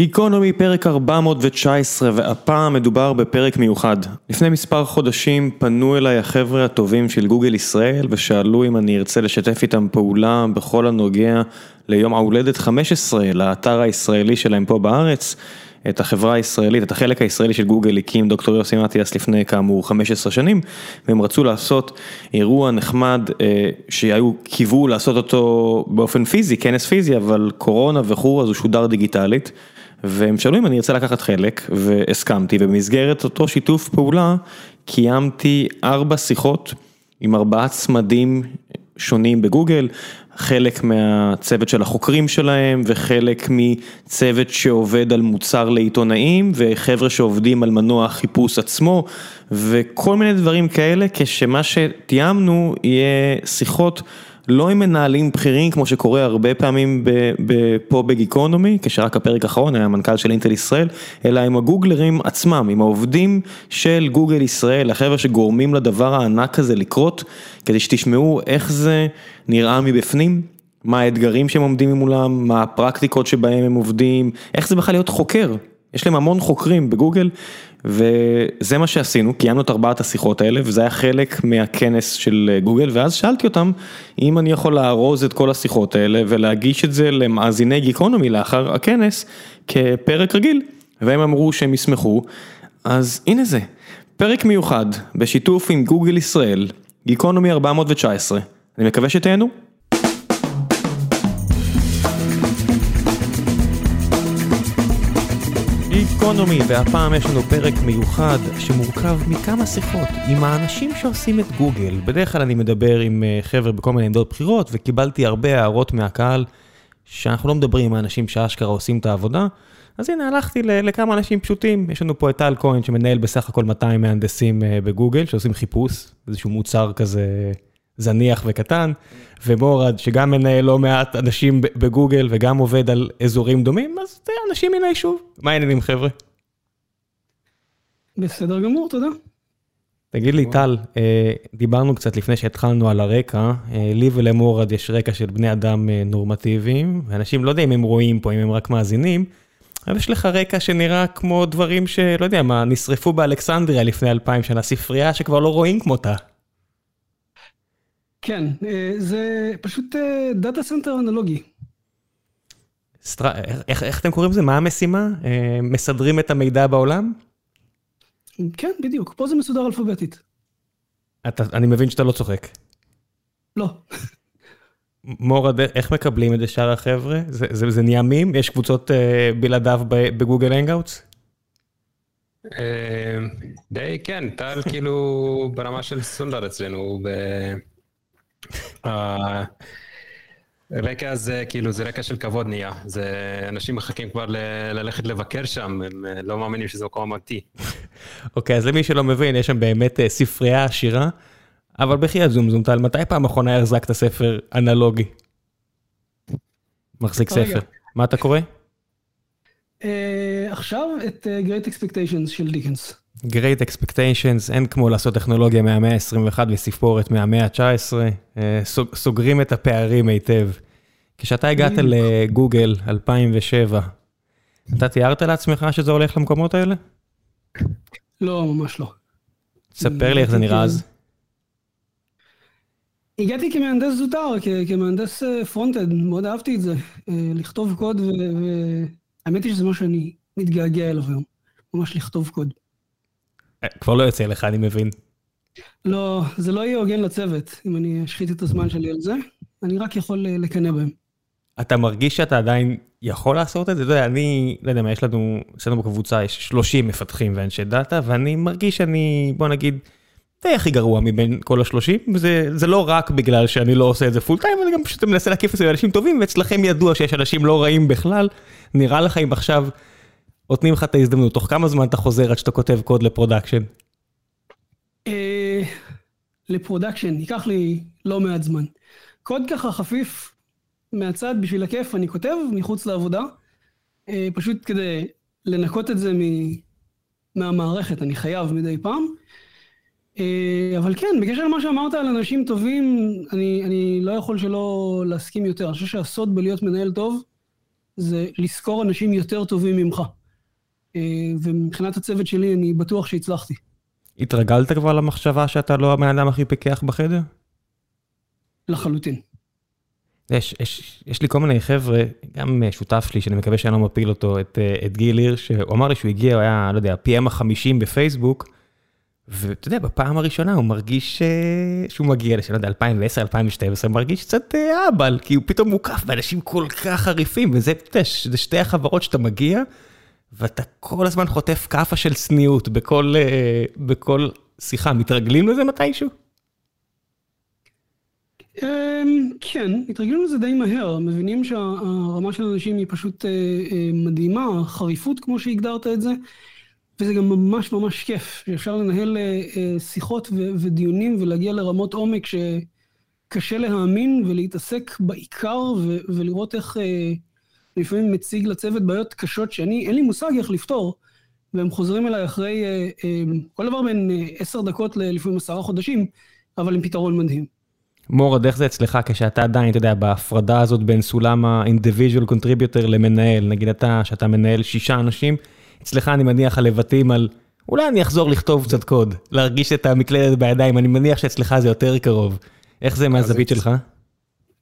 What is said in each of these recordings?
גיקונומי פרק 419 והפעם מדובר בפרק מיוחד. לפני מספר חודשים פנו אליי החבר'ה הטובים של גוגל ישראל ושאלו אם אני ארצה לשתף איתם פעולה בכל הנוגע ליום ההולדת 15 לאתר הישראלי שלהם פה בארץ. את החברה הישראלית, את החלק הישראלי של גוגל הקים דוקטור יוסי מטיאס לפני כאמור 15 שנים והם רצו לעשות אירוע נחמד שהיו קיוו לעשות אותו באופן פיזי, כנס פיזי, אבל קורונה וכו' אז הוא שודר דיגיטלית. והם שאלו אם אני ארצה לקחת חלק והסכמתי ובמסגרת אותו שיתוף פעולה קיימתי ארבע שיחות עם ארבעה צמדים שונים בגוגל, חלק מהצוות של החוקרים שלהם וחלק מצוות שעובד על מוצר לעיתונאים וחבר'ה שעובדים על מנוע החיפוש עצמו וכל מיני דברים כאלה כשמה שתיאמנו יהיה שיחות לא עם מנהלים בכירים כמו שקורה הרבה פעמים פה בגיקונומי, כשרק הפרק האחרון היה המנכ"ל של אינטל ישראל, אלא עם הגוגלרים עצמם, עם העובדים של גוגל ישראל, החבר'ה שגורמים לדבר הענק הזה לקרות, כדי שתשמעו איך זה נראה מבפנים, מה האתגרים שהם עומדים מולם, מה הפרקטיקות שבהם הם עובדים, איך זה בכלל להיות חוקר, יש להם המון חוקרים בגוגל. וזה מה שעשינו, קיימנו את ארבעת השיחות האלה וזה היה חלק מהכנס של גוגל ואז שאלתי אותם אם אני יכול לארוז את כל השיחות האלה ולהגיש את זה למאזיני גיקונומי לאחר הכנס כפרק רגיל? והם אמרו שהם ישמחו, אז הנה זה, פרק מיוחד בשיתוף עם גוגל ישראל, גיקונומי 419, אני מקווה שתהנו. גיקונומי, והפעם יש לנו פרק מיוחד שמורכב מכמה שיחות עם האנשים שעושים את גוגל. בדרך כלל אני מדבר עם חבר'ה בכל מיני עמדות בחירות וקיבלתי הרבה הערות מהקהל שאנחנו לא מדברים עם האנשים שאשכרה עושים את העבודה. אז הנה הלכתי לכמה אנשים פשוטים, יש לנו פה את טל כהן שמנהל בסך הכל 200 מהנדסים בגוגל שעושים חיפוש, איזשהו מוצר כזה זניח וקטן, ומורד שגם מנהל לא מעט אנשים בגוגל וגם עובד על אזורים דומים, אז זה אנשים מן היישוב. מה העניינים חבר'ה? בסדר גמור, תודה. תגיד לי טל, דיברנו קצת לפני שהתחלנו על הרקע, לי ולמורד יש רקע של בני אדם נורמטיביים, ואנשים לא יודע אם הם רואים פה, אם הם רק מאזינים, אבל יש לך רקע שנראה כמו דברים שלא יודע מה, נשרפו באלכסנדריה לפני אלפיים שנה, ספרייה שכבר לא רואים כמותה. כן, זה פשוט data center אנלוגי. איך אתם קוראים לזה? מה המשימה? מסדרים את המידע בעולם? כן, בדיוק, פה זה מסודר אלפביתית. אני מבין שאתה לא צוחק. לא. מורד, איך מקבלים את זה שאר החבר'ה? זה נהיה מים? יש קבוצות בלעדיו ב Google Hangouts? די כן, טל כאילו ברמה של סונדאר אצלנו. הרקע הזה, כאילו, זה רקע של כבוד נהיה. זה, אנשים מחכים כבר ללכת לבקר שם, הם לא מאמינים שזה מקום אמיתי. אוקיי, אז למי שלא מבין, יש שם באמת ספרייה עשירה, אבל בחייאת זום זום טל, מתי פעם אחרונה החזקת ספר אנלוגי? מחזיק ספר. מה אתה קורא? עכשיו את Great Expectations של דיקנס. Great Expectations, אין כמו לעשות טכנולוגיה מהמאה ה-21 וסיפורת מהמאה ה-19, סוגרים את הפערים היטב. כשאתה הגעת לגוגל 2007, אתה תיארת לעצמך שזה הולך למקומות האלה? לא, ממש לא. ספר לי איך זה נראה אז. הגעתי כמהנדס זוטר, כמהנדס פרונטד, מאוד אהבתי את זה, לכתוב קוד, והאמת היא שזה מה שאני מתגעגע אליו היום, ממש לכתוב קוד. כבר לא יוצא לך, אני מבין. לא, זה לא יהיה הוגן לצוות, אם אני אשחית את הזמן שלי על זה, אני רק יכול לקנא בהם. אתה מרגיש שאתה עדיין יכול לעשות את זה? אתה יודע, אני, לא יודע מה, יש לנו, אצלנו בקבוצה יש 30 מפתחים ואנשי data, ואני מרגיש שאני, בוא נגיד, די הכי גרוע מבין כל ה-30, וזה לא רק בגלל שאני לא עושה את זה full time, אני גם פשוט מנסה להקיף את זה לאנשים טובים, ואצלכם ידוע שיש אנשים לא רעים בכלל. נראה לך אם עכשיו נותנים לך את ההזדמנות, תוך כמה זמן אתה חוזר עד שאתה כותב קוד ל production? ל production, ייקח לי לא מעט זמן. קוד ככה חפיף מהצד בשביל הכיף, אני כותב מחוץ לעבודה, פשוט כדי לנקות את זה מהמערכת, אני חייב מדי פעם. אבל כן, בקשר למה שאמרת על אנשים טובים, אני לא יכול שלא להסכים יותר. אני חושב שהסוד בלהיות מנהל טוב, זה לשכור אנשים יותר טובים ממך. ומבחינת הצוות שלי, אני בטוח שהצלחתי. התרגלת כבר למחשבה שאתה לא הבן אדם הכי פיקח בחדר? לחלוטין. יש, יש, יש לי כל מיני חבר'ה, גם שותף שלי, שאני מקווה שאני לא מפיל אותו, את, את גיל הירש, שהוא אמר לי שהוא הגיע, הוא היה, לא יודע, PM החמישים בפייסבוק, ואתה יודע, בפעם הראשונה הוא מרגיש שהוא מגיע לשנה, לא יודע, 2010, 2012, מרגיש קצת אהבל, כי הוא פתאום מוקף באנשים כל כך חריפים, וזה, אתה יודע, זה שתי החברות שאתה מגיע, ואתה כל הזמן חוטף כאפה של צניעות בכל, בכל שיחה. מתרגלים לזה מתישהו? אמ, כן, התרגלנו לזה די מהר, מבינים שהרמה של אנשים היא פשוט אה, אה, מדהימה, חריפות כמו שהגדרת את זה, וזה גם ממש ממש כיף, שאפשר לנהל אה, שיחות ודיונים ולהגיע לרמות עומק שקשה להאמין ולהתעסק בעיקר ולראות איך לפעמים מציג לצוות בעיות קשות שאני, אין לי מושג איך לפתור, והם חוזרים אליי אחרי כל דבר בין עשר דקות לפעמים עשרה חודשים, אבל עם פתרון מדהים. מורד, איך זה אצלך כשאתה עדיין, אתה יודע, בהפרדה הזאת בין סולם ה-individual contributor למנהל, נגיד אתה, שאתה מנהל שישה אנשים, אצלך אני מניח הלבטים על, אולי אני אחזור לכתוב קצת קוד, להרגיש את המקלדת בידיים, אני מניח שאצלך זה יותר קרוב. איך זה מהזווית שלך?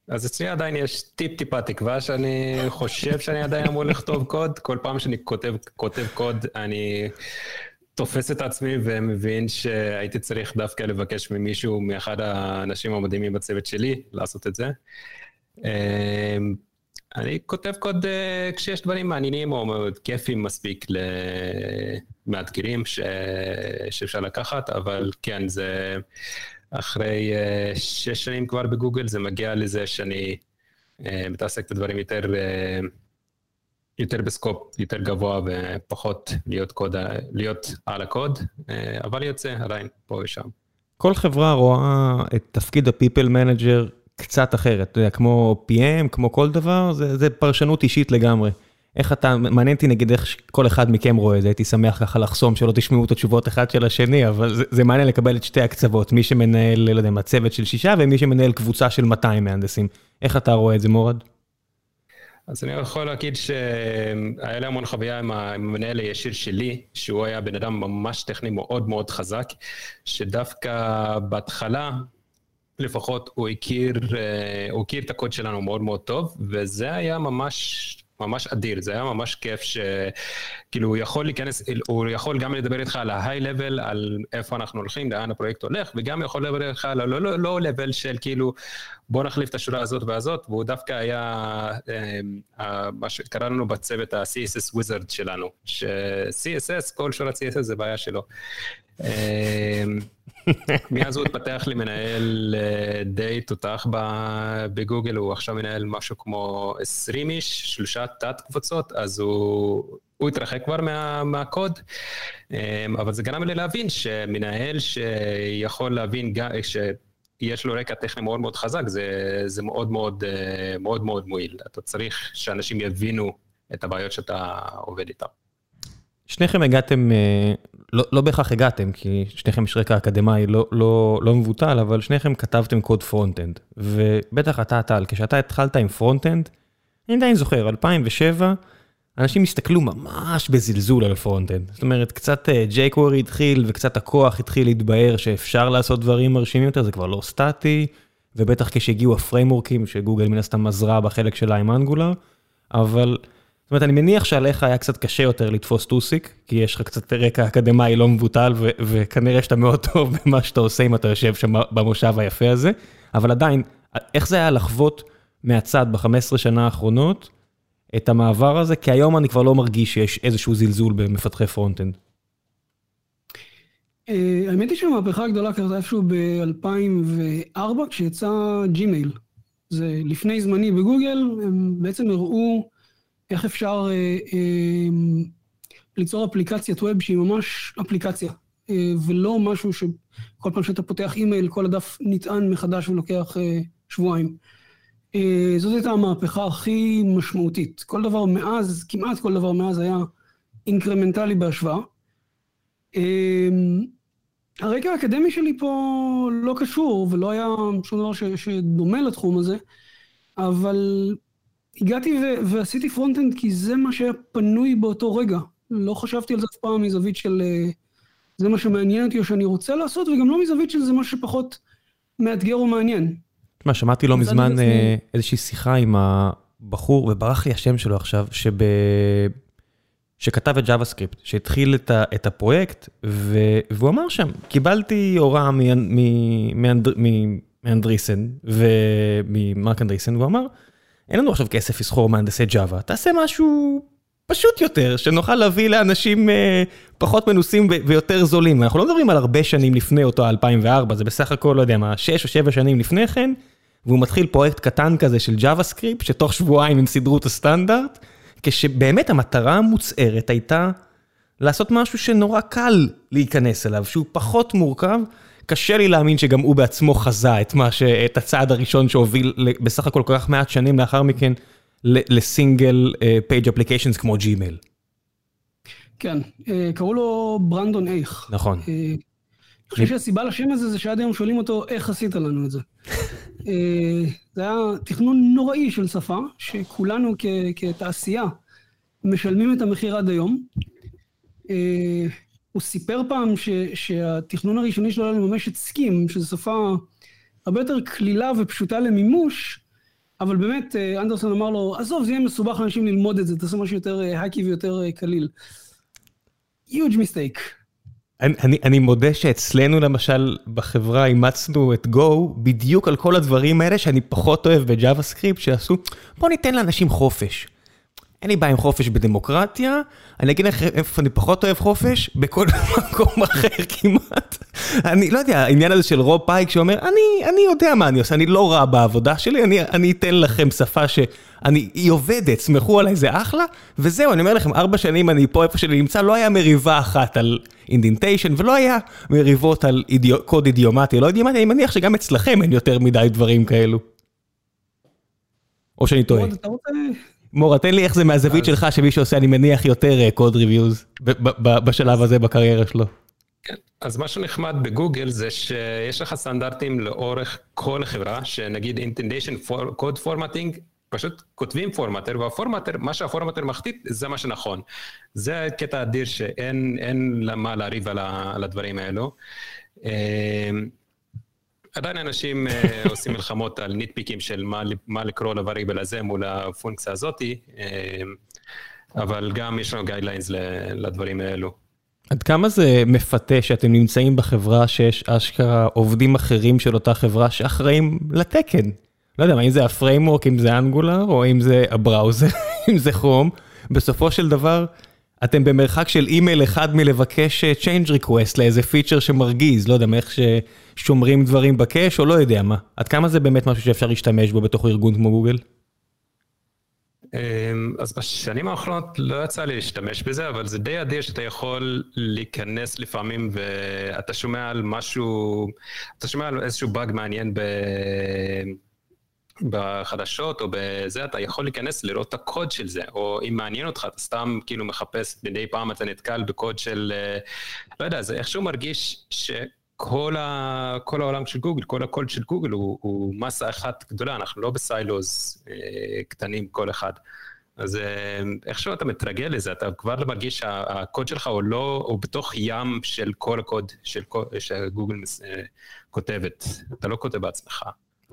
אז אצלי עדיין יש טיפ-טיפה תקווה שאני חושב שאני עדיין אמור לכתוב קוד. כל פעם שאני כותב, כותב קוד, אני תופס את עצמי ומבין שהייתי צריך דווקא לבקש ממישהו, מאחד האנשים המדהימים בצוות שלי, לעשות את זה. אמ, אני כותב קוד אה, כשיש דברים מעניינים או מאוד כיפים מספיק למאתגרים ש... שאפשר לקחת, אבל כן, זה אחרי אה, שש שנים כבר בגוגל, זה מגיע לזה שאני אה, מתעסק בדברים יותר... יותר בסקופ יותר גבוה ופחות להיות, קוד, להיות על הקוד, אה, אבל יוצא עדיין פה ושם. כל חברה רואה את תפקיד ה-people manager קצת אחרת, אתה יודע, כמו PM, כמו כל דבר, זה, זה פרשנות אישית לגמרי. איך אתה, מעניין אותי נגיד איך כל אחד מכם רואה את זה, הייתי שמח ככה לחסום שלא תשמעו את התשובות אחד של השני, אבל זה, זה מעניין לקבל את שתי הקצוות, מי שמנהל, לא יודע, מצבת של שישה ומי שמנהל קבוצה של 200 מהנדסים. איך אתה רואה את זה, מורד? אז אני יכול להגיד שהיה לי המון חוויה עם המנהל הישיר שלי, שהוא היה בן אדם ממש טכני מאוד מאוד חזק, שדווקא בהתחלה, לפחות הוא הכיר, אה, הוא הכיר את הקוד שלנו מאוד מאוד טוב, וזה היה ממש ממש אדיר, זה היה ממש כיף שכאילו הוא יכול להיכנס, הוא יכול גם לדבר איתך על ההיי לבל, על איפה אנחנו הולכים, לאן הפרויקט הולך, וגם יכול לדבר איתך על הלא לא, לא של כאילו בוא נחליף את השורה הזאת והזאת, והוא דווקא היה אה, מה שקראנו בצוות ה-CSS Wizard שלנו, ש-CSS, כל שורת CSS זה בעיה שלו. אה, מאז הוא התפתח למנהל אה, די תותח בגוגל, הוא עכשיו מנהל משהו כמו 20 איש, שלושה תת קבוצות, אז הוא, הוא התרחק כבר מה, מהקוד, אה, אבל זה גרם לי להבין שמנהל שיכול להבין, שיש לו רקע טכני מאוד מאוד חזק, זה, זה מאוד מאוד אה, מאוד מאוד מועיל. אתה צריך שאנשים יבינו את הבעיות שאתה עובד איתן. שניכם הגעתם, אה, לא, לא בהכרח הגעתם, כי שניכם יש רקע אקדמאי לא, לא, לא מבוטל, אבל שניכם כתבתם קוד front-end. ובטח אתה, טל, כשאתה התחלת עם front-end, אני עדיין זוכר, 2007, אנשים הסתכלו ממש בזלזול על front-end. זאת אומרת, קצת ג'ייקוורי אה, התחיל, וקצת הכוח התחיל להתבהר שאפשר לעשות דברים מרשימים יותר, זה כבר לא סטטי, ובטח כשהגיעו הפריימוורקים, שגוגל מן הסתם עזרה בחלק שלה עם Angular, אבל... אומרת, אני מניח שעליך היה קצת קשה יותר לתפוס טוסיק, כי יש לך קצת רקע אקדמאי לא מבוטל, וכנראה שאתה מאוד טוב במה שאתה עושה אם אתה יושב שם במושב היפה הזה, אבל עדיין, איך זה היה לחוות מהצד ב-15 שנה האחרונות את המעבר הזה? כי היום אני כבר לא מרגיש שיש איזשהו זלזול במפתחי front-end. אה, האמת היא שהמהפכה הגדולה קרתה איפשהו ב-2004, כשיצא ג'ימייל. זה לפני זמני בגוגל, הם בעצם הראו... איך אפשר אה, אה, ליצור אפליקציית ווב שהיא ממש אפליקציה, אה, ולא משהו שכל פעם שאתה פותח אימייל, כל הדף נטען מחדש ולוקח אה, שבועיים. אה, זאת הייתה המהפכה הכי משמעותית. כל דבר מאז, כמעט כל דבר מאז היה אינקרמנטלי בהשוואה. אה, הרקע האקדמי שלי פה לא קשור, ולא היה שום דבר ש, שדומה לתחום הזה, אבל הגעתי ו- ועשיתי front-end כי זה מה שהיה פנוי באותו רגע. לא חשבתי על זה אף פעם מזווית של אה, זה מה שמעניין אותי או שאני רוצה לעשות, וגם לא מזווית של זה מה שפחות מאתגר או מעניין. תשמע, שמעתי לא מזמן אה, איזושהי שיחה עם הבחור, וברח לי השם שלו עכשיו, שב... שכתב את JavaScript, שהתחיל את, ה, את הפרויקט, ו, והוא אמר שם, קיבלתי הוראה מאנדריסן וממרק אנדריסן, והוא אמר, אין לנו עכשיו כסף לשכור מהנדסי Java, תעשה משהו פשוט יותר, שנוכל להביא לאנשים אה, פחות מנוסים ויותר זולים. אנחנו לא מדברים על הרבה שנים לפני אותו 2004, זה בסך הכל, לא יודע מה, 6 או 7 שנים לפני כן, והוא מתחיל פרויקט קטן כזה של JavaScript, שתוך שבועיים הם סידרו את הסטנדרט. כשבאמת המטרה המוצהרת הייתה לעשות משהו שנורא קל להיכנס אליו, שהוא פחות מורכב. קשה לי להאמין שגם הוא בעצמו חזה את, ש... את הצעד הראשון שהוביל בסך הכל כל כך מעט שנים לאחר מכן ל single page applications כמו Gmail. כן, אה, קראו לו ברנדן אייך. נכון. אה, אני חושב שהסיבה לשם הזה זה שעד היום שואלים אותו, איך עשית לנו את זה? אה, זה היה תכנון נוראי של שפה, שכולנו כ, כתעשייה משלמים את המחיר עד היום. אה, הוא סיפר פעם ש, שהתכנון הראשוני שלו היה לממש את סקים, שזו שפה הרבה יותר קלילה ופשוטה למימוש, אבל באמת אה, אנדרסון אמר לו, עזוב, זה יהיה מסובך לאנשים ללמוד את זה, תעשה משהו יותר hacky ויותר קליל. huge mistake. אני, אני, אני מודה שאצלנו למשל בחברה אימצנו את Go בדיוק על כל הדברים האלה שאני פחות אוהב ב JavaScript שעשו, בוא ניתן לאנשים חופש. אין לי בעיה עם חופש בדמוקרטיה, אני אגיד לך איפה אני פחות אוהב חופש, בכל מקום אחר כמעט. אני לא יודע, העניין הזה של רוב פייק שאומר, אני, אני יודע מה אני עושה, אני לא רע בעבודה שלי, אני, אני אתן לכם שפה שאני, היא עובדת, סמכו עליי, זה אחלה, וזהו, אני אומר לכם, ארבע שנים אני פה איפה שאני נמצא, לא היה מריבה אחת על indentation, ולא היה מריבות על אידיו, קוד אידיומטי, לא אידיומטי, אני מניח שגם אצלכם אין יותר מדי דברים כאלו. או שאני טועה. מורה, תן לי איך זה מהזווית שלך שמישהו עושה, אני מניח, יותר code reviews בשלב הזה בקריירה שלו. כן, אז מה שנחמד בגוגל זה שיש לך סטנדרטים לאורך כל החברה, שנגיד indentation code formatting, פשוט כותבים formatter, וה formatter, מה שה formatter מחליט, זה מה שנכון. זה קטע אדיר שאין מה לריב על הדברים האלו. עדיין אנשים אה, עושים מלחמות על ניטפיקים של מה, מה לקרוא ל variable הזה מול הפונקציה הזאתי, אה, אבל גם יש לנו guidelines לדברים האלו. עד כמה זה מפתה שאתם נמצאים בחברה שיש אשכרה עובדים אחרים של אותה חברה שאחראים לתקן? לא יודע, אם זה ה framework, אם זה Angular, או אם זה ה browser, אם זה Chrome, בסופו של דבר, אתם במרחק של אימייל אחד מלבקש אה, change request לאיזה פיצ'ר שמרגיז, לא יודע, מאיך ששומרים דברים בקאש, או לא יודע מה. עד כמה זה באמת משהו שאפשר להשתמש בו בתוך ארגון כמו גוגל? אמ, אז בשנים האחרונות לא יצא לי להשתמש בזה, אבל זה די אדיר שאתה יכול להיכנס לפעמים ואתה שומע על משהו, אתה שומע על איזשהו באג מעניין ב... בחדשות או בזה, אתה יכול להיכנס לראות את הקוד של זה, או אם מעניין אותך, אתה סתם כאילו מחפש, מדי פעם אתה נתקל בקוד של, אה, לא יודע, זה איכשהו מרגיש שכל ה, כל העולם של גוגל, כל הקוד של גוגל הוא, הוא מסה אחת גדולה, אנחנו לא בסיילוז אה, קטנים כל אחד. אז אה, איכשהו אתה מתרגל לזה, אתה כבר לא מרגיש שהקוד שלך הוא לא, הוא בתוך ים של כל הקוד של, שגוגל אה, כותבת, אתה לא כותב בעצמך.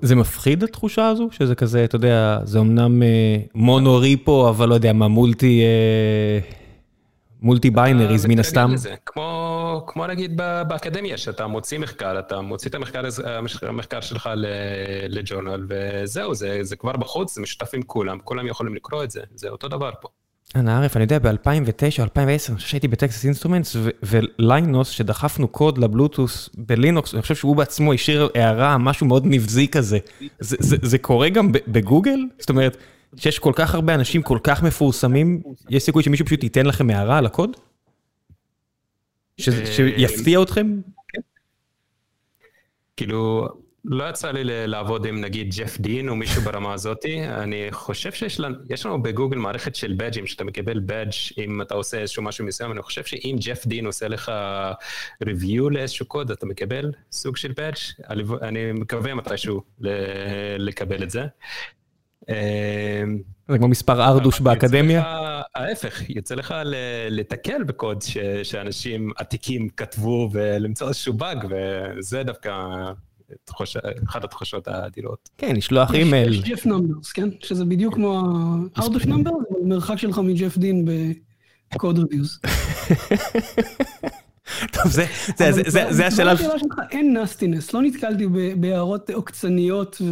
זה מפחיד התחושה הזו? שזה כזה, אתה יודע, זה אמנם אה, מונו ריפו, אבל לא יודע מה, מולטי... אה, multi binaries מן הסתם. כמו, כמו נגיד באקדמיה, שאתה מוציא מחקר, אתה מוציא את המחקר, המחקר שלך לג'ורנל, וזהו, זה, זה כבר בחוץ, זה משותף עם כולם, כולם יכולים לקרוא את זה, זה אותו דבר פה. אנא ערף, אני יודע, ב-2009, 2010, אני חושב שהייתי ב Texas Instruments, וליינוס, שדחפנו קוד לבלוטוס בלינוקס, אני חושב שהוא בעצמו השאיר הערה, משהו מאוד נבזי כזה. זה, זה, זה קורה גם בגוגל? זאת אומרת, שיש כל כך הרבה אנשים כל כך מפורסמים, יש סיכוי שמישהו פשוט ייתן לכם הערה על הקוד? שיפתיע אתכם? כן. כאילו, לא יצא לי לעבוד עם נגיד ג'ף דין או מישהו ברמה הזאתי, אני חושב שיש לנו, לנו בגוגל מערכת של בדג'ים, שאתה מקבל בדג' אם אתה עושה איזשהו משהו מסוים, אני חושב שאם ג'ף דין עושה לך review לאיזשהו קוד, אתה מקבל סוג של בדג', אני מקווה מתישהו לקבל את זה. זה כמו מספר ארדוש באקדמיה? ההפך, יוצא לך להיתקל בקוד שאנשים עתיקים כתבו ולמצוא איזשהו באג, וזה דווקא אחת התחושות האדירות. כן, לשלוח אימייל. יש Jeff numbers, כן? שזה בדיוק כמו ה Erdős numbers, אבל מרחק שלך מג'ף דין ב code reviews. טוב, זה השלב... השאלה שלך, אין נסטינס, לא נתקלתי בהערות עוקצניות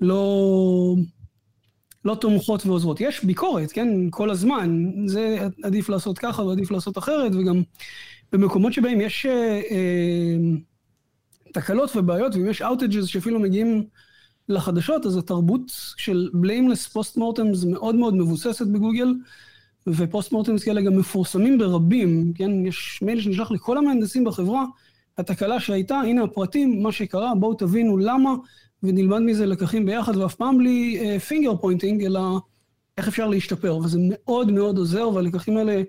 ולא לא תומכות ועוזרות. יש ביקורת, כן, כל הזמן, זה עדיף לעשות ככה ועדיף לעשות אחרת, וגם במקומות שבהם יש אה, אה, תקלות ובעיות, ואם יש outages שאפילו מגיעים לחדשות, אז התרבות של blameless post-mortems מאוד מאוד מבוססת בגוגל, ו postmortems כאלה גם מפורסמים ברבים, כן? יש מייל שנשלח לכל המהנדסים בחברה, התקלה שהייתה, הנה הפרטים, מה שקרה, בואו תבינו למה, ונלמד מזה לקחים ביחד, ואף פעם בלי finger אה, pointing, אלא איך אפשר להשתפר, וזה מאוד מאוד עוזר, והלקחים האלה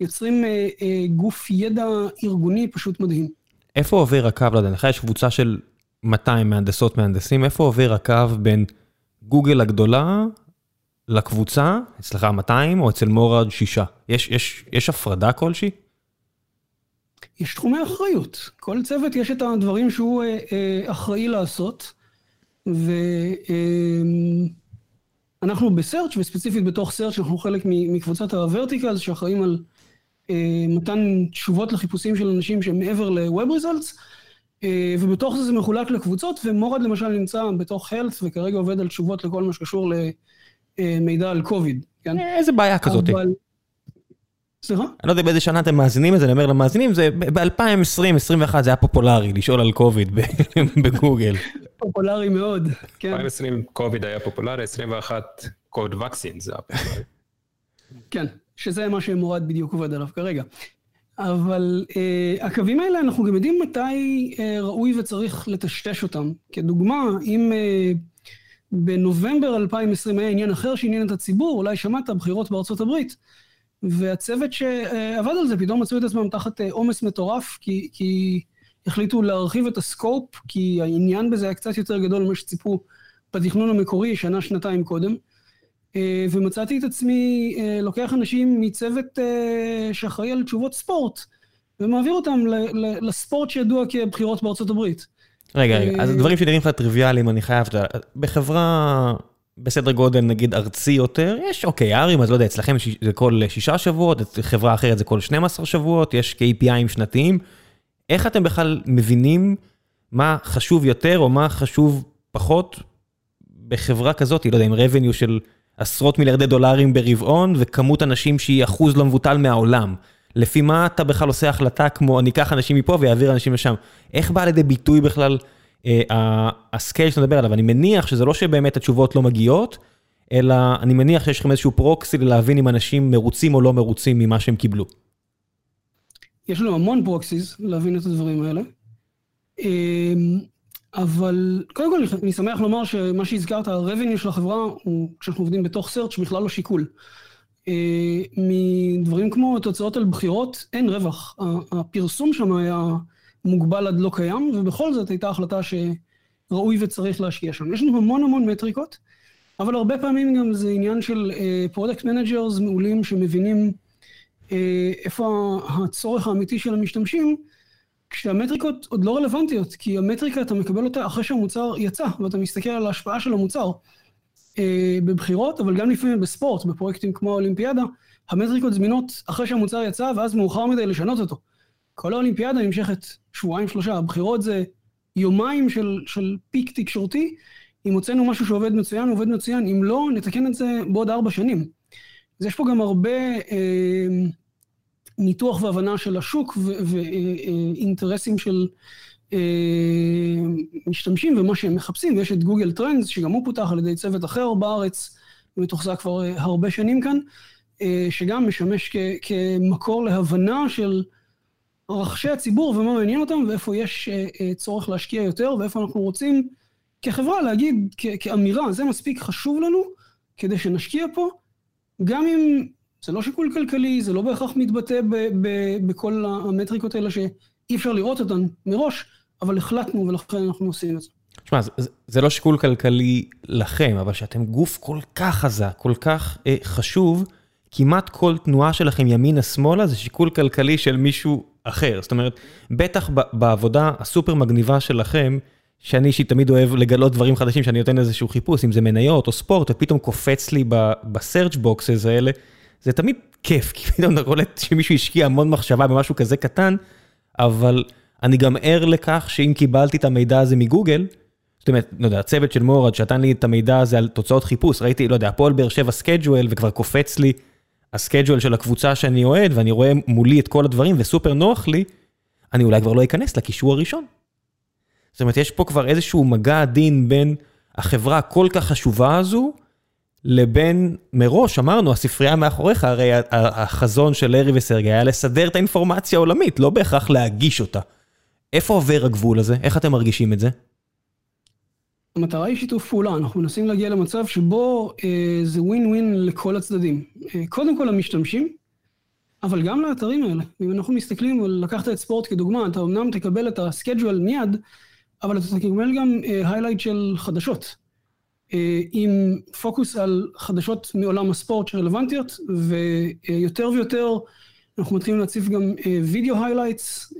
יוצרים אה, אה, גוף ידע ארגוני פשוט מדהים. איפה עובר הקו, לא יודע, לך יש קבוצה של 200 מהנדסות מהנדסים, איפה עובר הקו בין גוגל הגדולה לקבוצה, אצלך 200 או אצל מורד 6? יש, יש, יש הפרדה כלשהי? יש תחומי אחריות. כל צוות יש את הדברים שהוא אה, אה, אחראי לעשות, ואנחנו אה, בסרצ' וספציפית בתוך סרצ' אנחנו חלק מקבוצת הוורטיקלס שאחראים על מתן תשובות לחיפושים של אנשים שהם מעבר ל-Web Results, אה, ובתוך זה זה מחולק לקבוצות, ומורד למשל נמצא בתוך Health וכרגע עובד על תשובות לכל מה שקשור ל... אה, על קוביד, כן? אה, איזה בעיה כזאת. אבל... סליחה? אני לא יודע באיזה שנה אתם מאזינים את זה, אני אומר למאזינים, זה ב-2020-2021 זה היה פופולרי לשאול על קוביד בגוגל. פופולרי מאוד, כן. 2020 קוביד היה פופולרי, 21 קוד וקסין זה היה פופולרי. כן, שזה מה שמורד בדיוק עובד עליו כרגע. אבל uh, הקווים האלה, אנחנו גם יודעים מתי uh, ראוי וצריך לטשטש אותם. כדוגמה, אם uh, בנובמבר 2020 היה עניין אחר שעניין את הציבור, אולי שמעת, בחירות בארצות הברית, והצוות שעבד על זה פתאום מצאו את עצמם תחת אה, עומס מטורף, כי, כי החליטו להרחיב את הסקופ, כי העניין בזה היה קצת יותר גדול ממה שציפו בתכנון המקורי, שנה, שנתיים קודם. אה, ומצאתי את עצמי אה, לוקח אנשים מצוות שאחראי על תשובות ספורט, ומעביר אותם לספורט שידוע כבחירות בארצות הברית. רגע, רגע, אז דברים שנראים לך טריוויאליים, אני חייב, בחברה בסדר גודל נגיד ארצי יותר, יש אוקיי, ארים, אז לא יודע, אצלכם זה כל שישה שבועות, חברה אחרת זה כל 12 שבועות, יש KPIים שנתיים. איך אתם בכלל מבינים מה חשוב יותר או מה חשוב פחות בחברה כזאת, לא יודע, עם revenue של עשרות מיליארדי דולרים ברבעון וכמות אנשים שהיא אחוז לא מבוטל מהעולם. לפי מה אתה בכלל עושה החלטה כמו אני אקח אנשים מפה ואעביר אנשים לשם? איך בא לידי ביטוי בכלל אה, ה scale שאתה מדבר עליו? אני מניח שזה לא שבאמת התשובות לא מגיעות, אלא אני מניח שיש לכם איזשהו proxy להבין אם אנשים מרוצים או לא מרוצים ממה שהם קיבלו. יש לנו המון proxies להבין את הדברים האלה. אבל קודם כל אני שמח לומר שמה שהזכרת, ה-revenue של החברה, הוא כשאנחנו עובדים בתוך search בכלל לא שיקול. אה, מדברים כמו תוצאות על בחירות, אין רווח. הפרסום שם היה מוגבל עד לא קיים, ובכל זאת הייתה החלטה שראוי וצריך להשקיע שם. יש לנו המון המון מטריקות, אבל הרבה פעמים גם זה עניין של product אה, managers מעולים שמבינים אה, איפה הצורך האמיתי של המשתמשים, כשהמטריקות עוד לא רלוונטיות, כי המטריקה אתה מקבל אותה אחרי שהמוצר יצא, ואתה מסתכל על ההשפעה של המוצר. אה, בבחירות, אבל גם לפעמים בספורט, בפרויקטים כמו האולימפיאדה, המטריקות זמינות אחרי שהמוצר יצא, ואז מאוחר מדי לשנות אותו. כל האולימפיאדה נמשכת שבועיים שלושה, הבחירות זה יומיים של, של פיק תקשורתי, אם הוצאנו משהו שעובד מצוין, עובד מצוין, אם לא, נתקן את זה בעוד ארבע שנים. אז יש פה גם הרבה אה, ניתוח והבנה של השוק ואינטרסים אה, אה, של אה, משתמשים ומה שהם מחפשים, ויש את גוגל טרנדס, שגם הוא פותח על ידי צוות אחר בארץ, ומתוחזק כבר הרבה שנים כאן, שגם משמש כמקור להבנה של רכשי הציבור ומה מעניין אותם, ואיפה יש צורך להשקיע יותר, ואיפה אנחנו רוצים כחברה להגיד כאמירה, זה מספיק חשוב לנו כדי שנשקיע פה, גם אם זה לא שיקול כלכלי, זה לא בהכרח מתבטא בכל המטריקות האלה שאי אפשר לראות אותן מראש, אבל החלטנו ולכן אנחנו עושים את זה. תשמע, זה, זה לא שיקול כלכלי לכם, אבל שאתם גוף כל כך חזק, כל כך אה, חשוב, כמעט כל תנועה שלכם ימינה-שמאלה זה שיקול כלכלי של מישהו אחר. זאת אומרת, בטח בעבודה הסופר מגניבה שלכם, שאני אישית תמיד אוהב לגלות דברים חדשים, שאני נותן איזשהו חיפוש, אם זה מניות או ספורט, ופתאום קופץ לי ב search boxes האלה, זה תמיד כיף, כי פתאום אתה קולט שמישהו השקיע המון מחשבה במשהו כזה קטן, אבל אני גם ער לכך שאם קיבלתי את המידע הזה מגוגל, זאת אומרת, לא יודע, הצוות של מורד שנתן לי את המידע הזה על תוצאות חיפוש, ראיתי, לא יודע, הפועל באר שבע schedule, וכבר קופץ לי ה schedule של הקבוצה שאני אוהד, ואני רואה מולי את כל הדברים, וסופר נוח לי, אני אולי כבר לא אכנס לקישור הראשון. זאת אומרת, יש פה כבר איזשהו מגע עדין בין החברה הכל כך חשובה הזו, לבין מראש, אמרנו, הספרייה מאחוריך, הרי החזון של לארי וסרגי היה לסדר את האינפורמציה העולמית, לא בהכרח להגיש אותה. איפה עובר הגבול הזה? איך אתם מרגישים את זה? המטרה היא שיתוף פעולה, אנחנו מנסים להגיע למצב שבו אה, זה ווין ווין לכל הצדדים. אה, קודם כל המשתמשים, אבל גם לאתרים האלה. אם אנחנו מסתכלים, לקחת את ספורט כדוגמה, אתה אמנם תקבל את ה schedule מיד, אבל אתה תקבל גם highlight אה, של חדשות. עם פוקוס על חדשות מעולם הספורט שרלוונטיות, ויותר ויותר אנחנו מתחילים להציף גם video highlights,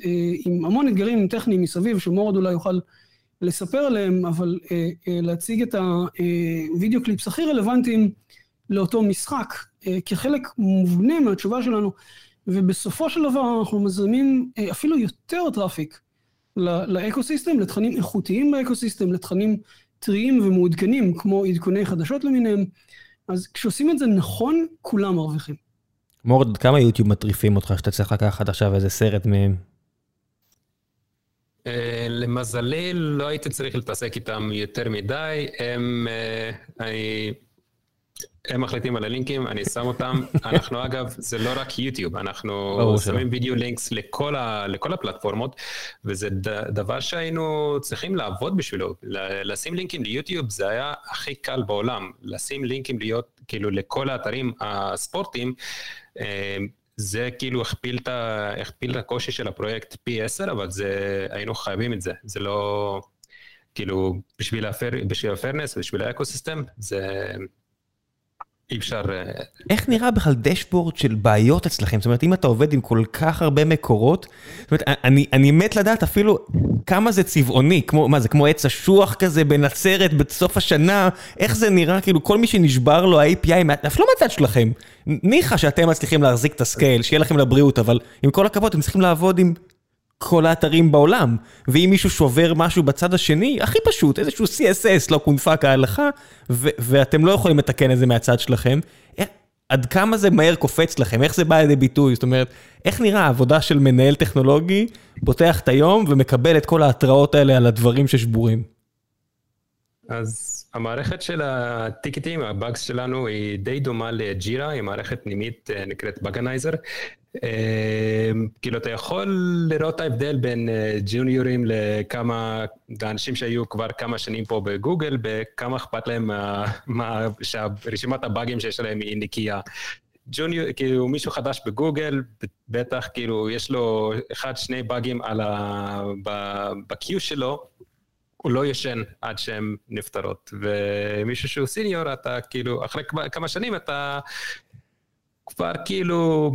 עם המון אתגרים טכניים מסביב, שמורד אולי יוכל לספר עליהם, אבל אה, להציג את ה video clips הכי רלוונטיים לאותו משחק, כחלק מובנה מהתשובה שלנו, ובסופו של דבר אנחנו מזרימים אפילו יותר traffic ל ecosystem, לתכנים איכותיים ב ecosystem, לתכנים טריים ומעודכנים, כמו עדכוני חדשות למיניהם. אז כשעושים את זה נכון, כולם מרוויחים. מורד, כמה יוטיוב מטריפים אותך שאתה צריך לקחת עכשיו איזה סרט מהם? אה, למזלי, לא הייתי צריך להתעסק איתם יותר מדי. הם... אה, אני... הם מחליטים על הלינקים, אני שם אותם. אנחנו אגב, זה לא רק יוטיוב, אנחנו שמים וידאו לינקס לכל, ה, לכל הפלטפורמות, וזה ד, דבר שהיינו צריכים לעבוד בשבילו. לשים לינקים ליוטיוב זה היה הכי קל בעולם. לשים לינקים להיות, כאילו, לכל האתרים הספורטיים, אה, זה כאילו הכפיל את, הכפיל את הקושי של הפרויקט פי עשר, אבל זה, היינו חייבים את זה. זה לא, כאילו, בשביל ה partners, בשביל ה ecosystem, זה... אי אפשר... אה, איך נראה בכלל dashboard של בעיות אצלכם? זאת אומרת, אם אתה עובד עם כל כך הרבה מקורות, זאת אומרת, אני, אני מת לדעת אפילו כמה זה צבעוני, כמו, מה זה, כמו עץ אשוח כזה בנצרת בסוף השנה, איך זה נראה, כאילו כל מי שנשבר לו ה-API, אף לא מהצד שלכם. ניחא שאתם מצליחים להחזיק את ה scale, שיהיה לכם לבריאות, אבל עם כל הכבוד, אתם צריכים לעבוד עם כל האתרים בעולם, ואם מישהו שובר משהו בצד השני, הכי פשוט, איזשהו CSS לא קונפה כהלכה, ואתם לא יכולים לתקן את זה מהצד שלכם, איך, עד כמה זה מהר קופץ לכם, איך זה בא לידי ביטוי, זאת אומרת, איך נראה העבודה של מנהל טכנולוגי, פותח את היום ומקבל את כל ההתראות האלה על הדברים ששבורים? אז המערכת של הטיקטים, הבאגס שלנו, היא די דומה לג'ירה, היא מערכת פנימית אה, נקראת בגנייזר. אמ, כאילו אתה יכול לראות את ההבדל בין אה, ג'וניורים לכמה, לאנשים שהיו כבר כמה שנים פה בגוגל, בכמה אכפת להם מה, שהרשימת הבאגים שיש להם היא נקייה. ג'וניור, כאילו מישהו חדש בגוגל, בטח כאילו יש לו אחד, שני באגים על ה... ב-Q שלו, הוא לא ישן עד שהן נפתרות. ומישהו שהוא סיניור, אתה כאילו, אחרי כמה שנים אתה כבר כאילו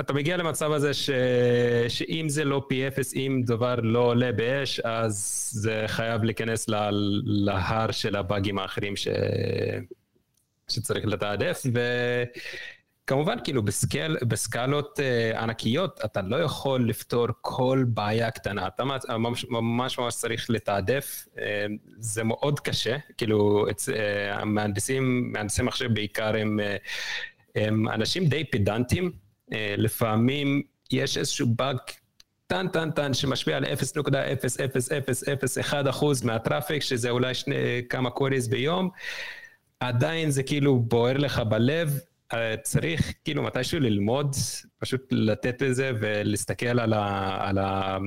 אתה מגיע למצב הזה ש... שאם זה לא פי אפס, אם דבר לא עולה באש, אז זה חייב להיכנס לה... להר של הבאגים האחרים ש... שצריך לתעדף, וכמובן, כאילו, בסקל, בסקלות uh, ענקיות, אתה לא יכול לפתור כל בעיה קטנה, אתה ממש ממש, ממש צריך לתעדף, uh, זה מאוד קשה, כאילו, את, uh, המהנדסים, מהנדסי מחשב בעיקר הם, uh, הם אנשים די פדנטים, אה, לפעמים יש איזשהו באג טן טן טן שמשפיע על 0.0001% מהטראפיק, שזה אולי שני, כמה קוריז ביום, עדיין זה כאילו בוער לך בלב, אה, צריך כאילו מתישהו ללמוד, פשוט לתת את זה ולהסתכל על, ה, על, ה,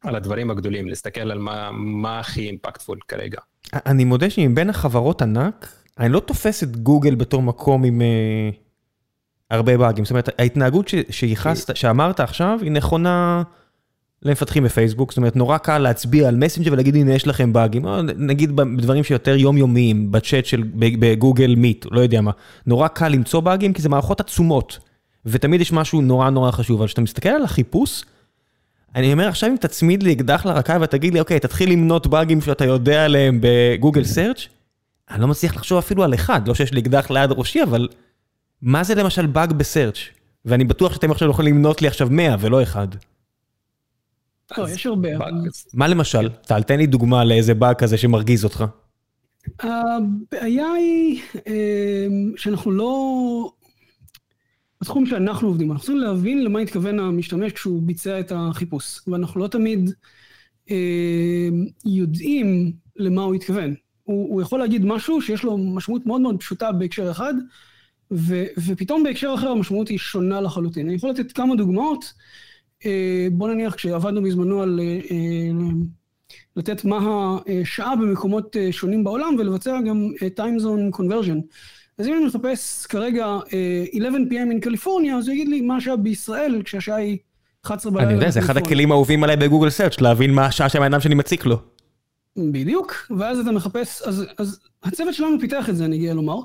על הדברים הגדולים, להסתכל על מה, מה הכי אימפקטפול כרגע. אני מודה שמבין החברות ענק, אני לא תופס את גוגל בתור מקום עם... אה, הרבה באגים, זאת אומרת, ההתנהגות שייחסת, שאמרת עכשיו, היא נכונה למפתחים בפייסבוק, זאת אומרת נורא קל להצביע על מסנג'ר ולהגיד הנה יש לכם באגים, נגיד בדברים שיותר יומיומיים, בצ'אט של בגוגל מיט, לא יודע מה, נורא קל למצוא באגים כי זה מערכות עצומות, ותמיד יש משהו נורא נורא חשוב, אבל כשאתה מסתכל על החיפוש, אני אומר עכשיו אם תצמיד לי אקדח לרקה ותגיד לי אוקיי תתחיל למנות באגים שאתה יודע עליהם בגוגל סרצ', אני לא מצליח לחשוב אפילו על אחד, לא שיש לי אקדח ליד ראשי, אבל מה זה למשל באג בסרצ' ואני בטוח שאתם עכשיו יכולים למנות לי עכשיו 100 ולא אחד. לא, יש הרבה. מה למשל? טל, תן לי דוגמה לאיזה באג כזה שמרגיז אותך. הבעיה היא אמ, שאנחנו לא... בתחום שאנחנו עובדים, אנחנו צריכים להבין למה התכוון המשתמש כשהוא ביצע את החיפוש, ואנחנו לא תמיד אה, יודעים למה הוא התכוון. הוא, הוא יכול להגיד משהו שיש לו משמעות מאוד מאוד פשוטה בהקשר אחד, ו, ופתאום בהקשר אחר המשמעות היא שונה לחלוטין. אני יכול לתת כמה דוגמאות. אה, בוא נניח כשעבדנו בזמנו על אה, אה, לתת מה השעה במקומות שונים בעולם ולבצע גם time zone conversion. אז אם אני מחפש כרגע 11 PM in קליפורניה, אז הוא יגיד לי מה השעה בישראל כשהשעה היא 11 בלילה. אני יודע, זה אחד הכלים האהובים עליי ב Google Search להבין מה השעה שהבן אדם שאני מציק לו. בדיוק, ואז אתה מחפש, אז, אז הצוות שלנו פיתח את זה, אני גאה לומר.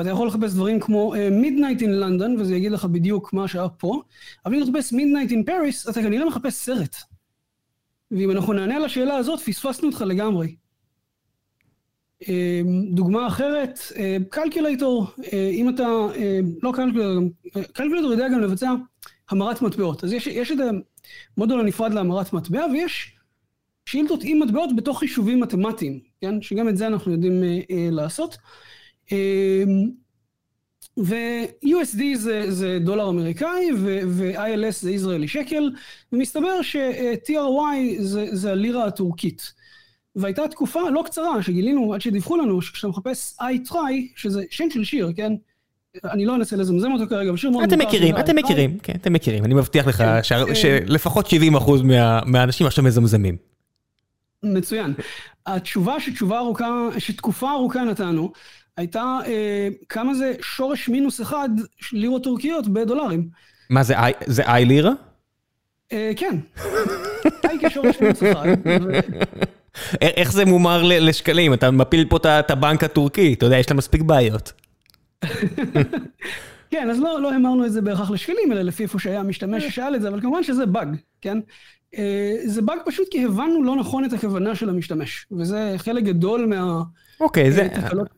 ואתה יכול לחפש דברים כמו midnight in London, וזה יגיד לך בדיוק מה השעה פה, אבל אם תחפש midnight in Paris, אתה כנראה מחפש סרט. ואם אנחנו נענה על השאלה הזאת, פספסנו אותך לגמרי. אמ, דוגמה אחרת, קלקולטור, אה, אה, אם אתה, אה, לא קלקולטור, קלקולטור יודע גם לבצע המרת מטבעות. אז יש, יש את המודול הנפרד להמרת מטבע, ויש שאילתות עם מטבעות בתוך חישובים מתמטיים, כן? שגם את זה אנחנו יודעים לעשות. אמ, ו-USD זה, זה דולר אמריקאי ו-ILS זה ישראלי שקל, ומסתבר ש-TRY זה, זה הלירה הטורקית. והייתה תקופה לא קצרה שגילינו, עד שדיווחו לנו, שכשאתה מחפש I try, שזה שם של שיר, כן? אני לא אנסה לזמזם אותו כרגע, אבל שיר מאוד מוכר. אתם מכירים, אתם מכירים, כן, אתם מכירים. אני מבטיח לך כן, שלפחות 70% מהאנשים עכשיו מזמזמים. מצוין. התשובה שתשובה ארוכה, שתקופה ארוכה נתנו, הייתה אה, כמה זה שורש מינוס אחד לירות טורקיות בדולרים. מה זה, זה איי לירה? אה, כן. איי כשורש מינוס אחד. איך זה מומר לשקלים? אתה מפיל פה את הבנק הטורקי, אתה יודע, יש לה מספיק בעיות. כן, אז לא, לא המרנו את זה בהכרח לשקלים, אלא לפי איפה שהיה המשתמש ששאל את זה, אבל כמובן שזה באג, כן? אה, זה באג פשוט כי הבנו לא נכון את הכוונה של המשתמש, וזה חלק גדול מה... אוקיי, זה,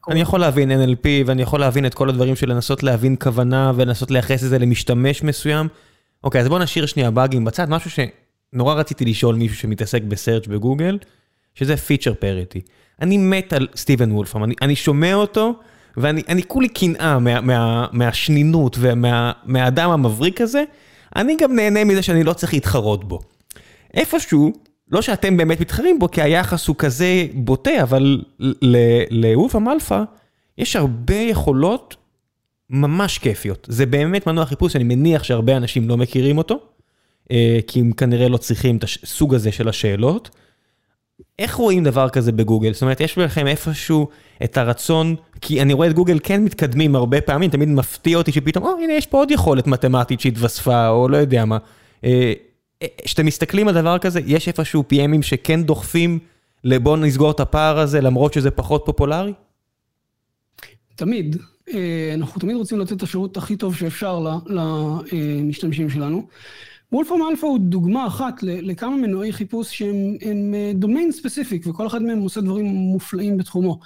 אני יכול להבין NLP ואני יכול להבין את כל הדברים של לנסות להבין כוונה ולנסות לייחס את זה למשתמש מסוים. אוקיי, אז בוא נשאיר שנייה באגים בצד, משהו שנורא רציתי לשאול מישהו שמתעסק ב search בגוגל, שזה feature parity. אני מת על סטיבן וולפרם, אני, אני שומע אותו ואני כולי קנאה מה, מה, מהשנינות ומהאדם המבריק הזה, אני גם נהנה מזה שאני לא צריך להתחרות בו. איפשהו, לא שאתם באמת מתחרים בו, כי היחס הוא כזה בוטה, אבל לוולפרם אלפא יש הרבה יכולות ממש כיפיות. זה באמת מנוע חיפוש, אני מניח שהרבה אנשים לא מכירים אותו, אה, כי הם כנראה לא צריכים את הסוג הזה של השאלות. איך רואים דבר כזה בגוגל? זאת אומרת, יש לכם איפשהו את הרצון, כי אני רואה את גוגל כן מתקדמים הרבה פעמים, תמיד מפתיע אותי שפתאום, או, הנה, יש פה עוד יכולת מתמטית שהתווספה, או לא יודע מה. אה, כשאתם מסתכלים על דבר כזה, יש איפשהו PMים שכן דוחפים לבוא נסגור את הפער הזה, למרות שזה פחות פופולרי? תמיד. אה, אנחנו תמיד רוצים לתת את השירות הכי טוב שאפשר למשתמשים שלנו. וולפרם אלפא הוא דוגמה אחת לכמה מנועי חיפוש שהם domain specific, וכל אחד מהם עושה דברים מופלאים בתחומו.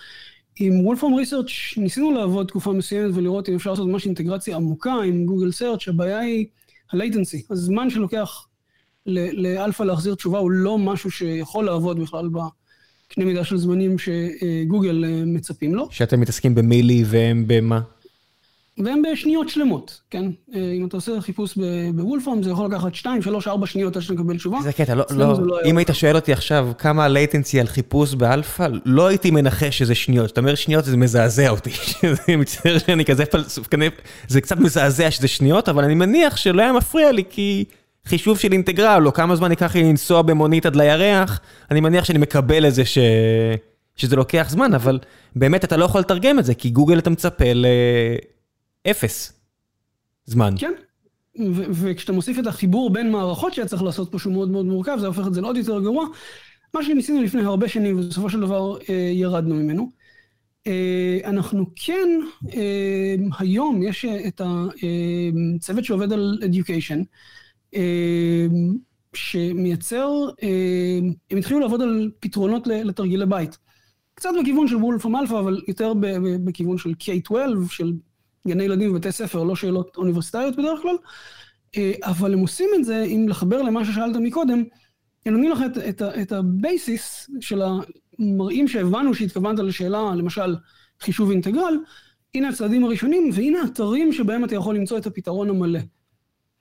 עם Wolfram Research ניסינו לעבוד תקופה מסוימת ולראות אם אפשר לעשות ממש אינטגרציה עמוקה עם Google Search, הבעיה היא ה latency, הזמן שלוקח לאלפא להחזיר תשובה הוא לא משהו שיכול לעבוד בכלל בקנה מידה של זמנים שגוגל אה, מצפים לו. שאתם מתעסקים במילי והם במה? והם בשניות שלמות, כן? אה, אם אתה עושה חיפוש בוולפרם, זה יכול לקחת 2, 3, 4 שניות עד שאתה מקבל תשובה. זה קטע, לא, לא, לא אם היית שואל אותי עכשיו כמה ה latency על חיפוש באלפא, לא הייתי מנחש שזה שניות. אתה אומר שניות, זה מזעזע אותי. אני מצטער שאני כזה פלסוף, זה קצת מזעזע שזה שניות, אבל אני מניח שלא היה מפריע לי, כי חישוב של אינטגרל, או כמה זמן ייקח לי לנסוע במונית עד לירח, אני מניח שאני מקבל את זה ש... שזה לוקח זמן, אבל באמת אתה לא יכול לתרגם את זה, כי גוגל אתה מצפה לאפס זמן. כן, וכשאתה מוסיף את החיבור בין מערכות שהיה צריך לעשות פה שהוא מאוד מאוד מורכב, זה הופך את זה לעוד יותר גרוע. מה שניסינו לפני הרבה שנים, ובסופו של דבר אה, ירדנו ממנו. אה, אנחנו כן, אה, היום יש את הצוות שעובד על education, שמייצר, הם התחילו לעבוד על פתרונות לתרגילי בית. קצת בכיוון של וולפרם אלפא, אבל יותר בכיוון של K-12, של גני ילדים ובתי ספר, לא שאלות אוניברסיטאיות בדרך כלל. אבל הם עושים את זה, אם לחבר למה ששאלת מקודם, הם נותנים לך את, את, את ה basis שלה מראים שהבנו שהתכוונת לשאלה, למשל, חישוב אינטגרל, הנה הצעדים הראשונים, והנה אתרים שבהם אתה יכול למצוא את הפתרון המלא.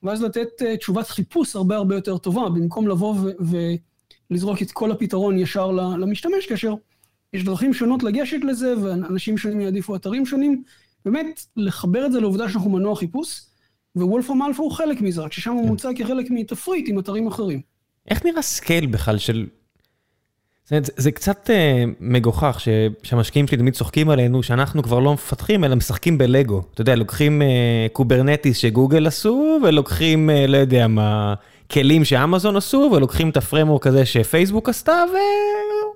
ואז לתת uh, תשובת חיפוש הרבה הרבה יותר טובה, במקום לבוא ולזרוק את כל הפתרון ישר למשתמש, כאשר יש דרכים שונות לגשת לזה, ואנשים שונים יעדיפו אתרים שונים. באמת, לחבר את זה לעובדה שאנחנו מנוע חיפוש, ווולפרם אלפא הוא חלק מזה, רק ששם הוא כן. מוצג כחלק מתפריט עם אתרים אחרים. איך נראה scale בכלל של... זה, זה, זה קצת uh, מגוחך ש, שהמשקיעים שלי תמיד צוחקים עלינו, שאנחנו כבר לא מפתחים, אלא משחקים בלגו. אתה יודע, לוקחים uh, קוברנטיס שגוגל עשו, ולוקחים, uh, לא יודע מה, כלים שאמזון עשו, ולוקחים את ה framework הזה שפייסבוק עשתה,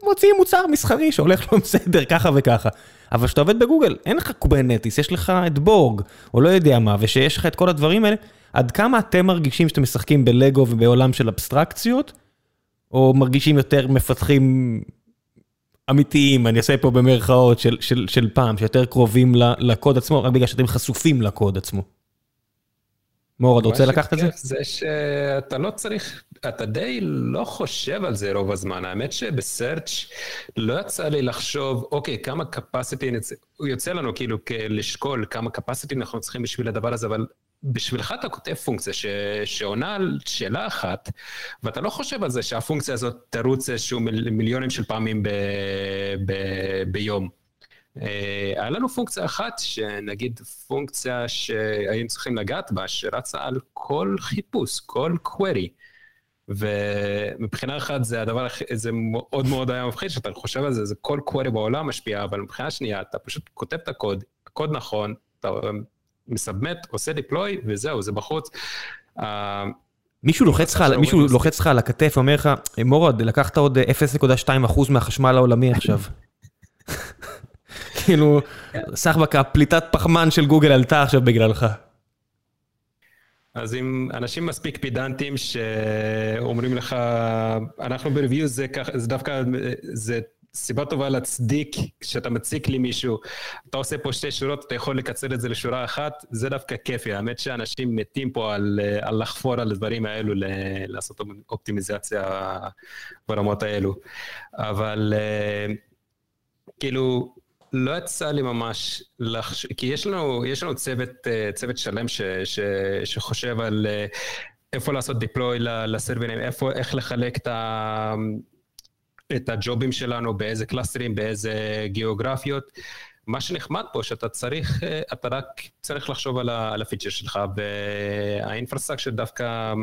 ומוציאים מוצר מסחרי שהולך לו בסדר, ככה וככה. אבל כשאתה עובד בגוגל, אין לך קוברנטיס, יש לך את בורג, או לא יודע מה, ושיש לך את כל הדברים האלה. עד כמה אתם מרגישים שאתם משחקים בלגו ובעולם של אבסטרקציות, או מרגישים יותר מפתחים אמיתיים, אני אעשה פה במרכאות של, של, של פעם, שיותר קרובים לקוד עצמו, רק בגלל שאתם חשופים לקוד עצמו. מור, אתה רוצה לקחת את זה? זה שאתה לא צריך, אתה די לא חושב על זה רוב הזמן. האמת שבסרצ' לא יצא לי לחשוב, אוקיי, כמה capacity, הוא יוצא לנו כאילו לשקול כמה capacity אנחנו צריכים בשביל הדבר הזה, אבל בשבילך אתה כותב פונקציה ש... שעונה על שאלה אחת, ואתה לא חושב על זה שהפונקציה הזאת תרוץ איזשהו מיל... מיליונים של פעמים ב... ב... ביום. אה, היה לנו פונקציה אחת, שנגיד פונקציה שהיינו צריכים לגעת בה, שרצה על כל חיפוש, כל query. ומבחינה אחת זה הדבר, זה מאוד מאוד היה מפחיד, שאתה חושב על זה, זה כל query בעולם משפיע, אבל מבחינה שנייה, אתה פשוט כותב את הקוד, הקוד נכון, אתה מסבמט, עושה דיפלוי, וזהו, זה בחוץ. אה, מישהו לוחץ לך, מישהו לוחץ לך על הכתף, אומר לך, מורד, לקחת עוד 0.2% מהחשמל העולמי עכשיו. כאילו, סך בקה, פליטת פחמן של גוגל עלתה עכשיו בגללך. אז אם אנשים מספיק פידנטים שאומרים לך, אנחנו בריוויו זה ככה, זה דווקא, זה סיבה טובה להצדיק כשאתה מציק לי מישהו, אתה עושה פה שתי שורות, אתה יכול לקצר את זה לשורה אחת, זה דווקא כיפי. האמת שאנשים מתים פה על, על לחפור על הדברים האלו, לעשות אופטימיזציה ברמות האלו. אבל אה, כאילו, לא יצא לי ממש לחש... כי יש לנו, יש לנו צוות, אה, צוות שלם ש, ש, שחושב על אה, איפה לעשות deploy לסרברים, איפה, איך לחלק את ה... את הג'ובים שלנו, באיזה קלאסטרים, באיזה גיאוגרפיות. מה שנחמד פה, שאתה צריך, אה, אתה רק צריך לחשוב על ה feature שלך, וה infrastructure דווקא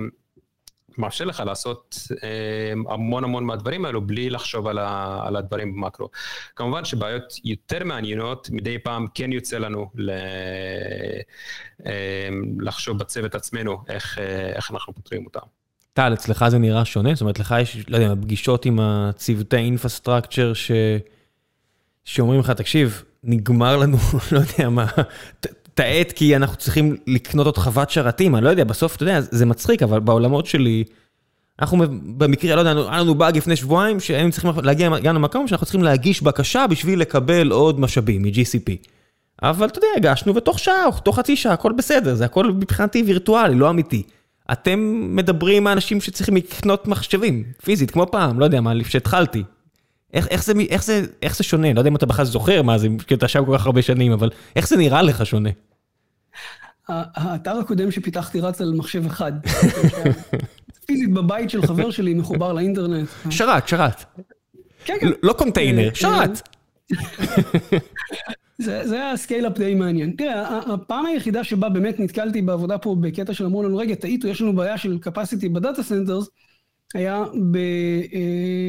מאפשר לך לעשות אה, המון המון מהדברים האלו בלי לחשוב על, הדברים במקרו. כמובן שבעיות יותר מעניינות, מדי פעם כן יוצא לנו אה, לחשוב בצוות עצמנו איך, איך אנחנו פותרים אותם. טל, אצלך זה נראה שונה? זאת אומרת, לך יש, לא יודע, פגישות עם הצוותי אינפרסטרקצ'ר ש... שאומרים לך, תקשיב, נגמר לנו, לא יודע מה, תעט כי אנחנו צריכים לקנות עוד חוות שרתים, אני לא יודע, בסוף, אתה יודע, זה מצחיק, אבל בעולמות שלי, אנחנו במקרה, לא יודע, היה לנו באג לפני שבועיים, שהיינו צריכים להגיע גם למקום שאנחנו צריכים להגיש בקשה בשביל לקבל עוד משאבים מ-GCP. אבל אתה יודע, הגשנו, ותוך שעה, או תוך חצי שעה, הכל בסדר, זה הכל מבחינתי וירטואלי, לא אמיתי. אתם מדברים עם האנשים שצריכים לקנות מחשבים, פיזית, כמו פעם, לא יודע מה, כשהתחלתי. איך, איך, זה, איך, זה, איך זה שונה? לא יודע אם אתה בכלל זוכר מה זה, כי אתה שם כל כך הרבה שנים, אבל איך זה נראה לך שונה? האתר הקודם שפיתחתי רץ על מחשב אחד. פיזית בבית של חבר שלי מחובר לאינטרנט. שרת, שרת. כן, כן. לא קונטיינר, שרת. זה, זה היה scale-up די מעניין. תראה, הפעם היחידה שבה באמת נתקלתי בעבודה פה בקטע של אמרו לנו, רגע, טעיתו, יש לנו בעיה של capacity ב data centers, היה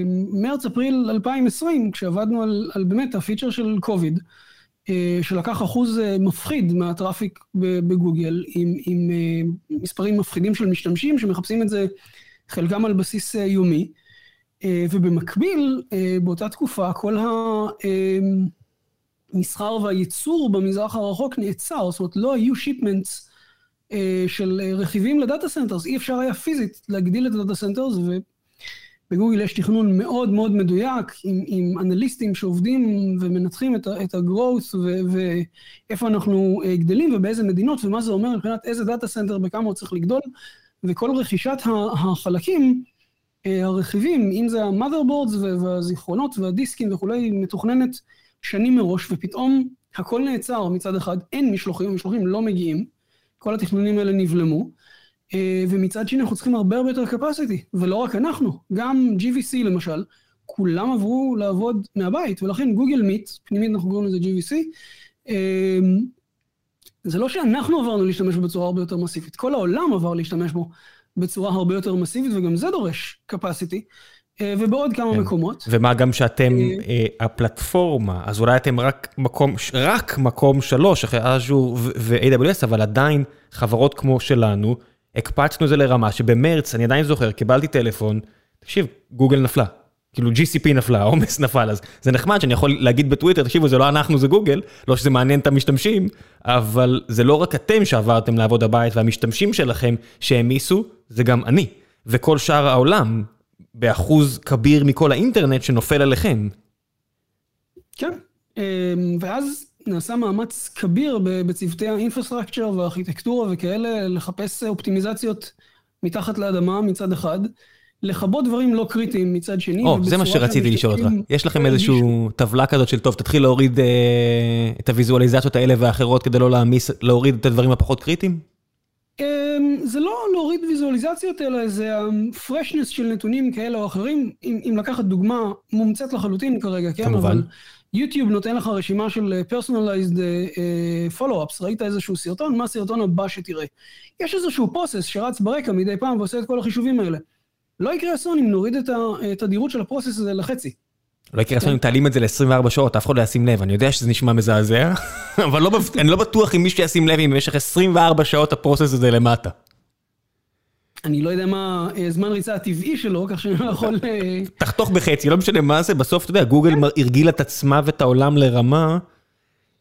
במרץ-אפריל 2020, כשעבדנו על, על באמת ה feature של קוביד. שלקח אחוז מפחיד מה traffic בגוגל, עם, עם מספרים מפחידים של משתמשים שמחפשים את זה חלקם על בסיס יומי. ובמקביל, באותה תקופה, כל המסחר והייצור במזרח הרחוק נעצר, זאת אומרת, לא היו shipments של רכיבים ל data centers, אי אפשר היה פיזית להגדיל את ה data centers, ובגוגל יש תכנון מאוד מאוד מדויק, עם, עם אנליסטים שעובדים ומנתחים את ה-growth, ואיפה אנחנו גדלים ובאיזה מדינות, ומה זה אומר מבחינת איזה data center בכמה הוא צריך לגדול, וכל רכישת החלקים, הרכיבים, אם זה ה-motherboards והזיכרונות והדיסקים וכולי, מתוכננת שנים מראש, ופתאום הכל נעצר מצד אחד, אין משלוחים, המשלוחים לא מגיעים, כל התכנונים האלה נבלמו, ומצד שני אנחנו צריכים הרבה הרבה יותר capacity, ולא רק אנחנו, גם GVC למשל, כולם עברו לעבוד מהבית, ולכן גוגל מיט, פנימית אנחנו קוראים לזה GVC, זה לא שאנחנו עברנו להשתמש בו בצורה הרבה יותר מסיבית, כל העולם עבר להשתמש בו בצורה הרבה יותר מסיבית, וגם זה דורש capacity, ובעוד כמה כן. מקומות. ומה גם שאתם הפלטפורמה, אז אולי אתם רק מקום, רק מקום שלוש אחרי אז'ור ו-AWS, אבל עדיין חברות כמו שלנו, הקפצנו את זה לרמה שבמרץ, אני עדיין זוכר, קיבלתי טלפון, תקשיב, גוגל נפלה. כאילו GCP נפלה, עומס נפל, אז זה נחמד שאני יכול להגיד בטוויטר, תקשיבו, זה לא אנחנו, זה גוגל, לא שזה מעניין את המשתמשים, אבל זה לא רק אתם שעברתם לעבוד הבית, והמשתמשים שלכם שהעמיסו, זה גם אני, וכל שאר העולם, באחוז כביר מכל האינטרנט שנופל עליכם. כן, ואז נעשה מאמץ כביר בצוותי האינפרסטרקצ'ר והארכיטקטורה וכאלה, לחפש אופטימיזציות מתחת לאדמה מצד אחד. לכבות דברים לא קריטיים מצד שני. או, זה מה שרציתי לשאול אותך. יש לכם איזושהי טבלה כזאת של טוב, תתחיל להוריד אה, את הוויזואליזציות האלה והאחרות כדי לא להעמיס, להוריד את הדברים הפחות קריטיים? אמ, זה לא להוריד ויזואליזציות, אלא זה הפרשנס של נתונים כאלה או אחרים. אם, אם לקחת דוגמה מומצאת לחלוטין כרגע, כן? כמובן. אבל יוטיוב נותן לך רשימה של personalized uh, follow-ups, ראית איזשהו סרטון, מה הסרטון הבא שתראה. יש איזשהו פרוסס שרץ ברקע מדי פעם ועושה את כל החישובים האלה. לא יקרה אסון אם נוריד את התדירות של הפרוסס הזה לחצי. לא יקרה אסון אם תעלים את זה ל-24 שעות, אף אחד לא ישים לב, אני יודע שזה נשמע מזעזע, אבל לא, אני לא בטוח אם מישהו ישים לב אם במשך 24 שעות הפרוסס הזה למטה. אני לא יודע מה זמן ריצה הטבעי שלו, כך שאני לא יכול... תחתוך בחצי, לא משנה מה זה, בסוף אתה יודע, גוגל הרגילה את עצמה ואת העולם לרמה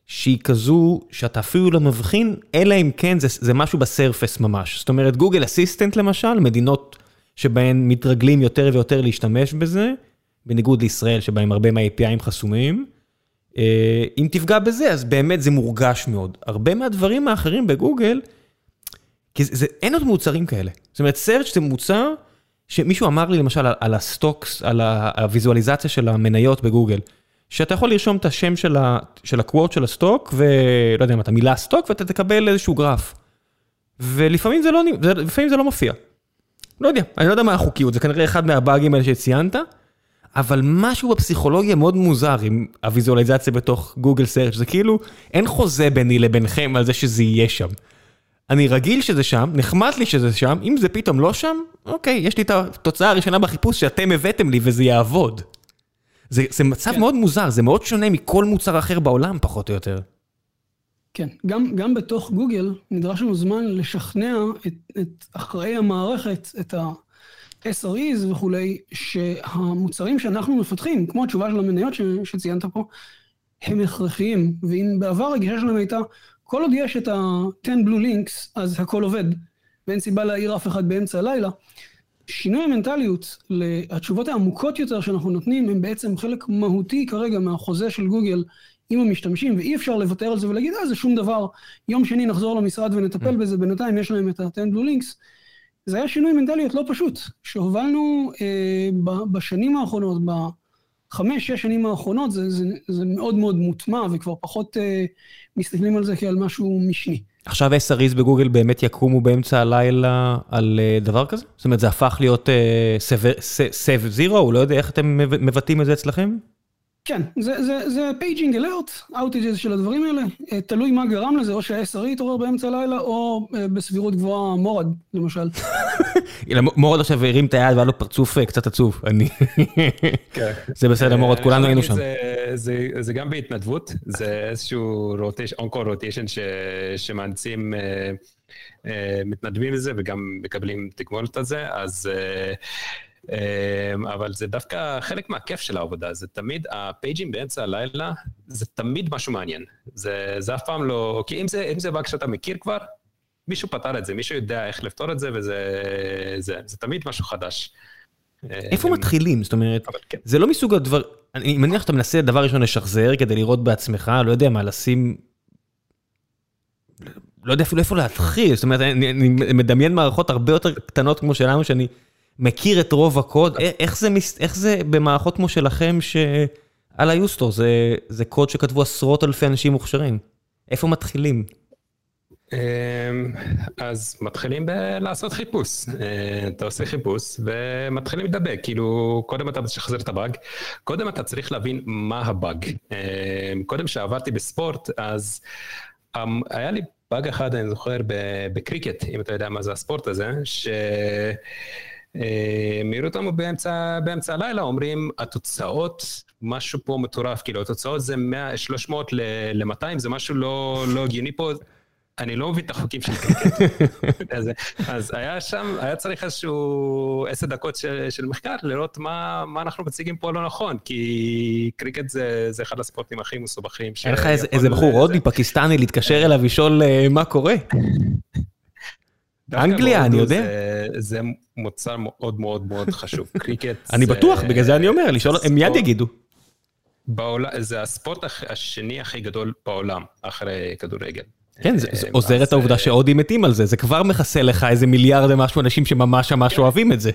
שהיא כזו שאתה אפילו לא מבחין, אלא אם כן זה, זה משהו ב surface ממש. זאת אומרת, Google Assistant למשל, מדינות שבהן מתרגלים יותר ויותר להשתמש בזה, בניגוד לישראל שבהם הרבה מה-APIים חסומים. אה, אם תפגע בזה, אז באמת זה מורגש מאוד. הרבה מהדברים האחרים בגוגל, כי זה, זה, אין עוד מוצרים כאלה. זאת אומרת, search זה מוצר שמישהו אמר לי למשל על, על ה stocks, על הוויזואליזציה של המניות בגוגל, שאתה יכול לרשום את השם של, ה, של ה quote של ה stock, ולא יודע מה, את המילה stock, ואתה תקבל איזשהו גרף. ולפעמים זה לא, לפעמים זה לא מופיע. לא יודע, אני לא יודע מה החוקיות, זה כנראה אחד מהבאגים האלה שציינת, אבל משהו בפסיכולוגיה מאוד מוזר עם הוויזואליזציה בתוך Google Search זה כאילו, אין חוזה ביני לבינכם על זה שזה יהיה שם. אני רגיל שזה שם, נחמד לי שזה שם, אם זה פתאום לא שם, אוקיי, יש לי את התוצאה הראשונה בחיפוש שאתם הבאתם לי וזה יעבוד. זה, זה מצב כן. מאוד מוזר, זה מאוד שונה מכל מוצר אחר בעולם, פחות או יותר. כן, גם, גם בתוך גוגל נדרש לנו זמן לשכנע את, את אחראי המערכת, את ה-SREs וכולי, שהמוצרים שאנחנו מפתחים, כמו התשובה של המניות ש, שציינת פה, הם הכרחיים. ואם בעבר הגישה שלהם הייתה, כל עוד יש את ה-10 blue links, אז הכל עובד, ואין סיבה להעיר אף אחד באמצע הלילה. שינוי המנטליות לתשובות העמוקות יותר שאנחנו נותנים, הם בעצם חלק מהותי כרגע מהחוזה של גוגל עם המשתמשים, ואי אפשר לוותר על זה ולהגיד, אה, זה שום דבר, יום שני נחזור למשרד ונטפל mm. בזה, בינתיים יש להם את ה-10 blue links. זה היה שינוי מנטליות לא פשוט, שהובלנו אה, בשנים האחרונות, בחמש, שש שנים האחרונות, זה, זה, זה מאוד מאוד מוטמע, וכבר פחות אה, מסתכלים על זה כעל משהו משני. עכשיו SREs בגוגל באמת יקומו באמצע הלילה על uh, דבר כזה? זאת אומרת, זה הפך להיות uh, sev zero, הוא לא יודע איך אתם מבטאים את זה אצלכם? כן, זה, זה, זה paging alert, outages של הדברים האלה, אה, תלוי מה גרם לזה, או שה-SRE יתעורר באמצע הלילה, או אה, בסבירות גבוהה מורד, למשל. מורד עכשיו הרים את היד והיה לו פרצוף אה, קצת עצוב, אני... כן. זה בסדר מורד, כולנו היינו שם. זה גם בהתנדבות, זה איזשהו אונקול רוטיישן שמאנצים מתנדבים לזה וגם מקבלים תגמולת על זה, אז... אמ, אבל זה דווקא חלק מהכיף של העבודה, זה תמיד, הפייג'ים באמצע הלילה, זה תמיד משהו מעניין. זה, זה אף פעם לא, כי אם זה, אם זה באג שאתה מכיר כבר, מישהו פתר את זה, מישהו יודע איך לפתור את זה, וזה זה, זה תמיד משהו חדש. איפה מתחילים? זאת אומרת, כן. זה לא מסוג הדבר, אני מניח שאתה מנסה דבר ראשון לשחזר כדי לראות בעצמך, לא יודע מה, לשים... לא יודע אפילו איפה להתחיל, זאת אומרת, אני, אני מדמיין מערכות הרבה יותר קטנות כמו שלנו, שאני מכיר את רוב הקוד, איך זה, איך זה במערכות כמו שלכם שעל היוסטור, זה, זה קוד שכתבו עשרות אלפי אנשים מוכשרים. איפה מתחילים? אמ, אז מתחילים בלעשות חיפוש. אה, אתה עושה חיפוש ומתחילים לדבק, כאילו קודם אתה משחזר את הבאג, קודם אתה צריך להבין מה הבאג. אמ, קודם שעברתי בספורט, אז אמ, היה לי באג אחד, אני זוכר, בקריקט, אם אתה יודע מה זה הספורט הזה, ש... אה, מעיר אותנו באמצע, באמצע הלילה, אומרים, התוצאות, משהו פה מטורף, כאילו, התוצאות זה 100, 300 ל-200, זה משהו לא, לא הגיוני פה. אני לא מבין את החוקים של קריקט. אז, אז היה שם, היה צריך איזשהו עשר דקות של, של מחקר, לראות מה, מה אנחנו מציגים פה לא נכון, כי קריקט זה, זה אחד הספורטים הכי מסובכים. היה לך איזה, איזה בחור הודי, פקיסטני, להתקשר אליו, לשאול uh, מה קורה? אנגליה, אני יודע. זה מוצר מאוד מאוד מאוד חשוב. קריקט אני בטוח, בגלל זה אני אומר, לשאול, הם מיד יגידו. זה הספורט השני הכי גדול בעולם, אחרי כדורגל. כן, זה אה, עוזר את העובדה שהודים מתים על זה, זה כבר מכסה לך איזה מיליארד ומשהו אנשים שממש ממש כן. אוהבים את זה.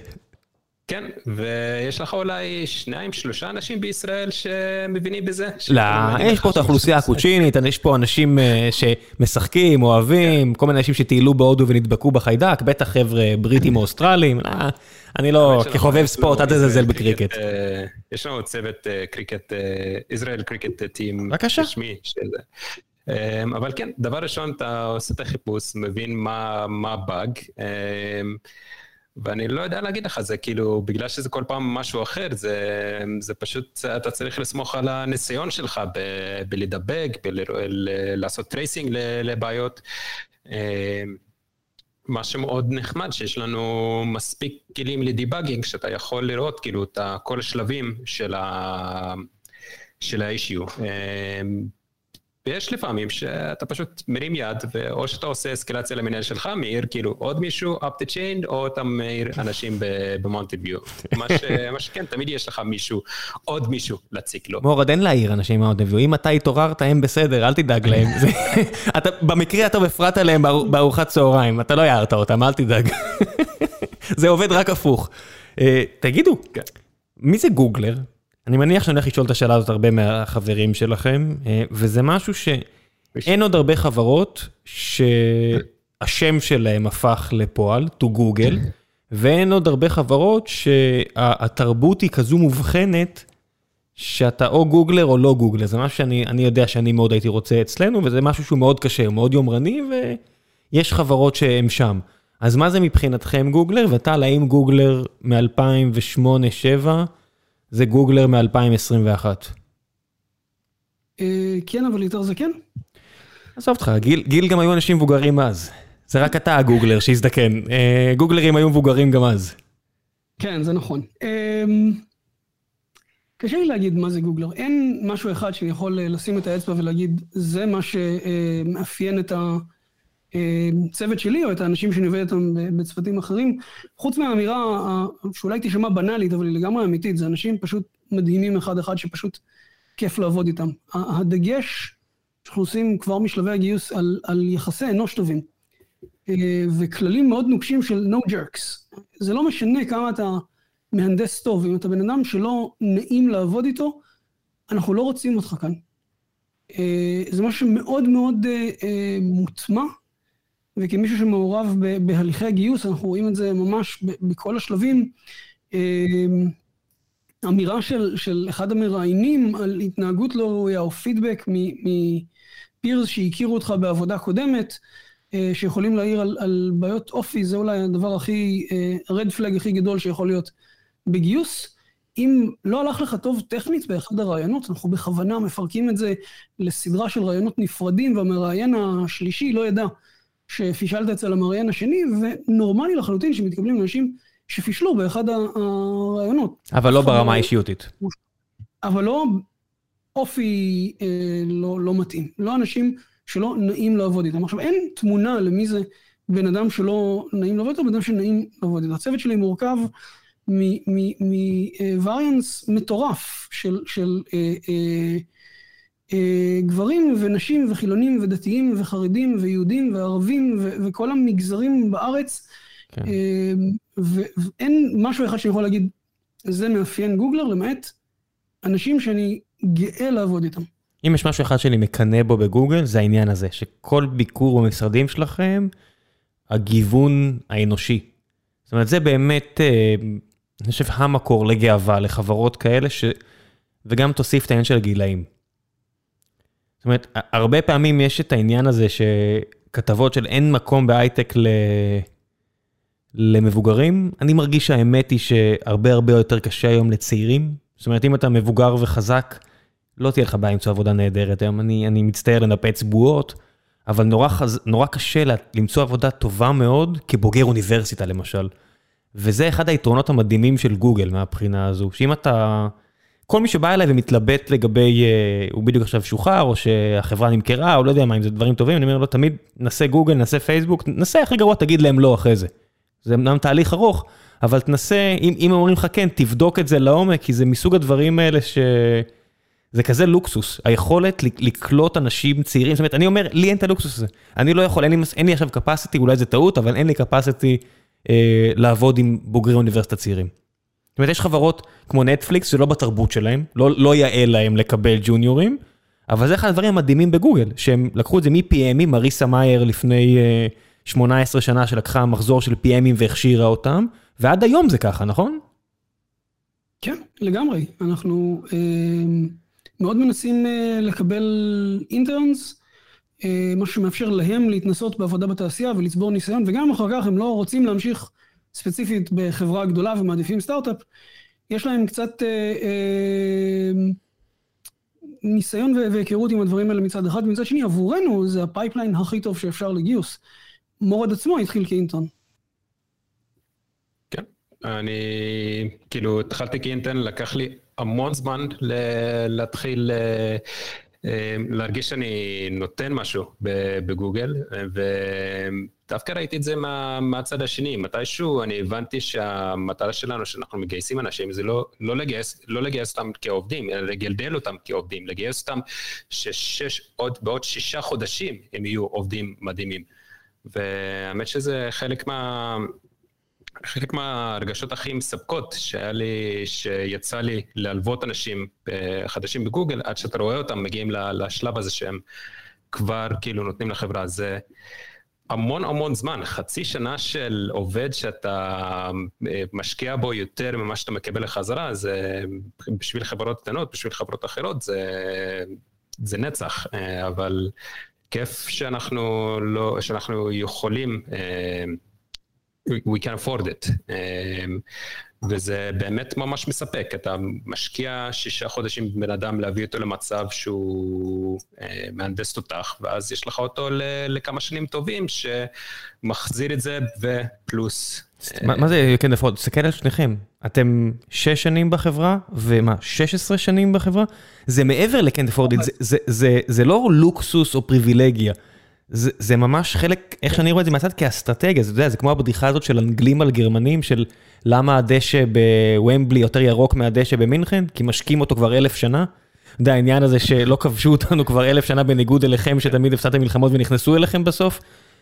כן, ויש לך אולי שניים, שלושה אנשים בישראל שמבינים בזה? לא, יש פה את האוכלוסייה הקוצ'ינית, יש פה אנשים אה, שמשחקים, אוהבים, כל מיני אנשים שטיילו בהודו ונדבקו בחיידק, בטח חבר'ה בריטים או אוסטרלים, לא, אני לא, כחובב ספורט, אל תזלזל בקריקט. אה, יש לנו צוות אה, cricket, ישראל cricket team, בבקשה. אבל כן, דבר ראשון, אתה עושה את החיפוש, מבין מה הבאג. ואני לא יודע להגיד לך, זה כאילו, בגלל שזה כל פעם משהו אחר, זה, זה פשוט, אתה צריך לסמוך על הניסיון שלך ב, בלדבק, לעשות tracing לבעיות. אה, מה שמאוד נחמד, שיש לנו מספיק כלים ל debugging, שאתה יכול לראות כאילו את כל השלבים של ה... של ה-issue. ויש לפעמים שאתה פשוט מרים יד, או שאתה עושה אסקלציה למנהל שלך, מעיר כאילו עוד מישהו up the chain, או אתה מעיר אנשים במונטביו. מה שכן, תמיד יש לך מישהו, עוד מישהו להציק לו. מורד, אין להעיר אנשים במונטביו. אם אתה התעוררת, הם בסדר, אל תדאג להם. במקרה הטוב הפרעת להם בארוחת צהריים, אתה לא הערת אותם, אל תדאג. זה עובד רק הפוך. אה, תגידו, כן. מי זה גוגלר? אני מניח שאני הולך לשאול את השאלה הזאת הרבה מהחברים שלכם, אה, וזה משהו שאין עוד הרבה חברות שהשם שלהם הפך לפועל, to Google, ואין עוד הרבה חברות שהתרבות היא כזו מובחנת, שאתה או גוגלר או לא גוגלר, זה משהו שאני יודע שאני מאוד הייתי רוצה אצלנו, וזה משהו שהוא מאוד קשה, הוא מאוד יומרני, ויש חברות שהן שם. אז מה זה מבחינתכם גוגלר? וטל, האם גוגלר מ-2008-2007, זה גוגלר מ-2021. אה, כן, אבל יותר זה כן. עזוב אותך, גיל גם היו אנשים מבוגרים אז. זה רק אתה הגוגלר שהזדקן. אה, גוגלרים היו מבוגרים גם אז. כן, זה נכון. אמ, קשה לי להגיד מה זה גוגלר. אין משהו אחד שאני יכול אה, לשים את האצבע ולהגיד, זה מה שמאפיין את ה... צוות שלי או את האנשים שאני עובד איתם בצוותים אחרים, חוץ מהאמירה שאולי תשמע בנאלית, אבל היא לגמרי אמיתית, זה אנשים פשוט מדהימים אחד-אחד שפשוט כיף לעבוד איתם. הדגש שאנחנו עושים כבר משלבי הגיוס על, על יחסי אנוש טובים, אה, וכללים מאוד נוקשים של no jerks. זה לא משנה כמה אתה מהנדס טוב, אם אתה בן אדם שלא נעים לעבוד איתו, אנחנו לא רוצים אותך כאן. אה, זה משהו שמאוד מאוד אה, מוטמע וכמישהו שמעורב בהליכי הגיוס, אנחנו רואים את זה ממש בכל השלבים. אמ, אמירה של, של אחד המראיינים על התנהגות לא ראויה או פידבק מפירס שהכירו אותך בעבודה קודמת, אה, שיכולים להעיר על, על בעיות אופי, זה אולי הדבר הכי, רד אה, פלאג הכי גדול שיכול להיות בגיוס. אם לא הלך לך טוב טכנית באחד הראיונות, אנחנו בכוונה מפרקים את זה לסדרה של ראיונות נפרדים, והמראיין השלישי לא ידע שפישלת אצל המראיין השני, ונורמלי לחלוטין שמתקבלים אנשים שפישלו באחד הראיונות. אבל לא ברמה האישיותית. אבל לא אופי אה, לא, לא מתאים. לא אנשים שלא נעים לעבוד איתם. עכשיו, אין תמונה למי זה בן אדם שלא נעים לעבוד איתו, בן אדם שנעים לעבוד איתו. הצוות שלי מורכב מווריאנס מטורף של, של אה, אה, אה, גברים ונשים וחילונים ודתיים וחרדים ויהודים וערבים וכל המגזרים בארץ. כן. אה, ואין משהו אחד שאני יכול להגיד, זה מאפיין גוגלר, למעט אנשים שאני גאה לעבוד איתם. אם יש משהו אחד שאני מקנא בו בגוגל, זה העניין הזה, שכל ביקור במשרדים שלכם, הגיוון האנושי. זאת אומרת, זה באמת, אה, אני חושב, המקור לגאווה לחברות כאלה, ש... וגם תוסיף את העניין של הגילאים. זאת אומרת, הרבה פעמים יש את העניין הזה שכתבות של אין מקום בהייטק ל... למבוגרים, אני מרגיש שהאמת היא שהרבה הרבה יותר קשה היום לצעירים. זאת אומרת, אם אתה מבוגר וחזק, לא תהיה לך בעיה למצוא עבודה נהדרת היום. אני, אני מצטער לנפץ בועות, אבל נורא, חז... נורא קשה למצוא עבודה טובה מאוד כבוגר אוניברסיטה למשל. וזה אחד היתרונות המדהימים של גוגל מהבחינה הזו, שאם אתה... כל מי שבא אליי ומתלבט לגבי, אה, הוא בדיוק עכשיו שוחרר, או שהחברה נמכרה, או לא יודע מה, אם זה דברים טובים, אני אומר לו, תמיד נסה גוגל, נסה פייסבוק, נסה הכי גרוע, תגיד להם לא אחרי זה. זה אמנם תהליך ארוך, אבל תנסה, אם, אם אומרים לך כן, תבדוק את זה לעומק, כי זה מסוג הדברים האלה ש... זה כזה לוקסוס, היכולת לקלוט אנשים צעירים, זאת אומרת, אני אומר, לי אין את הלוקסוס הזה. אני לא יכול, אין לי, אין לי עכשיו capacity, אולי זה טעות, אבל אין לי capacity אה, לעבוד עם בוגרי אוניברסיטה צעירים. אומרת, יש חברות כמו נטפליקס שלא בתרבות שלהם, לא, לא יאה להם לקבל ג'וניורים, אבל זה אחד הדברים המדהימים בגוגל, שהם לקחו את זה מ-PMים, מריסה מאייר לפני אה, 18 שנה שלקחה מחזור של PMים והכשירה אותם, ועד היום זה ככה, נכון? כן, לגמרי. אנחנו אה, מאוד מנסים אה, לקבל interns, אה, משהו שמאפשר להם להתנסות בעבודה בתעשייה ולצבור ניסיון, וגם אחר כך הם לא רוצים להמשיך ספציפית בחברה גדולה ומעדיפים סטארט-אפ, יש להם קצת אה, אה, ניסיון והיכרות עם הדברים האלה מצד אחד, ומצד שני עבורנו זה ה pipeline הכי טוב שאפשר לגיוס. מורד עצמו התחיל כ intern. כן, אני כאילו התחלתי כאינטרן, לקח לי המון זמן להתחיל אה, להרגיש שאני נותן משהו בגוגל, ודווקא ראיתי את זה מה, מהצד השני. מתישהו אני הבנתי שהמטרה שלנו, שאנחנו מגייסים אנשים, זה לא, לא, לגייס, לא לגייס אותם כעובדים, אלא לגלדל אותם כעובדים, לגייס אותם ששש, עוד, בעוד שישה חודשים הם יהיו עובדים מדהימים. והאמת שזה חלק מה... חלק מההרגשות הכי מספקות שהיה לי, שיצא לי להלוות אנשים אה, חדשים בגוגל, עד שאתה רואה אותם מגיעים לשלב הזה שהם כבר כאילו נותנים לחברה. זה המון המון זמן, חצי שנה של עובד שאתה אה, משקיע בו יותר ממה שאתה מקבל לחזרה, זה בשביל חברות קטנות, בשביל חברות אחרות, זה, זה נצח, אה, אבל כיף שאנחנו, לא, שאנחנו יכולים... we can afford it. Um, וזה באמת ממש מספק, אתה משקיע שישה חודשים בבן אדם להביא אותו למצב שהוא אה, מהנדס תותח, ואז יש לך אותו לכמה שנים טובים שמחזיר את זה ופלוס. מה, מה זה כן afford? תסתכל על שניכם, אתם שש שנים בחברה, ומה, 16 שנים בחברה? זה מעבר לכן afford it, זה, זה, זה, זה לא לוקסוס או פריבילגיה. זה, זה ממש חלק, איך שאני רואה את זה מהצד כאסטרטגיה, זה, זה כמו הבדיחה הזאת של אנגלים על גרמנים, של למה הדשא בוומבלי יותר ירוק מהדשא במינכן, כי משקים אותו כבר אלף שנה. אתה יודע, העניין הזה שלא כבשו אותנו כבר אלף שנה בניגוד אליכם, שתמיד הפסדתם מלחמות ונכנסו אליכם בסוף.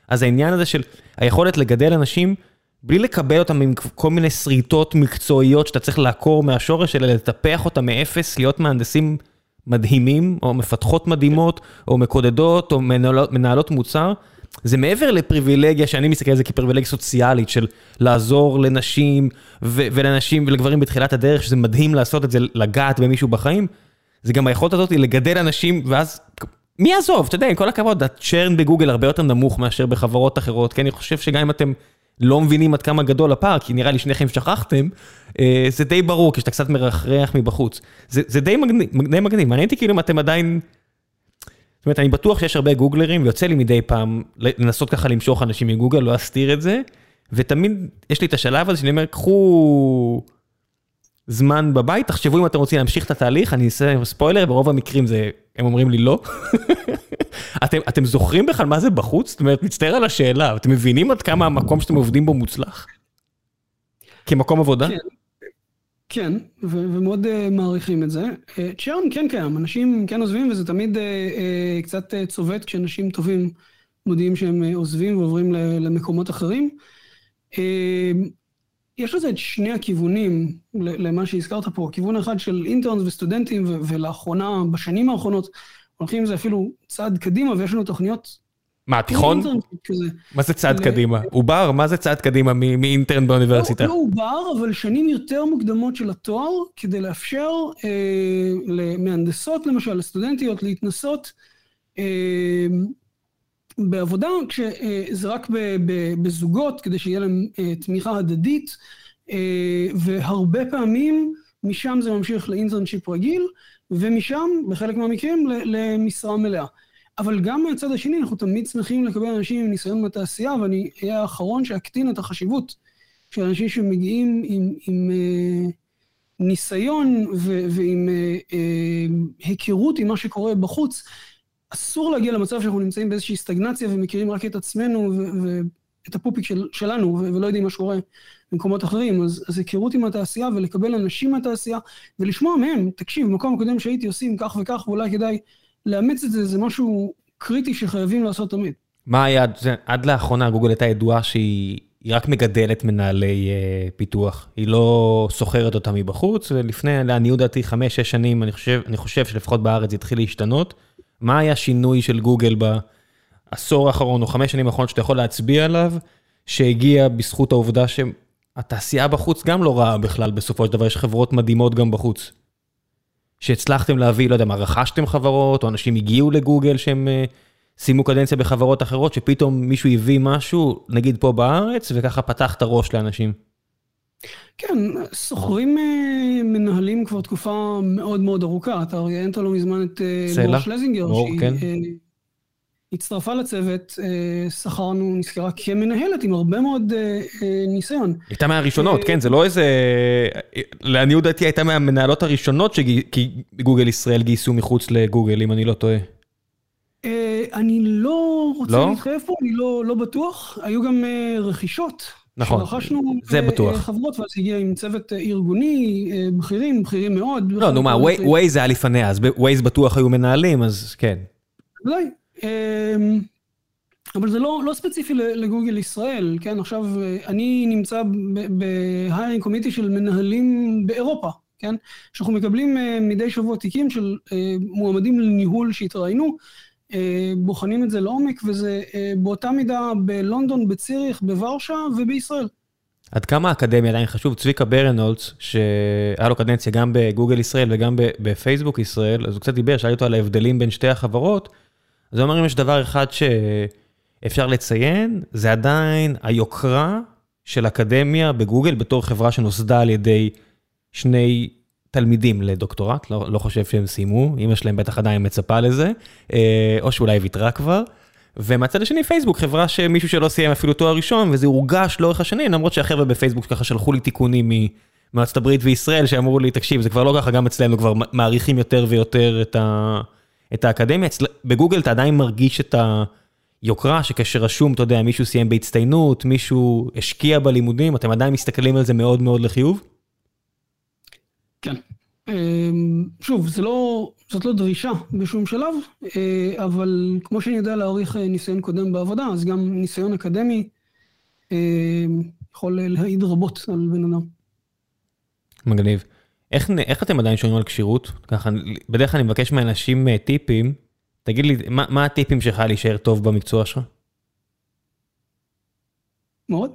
אז העניין הזה של היכולת לגדל אנשים, בלי לקבל אותם עם כל מיני שריטות מקצועיות שאתה צריך לעקור מהשורש, אלא לטפח אותם מאפס, להיות מהנדסים מדהימים, או מפתחות מדהימות, או מקודדות, או מנהלות, מנהלות מוצר, זה מעבר לפריבילגיה, שאני מסתכל על זה כפריבילגיה סוציאלית, של לעזור לנשים ולנשים ולגברים בתחילת הדרך, שזה מדהים לעשות את זה, לגעת במישהו בחיים, זה גם היכולת הזאת לגדל אנשים, ואז מי יעזוב? אתה יודע, עם כל הכבוד, הצ'רן בגוגל הרבה יותר נמוך מאשר בחברות אחרות, כי אני חושב שגם אם אתם לא מבינים עד כמה גדול הפער, כי נראה לי שניכם שכחתם, זה די ברור, כשאתה קצת מרחרח מבחוץ. זה, זה די מגניב, מעניין אותי כאילו אם אתם עדיין... זאת אומרת, אני בטוח שיש הרבה גוגלרים, ויוצא לי מדי פעם לנסות ככה למשוך אנשים מגוגל, לא אסתיר את זה, ותמיד יש לי את השלב הזה שאני אומר, קחו זמן בבית, תחשבו אם אתם רוצים להמשיך את התהליך, אני אעשה ספוילר, ברוב המקרים זה, הם אומרים לי לא. אתם, אתם זוכרים בכלל מה זה בחוץ? זאת אומרת, מצטער על השאלה, אתם מבינים עד כמה המקום שאתם עובדים בו מוצלח? כמקום עבודה? כן, כן ו- ומאוד uh, מעריכים את זה. Uh, צ'רן כן קיים, אנשים כן עוזבים, וזה תמיד uh, uh, קצת uh, צובט כשאנשים טובים מודיעים שהם uh, עוזבים ועוברים למקומות אחרים. Uh, יש לזה את שני הכיוונים למה שהזכרת פה, כיוון אחד של אינטרנס וסטודנטים, ו- ולאחרונה, בשנים האחרונות, הולכים עם זה אפילו צעד קדימה, ויש לנו תוכניות... מה, תיכון? מה זה צעד קדימה? עובר? מה זה צעד קדימה מאינטרן באוניברסיטה? לא עובר, אבל שנים יותר מוקדמות של התואר, כדי לאפשר אה, למהנדסות, למשל, לסטודנטיות, להתנסות אה, בעבודה, כשזה רק בזוגות, כדי שיהיה להם אה, תמיכה הדדית, והרבה פעמים משם זה ממשיך לאינטרנשיפ רגיל, ומשם, בחלק מהמקרים, למשרה מלאה. אבל גם מהצד השני, אנחנו תמיד שמחים לקבל אנשים עם ניסיון בתעשייה, ואני אהיה האחרון שאקטין את החשיבות של אנשים שמגיעים עם, עם אה, ניסיון ו, ועם אה, אה, היכרות עם מה שקורה בחוץ. אסור להגיע למצב שאנחנו נמצאים באיזושהי סטגנציה ומכירים רק את עצמנו ואת הפופיק של, שלנו, ולא יודעים מה שקורה במקומות אחרים, אז, אז היכרות עם התעשייה ולקבל אנשים מהתעשייה ולשמוע מהם, תקשיב, במקום הקודם שהייתי עושים כך וכך, ואולי כדאי לאמץ את זה, זה משהו קריטי שחייבים לעשות תמיד. מה היה, עד לאחרונה גוגל הייתה ידועה שהיא רק מגדלת מנהלי uh, פיתוח, היא לא סוחרת אותם מבחוץ, ולפני, לעניות דעתי, חמש-שש שנים, אני חושב, אני חושב שלפחות בארץ זה התחיל להשתנות. מה היה השינוי של גוגל בעשור האחרון או חמש שנים האחרונות שאתה יכול להצביע עליו, שהגיע בזכות העובדה התעשייה בחוץ גם לא רעה בכלל, בסופו של דבר יש חברות מדהימות גם בחוץ. שהצלחתם להביא, לא יודע מה, רכשתם חברות, או אנשים הגיעו לגוגל שהם uh, סיימו קדנציה בחברות אחרות, שפתאום מישהו הביא משהו, נגיד פה בארץ, וככה פתח את הראש לאנשים. כן, סוחרים uh, מנהלים כבר תקופה מאוד מאוד ארוכה. אתה ראיינת לא מזמן את uh, מור שלזינגר, שהיא... כן. הצטרפה לצוות, אה, שכרנו, נזכרה כמנהלת עם הרבה מאוד אה, אה, ניסיון. הייתה מהראשונות, כן, זה לא איזה... לעניות דעתי הייתה מהמנהלות הראשונות שגוגל ישראל גייסו מחוץ לגוגל, אם אני לא טועה. אני לא רוצה לא? להתחייב פה, אני לא, לא בטוח. היו גם רכישות. נכון, זה בטוח. חברות, ואז הגיע עם צוות ארגוני, בכירים, בכירים מאוד. לא, נו מה, ווייז היה לפניה, אז ווייז בטוח היו מנהלים, אז כן. בוודאי. אמ, אבל זה לא, לא ספציפי לגוגל ישראל, כן? עכשיו, אני נמצא בהיירינג קומיטי של מנהלים באירופה, כן? שאנחנו מקבלים אה, מדי שבוע תיקים של אה, מועמדים לניהול שהתראינו, אה, בוחנים את זה לעומק, וזה באותה מידה בלונדון, בציריך, בוורשה ובישראל. עד כמה האקדמיה עדיין חשוב? צביקה ברנולץ, שהיה לו קדנציה גם בגוגל ישראל וגם בפייסבוק ישראל, אז הוא קצת דיבר, שאלתי אותו על ההבדלים בין שתי החברות. זה אומר אם יש דבר אחד שאפשר לציין, זה עדיין היוקרה של אקדמיה בגוגל בתור חברה שנוסדה על ידי שני תלמידים לדוקטורט, לא, לא חושב שהם סיימו, אמא שלהם בטח עדיין מצפה לזה, אה, או שאולי ויתרה כבר. ומהצד השני פייסבוק, חברה שמישהו שלא סיים אפילו תואר ראשון, וזה הורגש לאורך השנים, למרות שהחבר'ה בפייסבוק ככה שלחו לי תיקונים מארצות הברית וישראל, שאמרו לי, תקשיב, זה כבר לא ככה, גם אצלנו כבר מעריכים יותר ויותר את ה... את האקדמיה, אצל... בגוגל אתה עדיין מרגיש את היוקרה, שכאשר רשום, אתה יודע, מישהו סיים בהצטיינות, מישהו השקיע בלימודים, אתם עדיין מסתכלים על זה מאוד מאוד לחיוב? כן. אמ, שוב, זה לא, זאת לא דרישה בשום שלב, אה, אבל כמו שאני יודע להעריך אה, ניסיון קודם בעבודה, אז גם ניסיון אקדמי אה, יכול להעיד רבות על בן אדם. מגניב. איך, איך אתם עדיין שומעים על כשירות? ככה, בדרך כלל אני מבקש מאנשים אה, טיפים, תגיד לי, מה, מה הטיפים שלך להישאר טוב במקצוע שלך? מאוד?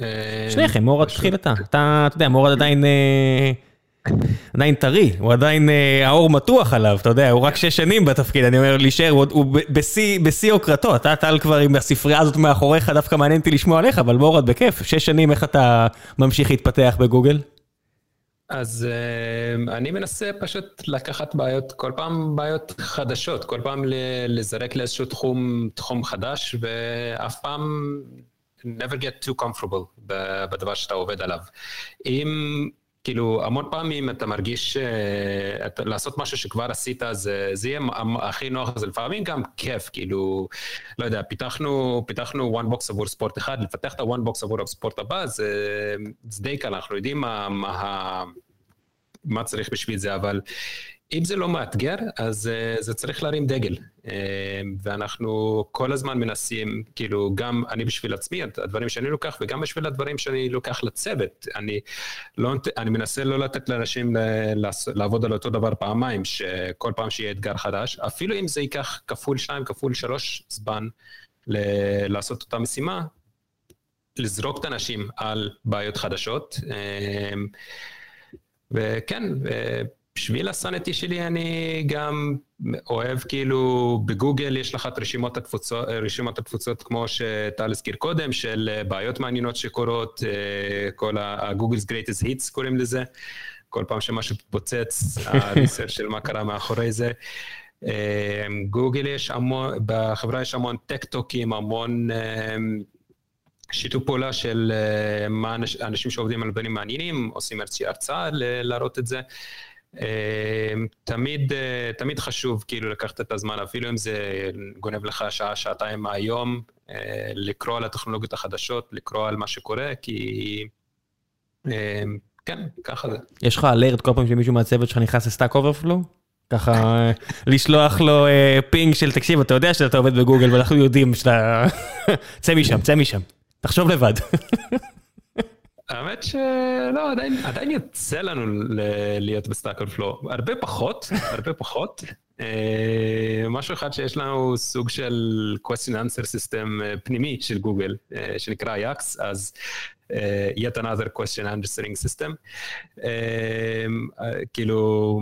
אה, שניכם, מורד תתחיל אתה. אתה, אתה יודע, מורד עדיין... אה, עדיין טרי, הוא עדיין, האור מתוח עליו, אתה יודע, הוא רק שש שנים בתפקיד, אני אומר, להישאר, הוא, בשיא יוקרתו, אתה טל כבר עם הספרייה הזאת מאחוריך, דווקא מעניין אותי לשמוע עליך, אבל מורד, בכיף, שש שנים, איך אתה ממשיך להתפתח בגוגל? אז uh, אני מנסה פשוט לקחת בעיות, כל פעם בעיות חדשות, כל פעם לזרק לאיזשהו תחום, תחום חדש, ואף פעם never get too comfortable בדבר שאתה עובד עליו. אם, כאילו, המון פעמים אתה מרגיש uh, אתה, לעשות משהו שכבר עשית, זה, זה יהיה המ- הכי נוח, זה לפעמים גם כיף, כאילו, לא יודע, פיתחנו, פיתחנו one box עבור ספורט אחד, לפתח את ה-one box עבור הספורט הבא, זה, זה די קל, אנחנו יודעים מה, מה, מה צריך בשביל זה, אבל אם זה לא מאתגר, אז uh, זה צריך להרים דגל. Uh, ואנחנו כל הזמן מנסים, כאילו, גם אני בשביל עצמי, הדברים שאני לוקח, וגם בשביל הדברים שאני לוקח לצוות. אני, לא, אני מנסה לא לתת לאנשים לעבוד על אותו דבר פעמיים, שכל פעם שיהיה אתגר חדש, אפילו אם זה ייקח כפול שתיים, כפול שלוש זמן ל, לעשות אותה משימה, לזרוק את האנשים על בעיות חדשות. Uh, וכן, בשביל הסנטי שלי אני גם אוהב כאילו בגוגל יש לך את רשימות התפוצות, רשימות התפוצות כמו שטל הזכיר קודם, של בעיות מעניינות שקורות, כל ה-Google's Greatest Hits קוראים לזה, כל פעם שמשהו פוצץ, הריסר של מה קרה מאחורי זה. גוגל יש המון, בחברה יש המון tech talk ים, המון... שיתוף פעולה של מה, אנש, אנשים שעובדים על דברים מעניינים, עושים הרצאה להראות את זה. Uh, תמיד, uh, תמיד חשוב כאילו לקחת את הזמן, אפילו אם זה גונב לך שעה, שעתיים מהיום, uh, לקרוא על הטכנולוגיות החדשות, לקרוא על מה שקורה, כי uh, כן, ככה זה. יש לך alert כל פעם שמישהו מהצוות שלך נכנס ל Stack Overflow? ככה לשלוח לו פינג של תקשיב, אתה יודע שאתה עובד בגוגל ואנחנו יודעים שאתה... צא משם, צא משם. תחשוב לבד. האמת שלא, עדיין, עדיין יוצא לנו להיות ב Stack Overflow. הרבה פחות, הרבה פחות. משהו אחד שיש לנו סוג של question answer system פנימי של גוגל, שנקרא YAQS, אז yet another question answering system. כאילו...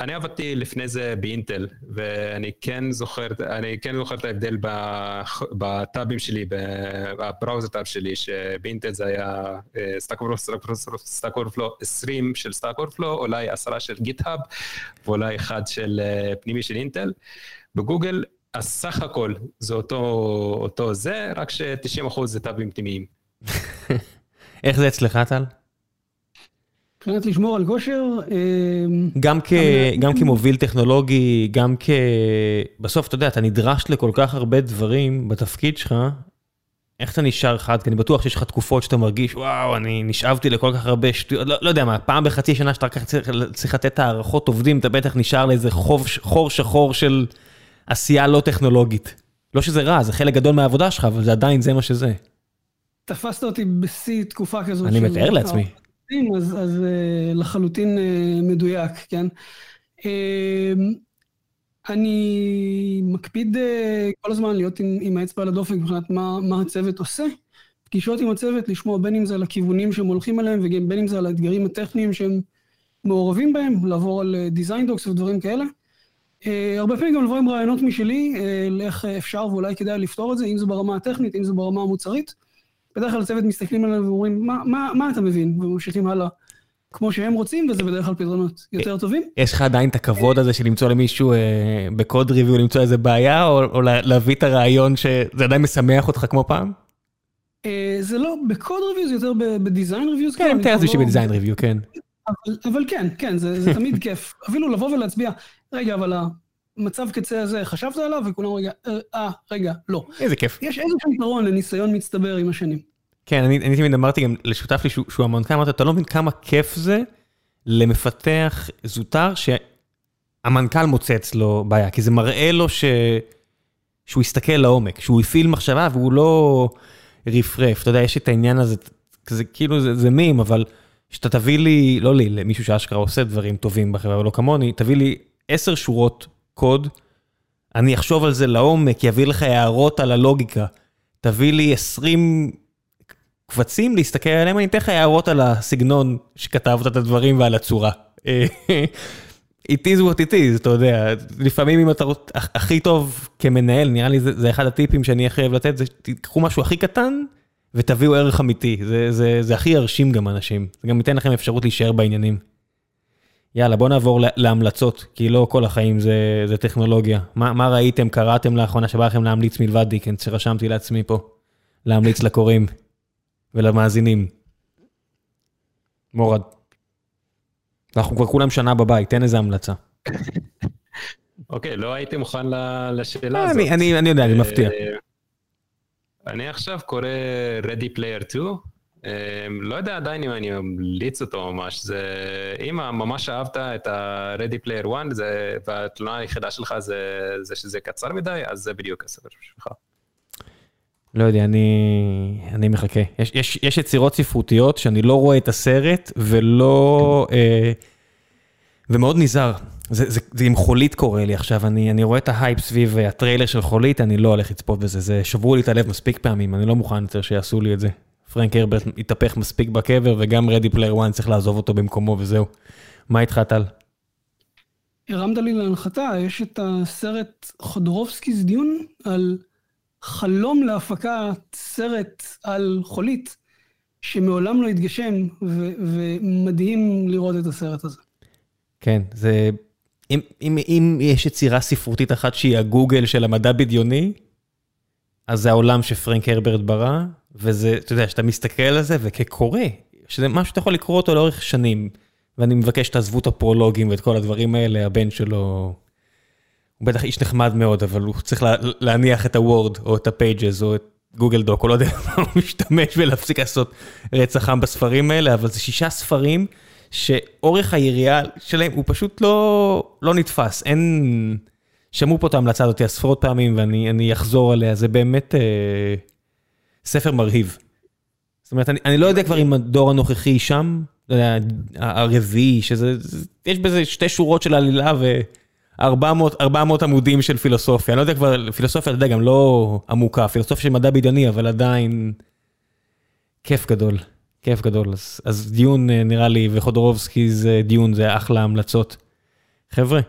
אני עבדתי לפני זה באינטל, ואני כן זוכר, אני כן זוכר את ההבדל בטאבים שלי, ב browser tab שלי, שבאינטל זה היה Stack Overflow, 20 של Stack Overflow, אולי 10 של GitHub, ואולי אחד של פנימי של אינטל. בגוגל, הסך הכל זה אותו, אותו זה, רק ש-90% זה טאבים פנימיים. איך זה אצלך, טל? מבחינת לשמור על כושר... גם, כ, גם כמוביל טכנולוגי, גם כ... בסוף, אתה יודע, אתה נדרש לכל כך הרבה דברים בתפקיד שלך, איך אתה נשאר חד? כי אני בטוח שיש לך תקופות שאתה מרגיש, וואו, אני נשאבתי לכל כך הרבה שטויות, לא, לא יודע מה, פעם בחצי שנה שאתה צריך, צריך לתת הערכות עובדים, אתה בטח נשאר לאיזה חוב, חור שחור של עשייה לא טכנולוגית. לא שזה רע, זה חלק גדול מהעבודה שלך, אבל זה עדיין זה מה שזה. תפסת אותי בשיא תקופה כזאת. אני מתאר לעצמי. אז, אז לחלוטין מדויק, כן? אני מקפיד כל הזמן להיות עם, עם האצבע על הדופק מבחינת מה, מה הצוות עושה. פגישות עם הצוות, לשמוע בין אם זה על הכיוונים שהם הולכים עליהם, ובין אם זה על האתגרים הטכניים שהם מעורבים בהם, לעבור על דיזיין דוקס ודברים כאלה. הרבה פעמים גם לבוא עם רעיונות משלי, לאיך אפשר ואולי כדאי לפתור את זה, אם זה ברמה הטכנית, אם זה ברמה המוצרית. בדרך כלל הצוות מסתכלים עליו ואומרים, מה, מה, מה אתה מבין? וממשיכים הלאה כמו שהם רוצים, וזה בדרך כלל פתרונות יותר טובים. יש לך עדיין את הכבוד הזה של למצוא למישהו אה, בקוד ריוויו, למצוא איזה בעיה, או, או להביא את הרעיון שזה עדיין משמח אותך כמו פעם? אה, זה לא, בקוד ריוויו זה יותר בדיזיין ריוויו. כן, אני מתאר לעצמי שבדיזיין ריוויו, כן. אבל, אבל כן, כן, זה, זה תמיד כיף. אפילו לבוא ולהצביע, רגע, אבל המצב קצה הזה, חשבת עליו? וכולם רגע, אה, רגע, לא. איזה כיף. יש איזשהו יתרון לניסיון מצטבר עם השנים. כן, אני, אני תמיד אמרתי גם לשותף לי שהוא, שהוא המנכ"ל, אמרתי, אתה לא מבין כמה כיף זה למפתח זוטר שהמנכ"ל מוצא אצלו בעיה, כי זה מראה לו ש... שהוא הסתכל לעומק, שהוא הפעיל מחשבה והוא לא רפרף, אתה יודע, יש את העניין הזה, זה כאילו, זה, זה מים, אבל שאתה תביא לי, לא לי, למישהו שאשכרה עושה דברים טובים בחברה, ולא כמוני, תביא לי עשר שורות קוד, אני אחשוב על זה לעומק, יביא לך הערות על הלוגיקה. תביא לי 20 קבצים להסתכל עליהם, אני אתן לך הערות על הסגנון שכתבת את הדברים ועל הצורה. it is what it is, אתה יודע, לפעמים אם אתה רוצה, הכי טוב כמנהל, נראה לי זה, זה אחד הטיפים שאני הכי אוהב לתת, זה תיקחו משהו הכי קטן ותביאו ערך אמיתי, זה, זה, זה הכי ירשים גם אנשים, זה גם ייתן לכם אפשרות להישאר בעניינים. יאללה, בוא נעבור להמלצות, כי לא כל החיים זה, זה טכנולוגיה. מה, מה ראיתם, קראתם לאחרונה שבא לכם להמליץ מלבד דיקנס, שרשמתי לעצמי פה, להמליץ לקוראים ולמאזינים. מורד. אנחנו כבר כולם שנה בבית, תן איזה המלצה. אוקיי, לא הייתי מוכן לשאלה אה, הזאת. אני יודע, אני מפתיע. אה, אני עכשיו קורא Ready Player 2. אה, לא יודע עדיין אם אני ממליץ אותו ממש, זה... אם ממש אהבת את ה-Ready Player 1, והתלונה היחידה שלך זה, זה שזה קצר מדי, אז זה בדיוק הספר שלך. לא יודע, אני, אני מחכה. יש, יש, יש יצירות ספרותיות שאני לא רואה את הסרט ולא... אה, ומאוד נזהר. זה, זה, זה עם חולית קורה לי עכשיו, אני, אני רואה את ההייפ סביב הטריילר של חולית, אני לא הולך לצפות בזה, זה שברו לי את הלב מספיק פעמים, אני לא מוכן יותר שיעשו לי את זה. פרנק הרברט התהפך מספיק בקבר, וגם Ready Player One צריך לעזוב אותו במקומו וזהו. מה איתך טל? הרמת לי להנחתה, יש את הסרט Jodorowsky's Dune על חלום להפקת סרט על חולית, שמעולם לא התגשם, ו- ומדהים לראות את הסרט הזה. כן, זה... אם, אם, אם יש יצירה ספרותית אחת שהיא הגוגל של המדע בדיוני, אז זה העולם שפרנק הרברט ברא, וזה, אתה יודע, שאתה מסתכל על זה, וכקורא, שזה משהו שאתה יכול לקרוא אותו לאורך שנים, ואני מבקש שתעזבו את הפרולוגים ואת כל הדברים האלה, הבן שלו הוא בטח איש נחמד מאוד, אבל הוא צריך לה, להניח את הוורד, או את הפייג'ז, או את גוגל דוק, או לא יודע מה הוא משתמש ולהפסיק לעשות רצח עם בספרים האלה, אבל זה שישה ספרים שאורך היריעה שלהם הוא פשוט לא, לא נתפס. אין... שמעו פה את ההמלצה הזאת עשרות פעמים, ואני אחזור עליה, זה באמת אה, ספר מרהיב. זאת אומרת, אני, אני לא יודע כבר אם הדור הנוכחי שם, הרביעי, שזה, יש בזה שתי שורות של עלילה ו... 400, 400 עמודים של פילוסופיה, אני לא יודע כבר, פילוסופיה, אתה יודע, גם לא עמוקה, פילוסופיה של מדע בדיוני, אבל עדיין כיף גדול, כיף גדול. אז, אז דיון אה, נראה לי, וחודרובסקי זה דיון, זה אחלה המלצות. חבר'ה,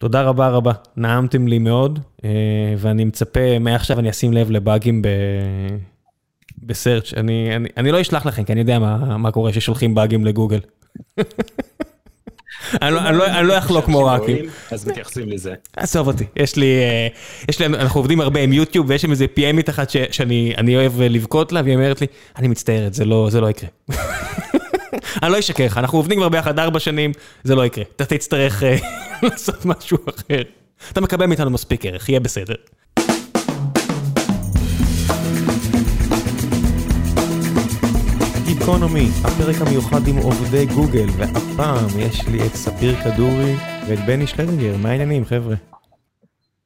תודה רבה רבה, נעמתם לי מאוד, אה, ואני מצפה, מעכשיו אני אשים לב לבאגים ב... בסרצ', אני, אני, אני לא אשלח לכם, כי אני יודע מה, מה קורה ששולחים באגים לגוגל. לא- לא- אני לא אחלוק כמו ראקי. אז מתייחסים לזה. עזוב אותי, יש לי, אה, יש לי, אנחנו עובדים הרבה עם יוטיוב ויש שם איזה PMית אחת שאני אוהב לבכות לה והיא אומרת לי, אני מצטערת, זה לא יקרה. אני לא אשקר לך, אנחנו עובדים כבר ביחד ארבע שנים, זה לא יקרה. אתה תצטרך אה, לעשות משהו אחר. אתה מקבל מאיתנו מספיק ערך, יהיה בסדר. גיקונומי, הפרק המיוחד עם עובדי גוגל, והפעם יש לי את ספיר כדורי ואת בני שלדינגר, מה העניינים חבר'ה?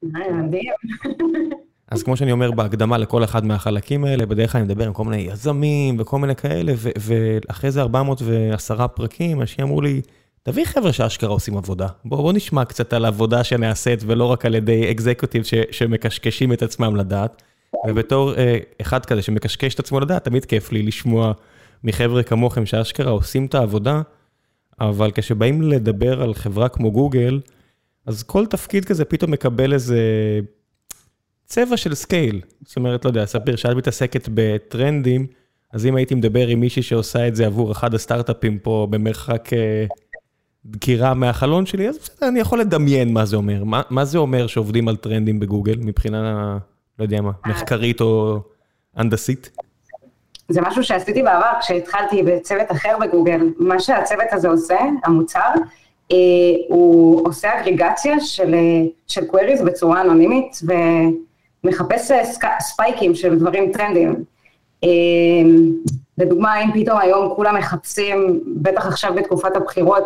אז כמו שאני אומר בהקדמה לכל אחד מהחלקים האלה, בדרך כלל אני מדבר עם כל מיני יזמים וכל מיני כאלה, ואחרי זה 410 פרקים, אנשים אמרו לי, תביא חבר'ה שאשכרה עושים עבודה. בואו בוא נשמע קצת על עבודה שנעשית, ולא רק על ידי אקזקוטיב שמקשקשים את עצמם לדעת. ובתור אה, אחד כזה שמקשקש את עצמו לדעת, תמיד כיף לי לשמוע מחבר'ה כמוכם שאשכרה עושים את העבודה, אבל כשבאים לדבר על חברה כמו גוגל, אז כל תפקיד כזה פתאום מקבל איזה צבע של scale. זאת אומרת, לא יודע, ספיר, שאת מתעסקת בטרנדים, אז אם הייתי מדבר עם מישהי שעושה את זה עבור אחד הסטארט-אפים פה במרחק אה, דקירה מהחלון שלי, אז בסדר, אני יכול לדמיין מה זה אומר. מה, מה זה אומר שעובדים על טרנדים בגוגל מבחינה, לא יודע מה, מחקרית או הנדסית? זה משהו שעשיתי בעבר כשהתחלתי בצוות אחר בגוגל. מה שהצוות הזה עושה, המוצר, אה, הוא עושה אגריגציה של, אה, של queries בצורה אנונימית ומחפש אה, ספ, ספייקים של דברים טרנדיים. אה, לדוגמה, אם פתאום היום כולם מחפשים, בטח עכשיו בתקופת הבחירות,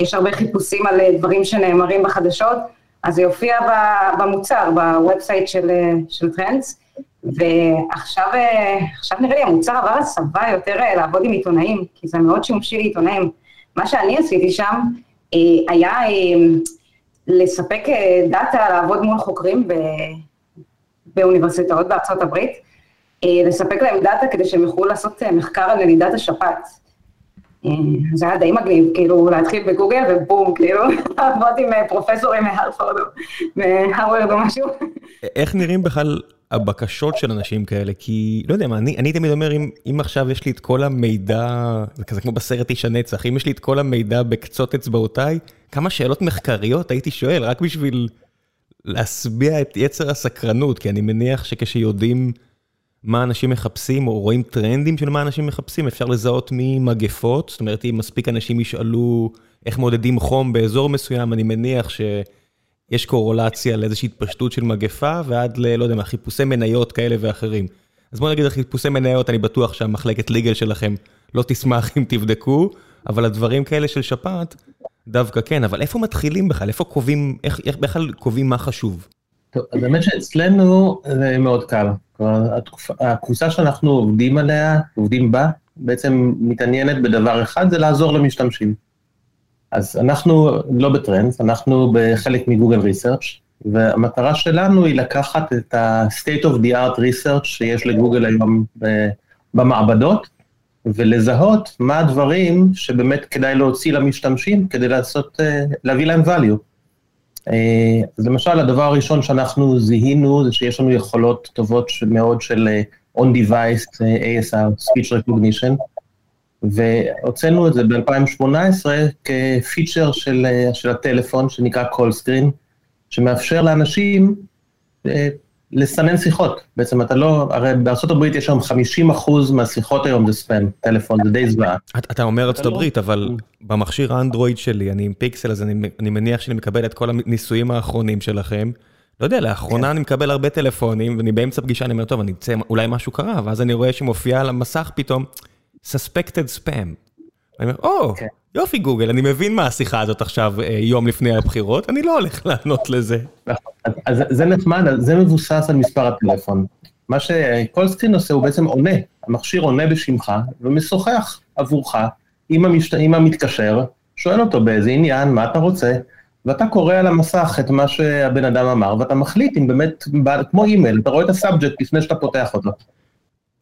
יש הרבה חיפושים על אה, דברים שנאמרים בחדשות, אז זה יופיע במוצר, ב website של, אה, של Trends. ועכשיו נראה לי המוצר עבר הסבה יותר אה, לעבוד עם עיתונאים, כי זה מאוד שימושי לעיתונאים. מה שאני עשיתי שם אה, היה אה, לספק דאטה, לעבוד מול חוקרים באוניברסיטאות בארצות הברית, לספק להם דאטה כדי שהם יוכלו לעשות מחקר על נדידת השפעת. זה היה די מגניב, כאילו להתחיל בגוגל ובום, כאילו לעבוד עם פרופסורים מהרוורד, מהרווארד או משהו. איך נראים בכלל הבקשות של אנשים כאלה? כי, לא יודע מה, אני, אני תמיד אומר, אם, אם עכשיו יש לי את כל המידע, זה כזה כמו בסרט איש הנצח, אם יש לי את כל המידע בקצות אצבעותיי, כמה שאלות מחקריות הייתי שואל, רק בשביל להשביע את יצר הסקרנות, כי אני מניח שכשיודעים מה אנשים מחפשים, או רואים טרנדים של מה אנשים מחפשים, אפשר לזהות ממגפות, זאת אומרת, אם מספיק אנשים ישאלו איך מודדים חום באזור מסוים, אני מניח ש... יש קורולציה לאיזושהי התפשטות של מגפה, ועד ל... לא יודע מה, חיפושי מניות כאלה ואחרים. אז בוא נגיד על חיפושי מניות, אני בטוח שהמחלקת ליגל שלכם לא תשמח אם תבדקו, אבל הדברים כאלה של שפעת, דווקא כן. אבל איפה מתחילים בכלל? איפה קובעים, איך, איך בכלל קובעים מה חשוב? טוב, אז האמת שאצלנו זה מאוד קל. הקבוצה שאנחנו עובדים עליה, עובדים בה, בעצם מתעניינת בדבר אחד, זה לעזור למשתמשים. אז אנחנו לא בטרנדס, אנחנו בחלק מגוגל ריסרצ' והמטרה שלנו היא לקחת את ה-state of the art research שיש לגוגל היום במעבדות, ולזהות מה הדברים שבאמת כדאי להוציא למשתמשים כדי לעשות, אה, להביא להם value. אה, אז למשל, הדבר הראשון שאנחנו זיהינו זה שיש לנו יכולות טובות מאוד של אה, on-device ASR, Speech Recognition, והוצאנו את זה ב-2018 כפיצ'ר של, של הטלפון שנקרא call screen, שמאפשר לאנשים לסנן שיחות. בעצם אתה לא, הרי בארה"ב יש היום 50 אחוז מהשיחות היום זה ספאם, טלפון, זה די זוועה. אתה אומר הברית, לא... אבל במכשיר האנדרואיד שלי, אני עם פיקסל, אז אני, אני מניח שאני מקבל את כל הניסויים האחרונים שלכם. לא יודע, לאחרונה כן. אני מקבל הרבה טלפונים, ואני באמצע פגישה, אני אומר, טוב, אני אצא, אולי משהו קרה, ואז אני רואה שמופיע על המסך פתאום. suspected spam. אני אומר, או, כן. יופי גוגל, אני מבין מה השיחה הזאת עכשיו אה, יום לפני הבחירות, אני לא הולך לענות לזה. נכון, אז זה נחמד, זה מבוסס על מספר הטלפון. מה ש Call Screen עושה, הוא בעצם עונה, המכשיר עונה בשמך ומשוחח עבורך עם, המשת... עם המתקשר, שואל אותו באיזה עניין, מה אתה רוצה, ואתה קורא על המסך את מה שהבן אדם אמר, ואתה מחליט אם באמת, כמו אימייל, אתה רואה את ה subject לפני שאתה פותח אותו.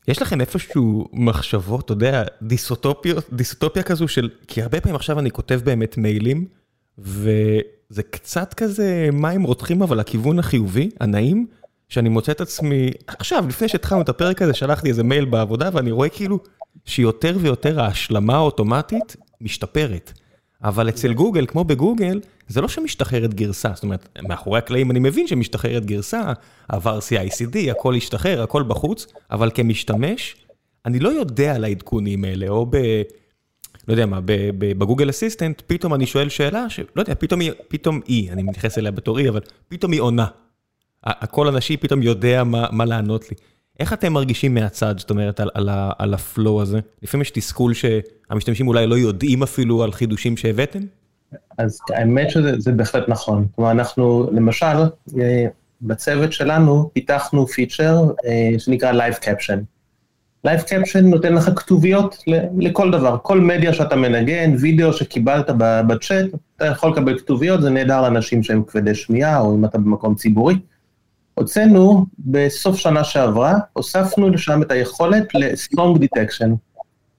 יש לכם איפשהו מחשבות, אתה יודע, דיסוטופיות, דיסוטופיה כזו של, כי הרבה פעמים עכשיו אני כותב באמת מיילים, וזה קצת כזה מים רותחים, אבל לכיוון החיובי, הנעים, שאני מוצא את עצמי, עכשיו, לפני שהתחלנו את הפרק הזה, שלחתי איזה מייל בעבודה, ואני רואה כאילו שיותר ויותר ההשלמה האוטומטית משתפרת. אבל אצל גוגל, כמו בגוגל, זה לא שמשתחררת גרסה, זאת אומרת, מאחורי הקלעים אני מבין שמשתחררת גרסה, עבר CICD, הכל השתחרר, הכל בחוץ, אבל כמשתמש, אני לא יודע על העדכונים האלה, או ב... לא יודע מה, בגוגל אסיסטנט, פתאום אני שואל שאלה שלא יודע, פתאום היא, פתאום היא, אני מתייחס אליה בתור היא, אבל פתאום היא עונה. הקול הנשי פתאום יודע מה, מה לענות לי. איך אתם מרגישים מהצד, זאת אומרת, על, על, על הפלואו הזה? לפעמים יש תסכול שהמשתמשים אולי לא יודעים אפילו על חידושים שהבאתם? אז האמת שזה בהחלט נכון. כלומר, אנחנו, למשל, אה, בצוות שלנו פיתחנו פיצ'ר אה, שנקרא Live Caption. Live Caption נותן לך כתוביות לכל דבר, כל מדיה שאתה מנגן, וידאו שקיבלת בצ'אט, אתה יכול לקבל כתוביות, זה נהדר לאנשים שהם כבדי שמיעה, או אם אתה במקום ציבורי. הוצאנו בסוף שנה שעברה, הוספנו לשם את היכולת ל-Song Detection.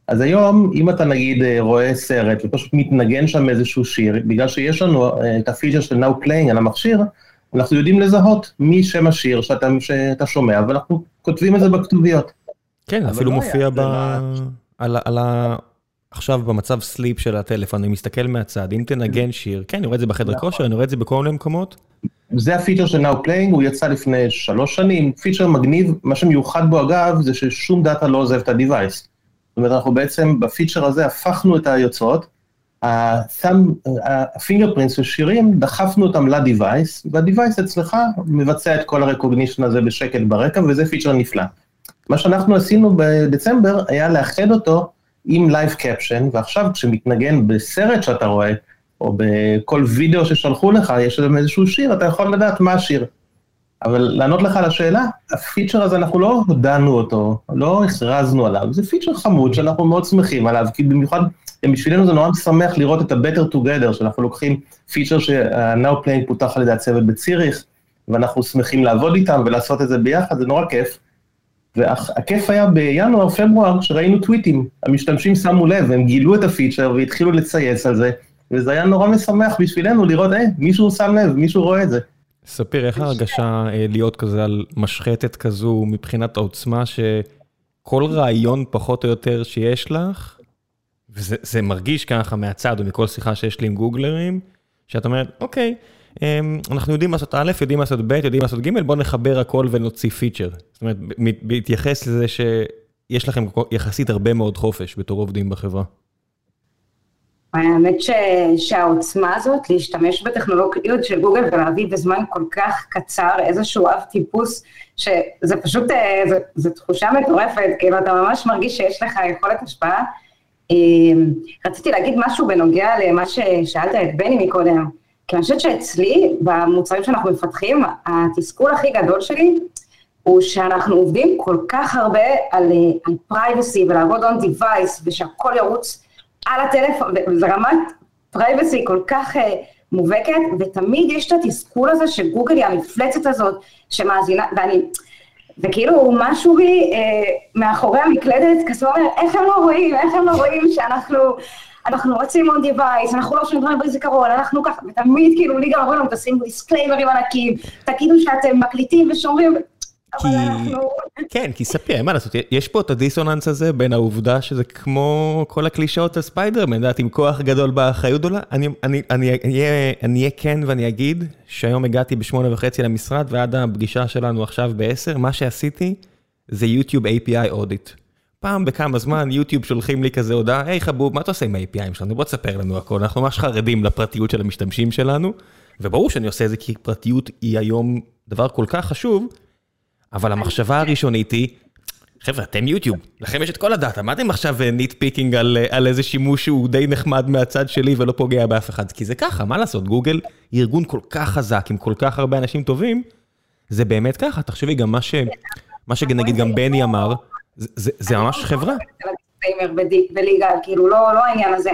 אז היום, אם אתה נגיד אה, רואה סרט ופשוט מתנגן שם איזשהו שיר, בגלל שיש לנו אה, את הפיצ'ר של Now Playing על המכשיר, אנחנו יודעים לזהות מה שם השיר שאתה, שאתה שומע, ואנחנו כותבים את זה בכתוביות. כן, אפילו לא מופיע ב... על, על ה... עכשיו במצב sleep של הטלפון, אני מסתכל מהצד, אם תנגן שיר, כן, אני רואה את זה בחדר כושר, אני רואה את זה בכל מיני מקומות. זה הפיצ'ר של Now Playing, הוא יצא לפני שלוש שנים, פיצ'ר מגניב, מה שמיוחד בו אגב, זה ששום דאטה לא עוזב את ה-Device. זאת אומרת, אנחנו בעצם בפיצ'ר הזה הפכנו את היוצרות, ה fingerprint של שירים, דחפנו אותם ל-Device, וה-Device אצלך מבצע את כל ה recognition הזה בשקט ברקע, וזה פיצ'ר נפלא. מה שאנחנו עשינו בדצמבר היה לאחד אותו עם Live Caption, ועכשיו כשמתנגן בסרט שאתה רואה, או בכל וידאו ששלחו לך, יש שם איזשהו שיר, אתה יכול לדעת מה השיר. אבל לענות לך על השאלה, הפיצ'ר הזה, אנחנו לא הודענו אותו, לא הכרזנו עליו, זה פיצ'ר חמוד שאנחנו מאוד שמחים עליו, כי במיוחד, בשבילנו זה נורא משמח לראות את ה-Better Together, שאנחנו לוקחים פיצ'ר שה-Now Playing פותח על ידי הצוות בציריך, ואנחנו שמחים לעבוד איתם ולעשות את זה ביחד, זה נורא כיף. והכיף היה בינואר, פברואר, כשראינו טוויטים. המשתמשים שמו לב, הם גילו את הפיצ'ר והתחילו לצייץ על זה, וזה היה נורא משמח בשבילנו לראות, אה, מישהו שם לב, מישהו רואה את זה. ספיר, איך ההרגשה אה, להיות כזה על משחטת כזו מבחינת העוצמה שכל רעיון פחות או יותר שיש לך, וזה מרגיש ככה מהצד או מכל שיחה שיש לי עם גוגלרים, שאת אומרת, אוקיי, אמ, אנחנו יודעים לעשות א', יודעים לעשות ב', יודעים לעשות ג', בואו נחבר הכל ונוציא פיצ'ר. זאת אומרת, בהתייחס לזה שיש לכם יחסית הרבה מאוד חופש בתור עובדים בחברה. האמת ש... שהעוצמה הזאת, להשתמש בטכנולוגיות של גוגל ולהביא בזמן כל כך קצר איזשהו אב טיפוס, שזה פשוט, אה, זו תחושה מטורפת, כאילו אתה ממש מרגיש שיש לך יכולת השפעה. אמ, רציתי להגיד משהו בנוגע למה ששאלת את בני מקודם, כי אני חושבת שאצלי, במוצרים שאנחנו מפתחים, התסכול הכי גדול שלי הוא שאנחנו עובדים כל כך הרבה על, על privacy ולעבוד on device ושהכול ירוץ על הטלפון, וזה רמת privacy כל כך uh, מובהקת, ותמיד יש את התסכול הזה שגוגל היא המפלצת הזאת שמאזינה, ואני, וכאילו משהו בי אה, מאחורי המקלדת כזה אומר, איך הם לא רואים, איך הם לא רואים שאנחנו, אנחנו רצים on device, אנחנו לא שומרים דברים בזיכרון, אנחנו ככה, ותמיד כאילו לי גם אומרים לנו, תשימו disclaimer ים ענקים, תגידו שאתם מקליטים ושומרים, כי... כן, כי ספיר, מה לעשות, יש פה את הדיסוננס הזה בין העובדה שזה כמו כל הקלישאות על ספיידרמן, יודעת, עם כוח גדול באחריות גדולה. אני אהיה כן ואני אגיד שהיום הגעתי בשמונה וחצי למשרד ועד הפגישה שלנו עכשיו בעשר, מה שעשיתי זה יוטיוב API audit. פעם בכמה זמן יוטיוב שולחים לי כזה הודעה, היי חבוב, מה אתה עושה עם ה-API שלנו? בוא תספר לנו הכל, אנחנו ממש חרדים לפרטיות של המשתמשים שלנו, וברור שאני עושה את זה כי פרטיות היא היום דבר כל כך חשוב, אבל המחשבה הראשונית היא, חבר'ה, אתם יוטיוב, לכם יש את כל הדאטה, מה אתם עכשיו אה, picking על, אה, על איזה שימוש שהוא די נחמד מהצד שלי ולא פוגע באף אחד? כי זה ככה, מה לעשות, גוגל היא ארגון כל כך חזק, עם כל כך הרבה אנשים טובים, זה באמת ככה, תחשבי גם מה ש... מה שנגיד גם בני אמר, זה, זה ממש חברה. בליגה, כאילו, לא, לא העניין הזה.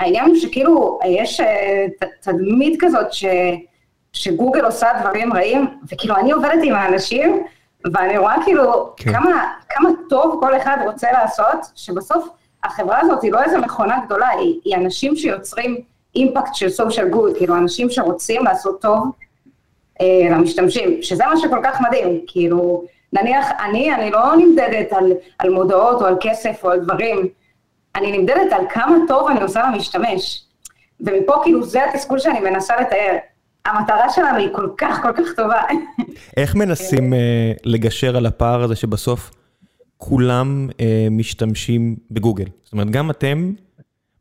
העניין הוא שכאילו, יש אה, תדמית כזאת ש, שגוגל עושה דברים רעים, וכאילו, אני עובדת עם האנשים, ואני רואה כאילו כן. כמה, כמה טוב כל אחד רוצה לעשות, שבסוף החברה הזאת היא לא איזה מכונה גדולה, היא, היא אנשים שיוצרים אימפקט של סושיאל גוד, כאילו אנשים שרוצים לעשות טוב אה, למשתמשים, שזה מה שכל כך מדהים, כאילו, נניח אני, אני לא נמדדת על, על מודעות או על כסף או על דברים, אני נמדדת על כמה טוב אני עושה למשתמש, ומפה כאילו זה התסכול שאני מנסה לתאר. המטרה שלנו היא כל כך כל כך טובה. איך מנסים uh, לגשר על הפער הזה שבסוף כולם uh, משתמשים בגוגל? זאת אומרת, גם אתם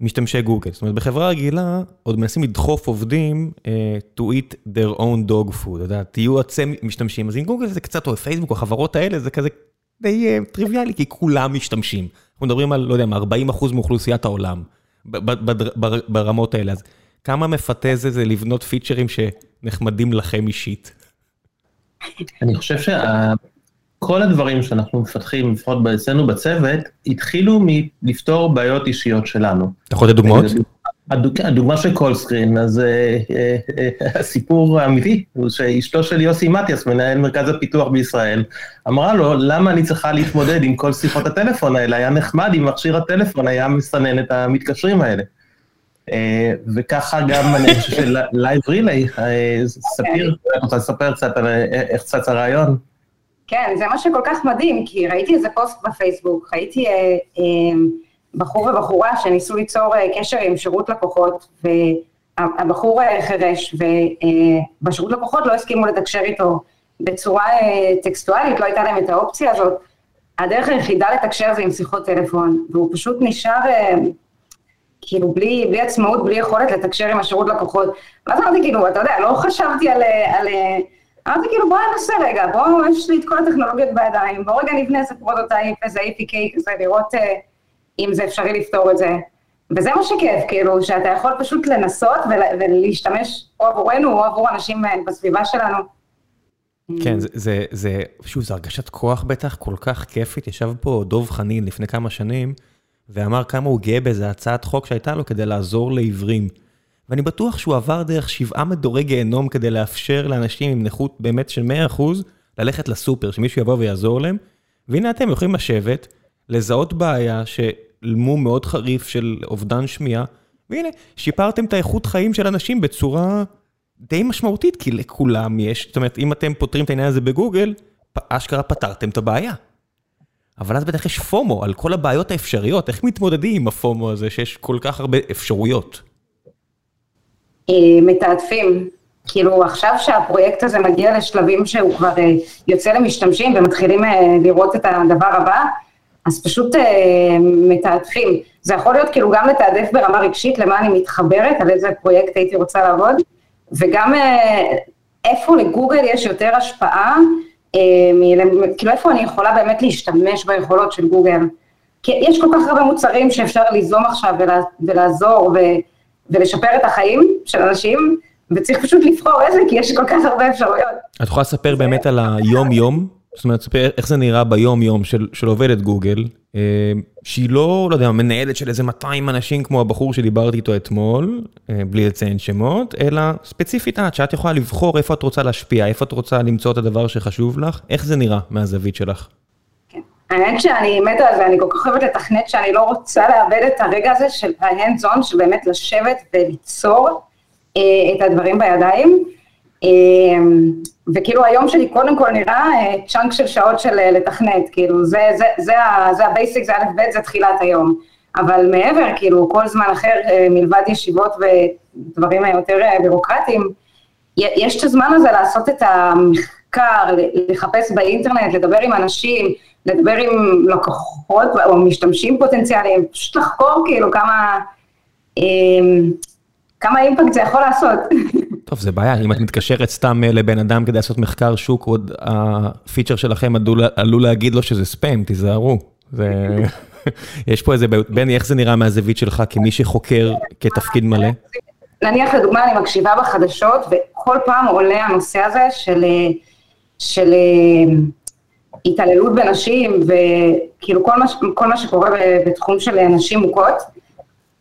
משתמשי גוגל. זאת אומרת, בחברה רגילה עוד מנסים לדחוף עובדים uh, to eat their own dog food, אתה יודע, תהיו עצי משתמשים. אז עם גוגל זה קצת, או פייסבוק, או החברות האלה, זה כזה די uh, טריוויאלי, כי כולם משתמשים. אנחנו מדברים על, לא יודע, 40% מאוכלוסיית העולם ברמות האלה. אז כמה מפתה זה זה לבנות פיצ'רים שנחמדים לכם אישית? אני חושב שכל הדברים שאנחנו מפתחים, לפחות אצלנו בצוות, התחילו מלפתור בעיות אישיות שלנו. אתה יכול לתת דוגמאות? הדוגמה של כל סקרין, אז אה, אה, אה, הסיפור האמיתי הוא שאשתו של יוסי מטיאס, מנהל מרכז הפיתוח בישראל, אמרה לו, למה אני צריכה להתמודד עם כל שיחות הטלפון האלה? היה נחמד אם מכשיר הטלפון היה מסנן את המתקשרים האלה. אה, וככה גם אני חושב שלייב רילי, אה, ספיר, את רוצה לספר קצת על אה, איך צץ הרעיון? כן, זה מה שכל כך מדהים, כי ראיתי איזה פוסט בפייסבוק, ראיתי אה, אה, בחור ובחורה שניסו ליצור אה, קשר עם שירות לקוחות, והבחור אה, חירש, ובשירות אה, לקוחות לא הסכימו לתקשר איתו בצורה אה, טקסטואלית, לא הייתה להם את האופציה הזאת. הדרך היחידה לתקשר זה עם שיחות טלפון, והוא פשוט נשאר... אה, כאילו בלי, בלי עצמאות, בלי יכולת לתקשר עם השירות לקוחות. ואז אמרתי כאילו, אתה יודע, לא חשבתי על... על אמרתי כאילו, בוא ננסה רגע, בוא, יש לי את כל הטכנולוגיות בידיים, בוא רגע נבנה איזה prototype, איזה APK כזה, לראות אה, אם זה אפשרי לפתור את זה. וזה מה שכיף, כאילו, שאתה יכול פשוט לנסות ולהשתמש או עבורנו או עבור אנשים אה, בסביבה שלנו. כן, זה, זה, זה, שוב, זו הרגשת כוח בטח כל כך כיפית. ישב פה דוב חנין לפני כמה שנים, ואמר כמה הוא גאה באיזה הצעת חוק שהייתה לו כדי לעזור לעיוורים. ואני בטוח שהוא עבר דרך שבעה מדורי גיהנום כדי לאפשר לאנשים עם נכות באמת של 100% ללכת לסופר, שמישהו יבוא ויעזור להם. והנה אתם יכולים לשבת, לזהות בעיה שלמו מאוד חריף של אובדן שמיעה, והנה, שיפרתם את האיכות חיים של אנשים בצורה די משמעותית, כי לכולם יש, זאת אומרת, אם אתם פותרים את העניין הזה בגוגל, אשכרה פתרתם את הבעיה. אבל אז בטח יש פומו על כל הבעיות האפשריות, איך מתמודדים עם הפומו הזה שיש כל כך הרבה אפשרויות? אה, מתעדפים. כאילו עכשיו שהפרויקט הזה מגיע לשלבים שהוא כבר אה, יוצא למשתמשים ומתחילים אה, לראות את הדבר הבא, אז פשוט מתעדפים. זה יכול להיות כאילו גם לתעדף ברמה רגשית למה אני מתחברת, על איזה פרויקט הייתי רוצה לעבוד, וגם איפה לגוגל יש יותר השפעה כאילו איפה אני יכולה באמת להשתמש ביכולות של גוגל. כי יש כל כך הרבה מוצרים שאפשר ליזום עכשיו ולעזור ולשפר את החיים של אנשים, וצריך פשוט לבחור איזה, כי יש כל כך הרבה אפשרויות. את יכולה לספר באמת על היום-יום? זאת אומרת, ספר איך זה נראה ביום-יום של, של עובדת גוגל, אה, שהיא לא, לא יודע, מנהלת של איזה 200 אנשים כמו הבחור שדיברתי איתו אתמול, אה, בלי לציין שמות, אלא ספציפית את, שאת יכולה לבחור איפה את רוצה להשפיע, איפה את רוצה למצוא את הדבר שחשוב לך, איך זה נראה מהזווית שלך? כן. האמת שאני מתה על זה, אני כל כך אוהבת לתכנת שאני לא רוצה לאבד את הרגע הזה של ה hands on, של באמת לשבת וליצור אה, את הדברים בידיים. אמ, וכאילו היום שלי קודם כל נראה chunk אה, של שעות של אה, לתכנת, כאילו זה, זה, זה, זה ה basic, זה א' ב', זה תחילת היום. אבל מעבר, כאילו כל זמן אחר אה, מלבד ישיבות ודברים היותר בירוקרטיים, יש את הזמן הזה לעשות את המחקר, לחפש באינטרנט, לדבר עם אנשים, לדבר עם לקוחות או משתמשים פוטנציאליים, פשוט לחקור כאילו כמה, כמה אימפקט זה יכול לעשות. טוב, זה בעיה, אם את מתקשרת סתם אה, לבן אדם כדי לעשות מחקר שוק, עוד הפיצ'ר שלכם עלול להגיד לו שזה ספאם, תיזהרו. יש פה איזה בעיות. בני, איך זה נראה מהזווית שלך כמי שחוקר כתפקיד מלא? נניח לדוגמה, אני מקשיבה בחדשות, וכל פעם עולה הנושא הזה של, של אה, התעללות בנשים, וכאילו כל מה, כל מה שקורה בתחום של נשים מוכות,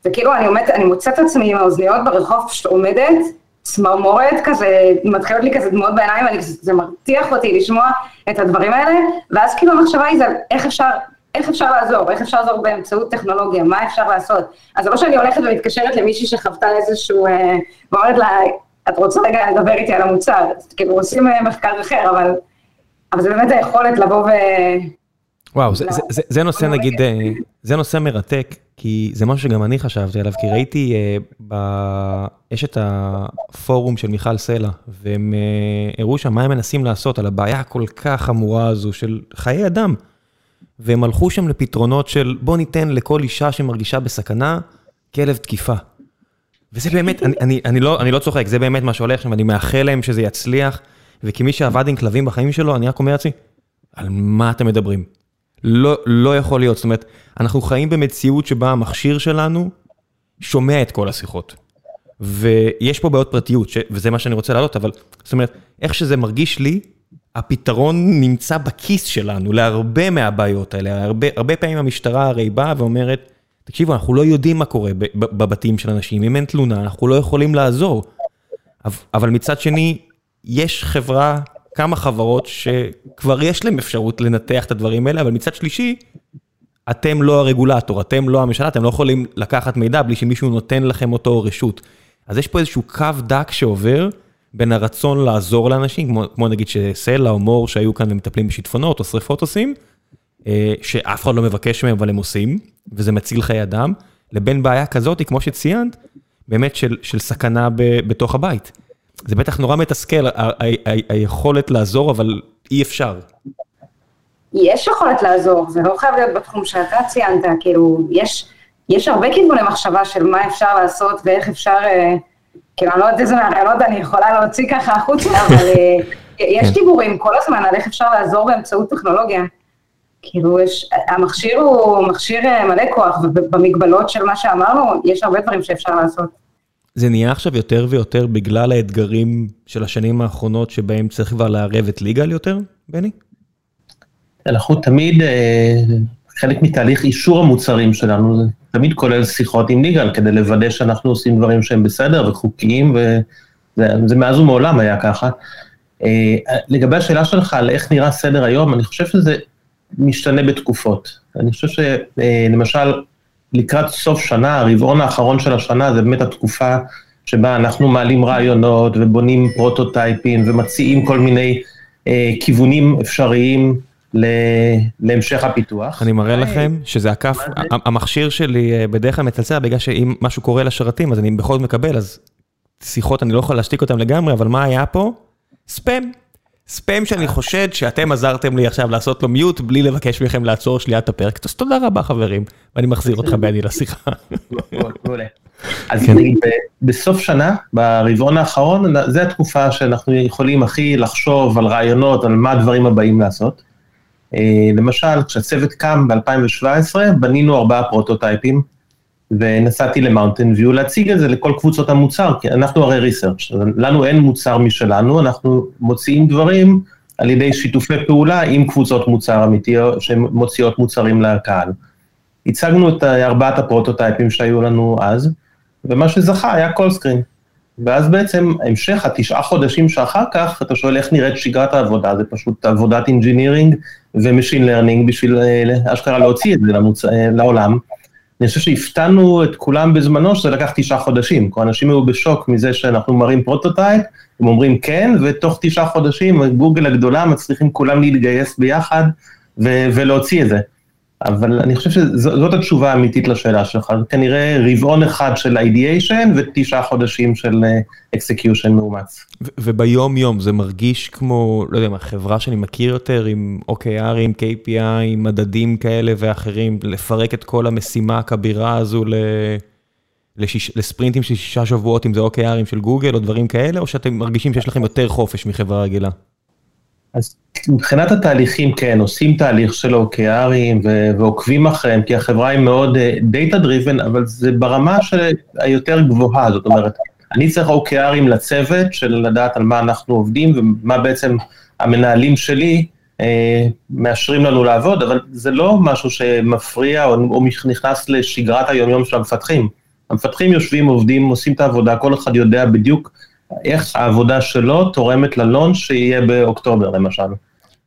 וכאילו אני, עומד, אני מוצאת את עצמי עם האוזניות ברחוב, פשוט עומדת, צמרמורת כזה, מתחילות לי כזה דמעות בעיניים, ואני, זה מרתיח אותי לשמוע את הדברים האלה, ואז כאילו המחשבה היא זה איך אפשר, איך אפשר לעזור, איך אפשר לעזור באמצעות טכנולוגיה, מה אפשר לעשות. אז זה לא שאני הולכת ומתקשרת למישהי שחוותה איזשהו, אה, ואומרת לה, את רוצה רגע לדבר איתי על המוצר, כאילו עושים אה, מחקר אחר, אבל, אבל זה באמת היכולת לבוא ו... וואו, זה, זה, זה, זה נושא נגיד, אה, זה נושא מרתק, כי זה משהו שגם אני חשבתי עליו, כי ראיתי, אה, ב... יש את הפורום של מיכל סלע, והם אה, הראו שם מה הם מנסים לעשות על הבעיה הכל כך חמורה הזו של חיי אדם. והם הלכו שם לפתרונות של בוא ניתן לכל אישה שמרגישה בסכנה, כלב תקיפה. וזה באמת, אני, אני, אני, לא, אני לא צוחק, זה באמת מה שהולך שם, אני מאחל להם שזה יצליח, וכמי שעבד עם כלבים בחיים שלו, אני רק אומר לעצמי, על מה אתם מדברים? לא, לא יכול להיות, זאת אומרת, אנחנו חיים במציאות שבה המכשיר שלנו שומע את כל השיחות. ויש פה בעיות פרטיות, ש... וזה מה שאני רוצה להעלות, אבל זאת אומרת, איך שזה מרגיש לי, הפתרון נמצא בכיס שלנו להרבה מהבעיות האלה. הרבה, הרבה פעמים המשטרה הרי באה ואומרת, תקשיבו, אנחנו לא יודעים מה קורה בבתים של אנשים, אם אין תלונה, אנחנו לא יכולים לעזור. אבל מצד שני, יש חברה כמה חברות שכבר יש להם אפשרות לנתח את הדברים האלה, אבל מצד שלישי, אתם לא הרגולטור, אתם לא הממשלה, אתם לא יכולים לקחת מידע בלי שמישהו נותן לכם אותו רשות. אז יש פה איזשהו קו דק שעובר בין הרצון לעזור לאנשים, כמו, כמו נגיד שסלע או מור שהיו כאן ומטפלים בשיטפונות או שריפות עושים, אה, שאף אחד לא מבקש מהם אבל הם עושים, וזה מציל חיי אדם, לבין בעיה כזאת, כמו שציינת, באמת של, של סכנה ב, בתוך הבית. זה בטח נורא מתסכל, היכולת לעזור, אבל אי אפשר. יש יכולת לעזור, זה לא חייב להיות בתחום שאתה ציינת, כאילו, יש, יש הרבה כיווני מחשבה של מה אפשר לעשות ואיך אפשר, אה, כאילו, אני לא יודעת איזה מהרעיונות אני יכולה להוציא ככה החוצה, אבל אה, יש כן. דיבורים כל הזמן על איך אפשר לעזור באמצעות טכנולוגיה. כאילו, יש, המכשיר הוא מכשיר אה, מלא כוח, ובמגבלות של מה שאמרנו, יש הרבה דברים שאפשר לעשות. זה נהיה עכשיו יותר ויותר בגלל האתגרים של השנים האחרונות שבהם צריך כבר לערב את ליגל יותר, בני? אנחנו תמיד, אה, חלק מתהליך אישור המוצרים שלנו, זה תמיד כולל שיחות עם ליגל כדי לוודא שאנחנו עושים דברים שהם בסדר וחוקיים, וזה מאז ומעולם היה ככה. אה, לגבי השאלה שלך על איך נראה סדר היום, אני חושב שזה משתנה בתקופות. אני חושב שלמשל, לקראת סוף שנה, הרבעון האחרון של השנה, זה באמת התקופה שבה אנחנו מעלים רעיונות ובונים פרוטוטייפים ומציעים כל מיני אה, כיוונים אפשריים להמשך הפיתוח. אני מראה לכם שזה הכף, המכשיר שלי אה, בדרך כלל מצלצל בגלל שאם משהו קורה לשרתים אז אני בכל זאת מקבל, אז שיחות אני לא יכול להשתיק אותם לגמרי, אבל מה היה פה? ספאם. ספאם שאני חושד שאתם עזרתם לי עכשיו לעשות לו מיוט בלי לבקש מכם לעצור שנייה את הפרק, אז תודה רבה חברים, ואני מחזיר אותך בני לשיחה. מעולה. אז כן. בסוף שנה, ברבעון האחרון, זו התקופה שאנחנו יכולים הכי לחשוב על רעיונות, על מה הדברים הבאים לעשות. אה, למשל, כשהצוות קם ב-2017, בנינו ארבעה פרוטוטייפים, ונסעתי למאונטן ויו להציג את זה לכל קבוצות המוצר, כי אנחנו הרי research, לנו אין מוצר משלנו, אנחנו מוציאים דברים על ידי שיתופי פעולה עם קבוצות מוצר אמיתיות שמוציאות מוצרים לקהל. הצגנו את ארבעת הפרוטוטייפים שהיו לנו אז, ומה שזכה היה Call Screen. ואז בעצם המשך התשעה חודשים שאחר כך, אתה שואל איך נראית שגרת העבודה, זה פשוט עבודת engineering ו machine learning בשביל אה, אשכרה להוציא את זה למוצ... אה, לעולם. אני חושב שהפתענו את כולם בזמנו שזה לקח תשעה חודשים, כל אנשים היו בשוק מזה שאנחנו מראים prototype, הם אומרים כן, ותוך תשעה חודשים גוגל הגדולה מצליחים כולם להתגייס ביחד ו- ולהוציא את זה. אבל אני חושב שזאת התשובה האמיתית לשאלה שלך, כנראה רבעון אחד של ideation ותשעה חודשים של אה, execution מאומץ. וביום יום זה מרגיש כמו, לא יודע מה, חברה שאני מכיר יותר עם OKR, עם KPI, עם מדדים כאלה ואחרים, לפרק את כל המשימה הכבירה הזו ל... לשיש, לספרינטים של שישה שבועות, אם זה OKRים של גוגל או דברים כאלה, או שאתם מרגישים שיש לכם יותר חופש מחברה רגילה? אז מבחינת התהליכים, כן, עושים תהליך של OKRים ועוקבים אחריהם, כי החברה היא מאוד uh, data driven, אבל זה ברמה של היותר גבוהה, זאת אומרת, אני צריך OKRים לצוות של לדעת על מה אנחנו עובדים ומה בעצם המנהלים שלי uh, מאשרים לנו לעבוד, אבל זה לא משהו שמפריע או, או נכנס לשגרת היומיום של המפתחים. המפתחים יושבים, עובדים, עושים את העבודה, כל אחד יודע בדיוק איך העבודה שלו תורמת ללונץ' שיהיה באוקטובר למשל.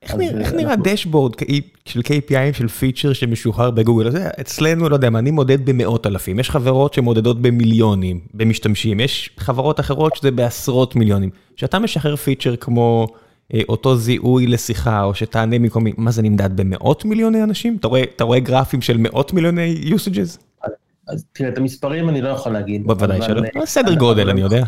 איך אה, נראה דשבורד של KPI של פיצ'ר שמשוחרר בגוגל? אצלנו, לא יודע מה, אני מודד במאות אלפים, יש חברות שמודדות במיליונים, במשתמשים, יש חברות אחרות שזה בעשרות מיליונים. כשאתה משחרר פיצ'ר כמו אה, אותו זיהוי לשיחה, או שתענה מקומי, מה זה נמדד במאות מיליוני אנשים? אתה רואה גרפים של מאות מיליוני usages? אז תראה, את המספרים אני לא יכול להגיד. בוודאי שלא, אה, סדר גודל, אני יודע.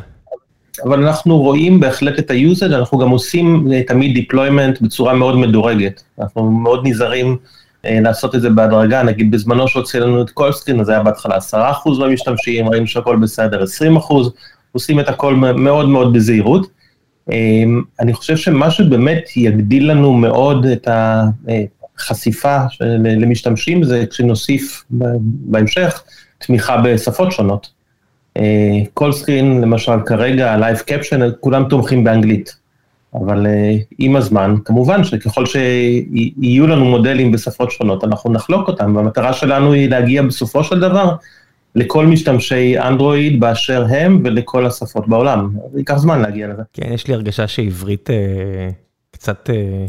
אבל אנחנו רואים בהחלט את ה-usage, אנחנו גם עושים אה, תמיד deployment בצורה מאוד מדורגת. אנחנו מאוד נזהרים אה, לעשות את זה בהדרגה, נגיד בזמנו שהוציא לנו את קולסקרין, אז היה בהתחלה 10% מהמשתמשים, ראינו שהכל בסדר 20%, עושים את הכל מאוד מאוד בזהירות. אה, אני חושב שמה שבאמת יגדיל לנו מאוד את החשיפה למשתמשים זה כשנוסיף בהמשך תמיכה בשפות שונות. Call אה, Screen, למשל כרגע, Live Caption, כולם תומכים באנגלית. אבל אה, עם הזמן, כמובן שככל שיהיו לנו מודלים בשפות שונות, אנחנו נחלוק אותם, והמטרה שלנו היא להגיע בסופו של דבר לכל משתמשי אנדרואיד באשר הם ולכל השפות בעולם. זה ייקח זמן להגיע לזה. כן, יש לי הרגשה שעברית אה, קצת... אה...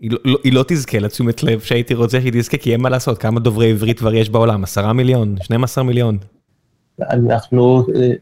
היא לא, היא לא תזכה לתשומת לב שהייתי רוצה שהיא תזכה, כי אין מה לעשות, כמה דוברי עברית כבר יש בעולם? עשרה מיליון? 12 מיליון? אנחנו, אה,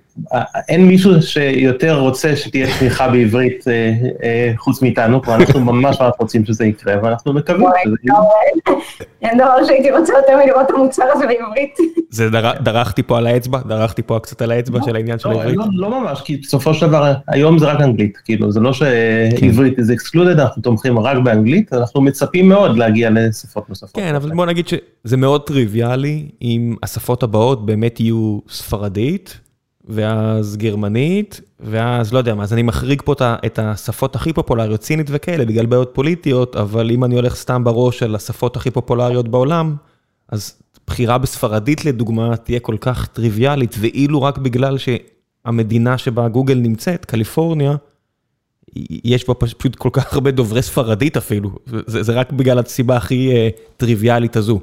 אין מישהו שיותר רוצה שתהיה תמיכה בעברית אה, אה, חוץ מאיתנו, כבר אנחנו ממש ממש רוצים שזה יקרה, ואנחנו מקווים שזה יקרה. אין דבר שהייתי רוצה יותר מלראות את המוצר הזה בעברית. זה דרכתי פה על האצבע? דרכתי פה קצת על האצבע של העניין של העברית? לא, לא ממש, כי בסופו של דבר, היום זה רק אנגלית, כאילו, זה לא שעברית זה excluded, אנחנו תומכים רק באנגלית, אנחנו מצפים מאוד להגיע לשפות נוספות. כן, אבל בוא נגיד שזה מאוד טריוויאלי, אם השפות הבאות באמת יהיו ספרדית, ואז גרמנית, ואז לא יודע מה, אז אני מחריג פה את השפות הכי פופולריות, סינית וכאלה, בגלל בעיות פוליטיות, אבל אם אני הולך סתם בראש על השפות הכי פופולריות בעולם, אז בחירה בספרדית לדוגמה תהיה כל כך טריוויאלית, ואילו רק בגלל שהמדינה שבה גוגל נמצאת, קליפורניה, יש בה פשוט כל כך הרבה דוברי ספרדית אפילו, זה, זה רק בגלל הסיבה הכי uh, טריוויאלית הזו.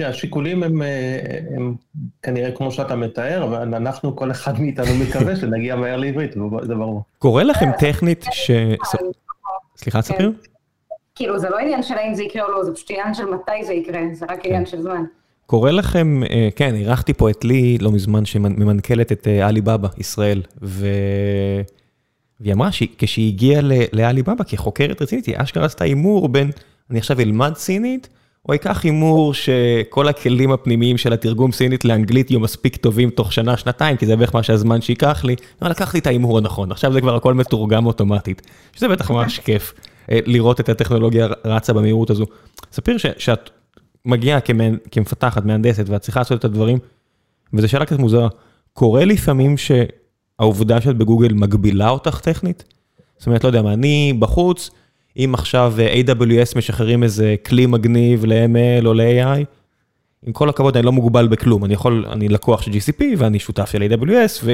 תראה, השיקולים הם, אה, הם כנראה כמו שאתה מתאר, אבל אנחנו, כל אחד מאיתנו מקווה שנגיע מהר לעברית, זה ברור. קורה לכם טכנית ש... סליחה, ספיר? כאילו, זה לא עניין של האם זה יקרה או לא, זה פשוט עניין של מתי זה יקרה, זה רק עניין של זמן. קורה לכם, אה, כן, אירחתי פה את לי לא מזמן, שממנכלת את אה, עלי בבא, ישראל, ו... והיא אמרה שכשהיא הגיעה לעלי בבא כחוקרת רצינית, היא אשכרה עשתה הימור בין, אני עכשיו אלמד סינית, או אקח הימור שכל הכלים הפנימיים של התרגום סינית לאנגלית יהיו מספיק טובים תוך שנה, שנתיים, כי זה בערך מה שהזמן שייקח לי, אבל לקחתי את ההימור הנכון, עכשיו זה כבר הכל מתורגם אוטומטית, שזה בטח ממש כיף אה, לראות את הטכנולוגיה רצה במהירות הזו. ספיר שאת מגיעה כמפתחת, מהנדסת, ואת צריכה לעשות את הדברים, וזו שאלה קצת מוזרה, קורה לפעמים שהעובדה שאת בגוגל מגבילה אותך טכנית? זאת אומרת, לא יודע מה, אני בחוץ, אם עכשיו אה, AWS משחררים איזה כלי מגניב ל-ML או ל-AI, עם כל הכבוד אני לא מוגבל בכלום, אני יכול, אני לקוח של GCP ואני שותף של AWS,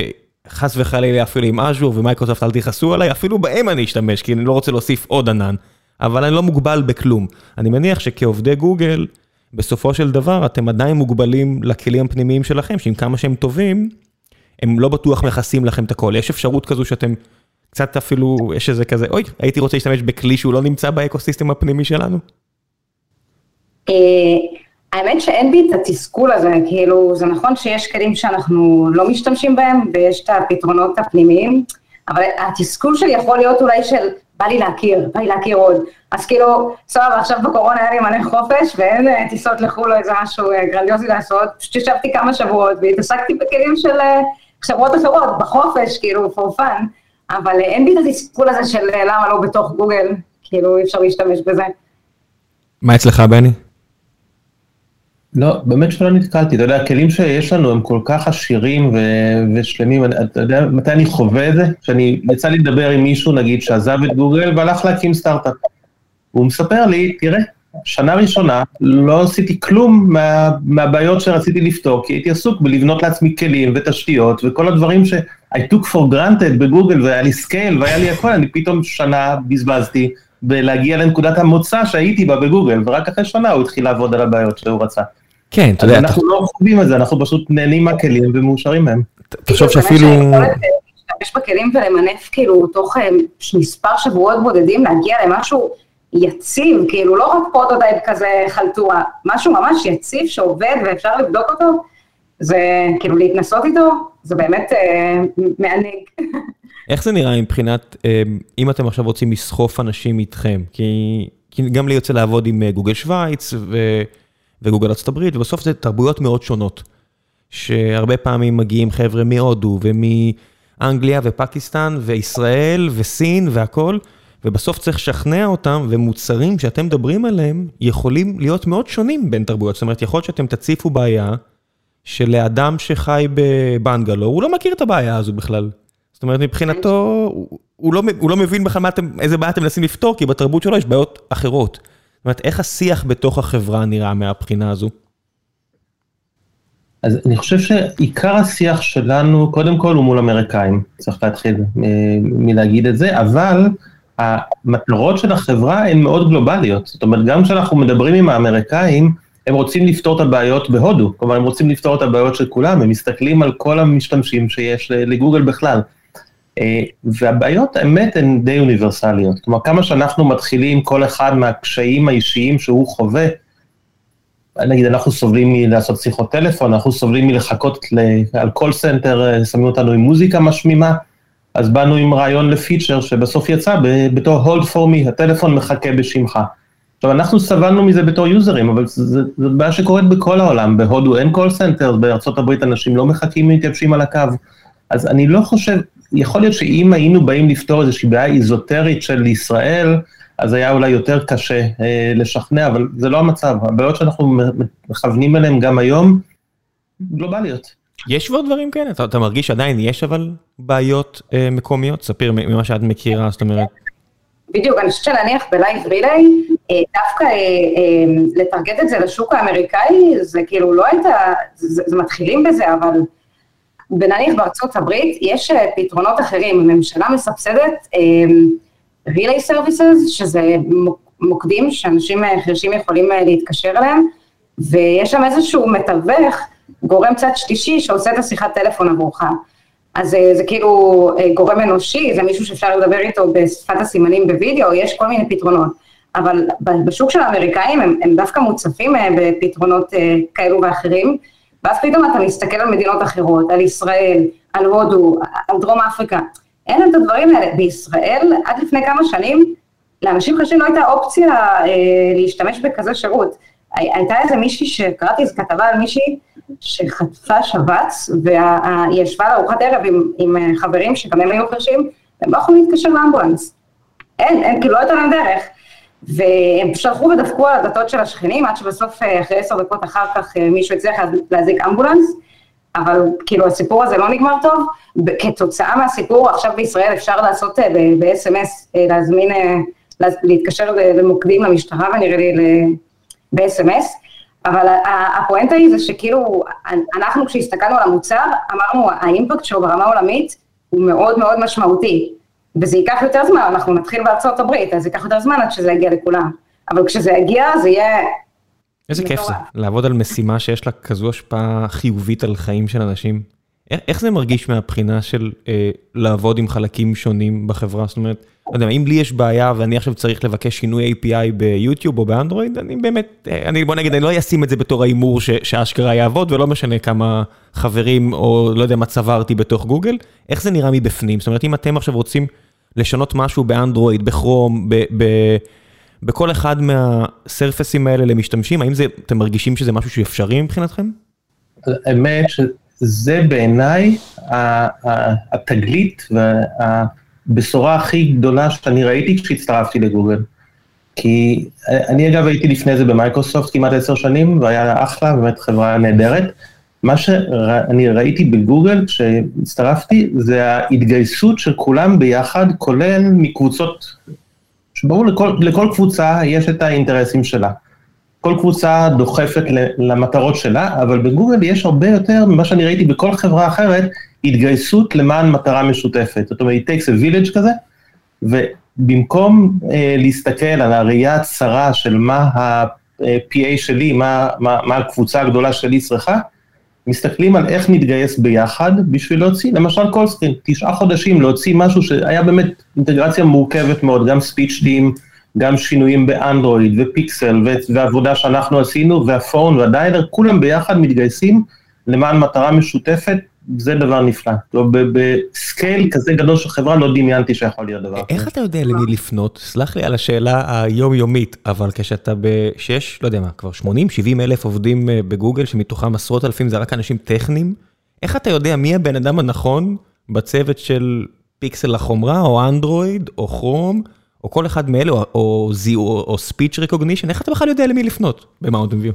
וחס וחלילה אפילו עם Azure ומייקרוסופט אל תכעסו עליי, אפילו בהם אני אשתמש, כי אני לא רוצה להוסיף עוד ענן, אבל אני לא מוגבל בכלום. אני מניח שכעובדי גוגל, בסופו של דבר אתם עדיין מוגבלים לכלים הפנימיים שלכם, שעם כמה שהם טובים, הם לא בטוח מכסים לכם את הכל. יש אפשרות כזו שאתם קצת אפילו, יש איזה כזה, אוי, הייתי רוצה להשתמש בכלי שהוא לא נמצא באקוסיסטם הפנימי שלנו? אה, האמת שאין בי את התסכול הזה, כאילו, זה נכון שיש כלים שאנחנו לא משתמשים בהם, ויש את הפתרונות הפנימיים, אבל התסכול שלי יכול להיות אולי של, בא לי להכיר, בא לי להכיר עוד. אז כאילו, סבבה, עכשיו בקורונה היה לי מלא חופש, ואין אה, טיסות לחו"ל או איזה משהו אה, גרנדיוזי לעשות, פשוט ישבתי כמה שבועות והתעסקתי בכלים של חברות אחרות, בחופש, כאילו, for fun. אבל אין בי את התסכול הזה של למה לא בתוך גוגל, כאילו אי אפשר להשתמש בזה. מה אצלך בני? לא, באמת שלא נתקלתי, אתה יודע, הכלים שיש לנו הם כל כך עשירים ו- ושלמים, אתה יודע מתי אני חווה את זה? שאני, יצא לי לדבר עם מישהו, נגיד, שעזב את גוגל והלך להקים סטארט-אפ. הוא מספר לי, תראה, שנה ראשונה לא עשיתי כלום מה, מהבעיות שרציתי לפתור, כי הייתי עסוק בלבנות לעצמי כלים ותשתיות וכל הדברים ש... I took for granted בגוגל והיה לי scale והיה לי הכל, אני פתאום שנה בזבזתי בלהגיע לנקודת המוצא שהייתי בה בגוגל, ורק אחרי שנה הוא התחיל לעבוד על הבעיות שהוא רצה. כן, אתה יודע. אנחנו לא חווים את זה, אנחנו פשוט נהנים מהכלים ומאושרים מהם. תחשוב שאפילו... להשתמש בכלים ולמנף כאילו תוך אה, מספר שבועות בודדים, להגיע למשהו יציב, כאילו לא רק prototype כזה חלטורה, משהו ממש יציב שעובד ואפשר לבדוק אותו, זה כאילו להתנסות איתו, זה באמת אה, מענג. איך זה נראה מבחינת, אה, אם אתם עכשיו רוצים לסחוף אנשים איתכם? כי, כי גם לי יוצא לעבוד עם אה, גוגל שווייץ ו, וגוגל ארצות ובסוף זה תרבויות מאוד שונות. שהרבה פעמים מגיעים חבר'ה מהודו ומאנגליה ופקיסטן וישראל וסין והכל, ובסוף צריך לשכנע אותם, ומוצרים שאתם מדברים עליהם יכולים להיות מאוד שונים בין תרבויות. זאת אומרת, יכול להיות שאתם תציפו בעיה שלאדם שחי בבנגלו, הוא לא מכיר את הבעיה הזו בכלל. זאת אומרת, מבחינתו, הוא, הוא, לא, הוא לא מבין בכלל איזה בעיה אתם מנסים לפתור, כי בתרבות שלו יש בעיות אחרות. זאת אומרת, איך השיח בתוך החברה נראה מהבחינה הזו? אז אני חושב שעיקר השיח שלנו, קודם כל הוא מול אמריקאים, צריך להתחיל מלהגיד את זה, אבל המטרות של החברה הן מאוד גלובליות. זאת אומרת, גם כשאנחנו מדברים עם האמריקאים, הם רוצים לפתור את הבעיות בהודו, כלומר הם רוצים לפתור את הבעיות של כולם, הם מסתכלים על כל המשתמשים שיש לגוגל בכלל. אה, והבעיות, האמת, הן די אוניברסליות. כלומר, כמה שאנחנו מתחילים כל אחד מהקשיים האישיים שהוא חווה, נגיד, אנחנו סובלים מלעשות שיחות טלפון, אנחנו סובלים מלחכות על call center, אה, שמים אותנו עם מוזיקה משמימה, אז באנו עם רעיון לפיצ'ר שבסוף יצא בתור hold for me, הטלפון מחכה בשמך. עכשיו, אנחנו סבלנו מזה בתור יוזרים, אבל זו בעיה שקורית בכל העולם, בהודו אין call center, בארצות הברית אנשים לא מחכים מתייבשים על הקו. אז אני לא חושב, יכול להיות שאם היינו באים לפתור איזושהי בעיה איזוטרית של ישראל, אז היה אולי יותר קשה אה, לשכנע, אבל זה לא המצב. הבעיות שאנחנו מכוונים אליהן גם היום, גלובליות. יש כבר דברים כאלה? אתה, אתה מרגיש שעדיין יש אבל בעיות אה, מקומיות? ספיר ממה שאת מכירה, זאת אומרת... בדיוק, אני חושבת שנניח ב Live Relay, אה, דווקא אה, אה, לטרגט את זה לשוק האמריקאי, זה כאילו לא הייתה, זה, זה מתחילים בזה, אבל בנניח בארצות הברית יש פתרונות אחרים, הממשלה מסבסדת relay services, שזה מוקדים שאנשים חירשים יכולים להתקשר אליהם, ויש שם איזשהו מתווך, גורם צד שלישי שעושה את השיחת טלפון עבורך. אז זה, זה כאילו גורם אנושי, זה מישהו שאפשר לדבר איתו בשפת הסימנים בווידאו, יש כל מיני פתרונות. אבל בשוק של האמריקאים הם, הם דווקא מוצפים אה, בפתרונות אה, כאלו ואחרים, ואז פתאום אתה מסתכל על מדינות אחרות, על ישראל, על הודו, על דרום אפריקה, אין את הדברים האלה. בישראל, עד לפני כמה שנים, לאנשים חשים לא הייתה אופציה אה, להשתמש בכזה שירות. הייתה איזה מישהי שקראתי איזו כתבה על מישהי שחטפה שבץ, והיא ישבה לארוחת ערב עם, עם אה, חברים שגם הם היו חרשים, והם לא יכולים להתקשר לאמבולנס. אין, אין, כאילו לא הייתה להם דרך. והם שלחו ודפקו על הדלתות של השכנים, עד שבסוף, אה, אחרי עשר דקות אחר כך, אה, מישהו הצליח להזיק אמבולנס, אבל כאילו הסיפור הזה לא נגמר טוב. כתוצאה מהסיפור, עכשיו בישראל אפשר לעשות ב-SMS, להזמין, להתקשר למוקדים למשטרה, ונראה לי ב-SMS, אבל הפואנטה היא זה שכאילו, אנחנו כשהסתכלנו על המוצר, אמרנו, האימפקט שלו ברמה עולמית הוא מאוד מאוד משמעותי, וזה ייקח יותר זמן, אנחנו נתחיל בארצות הברית, אז ייקח יותר זמן עד שזה יגיע לכולם, אבל כשזה יגיע זה יהיה... איזה כיף זה, לעבוד על משימה שיש לה כזו השפעה חיובית על חיים של אנשים. איך זה מרגיש מהבחינה של אה, לעבוד עם חלקים שונים בחברה? זאת אומרת, לא יודע, אם לי יש בעיה ואני עכשיו צריך לבקש שינוי API ביוטיוב או באנדרואיד, אני באמת, אה, אני בוא נגיד, אני לא אשים את זה בתור ההימור שאשכרה יעבוד, ולא משנה כמה חברים או לא יודע מה צברתי בתוך גוגל, איך זה נראה מבפנים? זאת אומרת, אם אתם עכשיו רוצים לשנות משהו באנדרואיד, בכרום, ב... ב בכל אחד מהסרפסים האלה למשתמשים, האם זה, אתם מרגישים שזה משהו שאפשרי מבחינתכם? האמת שזה בעיניי התגלית והבשורה הכי גדולה שאני ראיתי כשהצטרפתי לגוגל. כי אני אגב הייתי לפני זה במייקרוסופט כמעט עשר שנים, והיה אחלה, באמת חברה נהדרת. מה שאני ראיתי בגוגל כשהצטרפתי, זה ההתגייסות של כולם ביחד, כולל מקבוצות, שברור לכל, לכל קבוצה יש את האינטרסים שלה. כל קבוצה דוחפת למטרות שלה, אבל בגוגל יש הרבה יותר ממה שאני ראיתי בכל חברה אחרת, התגייסות למען מטרה משותפת. זאת אומרת, it takes a village כזה, ובמקום uh, להסתכל על הראייה הצרה של מה ה-PA שלי, מה, מה, מה הקבוצה הגדולה שלי צריכה, מסתכלים על איך נתגייס ביחד בשביל להוציא, למשל קולסקרין, תשעה חודשים להוציא משהו שהיה באמת אינטגרציה מורכבת מאוד, גם ספיץ' טים, גם שינויים באנדרואיד ופיקסל ועבודה שאנחנו עשינו והפון והדיילר, כולם ביחד מתגייסים למען מטרה משותפת, זה דבר נפלא. בסקייל כזה גדול של חברה לא דמיינתי שיכול להיות דבר כזה. איך אתה יודע למי לפנות? סלח לי על השאלה היומיומית, אבל כשאתה בשש, לא יודע מה, כבר 80-70 אלף עובדים אה, בגוגל, שמתוכם עשרות אלפים זה רק אנשים טכניים, איך אתה יודע מי הבן אדם הנכון בצוות של פיקסל לחומרה, או אנדרואיד, או כרום, או כל אחד מאלה, או זיהו, או speech recognition, איך אתה בכלל יודע למי לפנות במאונטן ויו?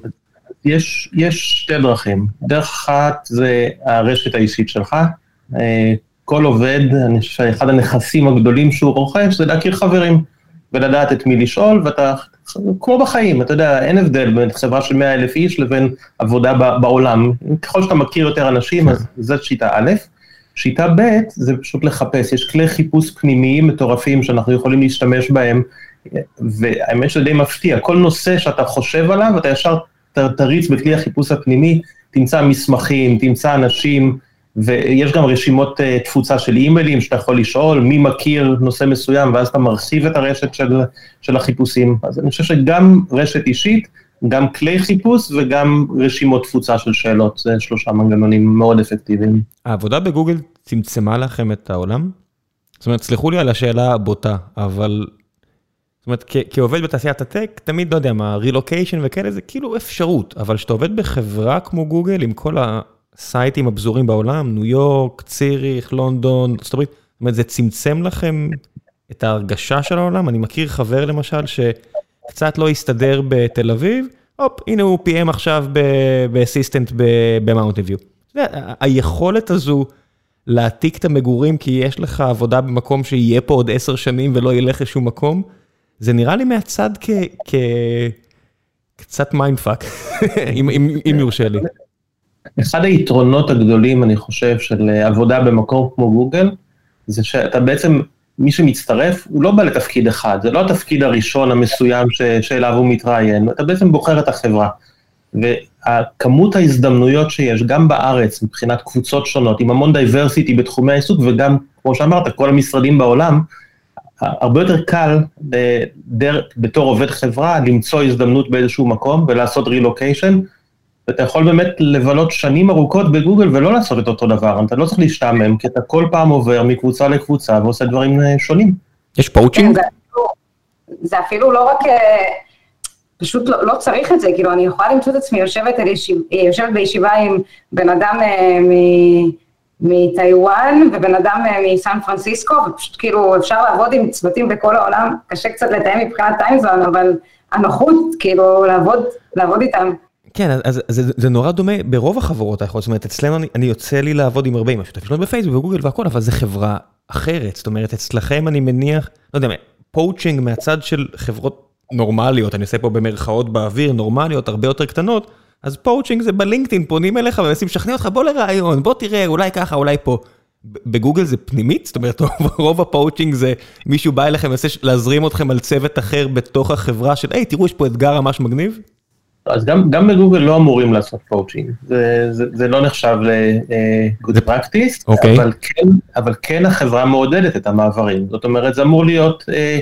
יש, יש שתי דרכים. דרך אחת זה הרשת האישית שלך. אה, כל עובד, אני חושב שאחד הנכסים הגדולים שהוא רוכש זה להכיר חברים, ולדעת את מי לשאול, ואתה, כמו בחיים, אתה יודע, אין הבדל בין חברה של 100 אלף איש לבין עבודה בעולם. ככל שאתה מכיר יותר אנשים, אז זאת שיטה א'. שיטה ב' זה פשוט לחפש, יש כלי חיפוש פנימיים מטורפים שאנחנו יכולים להשתמש בהם, והאמת שזה די מפתיע, כל נושא שאתה חושב עליו, אתה ישר תריץ בכלי החיפוש הפנימי, תמצא מסמכים, תמצא אנשים, ויש גם רשימות uh, תפוצה של אימיילים שאתה יכול לשאול מי מכיר נושא מסוים, ואז אתה מרחיב את הרשת של, של החיפושים. אז אני חושב שגם רשת אישית, גם כלי חיפוש וגם רשימות תפוצה של שאלות, זה שלושה מנגנונים מאוד אפקטיביים. העבודה בגוגל צמצמה לכם את העולם? זאת אומרת, סלחו לי על השאלה הבוטה, אבל... זאת אומרת, כעובד בתעשיית הטק, תמיד, לא יודע מה, רילוקיישן וכאלה, זה כאילו אפשרות, אבל כשאתה עובד בחברה כמו גוגל, עם כל הסייטים הפזורים בעולם, ניו יורק, ציריך, לונדון, אומרת, זאת אומרת, זה צמצם לכם את ההרגשה של העולם? אני מכיר חבר למשל, ש... קצת לא הסתדר בתל אביב, הופ, הנה הוא PM עכשיו ב Assistant במאונטן ויו. היכולת הזו להעתיק את המגורים כי יש לך עבודה במקום שיהיה פה עוד עשר שנים ולא ילך לשום מקום, זה נראה לי מהצד כ... קצת mindfuck, אם יורשה לי. אחד היתרונות הגדולים, אני חושב, של עבודה במקום כמו גוגל, זה שאתה בעצם מי שמצטרף, הוא לא בא לתפקיד אחד, זה לא התפקיד הראשון המסוים ש, שאליו הוא מתראיין, אתה בעצם בוחר את החברה. וכמות ההזדמנויות שיש, גם בארץ, מבחינת קבוצות שונות, עם המון diversity בתחומי העיסוק, וגם, כמו שאמרת, כל המשרדים בעולם, הרבה יותר קל בתור עובד חברה למצוא הזדמנות באיזשהו מקום ולעשות רילוקיישן, ואתה יכול באמת לבלות שנים ארוכות בגוגל ולא לעשות את אותו דבר, אתה לא צריך להשתעמם, כי אתה כל פעם עובר מקבוצה לקבוצה ועושה דברים שונים. יש poaching? כן, זה אפילו לא רק, פשוט לא, לא צריך את זה, כאילו אני יכולה למצוא את עצמי יושבת, ישיב, יושבת בישיבה עם בן אדם מ... מטיוואן ובן אדם מסן פרנסיסקו, ופשוט כאילו אפשר לעבוד עם צוותים בכל העולם, קשה קצת לתאם מבחינת time zone, אבל הנוחות, כאילו לעבוד, לעבוד איתם. כן, אז זה, זה נורא דומה ברוב החברות האחרות, זאת אומרת, אצלנו אני, אני יוצא לי לעבוד עם הרבה עם השותפים בפייסבוק וגוגל והכל, אבל זה חברה אחרת, זאת אומרת, אצלכם אני מניח, לא יודע, poaching מהצד של חברות נורמליות, אני עושה פה במרכאות באוויר, נורמליות, הרבה יותר קטנות, אז poaching זה בלינקדאין, פונים אליך ומנסים לשכנע אותך, בוא לריאיון, בוא תראה, אולי ככה, אולי פה. בגוגל זה פנימית? זאת אומרת, רוב ה poaching זה מישהו בא אליכם ומנסה להזרים אתכם על צוות אחר בתוך החברה של, היי, תראו, יש פה אתגר ממש מגניב? אז גם, גם בגוגל לא אמורים לעשות poaching, זה, זה, זה לא נחשב ל-good practice, okay. אוקיי. אבל, כן, אבל כן החברה מעודדת את המעברים, זאת אומרת, זה אמור להיות... אה,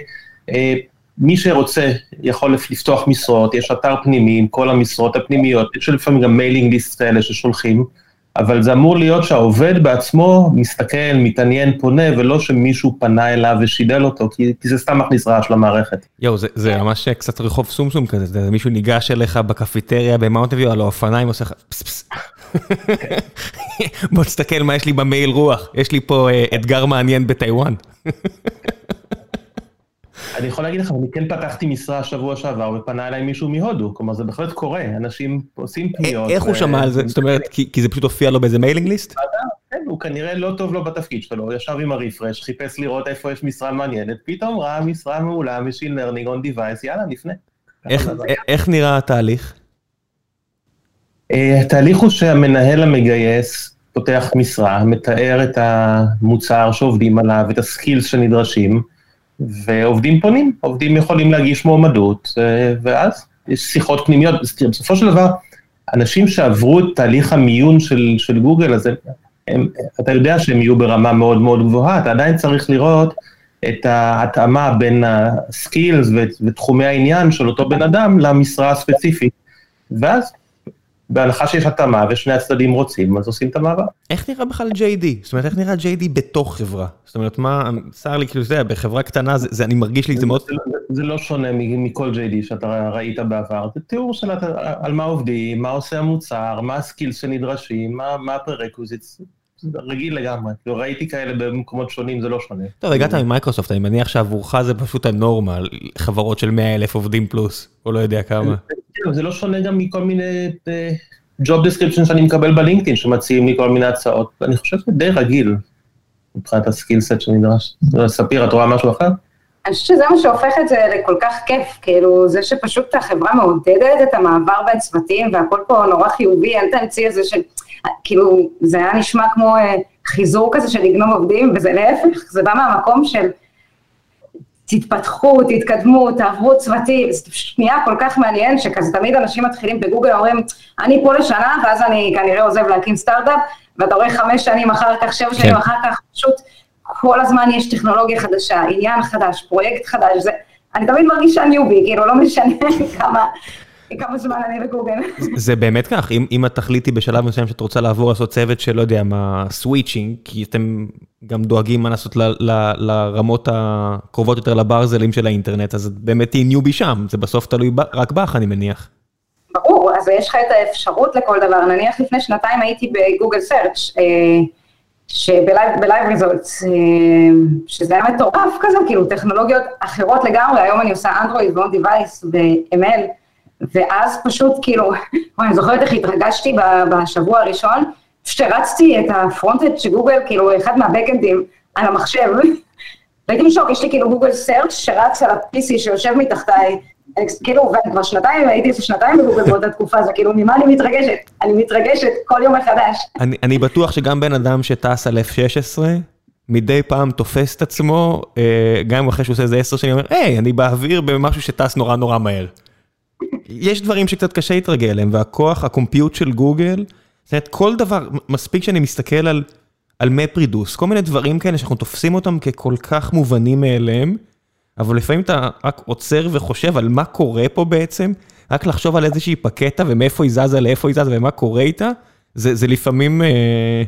אה, מי שרוצה יכול לפתוח משרות, יש אתר פנימי עם כל המשרות הפנימיות, יש לפעמים גם mailing list כאלה ששולחים, אבל זה אמור להיות שהעובד בעצמו מסתכל, מתעניין, פונה, ולא שמישהו פנה אליו ושידל אותו, כי, כי זה סתם מכניס רעש למערכת. יואו, זה, זה ממש קצת רחוב סומסום כזה, זה מישהו ניגש אליך בקפיטריה במאונטביו על האופניים, עושה לך פס פס. בוא תסתכל מה יש לי במייל רוח, יש לי פה uh, אתגר מעניין בטיוואן. אני יכול להגיד לך, אני כן פתחתי משרה שבוע שעבר ופנה אליי מישהו מהודו, כלומר זה בהחלט קורה, אנשים עושים פניות. איך הוא שמע על זה? זאת אומרת, כי זה פשוט הופיע לו באיזה mailing list? כן, הוא כנראה לא טוב לו בתפקיד שלו, הוא ישב עם ה refresh, חיפש לראות איפה יש משרה מעניינת, פתאום ראה משרה מעולה, Machine Learning on Device, יאללה, נפנה. איך נראה התהליך? התהליך הוא שהמנהל המגייס פותח משרה, מתאר את המוצר שעובדים עליו, את ה skills שנדרשים, ועובדים פונים, עובדים יכולים להגיש מועמדות, אה, ואז יש שיחות פנימיות. בסופו של דבר, אנשים שעברו את תהליך המיון של, של גוגל, אז הם, הם, אתה יודע שהם יהיו ברמה מאוד מאוד גבוהה, אתה עדיין צריך לראות את ההתאמה בין הסקילס ותחומי העניין של אותו בן אדם למשרה הספציפית. ואז בהנחה שיש התאמה ושני הצדדים רוצים, אז עושים את המעבר. איך נראה בכלל JD? זאת אומרת, איך נראה JD בתוך חברה? זאת אומרת, מה, צר לי, כאילו, זה, בחברה קטנה, זה, זה, אני מרגיש לי, זה מאוד... זה, זה לא שונה מכל JD שאתה ראית בעבר, זה תיאור של על מה עובדים, מה עושה המוצר, מה ה skills שנדרשים, מה, מה ה prerequisites. רגיל לגמרי, כאילו, ראיתי כאלה במקומות שונים, זה לא שונה. טוב, הגעת ממייקרוסופט, אני מניח שעבורך זה פשוט הנורמה, חברות של 100 אלף עובדים פלוס, או לא יודע כמה. כן, זה לא שונה גם מכל מיני job אה, description שאני מקבל בלינקדאין, שמציעים לי כל מיני הצעות, אני חושב שזה די רגיל, מבחינת הסקילסט שנדרש. ספיר, את רואה משהו אחר? אני חושבת שזה מה שהופך את זה לכל כך כיף, כאילו, זה שפשוט החברה מעודדת את המעבר בין צוותים, והכל פה נורא חיובי, אין את האמצעי הזה של, כאילו, זה היה נשמע כמו אה, חיזור כזה של לגנוב עובדים, וזה להפך, זה בא מהמקום של תתפתחו, תתקדמו, תעברו צוותים, זה פשוט נהיה כל כך מעניין, שכזה תמיד אנשים מתחילים בגוגל, אומרים, אני פה לשנה, ואז אני כנראה עוזב להקים סטארט-אפ, ואתה רואה חמש שנים אחר כך, שבע שנים כן. אחר כך, פשוט כל הזמן יש טכנולוגיה חדשה, עניין חדש, פרויקט חדש, זה, אני תמיד מרגישה newbie, כאילו לא משנה כמה, כמה זמן אני בגוגל. זה באמת כך, אם, אם את תחליטי בשלב מסוים שאת רוצה לעבור לעשות צוות של לא יודע מה, switching, כי אתם גם דואגים מה לעשות ל, ל, לרמות הקרובות יותר לברזלים של האינטרנט, אז באמת תהיי newbie שם, זה בסוף תלוי ב, רק בך אני מניח. ברור, אז יש לך את האפשרות לכל דבר, נניח לפני שנתיים הייתי ב Google Search שב live results, אה, שזה היה מטורף כזה, כאילו טכנולוגיות אחרות לגמרי, היום אני עושה אנדרואיד ו on device ב-ML, ואז פשוט כאילו, אני זוכרת איך התרגשתי בשבוע הראשון, פשוט הרצתי את ה frontend של גוגל, כאילו אחד מה backend ים על המחשב, והייתי בשוק, יש לי כאילו Google Search שרץ על ה-PC שיושב מתחתיי, כאילו, ואני כבר שנתיים, הייתי איזה שנתיים בגוגל באותה תקופה, זה כאילו, ממה אני מתרגשת? אני מתרגשת כל יום מחדש. אני, אני בטוח שגם בן אדם שטס על F-16, מדי פעם תופס את עצמו, אה, גם אחרי שהוא עושה איזה עשר שנים, אומר, היי, אני באוויר במשהו שטס נורא נורא מהר. יש דברים שקצת קשה להתרגל אליהם, והכוח, הקומפיוט של גוגל, זאת אומרת, כל דבר, מספיק שאני מסתכל על, על מפרידוס, כל מיני דברים כאלה שאנחנו תופסים אותם ככל כך מובנים מאליהם, אבל לפעמים אתה רק עוצר וחושב על מה קורה פה בעצם, רק לחשוב על איזושהי פקטה ומאיפה היא זזה לאיפה היא זזה ומה קורה איתה, זה, זה לפעמים... אה...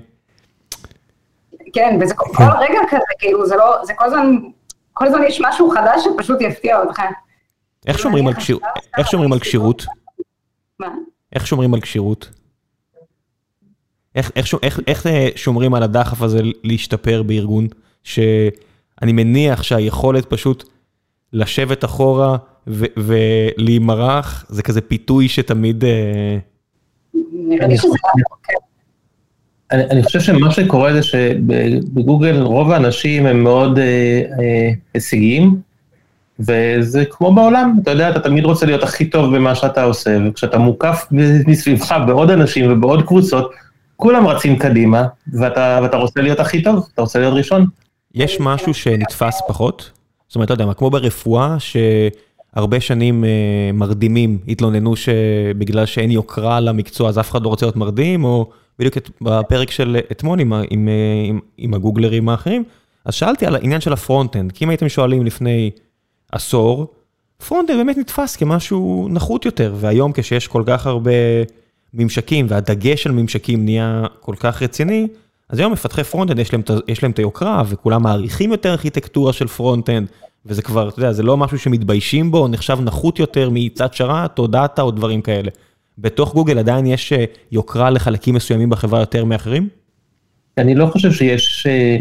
כן, וזה כל רגע כזה, כאילו, זה לא, זה כל הזמן, כל הזמן יש משהו חדש שפשוט יפתיע אותך. איך שומרים על כשירות? איך שומרים על כשירות? מה? איך שומרים על כשירות? איך, איך, איך, איך אה, שומרים על הדחף הזה להשתפר בארגון? שאני מניח שהיכולת פשוט לשבת אחורה ולהימרח, זה כזה פיתוי שתמיד... אה, לי שזה... כן. אני, אני חושב שמה שקורה זה שבגוגל רוב האנשים הם מאוד אה, אה, הישגיים, וזה כמו בעולם, אתה יודע, אתה תמיד רוצה להיות הכי טוב במה שאתה עושה, וכשאתה מוקף מסביבך בעוד אנשים ובעוד קבוצות, כולם רצים קדימה, ואתה, ואתה רוצה להיות הכי טוב, אתה רוצה להיות ראשון. יש משהו שנתפס פחות? זאת אומרת, לא יודע מה, כמו ברפואה, שהרבה שנים אה, מרדימים התלוננו שבגלל שאין יוקרה למקצוע אז אף אחד לא רוצה להיות מרדים, או בדיוק בפרק של אתמול עם, עם, עם, עם הגוגלרים האחרים, אז שאלתי על העניין של ה front-end, כי אם הייתם שואלים לפני עשור, front-end באמת נתפס כמשהו נחות יותר, והיום כשיש כל כך הרבה ממשקים, והדגש על ממשקים נהיה כל כך רציני, אז היום מפתחי front-end יש להם, את היוקרה, וכולם מעריכים יותר ארכיטקטורה של front-end, וזה כבר, אתה יודע, זה לא משהו שמתביישים בו, נחשב נחות יותר מצד שרת או דאטה או דברים כאלה. בתוך גוגל עדיין יש אה, יוקרה לחלקים מסוימים בחברה יותר מאחרים? אני לא חושב שיש אה,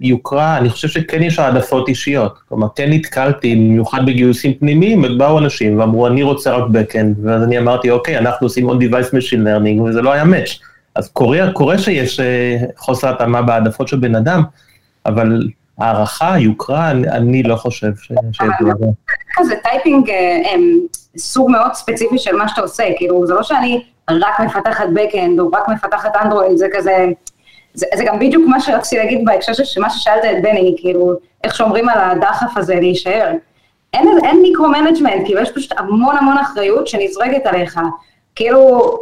יוקרה, אני חושב שכן יש העדפות אישיות. כלומר, כן נתקלתי, במיוחד בגיוסים פנימיים, באו אנשים ואמרו, אני רוצה רק backend, ואז אני אמרתי, אוקיי, אנחנו עושים on device machine learning, וזה לא היה match. אז קורה, קורה שיש אה, חוסר התאמה בהעדפות של בן אדם, אבל הערכה, יוקרה, אני, אני לא חושב ש... אבל זה typing סוג מאוד ספציפי של מה שאתה עושה, כאילו, זה לא שאני רק מפתחת backend או רק מפתחת אנדרואיד, זה כזה... זה, זה גם בדיוק מה שרציתי להגיד בהקשר של מה ששאלת את בני, כאילו, איך שומרים על הדחף הזה להישאר. אין, אין micro-management, כאילו, יש פשוט המון המון אחריות שנזרקת עליך. כאילו,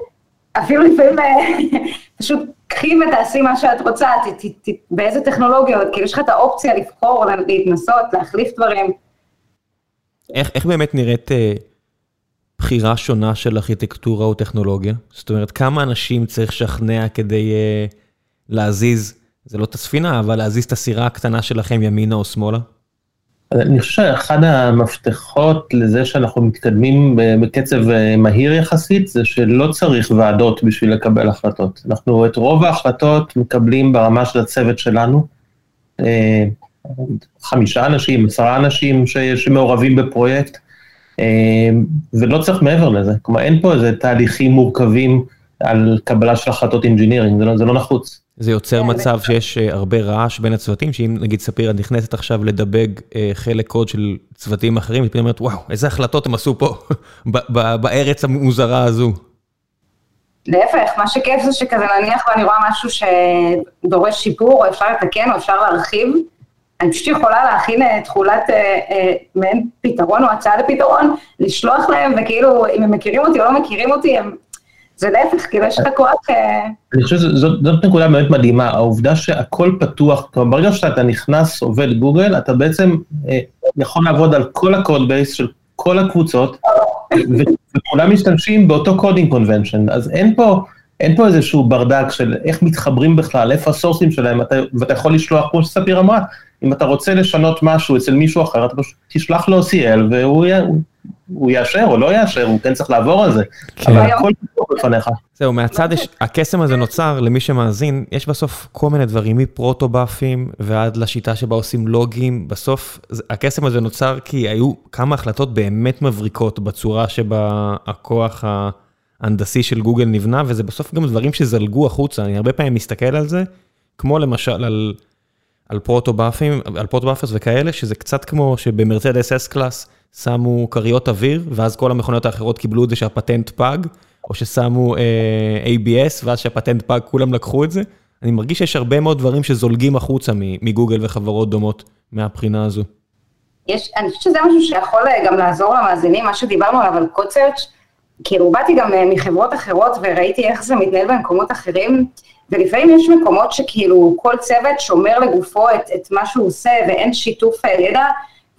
אפילו לפעמים פשוט קחי ותעשי מה שאת רוצה, ת, ת, ת, באיזה טכנולוגיות, כאילו, יש לך את האופציה לבחור, להתנסות, להחליף דברים. איך, איך באמת נראית אה, בחירה שונה של ארכיטקטורה או טכנולוגיה? זאת אומרת, כמה אנשים צריך לשכנע כדי... אה, להזיז, זה לא את הספינה, אבל להזיז את הסירה הקטנה שלכם ימינה או שמאלה? אני חושב שאחד המפתחות לזה שאנחנו מתקדמים בקצב אה, מהיר יחסית, זה שלא צריך ועדות בשביל לקבל החלטות. אנחנו את רוב ההחלטות מקבלים ברמה של הצוות שלנו. אה, חמישה אנשים, עשרה אנשים שמעורבים בפרויקט, אה, ולא צריך מעבר לזה. כלומר, אין פה איזה תהליכים מורכבים על קבלה של החלטות engineering, זה, לא, זה לא נחוץ. זה יוצר כן, מצב שיש אה, הרבה רעש בין הצוותים, שאם נגיד ספיר את נכנסת עכשיו לדבג אה, חלק קוד של צוותים אחרים, ופתאום אומרת, וואו, איזה החלטות הם עשו פה בארץ המוזרה הזו. להפך, מה שכיף זה שכזה נניח ואני רואה משהו שדורש שיפור, או אפשר לתקן, או אפשר להרחיב, אני פשוט יכולה להכין אה, תכולת מעין פתרון או הצעה לפתרון, לשלוח להם, וכאילו, אם הם מכירים אותי או לא מכירים אותי, הם זה להפך, כאילו יש לך כוח... אה, אני חושב שזאת נקודה באמת מדהימה, העובדה שהכל פתוח, כלומר ברגע שאתה נכנס, עובד גוגל, אתה בעצם אה, יכול לעבוד על כל ה code base של כל הקבוצות, וכולם משתמשים באותו coding convention, אז אין פה... אין פה איזשהו ברדק של איך מתחברים בכלל, איפה הסורסים שלהם, אתה, ואתה יכול לשלוח, כמו שספיר אמרה, אם אתה רוצה לשנות משהו אצל מישהו אחר, אתה פשוט תשלח לו CL והוא הוא יאשר או לא יאשר, הוא כן צריך לעבור על זה, כן. אבל הכל פתוח בפניך. זהו, מהצד, יש, הקסם הזה נוצר למי שמאזין, יש בסוף כל מיני דברים, מפרוטו-באפים ועד לשיטה שבה עושים לוגים, בסוף הקסם הזה נוצר כי היו כמה החלטות באמת מבריקות בצורה שבה הכוח ההנדסי של גוגל נבנה, וזה בסוף גם דברים שזלגו החוצה, אני הרבה פעמים מסתכל על זה, כמו למשל על... על פרוטו-באפים, על proto-buffers וכאלה, שזה קצת כמו שבמרצדס S-Class שמו כריות אוויר, ואז כל המכוניות האחרות קיבלו את זה שהפטנט פג, או ששמו אה, ABS, ואז שהפטנט פג כולם לקחו את זה. אני מרגיש שיש הרבה מאוד דברים שזולגים החוצה מגוגל וחברות דומות מהבחינה הזו. יש, אני חושבת שזה משהו שיכול אה, גם לעזור למאזינים, מה שדיברנו עליו על code search, כאילו באתי גם אה, מחברות אחרות וראיתי איך זה מתנהל במקומות אחרים, ולפעמים יש מקומות שכאילו כל צוות שומר לגופו את, את מה שהוא עושה ואין שיתוף אה, ידע,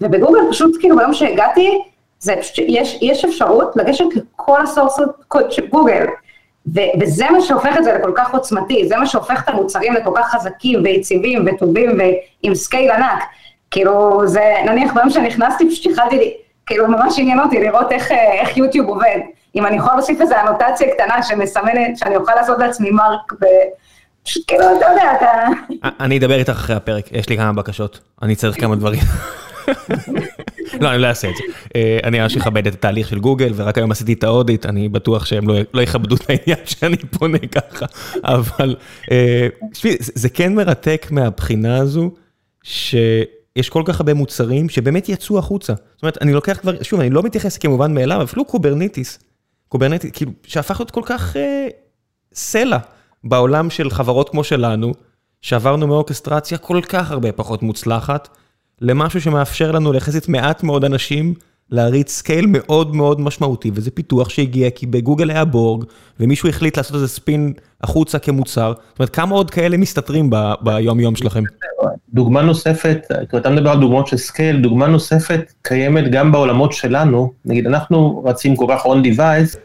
ובגוגל פשוט כאילו ביום שהגעתי, זה פשוט, יש, יש אפשרות לגשת לכל ה source code של גוגל, ו, וזה מה שהופך את זה לכל כך עוצמתי, זה מה שהופך את המוצרים לכל כך חזקים ויציבים וטובים ועם scale ענק. כאילו זה, נניח ביום שנכנסתי פשוט התחלתי, כאילו ממש עניין אותי לראות איך, איך יוטיוב עובד. אם אני יכולה להוסיף איזו אנוטציה קטנה שמסמנת, שאני אוכל לעשות לעצמי mark ו... פשוט כאילו, אתה יודע, אתה... אני אדבר איתך אחרי הפרק, יש לי כמה בקשות, אני צריך כמה דברים. לא, אני לא אעשה את זה. אה, אני ממש אכבד את התהליך של גוגל, ורק היום עשיתי את ה audit, אני בטוח שהם לא, לא יכבדו את העניין שאני פונה ככה, אבל אה, זה כן מרתק מהבחינה הזו, שיש כל כך הרבה מוצרים שבאמת יצאו החוצה. זאת אומרת, אני לוקח כבר, שוב, אני לא מתייחס כמובן מאליו, אפילו Kubernetes, Kubernetes, כאילו, שהפך להיות כל כך אה, סלע בעולם של חברות כמו שלנו, שעברנו מאורקסטרציה כל כך הרבה פחות מוצלחת. למשהו שמאפשר לנו ליחסית מעט מאוד אנשים להריץ scale מאוד מאוד משמעותי, וזה פיתוח שהגיע כי בגוגל היה Borg, ומישהו החליט לעשות איזה spin החוצה כמוצר. זאת אומרת, כמה עוד כאלה מסתתרים ביום יום שלכם? דוגמה נוספת, אתה מדבר על דוגמאות של scale, דוגמה נוספת קיימת גם בעולמות שלנו, נגיד אנחנו רצים כל כך on device,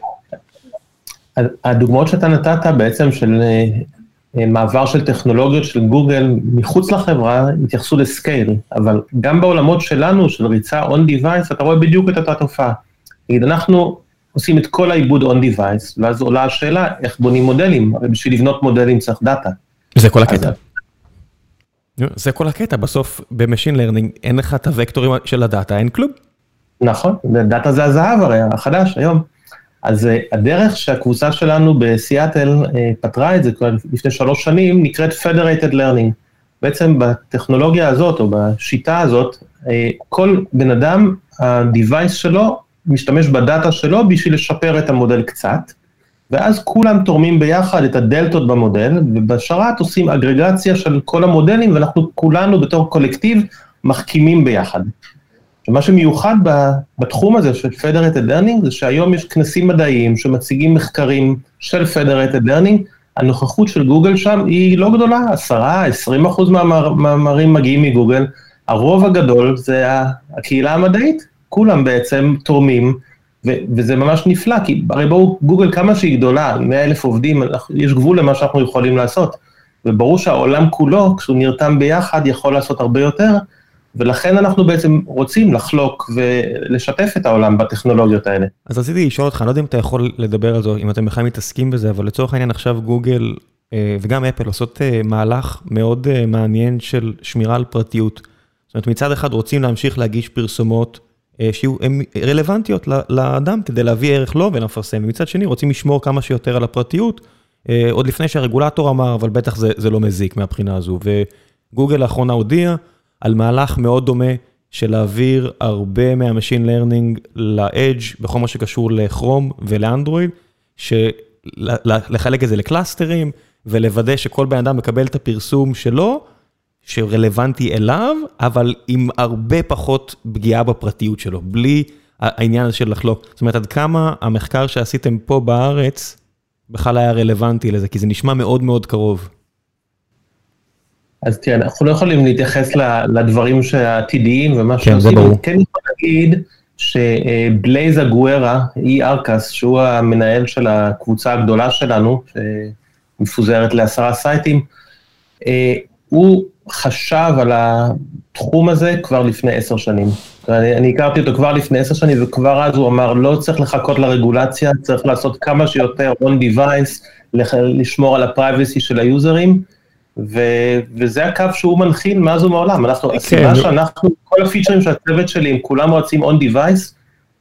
הדוגמאות שאתה נתת בעצם של מעבר של טכנולוגיות של גוגל מחוץ לחברה, התייחסו ל scale, אבל גם בעולמות שלנו, של ריצה on device, אתה רואה בדיוק את אותה תופעה. נגיד, אנחנו עושים את כל העיבוד on device, ואז עולה השאלה, איך בונים מודלים? הרי בשביל לבנות מודלים צריך data. זה כל הקטע. זה כל הקטע, בסוף ב machine learning אין לך את הוקטורים של ה data, אין כלום. נכון, דאטה זה הזהב הרי, החדש היום. אז uh, הדרך שהקבוצה שלנו בסיאטל uh, פתרה את זה כבר לפני שלוש שנים, נקראת Federated Learning. בעצם בטכנולוגיה הזאת, או בשיטה הזאת, uh, כל בן אדם, ה-device שלו, משתמש בדאטה שלו בשביל לשפר את המודל קצת, ואז כולם תורמים ביחד את הדלתות במודל, ובשרת עושים אגרגציה של כל המודלים, ואנחנו כולנו בתור קולקטיב מחכימים ביחד. ומה שמיוחד בתחום הזה של Federated Learning זה שהיום יש כנסים מדעיים שמציגים מחקרים של Federated Learning, הנוכחות של גוגל שם היא לא גדולה, 10-20 אחוז מהמאמרים מגיעים מגוגל, הרוב הגדול זה הקהילה המדעית, כולם בעצם תורמים, ו- וזה ממש נפלא, כי הרי בואו, גוגל כמה שהיא גדולה, 100 אלף עובדים, יש גבול למה שאנחנו יכולים לעשות, וברור שהעולם כולו, כשהוא נרתם ביחד, יכול לעשות הרבה יותר, ולכן אנחנו בעצם רוצים לחלוק ולשתף את העולם בטכנולוגיות האלה. אז רציתי לשאול אותך, אני לא יודע אם אתה יכול לדבר על זה, אם אתם בכלל מתעסקים בזה, אבל לצורך העניין עכשיו גוגל אה, וגם אפל עושות אה, מהלך מאוד אה, מעניין של שמירה על פרטיות. זאת אומרת, מצד אחד רוצים להמשיך להגיש פרסומות שיהיו רלוונטיות לאדם כדי להביא ערך לו ולמפרסם, ומצד שני רוצים לשמור כמה שיותר על הפרטיות, עוד לפני שהרגולטור אמר, אבל בטח זה, זה לא מזיק מהבחינה הזו. וגוגל לאחרונה הודיעה, על מהלך מאוד דומה של להעביר הרבה מה machine learning ל-edge בכל מה שקשור לכרום ולאנדרואיד, לחלק את זה לקלאסטרים ולוודא שכל בן אדם מקבל את הפרסום שלו, שרלוונטי אליו, אבל עם הרבה פחות פגיעה בפרטיות שלו, בלי העניין הזה של לחלוק. זאת אומרת, עד כמה המחקר שעשיתם פה בארץ בכלל היה רלוונטי לזה, כי זה נשמע מאוד מאוד קרוב. אז תראה, אנחנו לא יכולים להתייחס לדברים העתידיים ומה כן, שעושים, אני כן יכול להגיד שבלייז אגוארה, אי ארקס, שהוא המנהל של הקבוצה הגדולה שלנו, שמפוזרת לעשרה סייטים, אה, הוא חשב על התחום הזה כבר לפני עשר שנים. אני, אני הכרתי אותו כבר לפני עשר שנים, וכבר אז הוא אמר, לא צריך לחכות לרגולציה, צריך לעשות כמה שיותר on device, לשמור על ה privacy של היוזרים. ו- וזה הקו שהוא מנחיל מאז ומעולם. אנחנו, כן. הסיבה שאנחנו, כל הפיצ'רים של הצוות שלי, הם כולם רצים on device,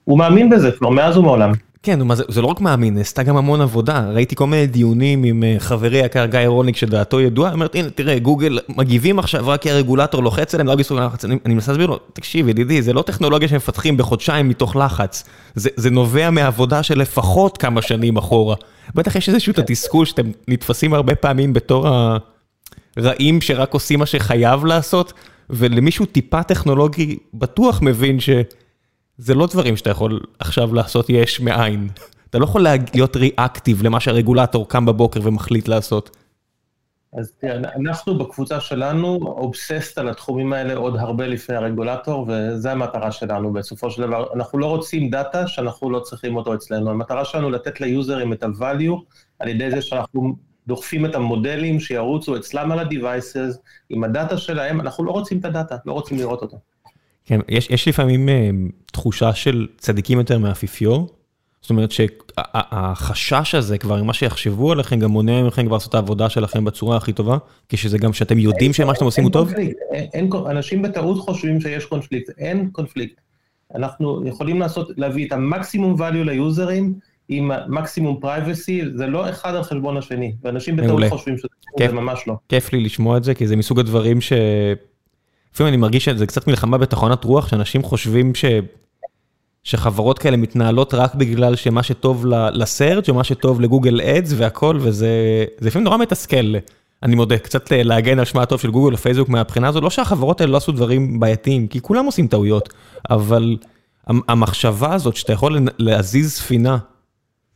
הוא מאמין בזה כבר מאז ומעולם. כן, זה, לא רק מאמין, עשתה גם המון עבודה. ראיתי כל מיני דיונים עם אה, חברי יקר גיא רוניק שדעתו ידועה, אומרת, הנה, תראה, גוגל מגיבים עכשיו רק כי הרגולטור לוחץ עליהם, לא בזכות לחץ. אני, אני מנסה להסביר לו, תקשיב, ידידי, זה לא טכנולוגיה שמפתחים בחודשיים מתוך לחץ. זה, זה נובע מעבודה של לפחות כמה שנים אחורה. בטח יש איזשהו תסכול שאתם נתפסים הרבה פעמים בתור. רעים שרק עושים מה שחייב לעשות, ולמישהו טיפה טכנולוגי בטוח מבין שזה לא דברים שאתה יכול עכשיו לעשות יש מאין. אתה לא יכול להיות ריאקטיב למה שהרגולטור קם בבוקר ומחליט לעשות. אז תראה, אנחנו בקבוצה שלנו אובססט על התחומים האלה עוד הרבה לפני הרגולטור, וזו המטרה שלנו בסופו של דבר. אנחנו לא רוצים דאטה שאנחנו לא צריכים אותו אצלנו. המטרה שלנו לתת ליוזרים את ה-value על ידי זה שאנחנו דוחפים את המודלים שירוצו אצלם על ה-devices, עם הדאטה שלהם, אנחנו לא רוצים את הדאטה, לא רוצים לראות אותו. כן, יש, יש לפעמים uh, תחושה של צדיקים יותר מהאפיפיור. זאת אומרת שהחשש הזה כבר, מה שיחשבו עליכם, גם מונע מכם כבר לעשות את העבודה שלכם בצורה הכי טובה, כשזה גם שאתם יודעים שמה שאתם עושים הוא טוב? אין, אין, אנשים בטעות חושבים שיש קונפליקט, אין קונפליקט. אנחנו יכולים לעשות, להביא את המקסימום value ליוזרים, עם מקסימום פרייבסי, זה לא אחד על חשבון השני, ואנשים בטעות חושבים שזה ממש לא. כיף לי לשמוע את זה, כי זה מסוג הדברים ש... לפעמים אני מרגיש שזה קצת מלחמה בתחנת רוח, שאנשים חושבים ש... שחברות כאלה מתנהלות רק בגלל שמה שטוב לסרצ' או מה שטוב לגוגל אדס והכל, וזה לפעמים נורא מתסכל, אני מודה, קצת להגן על שמה הטוב של גוגל ופייסבוק מהבחינה הזו, לא שהחברות האלה לא עשו דברים בעייתיים, כי כולם עושים טעויות, אבל המחשבה הזאת שאתה יכול להזיז ספינה,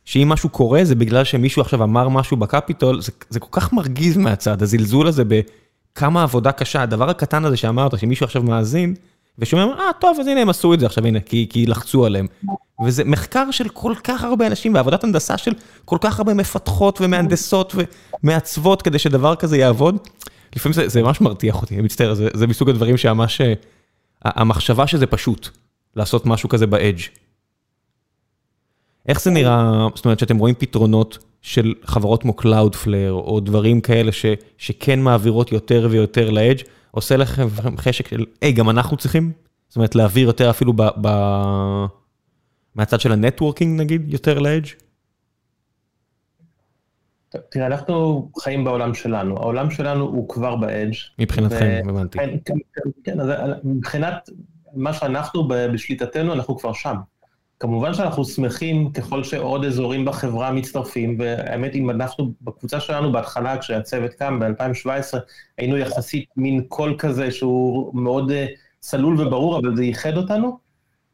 שאם משהו קורה זה בגלל שמישהו עכשיו אמר משהו בקפיטול, זה, זה כל כך מרגיז מהצד, הזלזול הזה בכמה עבודה קשה, הדבר הקטן הזה שאמרת, שמישהו עכשיו מאזין, ושומע, אה, טוב, אז הנה הם עשו את זה עכשיו, הנה, כי, כי לחצו עליהם. וזה מחקר של כל כך הרבה אנשים, ועבודת הנדסה של כל כך הרבה מפתחות ומהנדסות ומעצבות כדי שדבר כזה יעבוד. לפעמים זה, זה ממש מרתיח אותי, אני מצטער, זה, זה מסוג הדברים שממש, המחשבה שזה פשוט, לעשות משהו כזה ב edge. איך זה נראה, זאת אומרת שאתם רואים פתרונות של חברות כמו Cloudflare, או דברים כאלה ש, שכן מעבירות יותר ויותר ל edge, עושה לכם חשק של, היי, גם אנחנו צריכים? זאת אומרת, להעביר יותר אפילו ב... ב... מהצד של ה networking נגיד, יותר ל edge? תראה, אנחנו חיים בעולם שלנו, העולם שלנו הוא כבר ב edge. מבחינתכם, הבנתי. כן, כן, כן, אז מבחינת מה שאנחנו בשליטתנו, אנחנו כבר שם. כמובן שאנחנו שמחים ככל שעוד אזורים בחברה מצטרפים, והאמת, אם אנחנו, בקבוצה שלנו בהתחלה, כשהצוות קם ב-2017, היינו יחסית מין קול כזה שהוא מאוד uh, צלול וברור, אבל זה ייחד אותנו.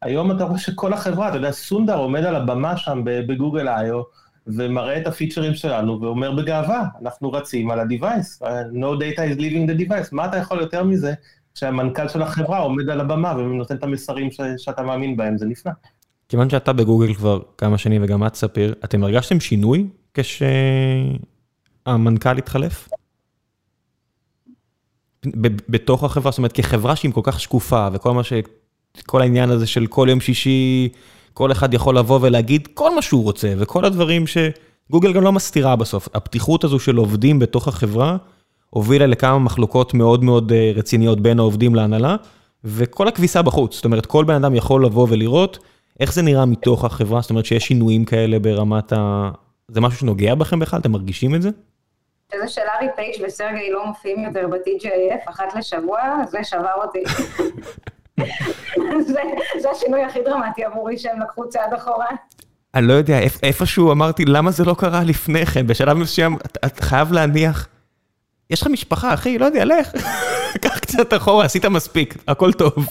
היום אתה רואה שכל החברה, אתה יודע, סונדר עומד על הבמה שם בגוגל איו, ומראה את הפיצ'רים שלנו, ואומר בגאווה, אנחנו רצים על ה-Device, no data is leaving the device, מה אתה יכול יותר מזה, כשהמנכ"ל של החברה עומד על הבמה ונותן את המסרים ש- שאתה מאמין בהם, זה נפלא. כיוון שאתה בגוגל כבר כמה שנים וגם את ספיר, אתם הרגשתם שינוי כשהמנכ"ל התחלף? בתוך החברה, זאת אומרת כחברה שהיא כל כך שקופה וכל מה ש... כל העניין הזה של כל יום שישי, כל אחד יכול לבוא ולהגיד כל מה שהוא רוצה וכל הדברים שגוגל גם לא מסתירה בסוף. הפתיחות הזו של עובדים בתוך החברה הובילה לכמה מחלוקות מאוד מאוד אה, רציניות בין העובדים להנהלה וכל הכביסה בחוץ, זאת אומרת כל בן אדם יכול לבוא ולראות איך זה נראה מתוך החברה? זאת אומרת שיש שינויים כאלה ברמת ה... זה משהו שנוגע בכם בכלל? אתם מרגישים את זה? זה שלארי פייג' וסרגי לא מופיעים יותר ב-TJF אחת לשבוע, זה שבר אותי. זה, זה השינוי הכי דרמטי עבורי שהם לקחו צעד אחורה. אני לא יודע, איפשהו אמרתי, למה זה לא קרה לפני כן? בשלב מסוים, אתה חייב להניח, יש לך משפחה, אחי, לא יודע, לך. קח קצת אחורה, עשית מספיק, הכל טוב.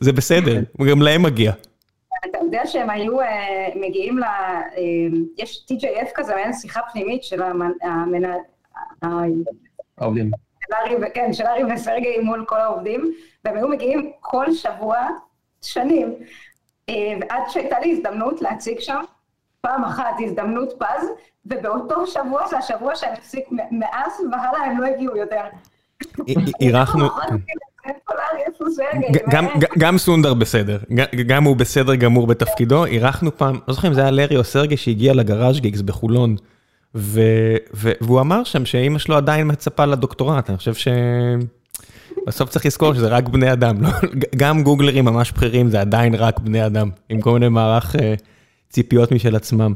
זה בסדר, גם להם מגיע. יודע שהם היו uh, מגיעים ל... Uh, יש TJF כזה, מעין שיחה פנימית של המנהל... העובדים. כן, של ארי וסרגי מול כל העובדים, והם היו מגיעים כל שבוע, שנים, uh, ועד שהייתה לי הזדמנות להציג שם, פעם אחת הזדמנות פז, ובאותו שבוע זה השבוע שאני אפסיק, מאז והלאה הם לא הגיעו יותר. אירחנו... גם סונדר בסדר, גם הוא בסדר גמור בתפקידו, אירחנו פעם, לא זוכר אם זה היה לארי או סרגי שהגיע לגראז' גיגס בחולון, והוא אמר שם שאימא שלו עדיין מצפה לדוקטורט, אני חושב שבסוף צריך לזכור שזה רק בני אדם, לא, גם גוגלרים ממש בכירים זה עדיין רק בני אדם, עם כל מיני מערך אה, ציפיות משל עצמם.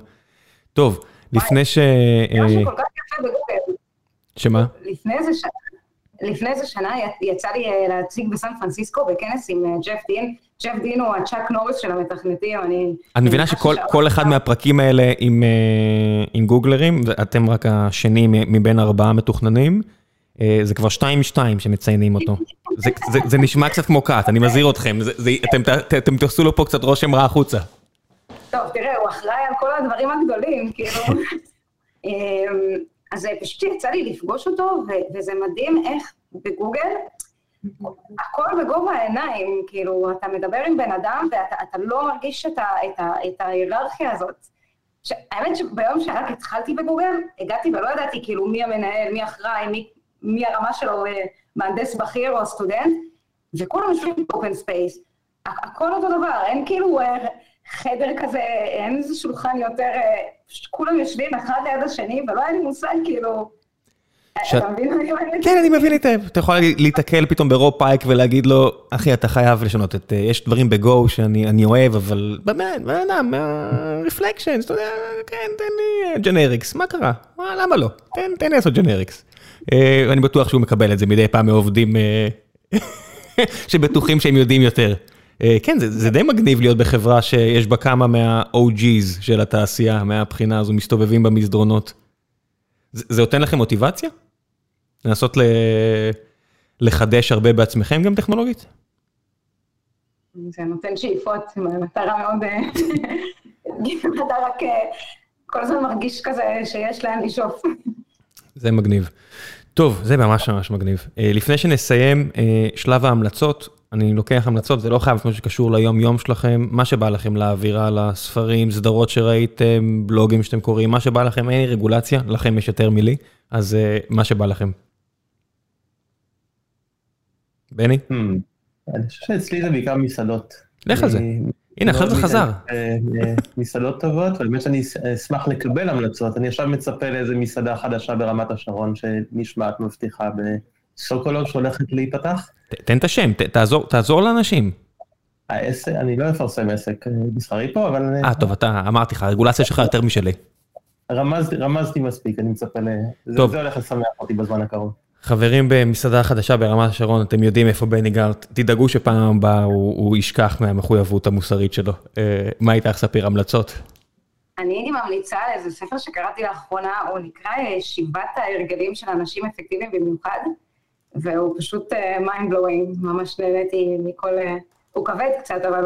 טוב, לפני ש... בגוגל. שמה? לפני איזה שנה. לפני איזה שנה יצא לי אה, להציג בסן פרנסיסקו בכנס עם אה, ג'ף דין. ג'ף דין הוא הצ'אק נוריס של המתכנתים, אני... אני מבינה שכל אחד מהפרקים האלה עם אה, עם גוגלרים, ואתם רק השני מבין ארבעה מתוכננים, זה כבר שתיים משתיים שמציינים אותו. זה זה, זה נשמע קצת כמו קאט, אני מזהיר אתכם, זה, זה, אתם אתם תעשו לו פה קצת רושם רע החוצה. טוב, תראה, הוא אחראי על כל הדברים הגדולים, כאילו... אז אז פשוט יצא לי לפגוש אותו, וזה מדהים איך בגוגל, הכל בגובה העיניים, כאילו, אתה מדבר עם בן אדם ואתה לא מרגיש את, ה, את, ה, את ההיררכיה הזאת. ש... האמת שביום שרק התחלתי בגוגל, הגעתי ולא ידעתי כאילו מי המנהל, מי אחראי, מי, מי הרמה שלו, אה, מהנדס בכיר או סטודנט, וכולם יושבים ב open space. הכל אותו דבר, אין כאילו אה, חדר כזה, אין איזה שולחן יותר, אה, כולם יושבים אחד ליד השני, ולא היה לי מושג כאילו... אתה מבין מה אני אומרת? כן, אני מבין היטב. אתה יכול להיתקל פתאום ב Rob Pike ולהגיד לו, אחי, אתה חייב לשנות את... יש דברים ב Go שאני אוהב, אבל באמת, בן אדם, reflection, אתה יודע, כן, תן לי generics, מה קרה? למה לא? תן לי לעשות ג'נריקס. אני בטוח שהוא מקבל את זה מדי פעם מעובדים שבטוחים שהם יודעים יותר. כן, זה די מגניב להיות בחברה שיש בה כמה מה-OG's של התעשייה, מהבחינה הזו, מסתובבים במסדרונות. זה נותן לכם מוטיבציה? לנסות לחדש הרבה בעצמכם גם טכנולוגית? זה נותן שאיפות, מטרה מאוד... אתה רק כל הזמן מרגיש כזה שיש לאן לשאוף. זה מגניב. טוב, זה ממש ממש מגניב. לפני שנסיים, שלב ההמלצות, אני לוקח המלצות, זה לא חייב משהו שקשור ליום יום שלכם, מה שבא לכם לאווירה, לספרים, סדרות שראיתם, בלוגים שאתם קוראים, מה שבא לכם, אין לי רגולציה, לכם יש יותר מלי, אז מה שבא לכם. בני? אני חושב שאצלי זה בעיקר מסעדות. לך על זה. הנה, עכשיו זה חזר. מסעדות טובות, ובאמת שאני אשמח לקבל המלצות. אני עכשיו מצפה לאיזה מסעדה חדשה ברמת השרון, שנשמעת מבטיחה בסוקולוב שהולכת להיפתח. תן את השם, תעזור לאנשים. העסק, אני לא אפרסם עסק מסחרי פה, אבל... אה, טוב, אתה, אמרתי לך, הרגולציה שלך יותר משלי. רמזתי מספיק, אני מצפה ל... זה הולך לשמח אותי בזמן הקרוב. חברים במסעדה חדשה ברמת השרון, אתם יודעים איפה בני גר, תדאגו שפעם הבאה הוא ישכח מהמחויבות המוסרית שלו. מה איתך ספיר, המלצות? אני הייתי ממליצה על איזה ספר שקראתי לאחרונה, הוא נקרא שיבת ההרגלים של אנשים אפקטיביים במיוחד, והוא פשוט mind blowing, ממש נהניתי מכל... הוא כבד קצת, אבל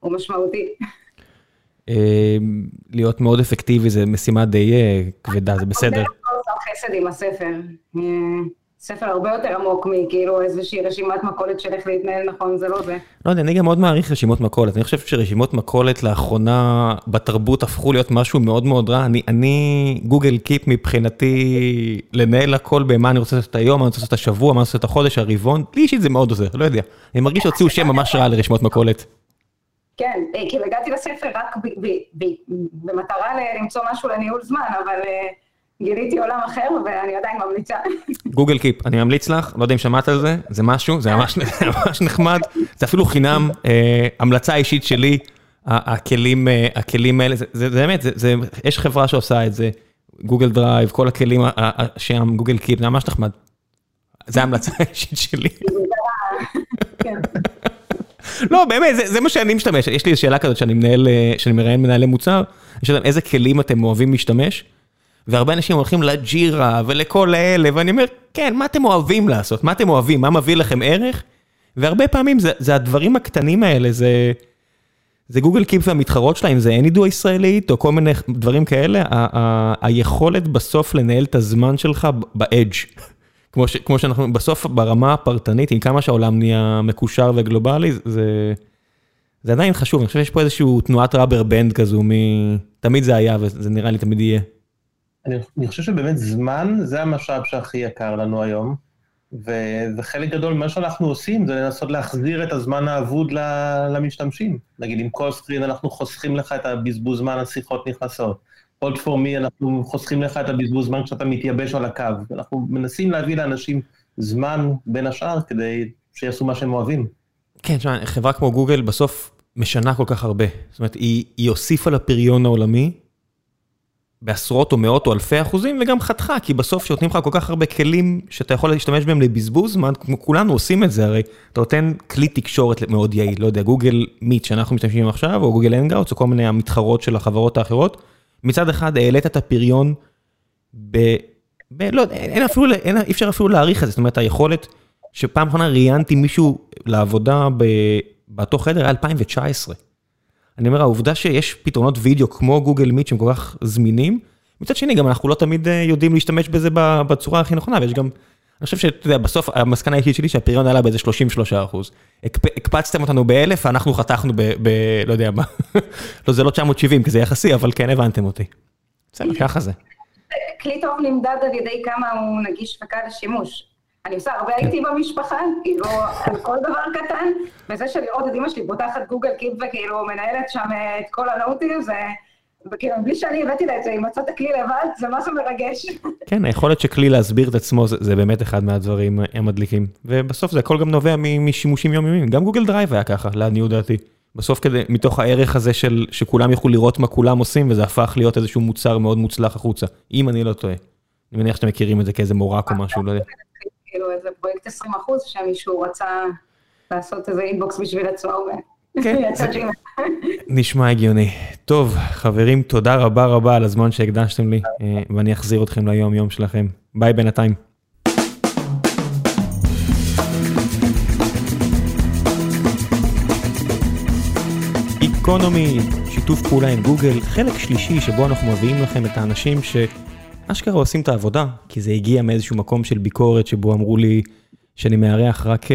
הוא משמעותי. להיות מאוד אפקטיבי זה משימה די כבדה, זה בסדר. חסד עם הספר. ספר הרבה יותר עמוק מכאילו איזושהי רשימת מכולת של איך להתנהל נכון, זה לא זה. לא יודע, אני גם מאוד מעריך רשימות מכולת. אני חושב שרשימות מכולת לאחרונה בתרבות הפכו להיות משהו מאוד מאוד רע. אני, גוגל קיפ מבחינתי, לנהל הכל במה אני רוצה לעשות את היום, מה אני רוצה לעשות את השבוע, מה אני רוצה לעשות את החודש, הרבעון, לי אישית זה מאוד עוזר, לא יודע. אני מרגיש שהוציאו שם ממש רע לרשימות מכולת. כן, כאילו הגעתי לספר רק במטרה למצוא משהו לניהול זמן, אבל... גיליתי עולם אחר ואני עדיין ממליצה. גוגל קיפ, אני ממליץ לך, לא יודע אם שמעת על זה, זה משהו, זה ממש נחמד, זה אפילו חינם, המלצה אישית שלי, הכלים האלה, זה באמת, יש חברה שעושה את זה, Google Drive, כל הכלים שם, Google Keep, זה ממש נחמד. זה ההמלצה האישית שלי. לא, באמת, זה מה שאני משתמש, יש לי שאלה כזאת שאני מנהל, שאני מראיין מנהלי מוצר, יש להם איזה כלים אתם אוהבים להשתמש? והרבה אנשים הולכים ל Jira ולכל האלה, ואני אומר, כן, מה אתם אוהבים לעשות? מה אתם אוהבים? מה מביא לכם ערך? והרבה פעמים זה, זה הדברים הקטנים האלה, זה, זה גוגל קיפ והמתחרות שלהם, זה אין ידוע ישראלית או כל מיני דברים כאלה, היכולת בסוף לנהל את הזמן שלך באדג'. כמו, ש, כמו שאנחנו, בסוף ברמה הפרטנית, עם כמה שהעולם נהיה מקושר וגלובלי, זה, זה עדיין חשוב, אני חושב שיש פה איזושהי תנועת ראבר בנד כזו, מ... תמיד זה היה וזה נראה לי תמיד יהיה. אני חושב שבאמת זמן זה המשאב שהכי יקר לנו היום, וחלק גדול ממה שאנחנו עושים זה לנסות להחזיר את הזמן האבוד למשתמשים. נגיד, עם כל סקרין אנחנו חוסכים לך את הבזבוז זמן, השיחות נכנסות. Hold for me, אנחנו חוסכים לך את הבזבוז זמן כשאתה מתייבש על הקו. אנחנו מנסים להביא לאנשים זמן בין השאר כדי שיעשו מה שהם אוהבים. כן, תשמע, חברה כמו גוגל בסוף משנה כל כך הרבה. זאת אומרת, היא, היא הוסיפה לפריון העולמי, בעשרות או מאות או אלפי אחוזים, וגם חתכה, כי בסוף שנותנים לך כל כך הרבה כלים שאתה יכול להשתמש בהם לבזבוז זמן, כמו כולנו עושים את זה, הרי אתה נותן כלי תקשורת מאוד יעיל, לא יודע, Google Meet שאנחנו משתמשים עכשיו, או Google Hangouts, או כל מיני המתחרות של החברות האחרות, מצד אחד העלית את הפריון ב... ב... לא אין אפילו, אין, אי אפשר אפילו להעריך את זה, זאת אומרת, היכולת שפעם אחרונה ראיינתי מישהו לעבודה ב... באותו חדר היה 2019. אני אומר, העובדה שיש פתרונות וידאו כמו גוגל מיט שהם כל כך זמינים, מצד שני, גם אנחנו לא תמיד יודעים להשתמש בזה בצורה הכי נכונה, ויש גם... אני חושב שאתה יודע, בסוף המסקנה האישית שלי שהפריון עלה באיזה 33 אחוז. הקפצתם אותנו באלף, אנחנו חתכנו ב... לא יודע מה. לא, זה לא 970 כי זה יחסי, אבל כן הבנתם אותי. בסדר, ככה זה. כלי טוב נמדד על ידי כמה הוא נגיש וקל לשימוש. אני עושה הרבה כן. איתי במשפחה, כאילו, על כל דבר קטן, וזה שלראות את אמא שלי פותחת Google Keep וכאילו מנהלת שם את כל ה note ים, זה... וכאילו, בלי שאני הבאתי לה את זה, אם מצאת כלי לבד, זה משהו מרגש. כן, היכולת של כלי להסביר את עצמו, זה, זה באמת אחד מהדברים המדליקים. ובסוף זה הכל גם נובע משימושים יומיומיים. גם Google Drive היה ככה, לעניות דעתי. בסוף כדי, מתוך הערך הזה של שכולם יוכלו לראות מה כולם עושים, וזה הפך להיות איזשהו מוצר מאוד מוצלח החוצה, אם אני לא טועה. אני מניח שאתם מכירים את זה כאיזה מורק או משהו, לא יודע. כאילו איזה פרויקט 20 אחוז, שמישהו רצה לעשות איזה inbox בשביל עצמו. כן, נשמע הגיוני. טוב, חברים, תודה רבה רבה על הזמן שהקדשתם לי, אה, ואני אחזיר אתכם ליום יום שלכם. ביי בינתיים. economy, שיתוף פעולה עם גוגל, חלק שלישי שבו אנחנו מביאים לכם את האנשים שאשכרה עושים את העבודה, כי זה הגיע מאיזשהו מקום של ביקורת שבו אמרו לי שאני מארח רק... Uh,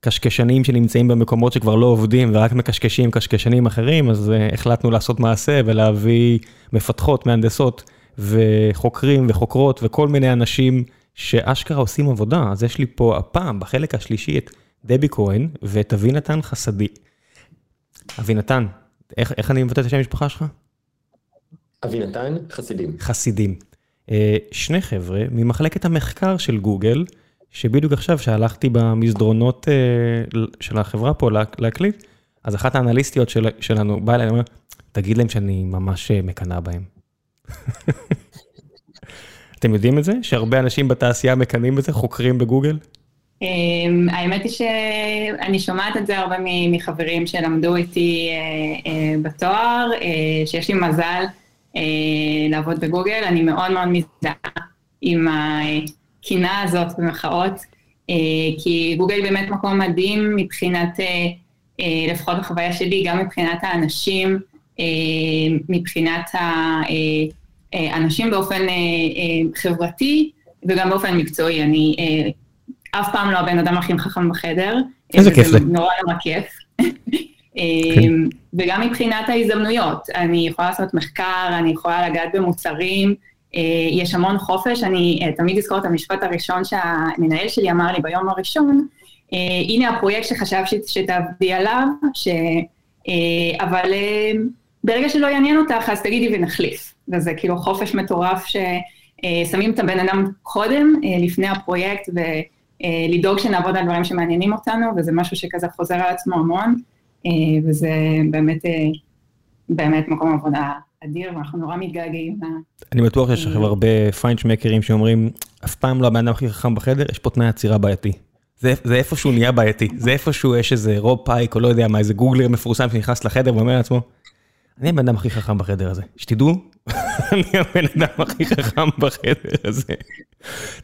קשקשנים שנמצאים במקומות שכבר לא עובדים ורק מקשקשים קשקשנים אחרים, אז uh, החלטנו לעשות מעשה ולהביא מפתחות, מהנדסות וחוקרים וחוקרות וכל מיני אנשים שאשכרה עושים עבודה. אז יש לי פה הפעם, בחלק השלישי, את דבי כהן ואת אבינתן חסדי. אבינתן, איך, איך אני מבטא את השם המשפחה שלך? אבינתן חסידים. חסידים. Uh, שני חבר'ה ממחלקת המחקר של גוגל, שבדיוק עכשיו שהלכתי במסדרונות אה, של החברה פה להקליט, אז אחת האנליסטיות של, שלנו באה אליי ואומרת, תגיד להם שאני ממש אה, מקנאה בהם. אתם יודעים את זה? שהרבה אנשים בתעשייה מקנאים בזה, חוקרים בגוגל? אמ, האמת היא שאני שומעת את זה הרבה מחברים שלמדו איתי אה, בתואר, שיש לי מזל לעבוד בגוגל, אני מאוד מאוד מזדהה עם הקינה הזאת במחאות, אה, כי גוגל באמת מקום מדהים מבחינת, אה, אה, לפחות בחוויה שלי, גם מבחינת האנשים, מבחינת האנשים באופן חברתי וגם באופן מקצועי. אני אף פעם לא הבן אדם הכי חכם בחדר. איזה כיף זה. נורא נורא כיף. כן. וגם מבחינת ההזדמנויות, אני יכולה לעשות מחקר, אני יכולה לגעת במוצרים, יש המון חופש, אני אה, תמיד אזכור את המשפט הראשון שהמנהל שלי אמר לי ביום הראשון, אה, הנה הפרויקט שחשבת שתעבדי עליו, ש... אבל ברגע שלא יעניין אותך, אז תגידי ונחליף. וזה כאילו חופש מטורף ששמים את הבן אדם קודם, לפני הפרויקט, ולדאוג שנעבוד על דברים שמעניינים אותנו, וזה משהו שכזה חוזר על עצמו המון, וזה באמת, באמת מקום עבודה אדיר, ואנחנו נורא מתגעגעים. אני בטוח שיש לכם הרבה פיינצ'מקרים שאומרים, אף פעם לא הבן אדם הכי חכם בחדר, יש פה תנאי עצירה בעייתי. זה, זה איפשהו נהיה בעייתי, זה איפשהו יש איזה רוב פייק, או לא יודע מה, איזה גוגלר מפורסם שנכנס לחדר ואומר לעצמו, אני הבן אדם הכי חכם בחדר הזה, שתדעו, אני הבן אדם הכי חכם בחדר הזה.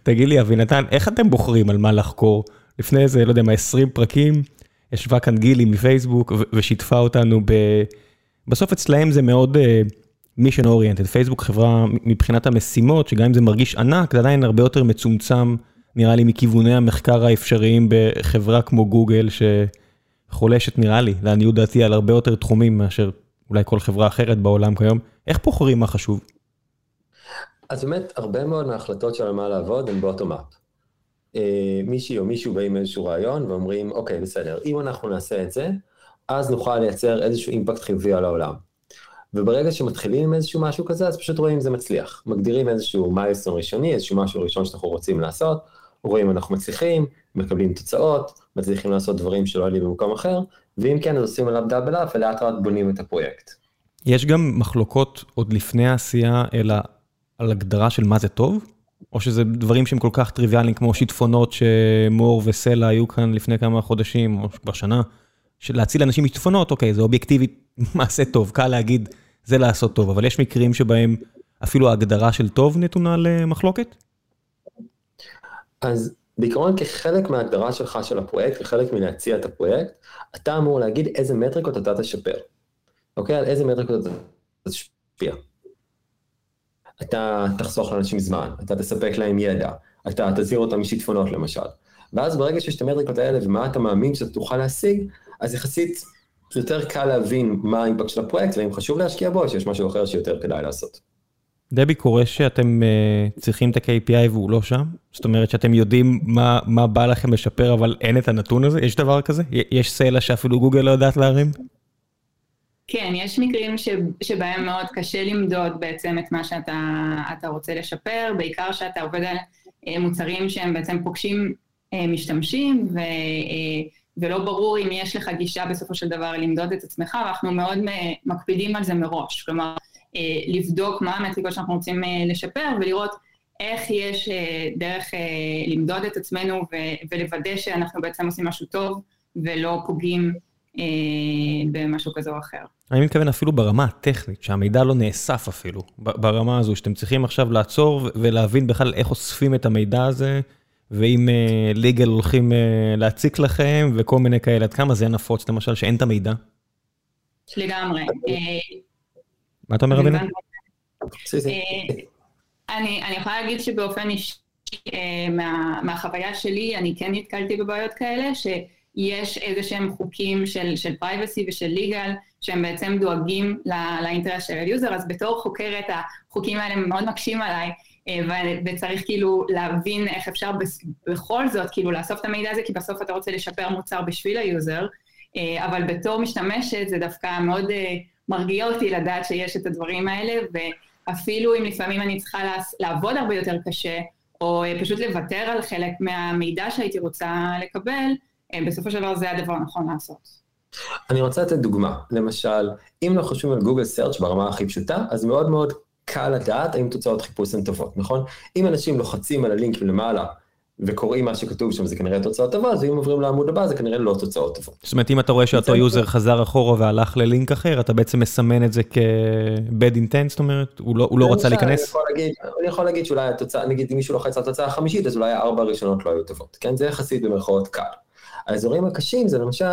תגיד לי, אבינתן, איך אתם בוחרים על מה לחקור? לפני איזה, לא יודע מה, 20 פרקים, ישבה כאן גילי מפייסבוק ושיתפה אותנו ב... בסוף אצלהם זה מאוד... Uh, מישן אוריינטד, פייסבוק חברה מבחינת המשימות, שגם אם זה מרגיש ענק, זה עדיין הרבה יותר מצומצם, נראה לי, מכיווני המחקר האפשריים בחברה כמו גוגל, שחולשת, נראה לי, לעניות דעתי, על הרבה יותר תחומים מאשר אולי כל חברה אחרת בעולם כיום. איך בוחרים מה חשוב? אז באמת, הרבה מאוד מההחלטות של מה לעבוד הן באוטומט. אה, מישהי או מישהו באים איזשהו רעיון ואומרים, אוקיי, בסדר, אם אנחנו נעשה את זה, אז נוכל לייצר איזשהו אימפקט חיובי על העולם. וברגע שמתחילים עם איזשהו משהו כזה, אז פשוט רואים אם זה מצליח. מגדירים איזשהו מיילסטון ראשוני, איזשהו משהו ראשון שאנחנו רוצים לעשות, רואים אם אנחנו מצליחים, מקבלים תוצאות, מצליחים לעשות דברים שלא עלים במקום אחר, ואם כן, אז עושים עליו דאבל אפ ולאט לאט בונים את הפרויקט. יש גם מחלוקות עוד לפני העשייה, אלא על הגדרה של מה זה טוב? או שזה דברים שהם כל כך טריוויאליים כמו שיטפונות שמור וסלע היו כאן לפני כמה חודשים, או כבר שנה, להציל אנשים משיטפונות, אוקיי, זה אובייקטיבית מעשה טוב, קל להגיד זה לעשות טוב, אבל יש מקרים שבהם אפילו ההגדרה של טוב נתונה למחלוקת? אז בעיקרון כחלק מההגדרה שלך של הפרויקט, כחלק מלהציע את הפרויקט, אתה אמור להגיד איזה מטריקות אתה תשפר. אוקיי? על איזה מטריקות אתה תשפיע. אתה תחסוך לאנשים זמן, אתה תספק להם ידע, אתה תזהיר אותם משיטפונות למשל. ואז ברגע שיש את המטריקות האלה ומה אתה מאמין שאתה תוכל להשיג, אז יחסית יותר קל להבין מה האימפקט של הפרויקט, ואם חשוב להשקיע בו, שיש משהו אחר שיותר כדאי לעשות. דבי, קורה שאתם uh, צריכים את ה-KPI והוא לא שם? זאת אומרת שאתם יודעים מה, מה בא לכם לשפר, אבל אין את הנתון הזה? יש דבר כזה? יש סלע שאפילו גוגל לא יודעת להרים? כן, יש מקרים ש, שבהם מאוד קשה למדוד בעצם את מה שאתה רוצה לשפר, בעיקר שאתה עובד על uh, מוצרים שהם בעצם פוגשים uh, משתמשים, ו... ולא ברור אם יש לך גישה בסופו של דבר למדוד את עצמך, ואנחנו מאוד מקפידים על זה מראש. כלומר, אה, לבדוק מה המטריקות שאנחנו רוצים אה, לשפר ולראות איך יש אה, דרך למדוד את עצמנו ולוודא שאנחנו בעצם עושים משהו טוב ולא פוגעים במשהו כזה או אחר. אני מתכוון אפילו ברמה הטכנית, שהמידע לא נאסף אפילו, ברמה הזו, שאתם צריכים עכשיו לעצור ולהבין בכלל איך אוספים את המידע הזה, ואם ליגל הולכים להציק לכם וכל מיני כאלה, עד כמה זה נפוץ למשל שאין את המידע? לגמרי. מה אתה אומר, אבינה? אה, אני יכולה להגיד שבאופן אישי, אה, מהחוויה שלי, אני כן נתקלתי בבעיות כאלה, שיש איזה שהם חוקים של privacy ושל legal, שהם בעצם דואגים לאינטרס של ה user, אז בתור חוקרת החוקים האלה מאוד מקשים עליי, אה, וצריך כאילו להבין איך אפשר בכל זאת כאילו לאסוף את המידע הזה, כי בסוף אתה רוצה לשפר מוצר בשביל ה user, אבל בתור משתמשת זה דווקא מאוד מרגיע אותי לדעת שיש את הדברים האלה, ואפילו אם לפעמים אני צריכה לעבוד הרבה יותר קשה, או אה, פשוט לוותר על חלק מהמידע שהייתי רוצה לקבל, אה, בסופו של דבר זה הדבר הנכון לעשות. אני רוצה לתת דוגמה. למשל, אם לא חושבים על גוגל סרצ' ברמה הכי פשוטה, אז מאוד מאוד קל לדעת האם תוצאות חיפוש הן טובות, נכון? אם אנשים לוחצים על הלינקים למעלה, וקוראים מה שכתוב שם זה כנראה תוצאות טובות, ואם עוברים לעמוד הבא זה כנראה לא תוצאות טובות. זאת אומרת, אם אתה רואה שאותו user חזר אחורה והלך ללינק אחר, אתה בעצם מסמן את זה כ-bad intent, זאת אומרת, הוא לא, הוא לא רצה להיכנס? אני יכול להגיד שאולי התוצאה, נגיד אם מישהו לוחץ על התוצאה החמישית, אז אולי הארבע הראשונות לא היו טובות, כן? זה יחסית במרכאות קל. האזורים הקשים זה למשל,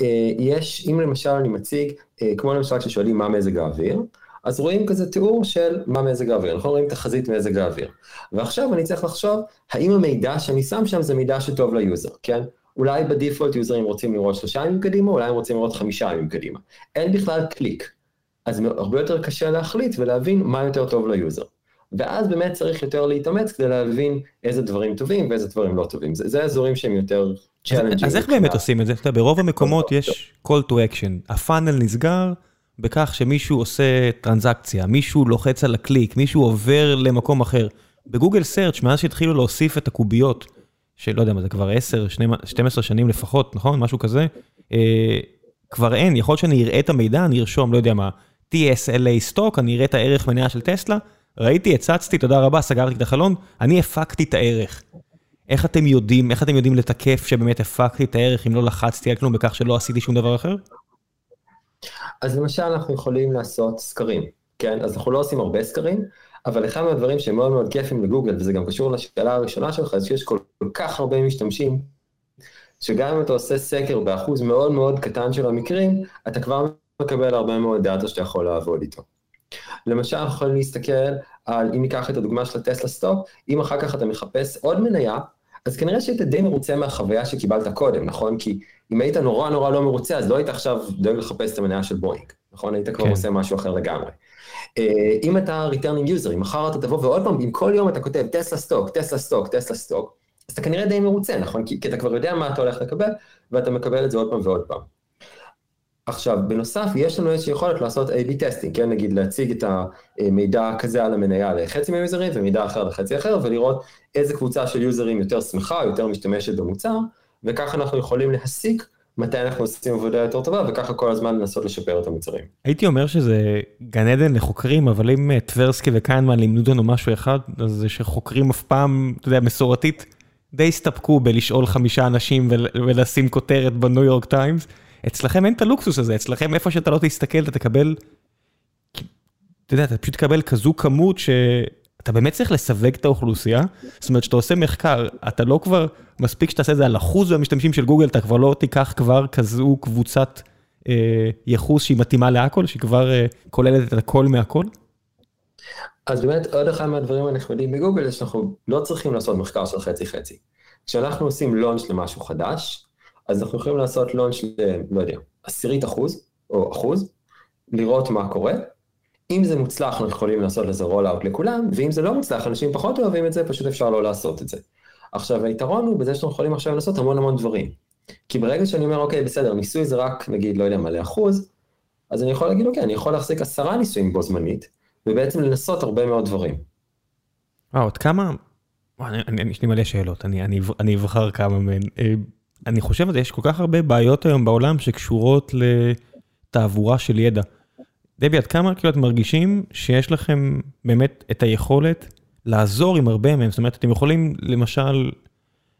אה, יש, אם למשל אני מציג, אה, כמו למשל כששואלים מה מזג האוויר, אז רואים כזה תיאור של מה מזג האוויר, אנחנו רואים תחזית מזג האוויר. ועכשיו אני צריך לחשוב, האם המידע שאני שם שם זה מידע שטוב ל user, כן? אולי ב default יוזרים רוצים לראות שלושה ימים קדימה, אולי הם רוצים לראות חמישה ימים קדימה. אין בכלל קליק. אז הרבה יותר קשה להחליט ולהבין מה יותר טוב ל user. ואז באמת צריך יותר להתאמץ כדי להבין איזה דברים טובים ואיזה דברים לא טובים. זה, זה אזורים שהם יותר challenging. אז איך באמת עושים את זה? ברוב המקומות יש call to action. ה funnel נסגר, בכך שמישהו עושה טרנזקציה, מישהו לוחץ על הקליק, מישהו עובר למקום אחר. בגוגל סרצ' מאז שהתחילו להוסיף את הקוביות, שלא יודע מה זה כבר 10, 12 שנים לפחות, נכון? משהו כזה, אה, כבר אין, יכול להיות שאני אראה את המידע, אני ארשום, לא יודע מה, TSLA סטוק, אני אראה את הערך מניה של טסלה, ראיתי, הצצתי, תודה רבה, סגרתי את החלון, אני הפקתי את הערך. איך אתם יודעים, איך אתם יודעים לתקף שבאמת הפקתי את הערך אם לא לחצתי על כלום בכך שלא עשיתי שום דבר אחר? אז למשל אנחנו יכולים לעשות סקרים, כן? אז אנחנו לא עושים הרבה סקרים, אבל אחד מהדברים שהם מאוד מאוד כיפים לגוגל, וזה גם קשור לשאלה הראשונה שלך, זה שיש כל, כל כך הרבה משתמשים, שגם אם אתה עושה סקר באחוז מאוד מאוד קטן של המקרים, אתה כבר מקבל הרבה מאוד דאטה שאתה יכול לעבוד איתו. למשל, אנחנו יכולים להסתכל על, אם ניקח את הדוגמה של הטסלה stock, אם אחר כך אתה מחפש עוד מניה, אז כנראה שהיית די מרוצה מהחוויה שקיבלת קודם, נכון? כי אם היית נורא נורא לא מרוצה, אז לא היית עכשיו דואג לחפש את המניה של בואינג, נכון? היית כבר כן. עושה משהו אחר לגמרי. אה, אם אתה returning user, אם מחר אתה תבוא ועוד פעם, אם כל יום אתה כותב טסלה stock, טסלה stock, טסלה stock, אז אתה כנראה די מרוצה, נכון? כי, כי אתה כבר יודע מה אתה הולך לקבל, ואתה מקבל את זה עוד פעם ועוד פעם. עכשיו, בנוסף, יש לנו איזושהי יכולת לעשות A-B testing, כן? נגיד להציג את המידע כזה על המניה לחצי מהיוזרים ומידע אחר לחצי אחר, ולראות איזה קבוצה של יוזרים יותר שמחה, יותר משתמשת במוצר, וככה אנחנו יכולים להסיק מתי אנחנו עושים עבודה יותר טובה, וככה כל הזמן לנסות לשפר את המוצרים. הייתי אומר שזה גן עדן לחוקרים, אבל אם אה, טברסקי וקיינמן לימדו אותנו משהו אחד, אז זה שחוקרים אף פעם, אתה יודע, מסורתית, די הסתפקו בלשאול חמישה אנשים ולשים כותרת בניו יורק טיימס. אצלכם אין את הלוקסוס הזה, אצלכם איפה שאתה לא תסתכל, אתה תקבל, אתה יודע, אתה פשוט תקבל כזו כמות שאתה באמת צריך לסווג את האוכלוסייה. זאת אומרת, כשאתה עושה מחקר, אתה לא כבר, מספיק שתעשה את זה על אחוז המשתמשים של גוגל, אתה כבר לא תיקח כבר כזו קבוצת אה, יחוס שהיא מתאימה להכל, שהיא כבר אה, כוללת את הכל מהכל? אז באמת עוד אחד מהדברים הנחמדים בגוגל זה שאנחנו לא צריכים לעשות מחקר של חצי חצי. כשאנחנו עושים launch למשהו חדש, אז אנחנו יכולים לעשות launch ל... לא יודע, עשירית אחוז, או אחוז, לראות מה קורה. אם זה מוצלח, אנחנו יכולים לעשות לזה rollout לכולם, ואם זה לא מוצלח, אנשים פחות אוהבים את זה, פשוט אפשר לא לעשות את זה. עכשיו, היתרון הוא בזה שאנחנו יכולים עכשיו לעשות המון המון דברים. כי ברגע שאני אומר, אוקיי, בסדר, ניסוי זה רק, נגיד, לא יודע מה, לאחוז, אז אני יכול להגיד, אוקיי, אני יכול להחזיק עשרה ניסויים בו זמנית, ובעצם לנסות הרבה מאוד דברים. וואו, עוד כמה... יש לי מלא שאלות, אני- אני אני אבחר כמה מהן. אה, אני חושב על זה, יש כל כך הרבה בעיות היום בעולם שקשורות לתעבורה של ידע. דבי, עד כמה כאילו אתם מרגישים שיש לכם באמת את היכולת לעזור עם הרבה מהם? זאת אומרת, אתם יכולים למשל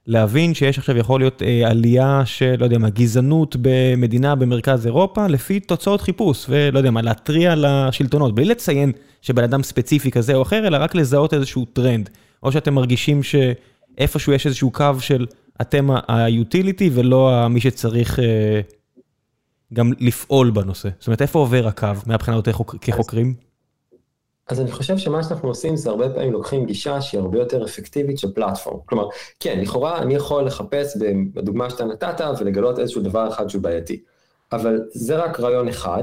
להבין שיש עכשיו יכול להיות אה, עלייה של, לא יודע מה, גזענות במדינה במרכז אירופה, לפי תוצאות חיפוש, ולא יודע מה, להתריע לשלטונות, בלי לציין שבן אדם ספציפי כזה או אחר, אלא רק לזהות איזשהו טרנד. או שאתם מרגישים שאיפשהו יש איזשהו קו של אתם היוטיליטי ולא מי שצריך אה, גם לפעול בנושא. זאת אומרת, איפה עובר הקו מהבחינה חוק, כחוקרים? אז אני חושב שמה שאנחנו עושים זה הרבה פעמים לוקחים גישה שהיא הרבה יותר אפקטיבית של פלטפורם. כלומר, כן, לכאורה אני יכול לחפש בדוגמה שאתה נתת ולגלות איזשהו דבר אחד שהוא בעייתי. אבל זה רק רעיון אחד,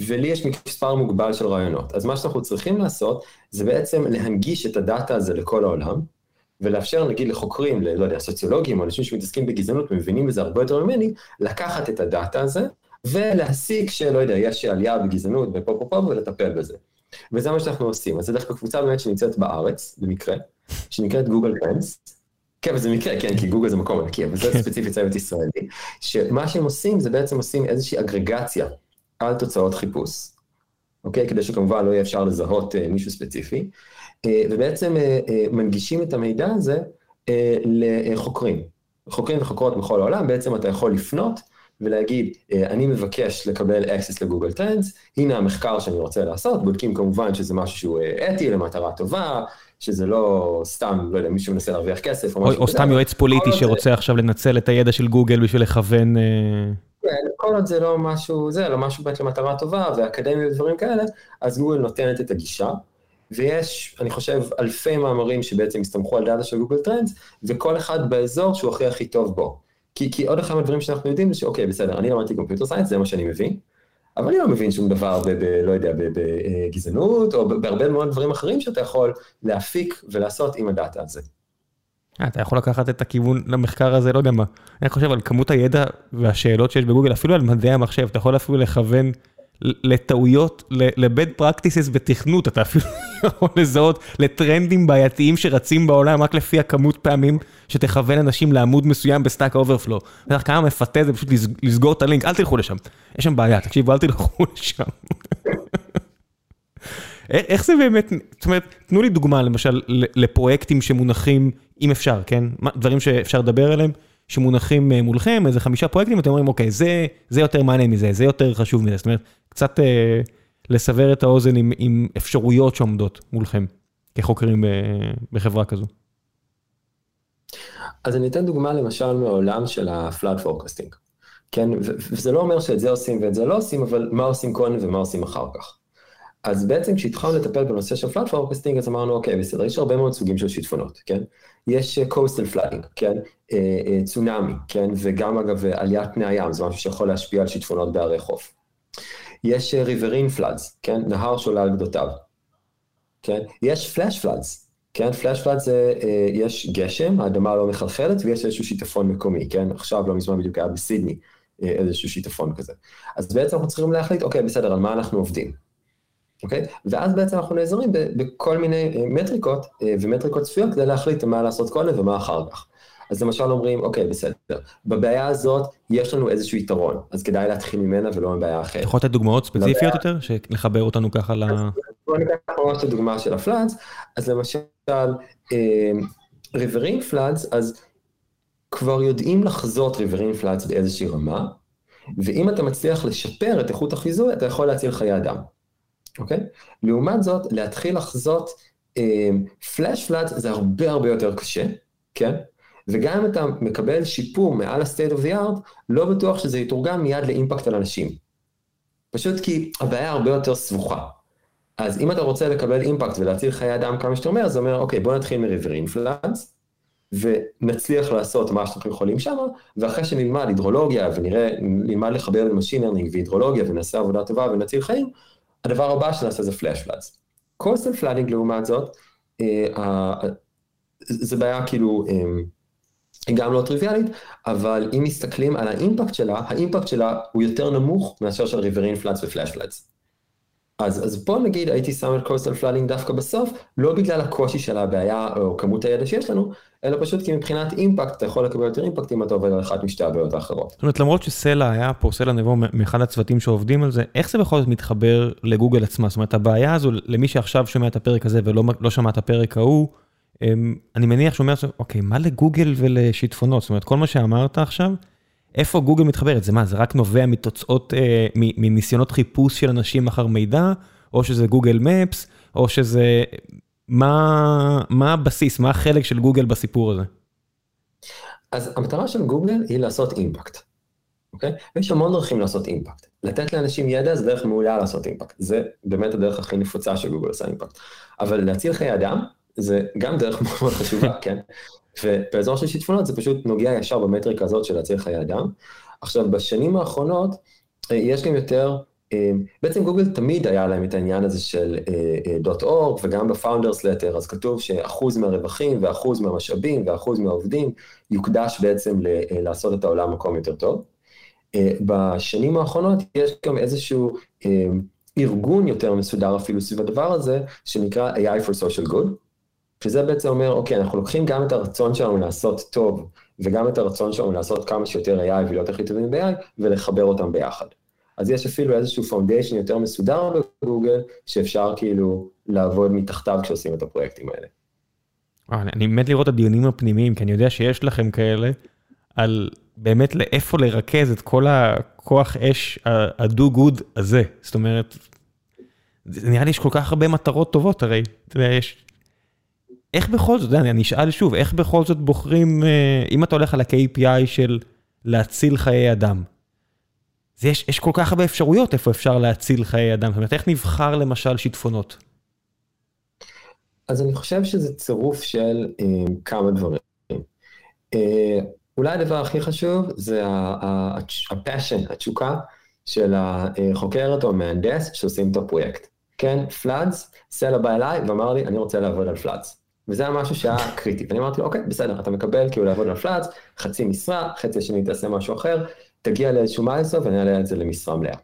ולי יש מספר מוגבל של רעיונות. אז מה שאנחנו צריכים לעשות, זה בעצם להנגיש את הדאטה הזה לכל העולם, ולאפשר נגיד לחוקרים, לא יודע, סוציולוגים, או אנשים שמתעסקים בגזענות, ומבינים בזה הרבה יותר ממני, לקחת את הדאטה הזה, ולהסיק שלא יודע, יש עלייה בגזענות ופה פה פה, ולטפל בזה. וזה מה שאנחנו עושים. אז זה דווקא קבוצה באמת שנמצאת בארץ, במקרה, שנקראת Google Trends. כן, וזה מקרה, כן, כי גוגל זה מקום ענקי, אבל זה ספציפית צוות ישראלי, שמה שהם עושים זה בעצם עושים איזושהי אגרגציה על תוצאות חיפוש, אוקיי? כדי שכמובן לא יהיה אפשר לזהות אה, מישהו ספציפי, אה, ובעצם אה, אה, מנגישים את המידע הזה אה, לחוקרים. חוקרים וחוקרות בכל העולם, בעצם אתה יכול לפנות ולהגיד, אה, אני מבקש לקבל access ל Google Trends, הנה המחקר שאני רוצה לעשות, בודקים כמובן שזה משהו שהוא אה, אתי, למטרה טובה, שזה לא סתם, לא יודע, מישהו מנסה להרוויח כסף או או, משהו או. סתם יועץ פוליטי עוד זה- שרוצה עכשיו לנצל את הידע של גוגל בשביל לכוון... אה, כן, כל עוד זה לא משהו, זה לא משהו באמת למטרה טובה ואקדמיה ודברים כאלה, אז גוגל נותנת את הגישה, ויש, אני חושב, אלפי מאמרים שבעצם הסתמכו על דאטה של Google Trends, וכל אחד באזור שהוא הכי הכי טוב בו. כי, כי עוד אחד מהדברים שאנחנו יודעים זה שאוקיי, בסדר, אני למדתי computer science, זה מה שאני מבין, אבל אני לא מבין שום דבר ב... ב לא יודע, בגזענות, או ב- בהרבה מאוד דברים אחרים שאתה יכול להפיק ולעשות עם הדאטה הזה. אה, אתה יכול לקחת את הכיוון למחקר הזה, לא יודע מה. אני חושב על כמות הידע והשאלות שיש בגוגל, אפילו על מדעי המחשב, אתה יכול אפילו לכוון לטעויות, ל-bad practices בתכנות, אתה אפילו יכול לזהות לטרנדים בעייתיים שרצים בעולם רק לפי הכמות פעמים שתכוון אנשים לעמוד מסוים ב-Stack Overflow. אתה כמה מפתה זה פשוט לס- לסגור את הלינק, אל תלכו לשם. יש שם בעיה, תקשיבו, אל תלכו לשם. איך זה באמת, זאת אומרת, תנו לי דוגמה למשל לפרויקטים שמונחים, אם אפשר, כן? דברים שאפשר לדבר עליהם, שמונחים אה, מולכם, איזה חמישה פרויקטים, אתם אומרים, אוקיי, זה, זה יותר מעניין מזה, זה יותר חשוב מזה. זאת אומרת, קצת אה, לסבר את האוזן עם, עם אפשרויות שעומדות מולכם, כחוקרים ב, בחברה כזו. אז אני אתן דוגמה למשל מהעולם של ה-flood forecasting, כן? וזה לא אומר שאת זה עושים ואת זה לא עושים, אבל מה עושים קודם ומה עושים אחר כך. אז בעצם כשהתחלנו לטפל בנושא של flood forecasting, אז אמרנו, אוקיי, בסדר, יש הרבה מאוד סוגים של שיטפונות, כן? יש אה, coastal flooding, כן? אה, אה, צונאמי, כן? וגם אגב אה, עליית פני הים, זה משהו שיכול להשפיע על שיטפונות בערי חוף. יש אה, riverine floods, כן? נהר שעולה על גדותיו. כן? יש flash floods, כן, פלאש פלאד זה, אה, יש גשם, האדמה לא מחלחלת ויש איזשהו שיטפון מקומי, כן? עכשיו, לא מזמן בדיוק היה בסידני אה, איזשהו שיטפון כזה. אז בעצם אנחנו צריכים להחליט, אוקיי, בסדר, על מה אנחנו עובדים, אוקיי? ואז בעצם אנחנו נעזרים בכל מיני אה, מטריקות אה, ומטריקות צפויות כדי להחליט מה לעשות קודם ומה אחר כך. אז למשל אומרים, אוקיי, בסדר, בבעיה הזאת יש לנו איזשהו יתרון, אז כדאי להתחיל ממנה ולא מבעיה אחרת. אתה יכול לתת דוגמאות ספציפיות יותר, שלחבר אותנו ככה ל... בואו ניקח ממש את הדוגמה של הפלאדס, אז למשל, ריברין פלאדס, אז כבר יודעים לחזות ריברין פלאדס באיזושהי רמה, ואם אתה מצליח לשפר את איכות החיזוי, אתה יכול להציל חיי אדם, אוקיי? לעומת זאת, להתחיל לחזות פלאש פלאדס זה הרבה הרבה יותר קשה, כן? וגם אם אתה מקבל שיפור מעל ה-state of the art, לא בטוח שזה יתורגם מיד לאימפקט על אנשים. פשוט כי הבעיה הרבה יותר סבוכה. אז אם אתה רוצה לקבל אימפקט ולהציל חיי אדם כמה שאתה אומר, זה אומר, אוקיי, בוא נתחיל מריברין פלאנס, ונצליח לעשות מה שאנחנו יכולים שם, ואחרי שנלמד הידרולוגיה ונראה, נלמד לחבר בין machine learning והידרולוגיה ונעשה עבודה טובה ונציל חיים, הדבר הבא שנעשה זה flash floods. coastal flooding לעומת זאת, אה, זה בעיה כאילו, אה, היא גם לא טריוויאלית, אבל אם מסתכלים על האימפקט שלה, האימפקט שלה הוא יותר נמוך מאשר של riverine floods ו-flash floods. אז, אז פה נגיד הייתי שם את coastal flooding דווקא בסוף, לא בגלל הקושי של הבעיה או כמות הידע שיש לנו, אלא פשוט כי מבחינת אימפקט אתה יכול לקבל יותר אימפקט אם אתה עובד על אחת משתי הבעיות האחרות. זאת אומרת למרות שסלע היה פה, סלע נבו מאחד הצוותים שעובדים על זה, איך זה בכל זאת מתחבר לגוגל עצמה? זאת אומרת הבעיה הזו, למי שעכשיו שומע את הפרק הזה ולא לא שמע את הפרק ההוא, אני מניח שאומר, אוקיי, מה לגוגל ולשיטפונות? זאת אומרת כל מה שאמרת עכשיו, איפה גוגל מתחברת? זה מה, זה רק נובע מתוצאות, אה, מניסיונות חיפוש של אנשים אחר מידע, או שזה גוגל מפס, או שזה... מה, מה הבסיס, מה החלק של גוגל בסיפור הזה? אז המטרה של גוגל היא לעשות אימפקט, אוקיי? ויש המון דרכים לעשות אימפקט. לתת לאנשים ידע זה דרך מעולה לעשות אימפקט. זה באמת הדרך הכי נפוצה של גוגל עושה אימפקט. אבל להציל חיי אדם זה גם דרך מאוד חשובה, כן? ובאזור של שיטפונות זה פשוט נוגע ישר במטריקה הזאת של להציל חיי אדם. עכשיו, בשנים האחרונות אה, יש גם יותר, אה, בעצם גוגל תמיד היה להם את העניין הזה של dot אה, org, וגם ב-founders letter, אז כתוב שאחוז מהרווחים ואחוז מהמשאבים ואחוז מהעובדים יוקדש בעצם ל- לעשות את העולם מקום יותר טוב. בשנים האחרונות יש גם איזשהו ארגון יותר מסודר אפילו סביב הדבר הזה, שנקרא AI for Social Good. שזה בעצם אומר, אוקיי, אנחנו לוקחים גם את הרצון שלנו לעשות טוב, וגם את הרצון שלנו לעשות כמה שיותר AI ולהיות הכי טובים ב-AI, ולחבר אותם ביחד. אז יש אפילו איזשהו foundation יותר מסודר בגוגל, שאפשר כאילו לעבוד מתחתיו כשעושים את הפרויקטים האלה. אני מת לראות את הדיונים הפנימיים, כי אני יודע שיש לכם כאלה, על באמת לאיפה לרכז את כל הכוח אש ה-do good הזה. זאת אומרת, נראה לי יש כל כך הרבה מטרות טובות, הרי, אתה יודע, יש איך בכל זאת, אני אשאל שוב, איך בכל זאת בוחרים, אה, אם אתה הולך על ה-KPI של להציל חיי אדם, יש, יש כל כך הרבה אפשרויות איפה אפשר להציל חיי אדם, זאת אומרת, איך נבחר למשל שיטפונות? אז אני חושב שזה צירוף של אה, כמה דברים. אה, אולי הדבר הכי חשוב זה הפאשן, התשוקה של החוקרת או המהנדס שעושים את הפרויקט. כן, פלאדס, סלע בא אליי ואמר לי, אני רוצה לעבוד על פלאדס. וזה היה משהו שהיה קריטי, ואני אמרתי לו, אוקיי, בסדר, אתה מקבל כאילו לעבוד על פלאץ, חצי משרה, חצי השני תעשה משהו אחר, תגיע לאיזשהו מיילסון ונעלה את זה למשרה מלאה.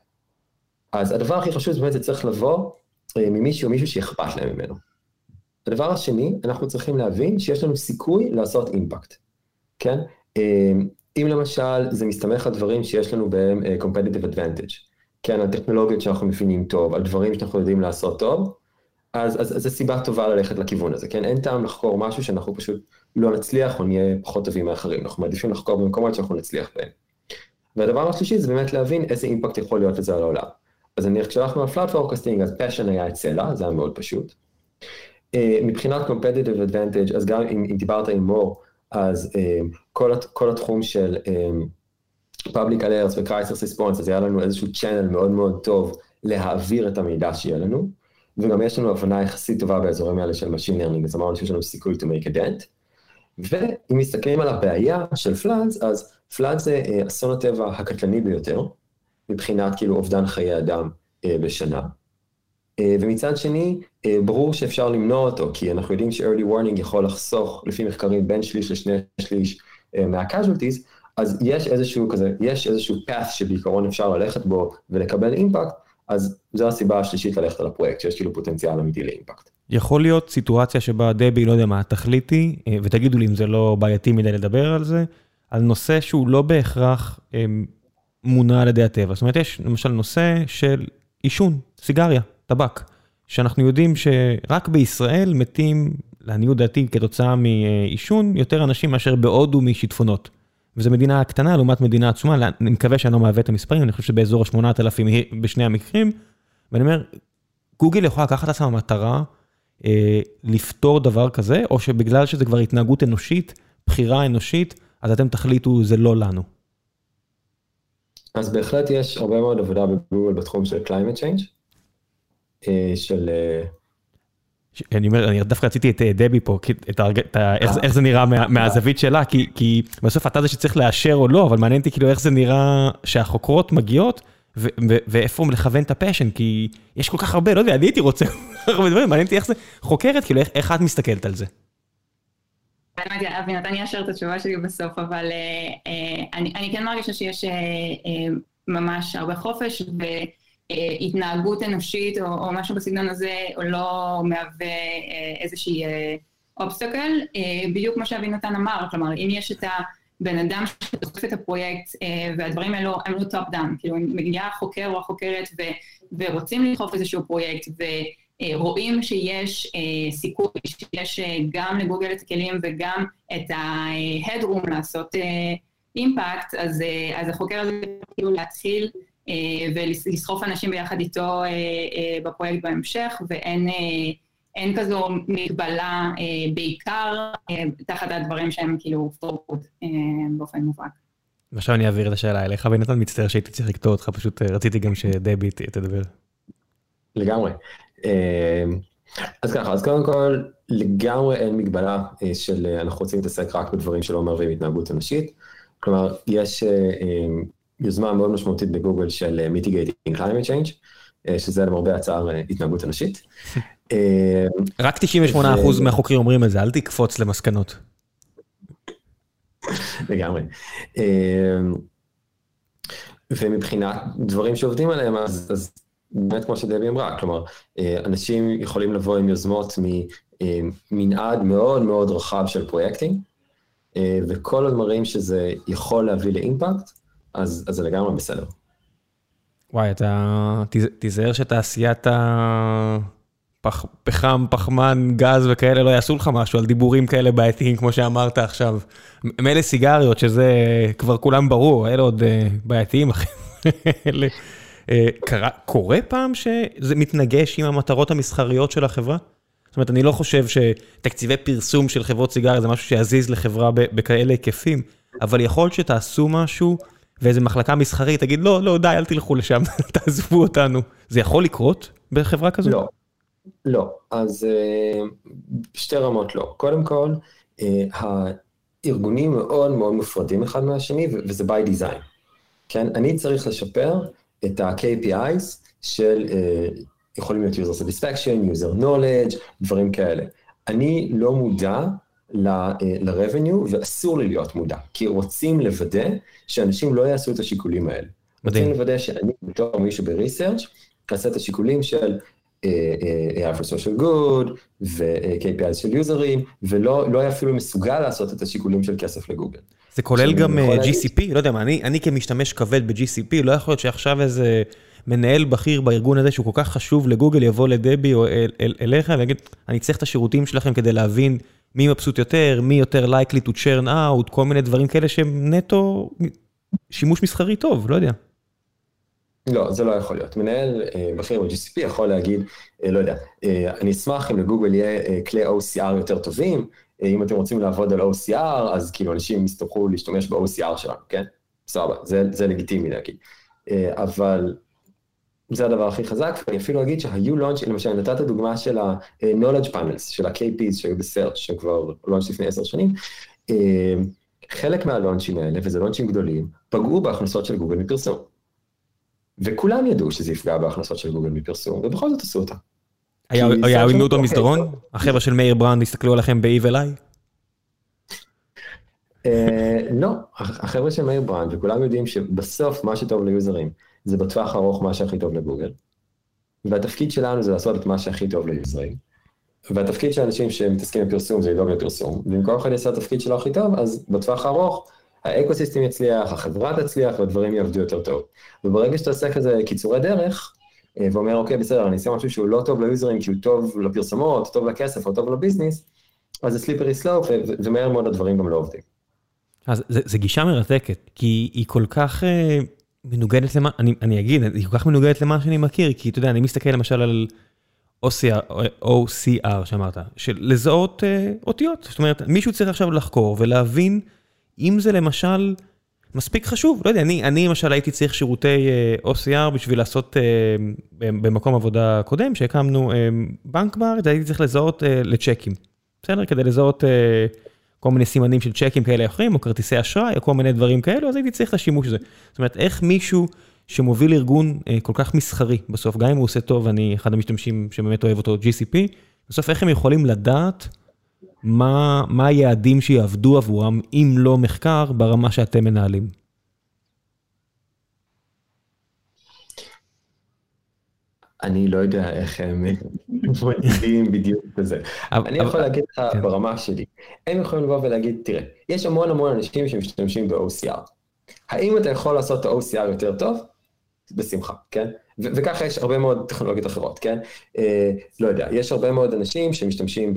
אז הדבר הכי חשוב זה באמת זה צריך לבוא אה, ממישהו, מישהו שאכפת להם ממנו. הדבר השני, אנחנו צריכים להבין שיש לנו סיכוי לעשות אימפקט, כן? אה, אם למשל זה מסתמך על דברים שיש לנו בהם אה, competitive advantage, כן, על טכנולוגיות שאנחנו מבינים טוב, על דברים שאנחנו יודעים לעשות טוב, אז, אז, אז זו סיבה טובה ללכת לכיוון הזה, כן? אין טעם לחקור משהו שאנחנו פשוט לא נצליח או נהיה פחות טובים מאחרים, אנחנו מעדיפים לחקור במקומות שאנחנו נצליח בהם. והדבר השלישי זה באמת להבין איזה אימפקט יכול להיות לזה על העולם. אז נניח כשהלכנו על flood forecasting, אז passion היה את סלע, זה היה מאוד פשוט. אה, מבחינת competitive advantage, אז גם אם, אם דיברת עם מור, אז אמ, כל, כל התחום של אמ, public alerts ו-crisis response, אז היה לנו איזשהו channel מאוד מאוד טוב להעביר את המידע שיהיה לנו. וגם יש לנו הבנה יחסית טובה באזורים האלה של Machine Learning, אז אמרנו שיש לנו סיכוי to make a dent. ואם מסתכלים על הבעיה של פלאדס, אז פלאדס זה אה, אסון הטבע הקטלני ביותר, מבחינת כאילו אובדן חיי אדם אה, בשנה. אה, ומצד שני, ברור שאפשר למנוע אותו, כי אנחנו יודעים ש-early warning יכול לחסוך, לפי מחקרים, בין שליש לשני שליש מה-casualties, אז יש איזשהו כזה, יש איזשהו path שבעיקרון אפשר ללכת בו ולקבל אימפקט, אז זו הסיבה השלישית ללכת על הפרויקט, שיש כאילו פוטנציאל אמיתי לאימפקט. יכול להיות סיטואציה שבה דבי, לא יודע מה, תחליטי, אה, ותגידו לי אם זה לא בעייתי מדי לדבר על זה, על נושא שהוא לא בהכרח אה, מונע על ידי הטבע. זאת אומרת, יש למשל נושא של עישון, סיגריה, טבק, שאנחנו יודעים שרק בישראל מתים, לעניות דעתי, כתוצאה מעישון, יותר אנשים מאשר בהודו משיטפונות. וזו מדינה קטנה לעומת מדינה עצומה, אני מקווה שאני לא מעוות את המספרים, אני חושב שבאזור ה-8,000 בשני המקרים, ואני אומר, גוגל יכולה לקחת לעצמה מטרה אה, לפתור דבר כזה, או שבגלל שזה כבר התנהגות אנושית, בחירה אנושית, אז אתם תחליטו, זה לא לנו. אז בהחלט יש הרבה מאוד עבודה בגוגל בתחום של climate change. אה, של... אני אומר, אני דווקא רציתי את אה, דבי פה, את את ה- איך איך זה נראה מה- מהזווית שלה, כי- כי בסוף אתה זה שצריך לאשר או לא, אבל מעניין אותי כאילו איך זה נראה שהחוקרות מגיעות, ואיפה לכוון את ה-passion, כי יש כל כך הרבה, לא יודע, אני הייתי רוצה הרבה דברים, מעניין אותי איך כחוקרת, כאילו איך- איך את מסתכלת על זה. האמת, אבינתן יאשר את התשובה שלי בסוף, אבל אה, אה, אני, כן מרגישה שיש ממש הרבה חופש והתנהגות אנושית או, או משהו בסגנון הזה, או לא מהווה אה, איזושהי obstacle, אה, בדיוק כמו שאבינתן אמר, כלומר, אם יש את הבן אדם שדוחף את הפרויקט אה, והדברים האלו הם לא top down, כאילו אם מגיעה החוקר או החוקרת ו, ורוצים לדחוף איזשהו פרויקט ו... אה, רואים שיש אה, סיכוי, שיש אה, גם לגוגל את הכלים וגם את ה-headroom לעשות אה, אימפקט, אז, אה, אז החוקר הזה יכול להתחיל אה, ולסחוף אנשים ביחד איתו אה, אה, בפרויקט בהמשך, ואין אה, אין כזו מגבלה אה, בעיקר אה, תחת הדברים שהם כאילו for good אה, באופן מובהק. ועכשיו אני אעביר את השאלה אליך, ונתן מצטער שהייתי צריך לקטוע אותך, פשוט אה, רציתי גם שדבי תדבר. לגמרי. אה, אז ככה, אז קודם כל, לגמרי אין מגבלה אה, של אה, אנחנו רוצים להתעסק רק בדברים שלא מערבים התנהגות אנושית. כלומר, יש אה, אה, יוזמה מאוד משמעותית בגוגל של אה, Mitigating Climate Change, אה, שזה למרבה הצער אה, התנהגות אנושית. רק 98% ו- מהחוקרים אומרים את זה, אל תקפוץ למסקנות. לגמרי. ומבחינת דברים שעובדים עליהם, אז, אז באמת כמו שדבי אמרה, כלומר, אנשים יכולים לבוא עם יוזמות ממנעד מאוד מאוד רחב של פרויקטים, וכל הדברים שזה יכול להביא לאימפקט, אז, זה לגמרי בסדר. וואי, אתה תיז- תיזהר שתעשיית הפחם, פחמן, גז וכאלה לא יעשו לך משהו על דיבורים כאלה בעייתיים כמו שאמרת עכשיו. מילא סיגריות, שזה כבר כולם ברור, אלה עוד אה, בעייתיים. אלה. אה, קרה, קורה פעם שזה מתנגש עם המטרות המסחריות של החברה? זאת אומרת, אני לא חושב שתקציבי פרסום של חברות סיגריה זה משהו שיזיז לחברה בכאלה היקפים, אבל יכול להיות שתעשו משהו ואיזה מחלקה מסחרית תגיד, לא, לא, די, אל תלכו לשם, תעזבו אותנו. זה יכול לקרות בחברה כזו? לא, לא. אז אה, שתי רמות לא. קודם כל, אה, הארגונים מאוד מאוד מופרדים אחד מהשני, וזה by design. כן? אני צריך לשפר את ה-KPIs של, אה, יכולים להיות user satisfaction, user knowledge, דברים כאלה. אני לא מודע ל-revenue, ואסור לי להיות מודע, כי רוצים לוודא שאנשים לא יעשו את השיקולים האלה. מדהים. רוצים לוודא שאני בתור מישהו ב-research, אעשה את השיקולים של אה, אה, AI for social good ו-KPI של יוזרים, ולא לא יהיה אפילו מסוגל לעשות את השיקולים של כסף לגוגל. זה כולל גם אה, GCP? לא יודע מה, אני, אני כמשתמש כבד ב-GCP, לא יכול להיות שעכשיו איזה מנהל בכיר בארגון הזה שהוא כל כך חשוב לגוגל יבוא לדבי או אל, אל, אליך ויגיד, אני צריך את השירותים שלכם כדי להבין מי מבסוט יותר, מי יותר likely to churn out, כל מיני דברים כאלה שהם נטו שימוש מסחרי טוב, לא יודע. לא, זה לא יכול להיות. מנהל אה, בכיר ב-GCP יכול להגיד, אה, לא יודע, אה, אני אשמח אם לגוגל יהיה כלי OCR יותר טובים, אם אתם רוצים לעבוד על OCR, אז כאילו אנשים יצטרכו להשתמש ב-OCR שלנו, כן? סבבה, זה, זה לגיטימי להגיד. אבל זה הדבר הכי חזק, ואני אפילו אגיד שהיו לונצ'ים, למשל נתת דוגמה של ה-knowledge panels, של ה-KPs שהיו בסרצ' שכבר לונץ' לפני עשר שנים, אה, חלק מהלונצ'ים האלה, וזה לונצ'ים גדולים, פגעו בהכנסות של גוגל מפרסום. וכולם ידעו שזה יפגע בהכנסות של גוגל מפרסום, ובכל זאת עשו אותם. היה עכשיו- במסדרון? אוקיי. החבר'ה של מאיר ברנד הסתכלו עליכם ב-Evil Eye? אה, לא, החבר'ה של מאיר ברנד, וכולם יודעים שבסוף מה שטוב ליוזרים, זה בטווח הארוך מה שהכי טוב לגוגל. והתפקיד שלנו זה לעשות את מה שהכי טוב ליוזרים. והתפקיד של אנשים שמתעסקים בפרסום זה לדאוג לפרסום, ואם כל אחד יעשה את התפקיד שלו הכי טוב, אז בטווח הארוך ה-ecosystem יצליח, החברה תצליח והדברים יעבדו יותר טוב. וברגע שאתה עושה כזה קיצורי דרך, אה, ואומר, אוקיי, בסדר, אני אעשה משהו שהוא לא טוב ליוזרים כי הוא טוב לפרסומות, טוב לכסף או טוב לביזנס, אז זה slippery slope, ומהר מאוד הדברים גם לא עובדים. אז זה גישה מרתקת, כי היא כל כך אה, מנוגדת למה, אני, אני אגיד, היא כל כך מנוגדת למה שאני מכיר, כי אתה יודע, אני מסתכל למשל על OCR, OCR שאמרת, של לזהות אה, אותיות, זאת אומרת, מישהו צריך עכשיו לחקור ולהבין אם זה למשל מספיק חשוב, לא יודע, אני, אני למשל הייתי צריך שירותי uh, OCR בשביל לעשות uh, במקום עבודה קודם, שהקמנו uh, בנק בארץ, הייתי צריך לזהות uh, לצ'קים, בסדר? כדי לזהות uh, כל מיני סימנים של צ'קים כאלה אחרים, או כרטיסי אשראי, או כל מיני דברים כאלו, אז הייתי צריך את השימוש הזה. זאת אומרת, איך מישהו שמוביל ארגון uh, כל כך מסחרי, בסוף, גם אם הוא עושה טוב, אני אחד המשתמשים שבאמת אוהב אותו, GCP, בסוף איך הם יכולים לדעת מה, מה היעדים שיעבדו עבורם, אם לא מחקר, ברמה שאתם מנהלים? אני לא יודע איך הם מודדים בדיוק את זה. אני יכול להגיד לך כן. ברמה שלי, הם יכולים לבוא ולהגיד, תראה, יש המון המון אנשים שמשתמשים ב-OCR. האם אתה יכול לעשות את ה-OCR יותר טוב? בשמחה, כן? וככה יש הרבה מאוד טכנולוגיות אחרות, כן? אה, לא יודע, יש הרבה מאוד אנשים שמשתמשים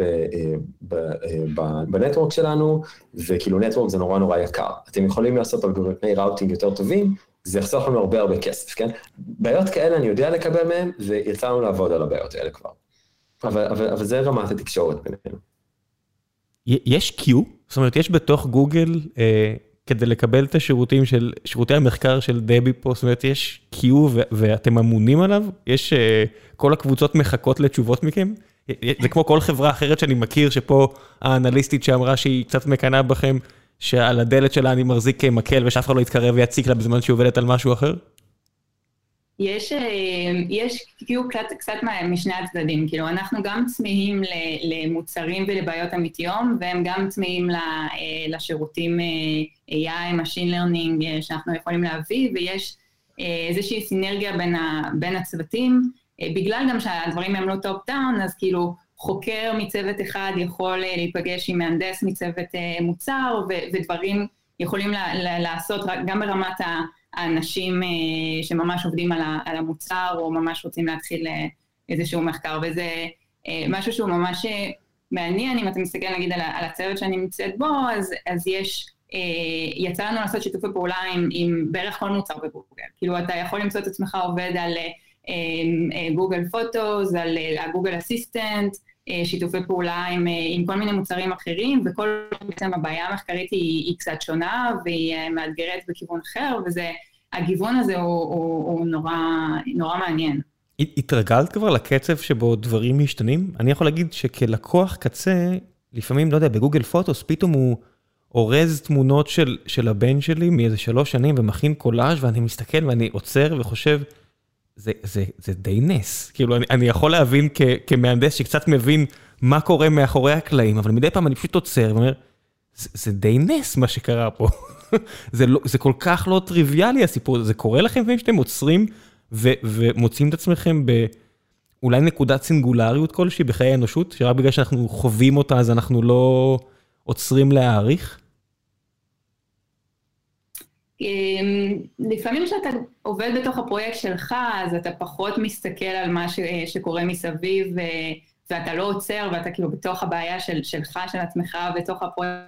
בנטוורק שלנו, וכאילו נטוורק זה נורא נורא יקר. אתם יכולים לעשות אלגוריתמי ראוטינג יותר טובים, זה יחסוך לנו הרבה הרבה כסף, כן? בעיות כאלה אני יודע לקבל מהם, ויצא לנו לעבוד על הבעיות האלה כבר. אבל, אבל, אבל זה רמת התקשורת בינינו. יש Q? זאת אומרת, יש בתוך גוגל אה, כדי לקבל את השירותים של, שירותי המחקר של דבי פה, זאת אומרת, יש Q ואתם אמונים עליו? יש, uh, כל הקבוצות מחכות לתשובות מכם? זה כמו כל חברה אחרת שאני מכיר, שפה האנליסטית שאמרה שהיא קצת מקנאה בכם, שעל הדלת שלה אני מחזיק מקל ושאף אחד לא יתקרב ויציק לה בזמן שהיא עובדת על משהו אחר? יש, אה, יש כאילו קצת, קצת משני הצדדים, כאילו אנחנו גם צמאים למוצרים ולבעיות אמיתיות, והם גם צמאים אה, לשירותים אה, AI, Machine Learning שאנחנו יכולים להביא, ויש איזושהי סינרגיה בין, ה, בין הצוותים, בגלל גם שהדברים הם לא top down, אז כאילו חוקר מצוות אחד יכול להיפגש עם מהנדס מצוות מוצר, ו, ודברים יכולים להיעשות גם ברמת. האנשים אה, שממש עובדים על המוצר, או ממש רוצים להתחיל אה, איזשהו מחקר, וזה אה, משהו שהוא ממש מעניין, אם אתה מסתכל נגיד על הצוות שאני נמצאת בו, אז, אז יש, יצא לנו לעשות שיתופי פעולה עם, עם בערך כל מוצר בגוגל. כאילו, אתה יכול למצוא את עצמך עובד על גוגל פוטוס, על הגוגל אסיסטנט, שיתופי פעולה עם, עם כל מיני מוצרים אחרים, וכל בעצם הבעיה המחקרית היא, היא קצת שונה, והיא מאתגרת בכיוון אחר, וזה, הגיוון הזה הוא, הוא, הוא נורא, נורא מעניין. התרגלת כבר לקצב שבו דברים משתנים? אני יכול להגיד שכלקוח קצה, לפעמים, לא יודע, בגוגל פוטוס, פתאום הוא אורז תמונות של, של הבן שלי מאיזה שלוש שנים ומכין קולאז' ואני מסתכל ואני עוצר וחושב, זה, זה, זה די נס. כאילו, אני, אני יכול להבין כ, כמהנדס שקצת מבין מה קורה מאחורי הקלעים, אבל מדי פעם אני פשוט עוצר ואומר, זה, זה די נס מה שקרה פה. זה, לא, זה כל כך לא טריוויאלי הסיפור הזה, זה קורה לכם לפעמים שאתם עוצרים ומוצאים את עצמכם באולי נקודת סינגולריות כלשהי בחיי האנושות, שרק בגלל שאנחנו חווים אותה אז אנחנו לא עוצרים להעריך? אמ, לפעמים כשאתה עובד בתוך הפרויקט שלך, אז אתה פחות מסתכל על מה ש, שקורה מסביב, ו, ואתה לא עוצר, ואתה כאילו בתוך הבעיה של, שלך, של עצמך, בתוך הפרויקט.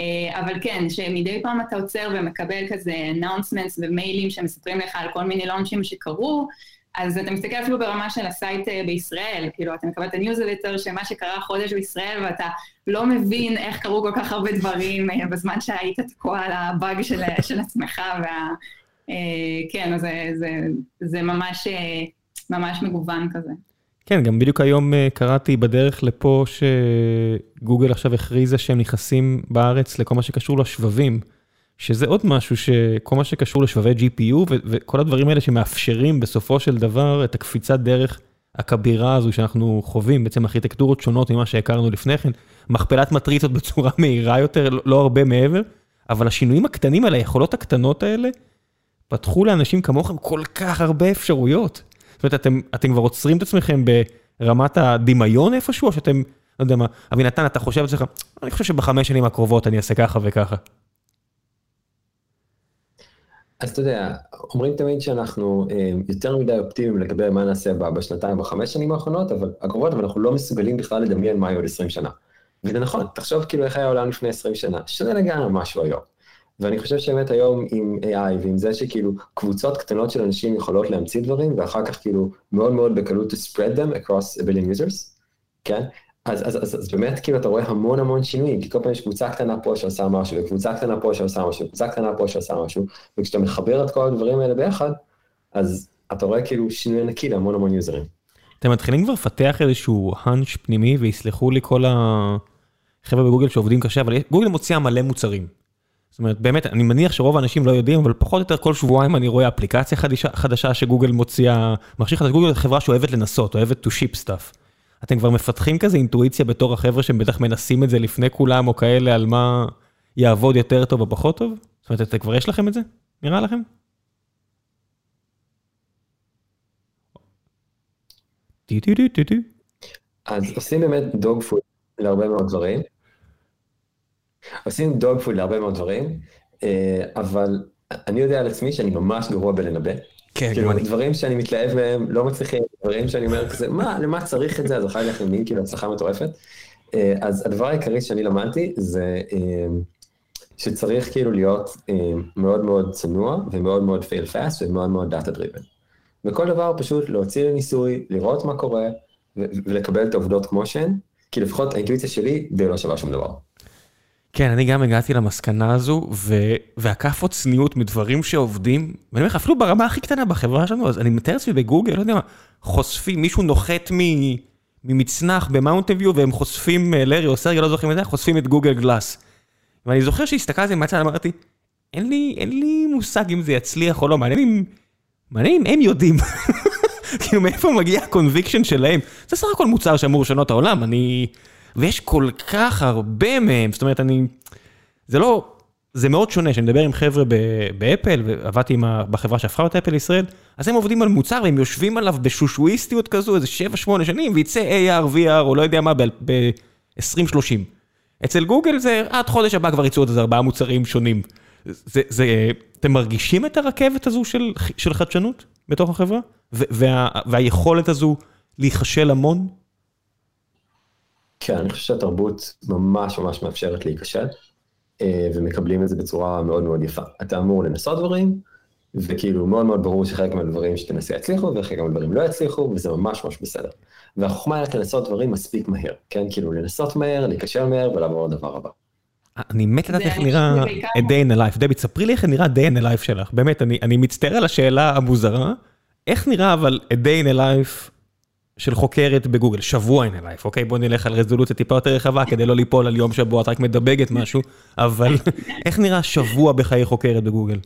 אה, אבל כן, שמדי פעם אתה עוצר ומקבל כזה announcements ומיילים שמספרים לך על כל מיני לונצ'ים שקרו, אז אתה מסתכל אפילו ברמה של ה-site אה, בישראל, כאילו אתה מקבל את הניוזלטר של מה שקרה חודש בישראל ואתה לא מבין איך קרו כל כך הרבה דברים אה, בזמן שהיית תקוע על הבאג של, של עצמך, וה... כן, זה, זה, זה ממש, ממש מגוון כזה. כן, גם בדיוק היום אה, קראתי בדרך לפה שגוגל עכשיו הכריזה שהם נכנסים בארץ לכל מה שקשור לשבבים, שזה עוד משהו שכל מה שקשור לשבבי GPU וכל הדברים האלה שמאפשרים בסופו של דבר את הקפיצת דרך הכבירה הזו שאנחנו חווים, בעצם ארכיטקטורות שונות ממה שהכרנו לפני כן, מכפלת מטריצות בצורה מהירה יותר, לא, לא הרבה מעבר, אבל השינויים הקטנים האלה, היכולות הקטנות האלה, פתחו לאנשים כמוכם כל כך הרבה אפשרויות. זאת אומרת, אתם, אתם כבר עוצרים את עצמכם ברמת הדמיון איפשהו, או שאתם, לא יודע מה, אבינתן, אתה חושב לעצמך, אני חושב שבחמש שנים הקרובות אני אעשה ככה וככה. אז אתה יודע, אומרים תמיד שאנחנו אה, יותר מדי אופטימיים לגבי מה נעשה בשנתיים בחמש שנים האחרונות, אבל הקרובות, אבל אנחנו לא מסוגלים בכלל לדמיין מה יהיו עוד עשרים שנה. וזה נכון, תחשוב כאילו איך היה העולם לפני עשרים שנה, שונה לגמרי משהו היום. ואני חושב שבאמת היום עם AI ועם זה שכאילו קבוצות קטנות של אנשים יכולות להמציא דברים, ואחר כך כאילו מאוד מאוד בקלות to spread them across a billion users, כן? אז, אז, אז, אז באמת כאילו אתה רואה המון המון שינויים, כי כל פעם יש קבוצה קטנה פה שעושה משהו, וקבוצה קטנה פה שעושה משהו, וקבוצה קטנה פה שעושה משהו, וכשאתה מחבר את כל הדברים האלה ביחד, אז אתה רואה כאילו שינוי ענקי להמון המון יוזרים. אתם מתחילים כבר לפתח איזשהו האנץ' פנימי, ויסלחו לי כל החבר'ה בגוגל שעובדים קשה, אבל גוגל מוציאה מלא מוצרים. זאת אומרת, באמת, אני מניח שרוב האנשים לא יודעים, אבל פחות או יותר כל שבועיים אני רואה אפליקציה חדישה, חדשה שגוגל מוציאה, מכשיר חדש, גוגל חברה שאוהבת לנסות, אוהבת to ship stuff. אתם כבר מפתחים כזה אינטואיציה בתור החבר'ה שהם בטח מנסים את זה לפני כולם, או כאלה, על מה יעבוד יותר טוב או פחות טוב? זאת אומרת, כבר יש לכם את זה? נראה לכם? אז עושים באמת dogfood להרבה מאוד דברים. עושים dogfood להרבה מאוד דברים, אה, אבל אני יודע על עצמי שאני ממש גרוע בלנבא. כן, כאילו, אני. דברים שאני מתלהב מהם לא מצליחים, דברים שאני אומר כזה, מה, למה צריך את זה? אז אחר כך הם נהיים כאילו הצלחה מטורפת. אה, אז הדבר העיקרי שאני למדתי זה אה, שצריך כאילו להיות אה, מאוד מאוד צנוע ומאוד מאוד fail fast ומאוד מאוד data driven. וכל דבר פשוט להוציא לניסוי, לראות מה קורה ולקבל את העובדות כמו שהן, כי לפחות האינטואיציה שלי די לא שווה שום דבר. כן, אני גם הגעתי למסקנה הזו, ו... והכאפות צניעות מדברים שעובדים, ואני אומר לך, אפילו ברמה הכי קטנה בחברה שלנו, אז אני מתאר לעצמי בגוגל, לא יודע מה, חושפים, מישהו נוחת מ... ממצנח במאונטן ויו, והם חושפים, אה, לארי או סרגי, לא זוכרים את זה, חושפים את גוגל גלאס. ואני זוכר שהסתכלתי מהצד, אמרתי, אין לי, אין לי מושג אם זה יצליח או לא, מעניין אם, מעניין אם הם יודעים. כאילו, מאיפה מגיע ה conviction שלהם? זה סך הכל מוצר שאמור לשנות העולם, אני... ויש כל כך הרבה מהם, זאת אומרת, אני... זה לא... זה מאוד שונה, כשאני מדבר עם חבר'ה באפל, ועבדתי ה... בחברה שהפכה את אפל לישראל, אז הם עובדים על מוצר והם יושבים עליו בשושואיסטיות כזו, איזה 7-8 שנים, וייצא AR, VR, או לא יודע מה, ב-2030. אצל גוגל זה עד חודש הבא כבר יצאו עוד איזה ארבעה מוצרים שונים. זה, זה, אתם מרגישים את הרכבת הזו של, של חדשנות בתוך החברה? וה, והיכולת הזו להיכשל המון? כן, אני חושב שהתרבות ממש ממש מאפשרת להיכשל, אה, ומקבלים את זה בצורה מאוד מאוד יפה. אתה אמור לנסות דברים, וכאילו מאוד מאוד ברור שחלק מהדברים שתנסה יצליחו, וחלק מהדברים לא יצליחו, וזה ממש ממש בסדר. והחוכמה היא לנסות דברים מספיק מהר, כן? כאילו לנסות מהר, להיכשל מהר ולעבור לדבר הבא. אני מת לדעת איך נראה a day in a life. דבי, תספרי לי איך נראה day in a life שלך. באמת, אני, אני מצטער על השאלה המוזרה. איך נראה אבל a day in a life של חוקרת בגוגל? שבוע a life, אוקיי? בוא נלך על רזולוציה טיפה יותר רחבה כדי לא ליפול על יום שבו את רק מדבגת משהו, אבל איך נראה שבוע בחיי חוקרת בגוגל?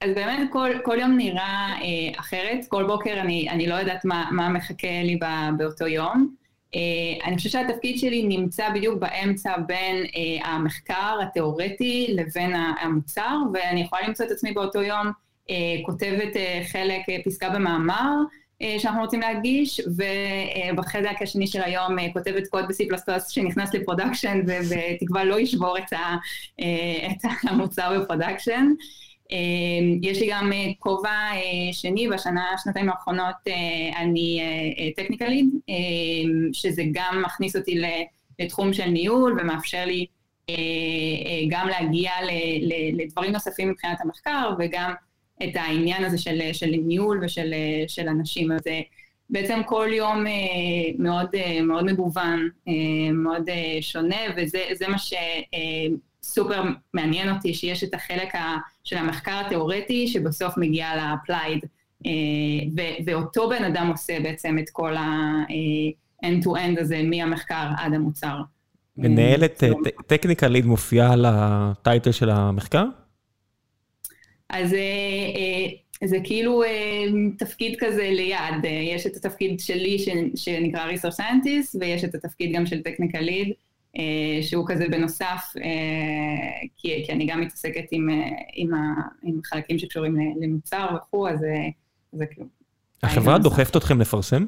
אז באמת כל, כל יום נראה אה, אחרת, כל בוקר אני, אני לא יודעת מה, מה מחכה לי ב, באותו יום. אה, אני חושבת שהתפקיד שלי נמצא בדיוק באמצע בין אה, המחקר התיאורטי לבין המוצר, ואני יכולה למצוא את עצמי באותו יום אה, כותבת אה, חלק, אה, פסקה במאמר, שאנחנו רוצים להגיש, ובחלק השני של היום אה, כותבת קוד ב-C++ שנכנס ל production, ובתקווה לא ישבור את, ה, אה, את המוצר ב production. אה, יש לי גם אה, כובע אה, שני, בשנה, שנתיים האחרונות אה, אני טכניקל ליד, שזה גם מכניס אותי לתחום של ניהול ומאפשר לי אה, אה, גם להגיע לדברים נוספים מבחינת המחקר וגם את העניין הזה של, של ניהול ושל של אנשים. אז אה, בעצם כל יום אה, מאוד, אה, מאוד מגוון, מאוד שונה, וזה זה מה שסופר מעניין אותי, שיש את החלק ה, של המחקר התיאורטי שבסוף מגיע ל-applied, ואותו בן אדם עושה בעצם את כל ה-end-to-end הזה מהמחקר עד המוצר. מנהלת טכניקה ליד מופיעה על הטייטל של המחקר? אז אה, אה, זה כאילו אה, תפקיד כזה ליד, אה, יש את התפקיד שלי ש, שנקרא Research Scientist, ויש את התפקיד גם של Technical Lead, אה, שהוא כזה בנוסף, אה, כי, כי אני גם מתעסקת עם, אה, עם, ה, עם חלקים שקשורים למוצר וכו', אז אה, זה כאילו... החברה דוחפת אתכם לפרסם?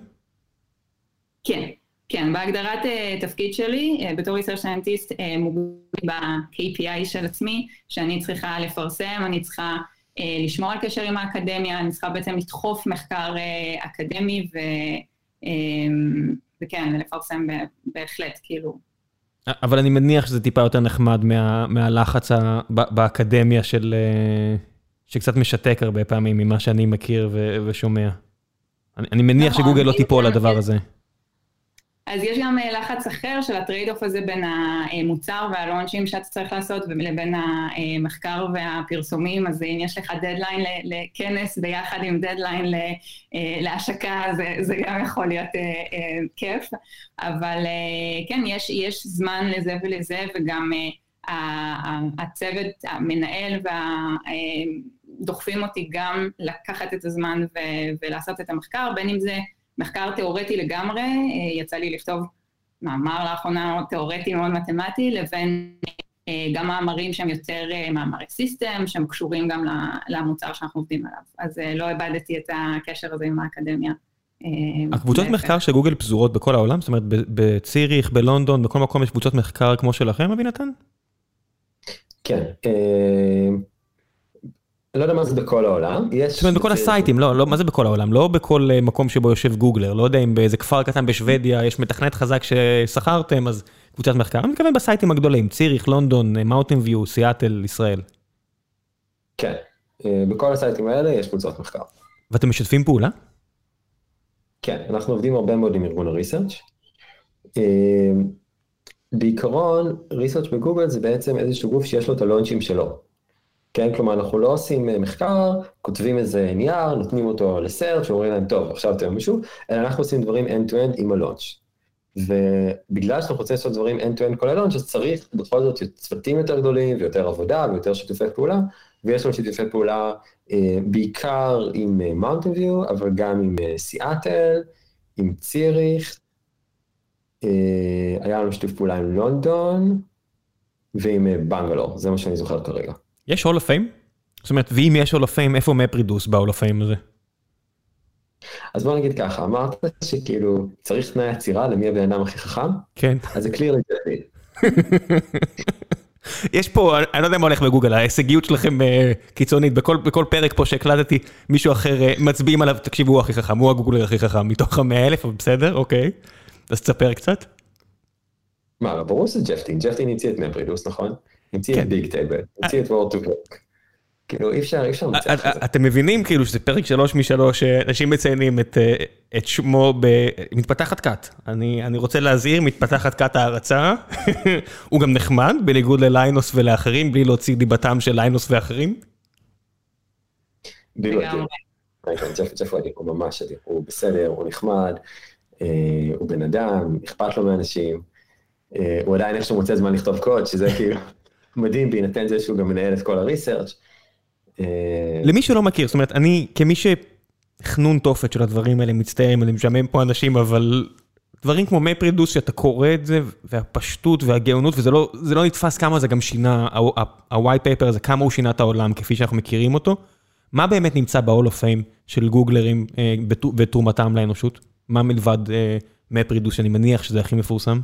כן, כן, בהגדרת uh, תפקיד שלי, uh, בתור research scientist, uh, מוגבל ב-KPI של עצמי, שאני צריכה לפרסם, אני צריכה uh, לשמור על קשר עם האקדמיה, אני צריכה בעצם לדחוף מחקר uh, אקדמי, ו, um, וכן, ולפרסם בהחלט, כאילו. אבל אני מניח שזה טיפה יותר נחמד מה, מהלחץ ה, ב, באקדמיה של... אה, שקצת משתק הרבה פעמים ממה שאני מכיר ו, ושומע. אני, אני מניח נכון, שגוגל לא אם תיפול לדבר הזה. אז יש גם אה, לחץ אחר של ה trade-off הזה בין המוצר וה launch ים שאתה צריך לעשות לבין המחקר והפרסומים, אז אם יש לך דדליין לכנס ביחד עם דדליין אה, להשקה, זה, זה גם יכול להיות אה, כיף, אבל כן, יש, יש זמן לזה ולזה, וגם הצוות, המנהל והדוחפים אותי גם לקחת את הזמן ולעשות את המחקר, בין אם זה מחקר תיאורטי לגמרי, אה, יצא לי לכתוב מאמר לאחרונה תיאורטי מאוד מתמטי, לבין אה, גם מאמרים שהם יותר אה, מאמרי סיסטם, שהם קשורים גם למוצר שאנחנו עובדים עליו. אז לא איבדתי את הקשר הזה עם האקדמיה. הקבוצות מחקר של גוגל פזורות בכל העולם? זאת אומרת, בציריך, בלונדון, בכל מקום יש קבוצות מחקר כמו שלכם, אבינתן? כן. אני לא יודע מה זה בכל העולם. זאת אומרת בכל הסייטים, לא, לא, מה זה בכל העולם? לא בכל אה, מקום שבו יושב גוגלר, לא יודע אם באיזה כפר קטן בשוודיה יש מתכנת חזק ששכרתם, אז קבוצת מחקר. אני מתכוון בסייטים הגדולים, ציריך, לונדון, מאוטן ויו, סיאטל, ישראל. כן, אה, בכל הסייטים האלה יש קבוצות מחקר. ואתם משתפים פעולה? כן, אנחנו עובדים הרבה מאוד עם ארגון הריסרצ'. אה, בעיקרון, ריסרצ' בגוגל זה בעצם איזשהו גוף שיש לו את הלונצ'ים שלו. כן, כלומר אנחנו לא עושים אה, מחקר, כותבים איזה נייר, נותנים אותו לסרט, שאומרים להם, טוב, עכשיו אתם מישהו, אלא אנחנו עושים דברים end-to-end עם הלונץ'. ובגלל שאנחנו רוצים לעשות דברים end-to-end כל הלונץ', אז צריך בכל זאת צוותים יותר גדולים ויותר עבודה ויותר שיתופי פעולה, ויש לנו שיתופי פעולה אה, בעיקר עם מאונטן אה, ויו, אבל גם עם אה, סיאטל, עם ציריך, אה, היה לנו שיתוף פעולה עם לונדון ועם אה, בנגלור, זה מה שאני זוכר כרגע. יש hall of fame? זאת אומרת, ואם יש hall of fame, איפה MapReduce ב hall of fame הזה? אז בוא נגיד ככה, אמרת שכאילו צריך תנאי עצירה למי הבן אדם הכי חכם? כן. אז זה clearly ג'פי. יש פה, אני לא יודע מה הולך בגוגל, ההישגיות שלכם אה, קיצונית, בכל, בכל פרק פה שהקלטתי, מישהו אחר אה, מצביעים עליו, תקשיבו, הוא הכי חכם, הוא ה Googler הכי חכם, מתוך המאה אלף, אבל בסדר, אוקיי. אז תספר קצת. מה, ברור שזה ג'ף דין, ג'ף דין הציע את MapReduce, נכון? המציא את Bigtable, המציא את word2vec. כאילו אי אפשר, אי אפשר למצוא את זה. אתם מבינים כאילו שזה פרק שלוש משלוש, אנשים מציינים את שמו במתפתחת כת. אני רוצה להזהיר, מתפתחת כת הערצה. הוא גם נחמד, בניגוד לליינוס ולאחרים, בלי להוציא דיבתם של ליינוס ואחרים. בלי. ג'ף ויידי הוא ממש אדיר, הוא בסדר, הוא נחמד, הוא בן אדם, אכפת לו מאנשים. הוא עדיין איכשהו מוצא זמן לכתוב קוד, שזה כאילו מדהים, בהינתן זה שהוא גם מנהל את כל הריסרצ'. למי שלא מכיר, זאת אומרת, אני כמי שחנון תופת של הדברים האלה, מצטער אם אני משעמם פה אנשים, אבל דברים כמו מפרידוס, שאתה קורא את זה, והפשטות והגאונות, וזה לא, לא נתפס כמה זה גם שינה, ה-white paper הזה, כמה הוא שינה את העולם כפי שאנחנו מכירים אותו. מה באמת נמצא ב-all of fame של גוגלרים ותרומתם לאנושות? מה מלבד מפרידוס, שאני מניח שזה הכי מפורסם?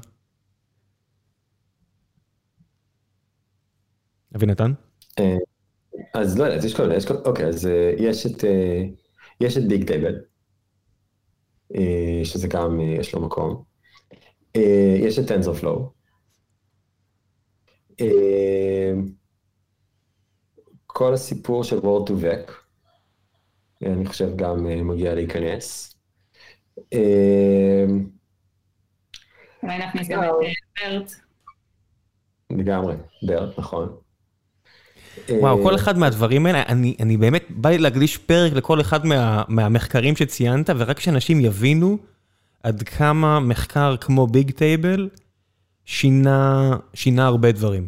אבינתן? אה, אז לא יודע, אז יש כל מיני, יש כל, אוקיי, אז אה, יש את, אה, יש את ביג טייבל, שזה גם, יש לו מקום. יש את TensorFlow. כל הסיפור של Word to Vec, אני חושב גם מגיע להיכנס. אולי נכניס גם את ברט. לגמרי, ברט, נכון. וואו, כל אחד מהדברים האלה, אני אני באמת, בא לי להקדיש פרק לכל אחד מה, מהמחקרים שציינת, ורק שאנשים יבינו עד כמה מחקר כמו Bigtable שינה, שינה הרבה דברים.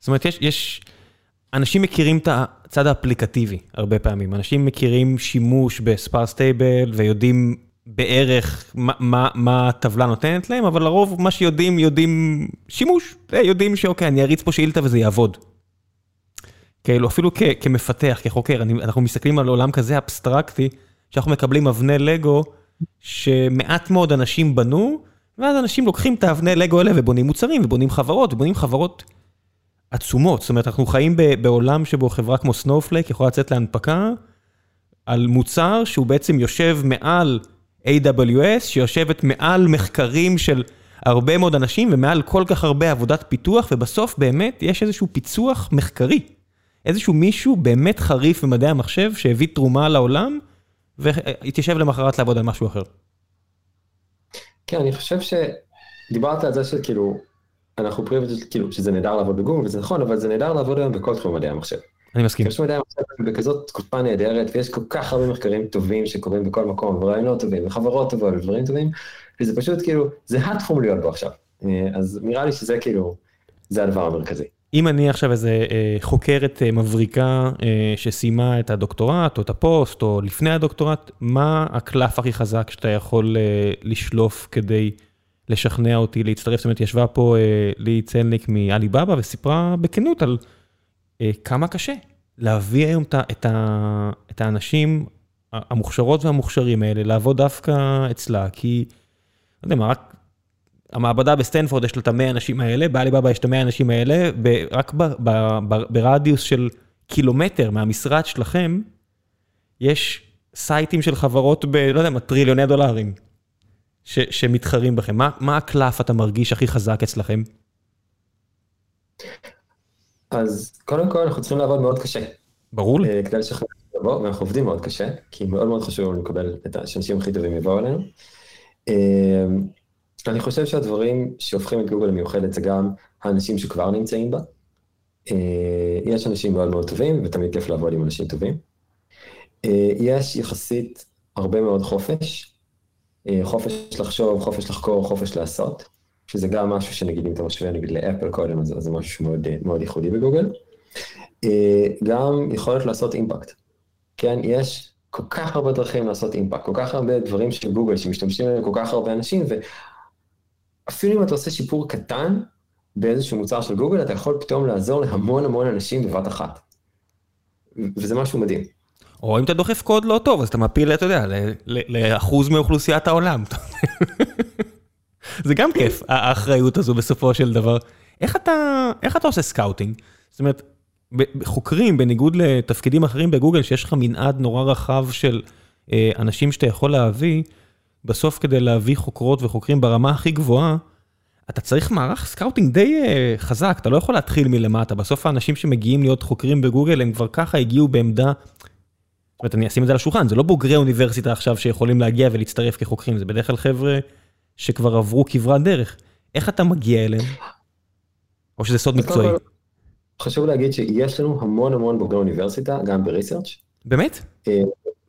זאת אומרת, יש, יש, אנשים מכירים את הצד האפליקטיבי הרבה פעמים, אנשים מכירים שימוש ב sparse table ויודעים בערך מה, מה, מה הטבלה נותנת להם, אבל לרוב מה שיודעים, יודעים שימוש, יודעים שאוקיי, אני אריץ פה שאילתה וזה יעבוד. כאילו אפילו כמפתח, כחוקר, אנחנו מסתכלים על עולם כזה אבסטרקטי, שאנחנו מקבלים אבני לגו שמעט מאוד אנשים בנו, ואז אנשים לוקחים את האבני לגו האלה ובונים מוצרים, ובונים חברות, ובונים חברות עצומות. זאת אומרת, אנחנו חיים בעולם שבו חברה כמו Snowflake יכולה לצאת להנפקה על מוצר שהוא בעצם יושב מעל AWS, שיושבת מעל מחקרים של הרבה מאוד אנשים, ומעל כל כך הרבה עבודת פיתוח, ובסוף באמת יש איזשהו פיצוח מחקרי. איזשהו מישהו באמת חריף במדעי המחשב שהביא תרומה לעולם והתיישב למחרת לעבוד על משהו אחר. כן, אני חושב שדיברת על זה שכאילו, אנחנו פריבילג' כאילו, שזה נהדר לעבוד בגוגל, וזה נכון, אבל זה נהדר לעבוד היום בכל תחום מדעי המחשב. אני מסכים. יש מדעי המחשב בכזאת תקופה נהדרת, ויש כל כך הרבה מחקרים טובים שקורים בכל מקום, ורעיונות טובים, וחברות טובות, ודברים טובים, וזה פשוט כאילו, זה התחום להיות בו עכשיו. אה, אז נראה לי שזה כאילו, זה הדבר המרכזי. אם אני עכשיו איזה אה, חוקרת אה, מבריקה אה, שסיימה את הדוקטורט או את הפוסט או לפני הדוקטורט, מה הקלף הכי חזק שאתה יכול לשלוף כדי לשכנע אותי להצטרף? זאת אומרת, ישבה פה אה, לי צלניק מעליבאבא וסיפרה בכנות על כמה קשה להביא היום את האנשים המוכשרות והמוכשרים האלה, לעבוד דווקא אצלה, כי, לא יודע מה, רק המעבדה בסטנפורד יש לה את המאה האנשים האלה, בעליבאבא יש את המאה האנשים האלה, ב, ברדיוס של קילומטר מהמשרד שלכם, יש סייטים של חברות ב... לא יודע מה, טריליוני דולרים, ש, שמתחרים בכם. מה, מה הקלף אתה מרגיש הכי חזק אצלכם? אז קודם כל אנחנו צריכים לעבוד מאוד קשה. ברור לי. אה, כדי לשכנע לבוא, ואנחנו עובדים מאוד קשה, כי מאוד מאוד חשוב לנו לקבל את האנשים הכי טובים יבואו אלינו. אני חושב שהדברים שהופכים את גוגל למיוחדת זה גם האנשים שכבר נמצאים בה. אה, יש אנשים מאוד מאוד טובים, ותמיד כיף לעבוד עם אנשים טובים. אה, יש יחסית הרבה מאוד חופש, אה, חופש לחשוב, חופש לחקור, חופש לעשות, שזה גם משהו שנגיד אם אתה משווה נגיד לאפל קודם, אז זה משהו שמאוד מאוד ייחודי בגוגל. גם יכולת לעשות אימפקט. כן, יש כל כך הרבה דרכים לעשות אימפקט, כל כך הרבה דברים של גוגל שמשתמשים בהם כל כך הרבה אנשים, ואפילו אם אתה עושה שיפור קטן באיזשהו מוצר של גוגל, אתה יכול פתאום לעזור להמון המון אנשים בבת אחת. וזה משהו מדהים. או אם אתה דוחף קוד לא טוב, אז אתה מפיל, אתה יודע, לאחוז מאוכלוסיית העולם. זה גם כיף, האחריות הזו בסופו של דבר. איך אתה, איך אתה עושה scouting? זאת אומרת, חוקרים, בניגוד לתפקידים אחרים בגוגל, שיש לך מנעד נורא רחב של אה, אנשים שאתה יכול להביא, בסוף כדי להביא חוקרות וחוקרים ברמה הכי גבוהה, אתה צריך מערך scouting די אה, חזק, אתה לא יכול להתחיל מלמטה. בסוף האנשים שמגיעים להיות חוקרים בגוגל, הם כבר ככה הגיעו בעמדה... זאת אומרת, אני אשים את זה על השולחן, זה לא בוגרי אוניברסיטה עכשיו שיכולים להגיע ולהצטרף כחוקרים, זה בדרך כלל חבר'ה שכבר עברו כברת דרך. איך אתה מגיע אליהם? או שזה סוד מקצועי? חשוב להגיד שיש לנו המון המון בוגרי אוניברסיטה, גם ב research. באמת?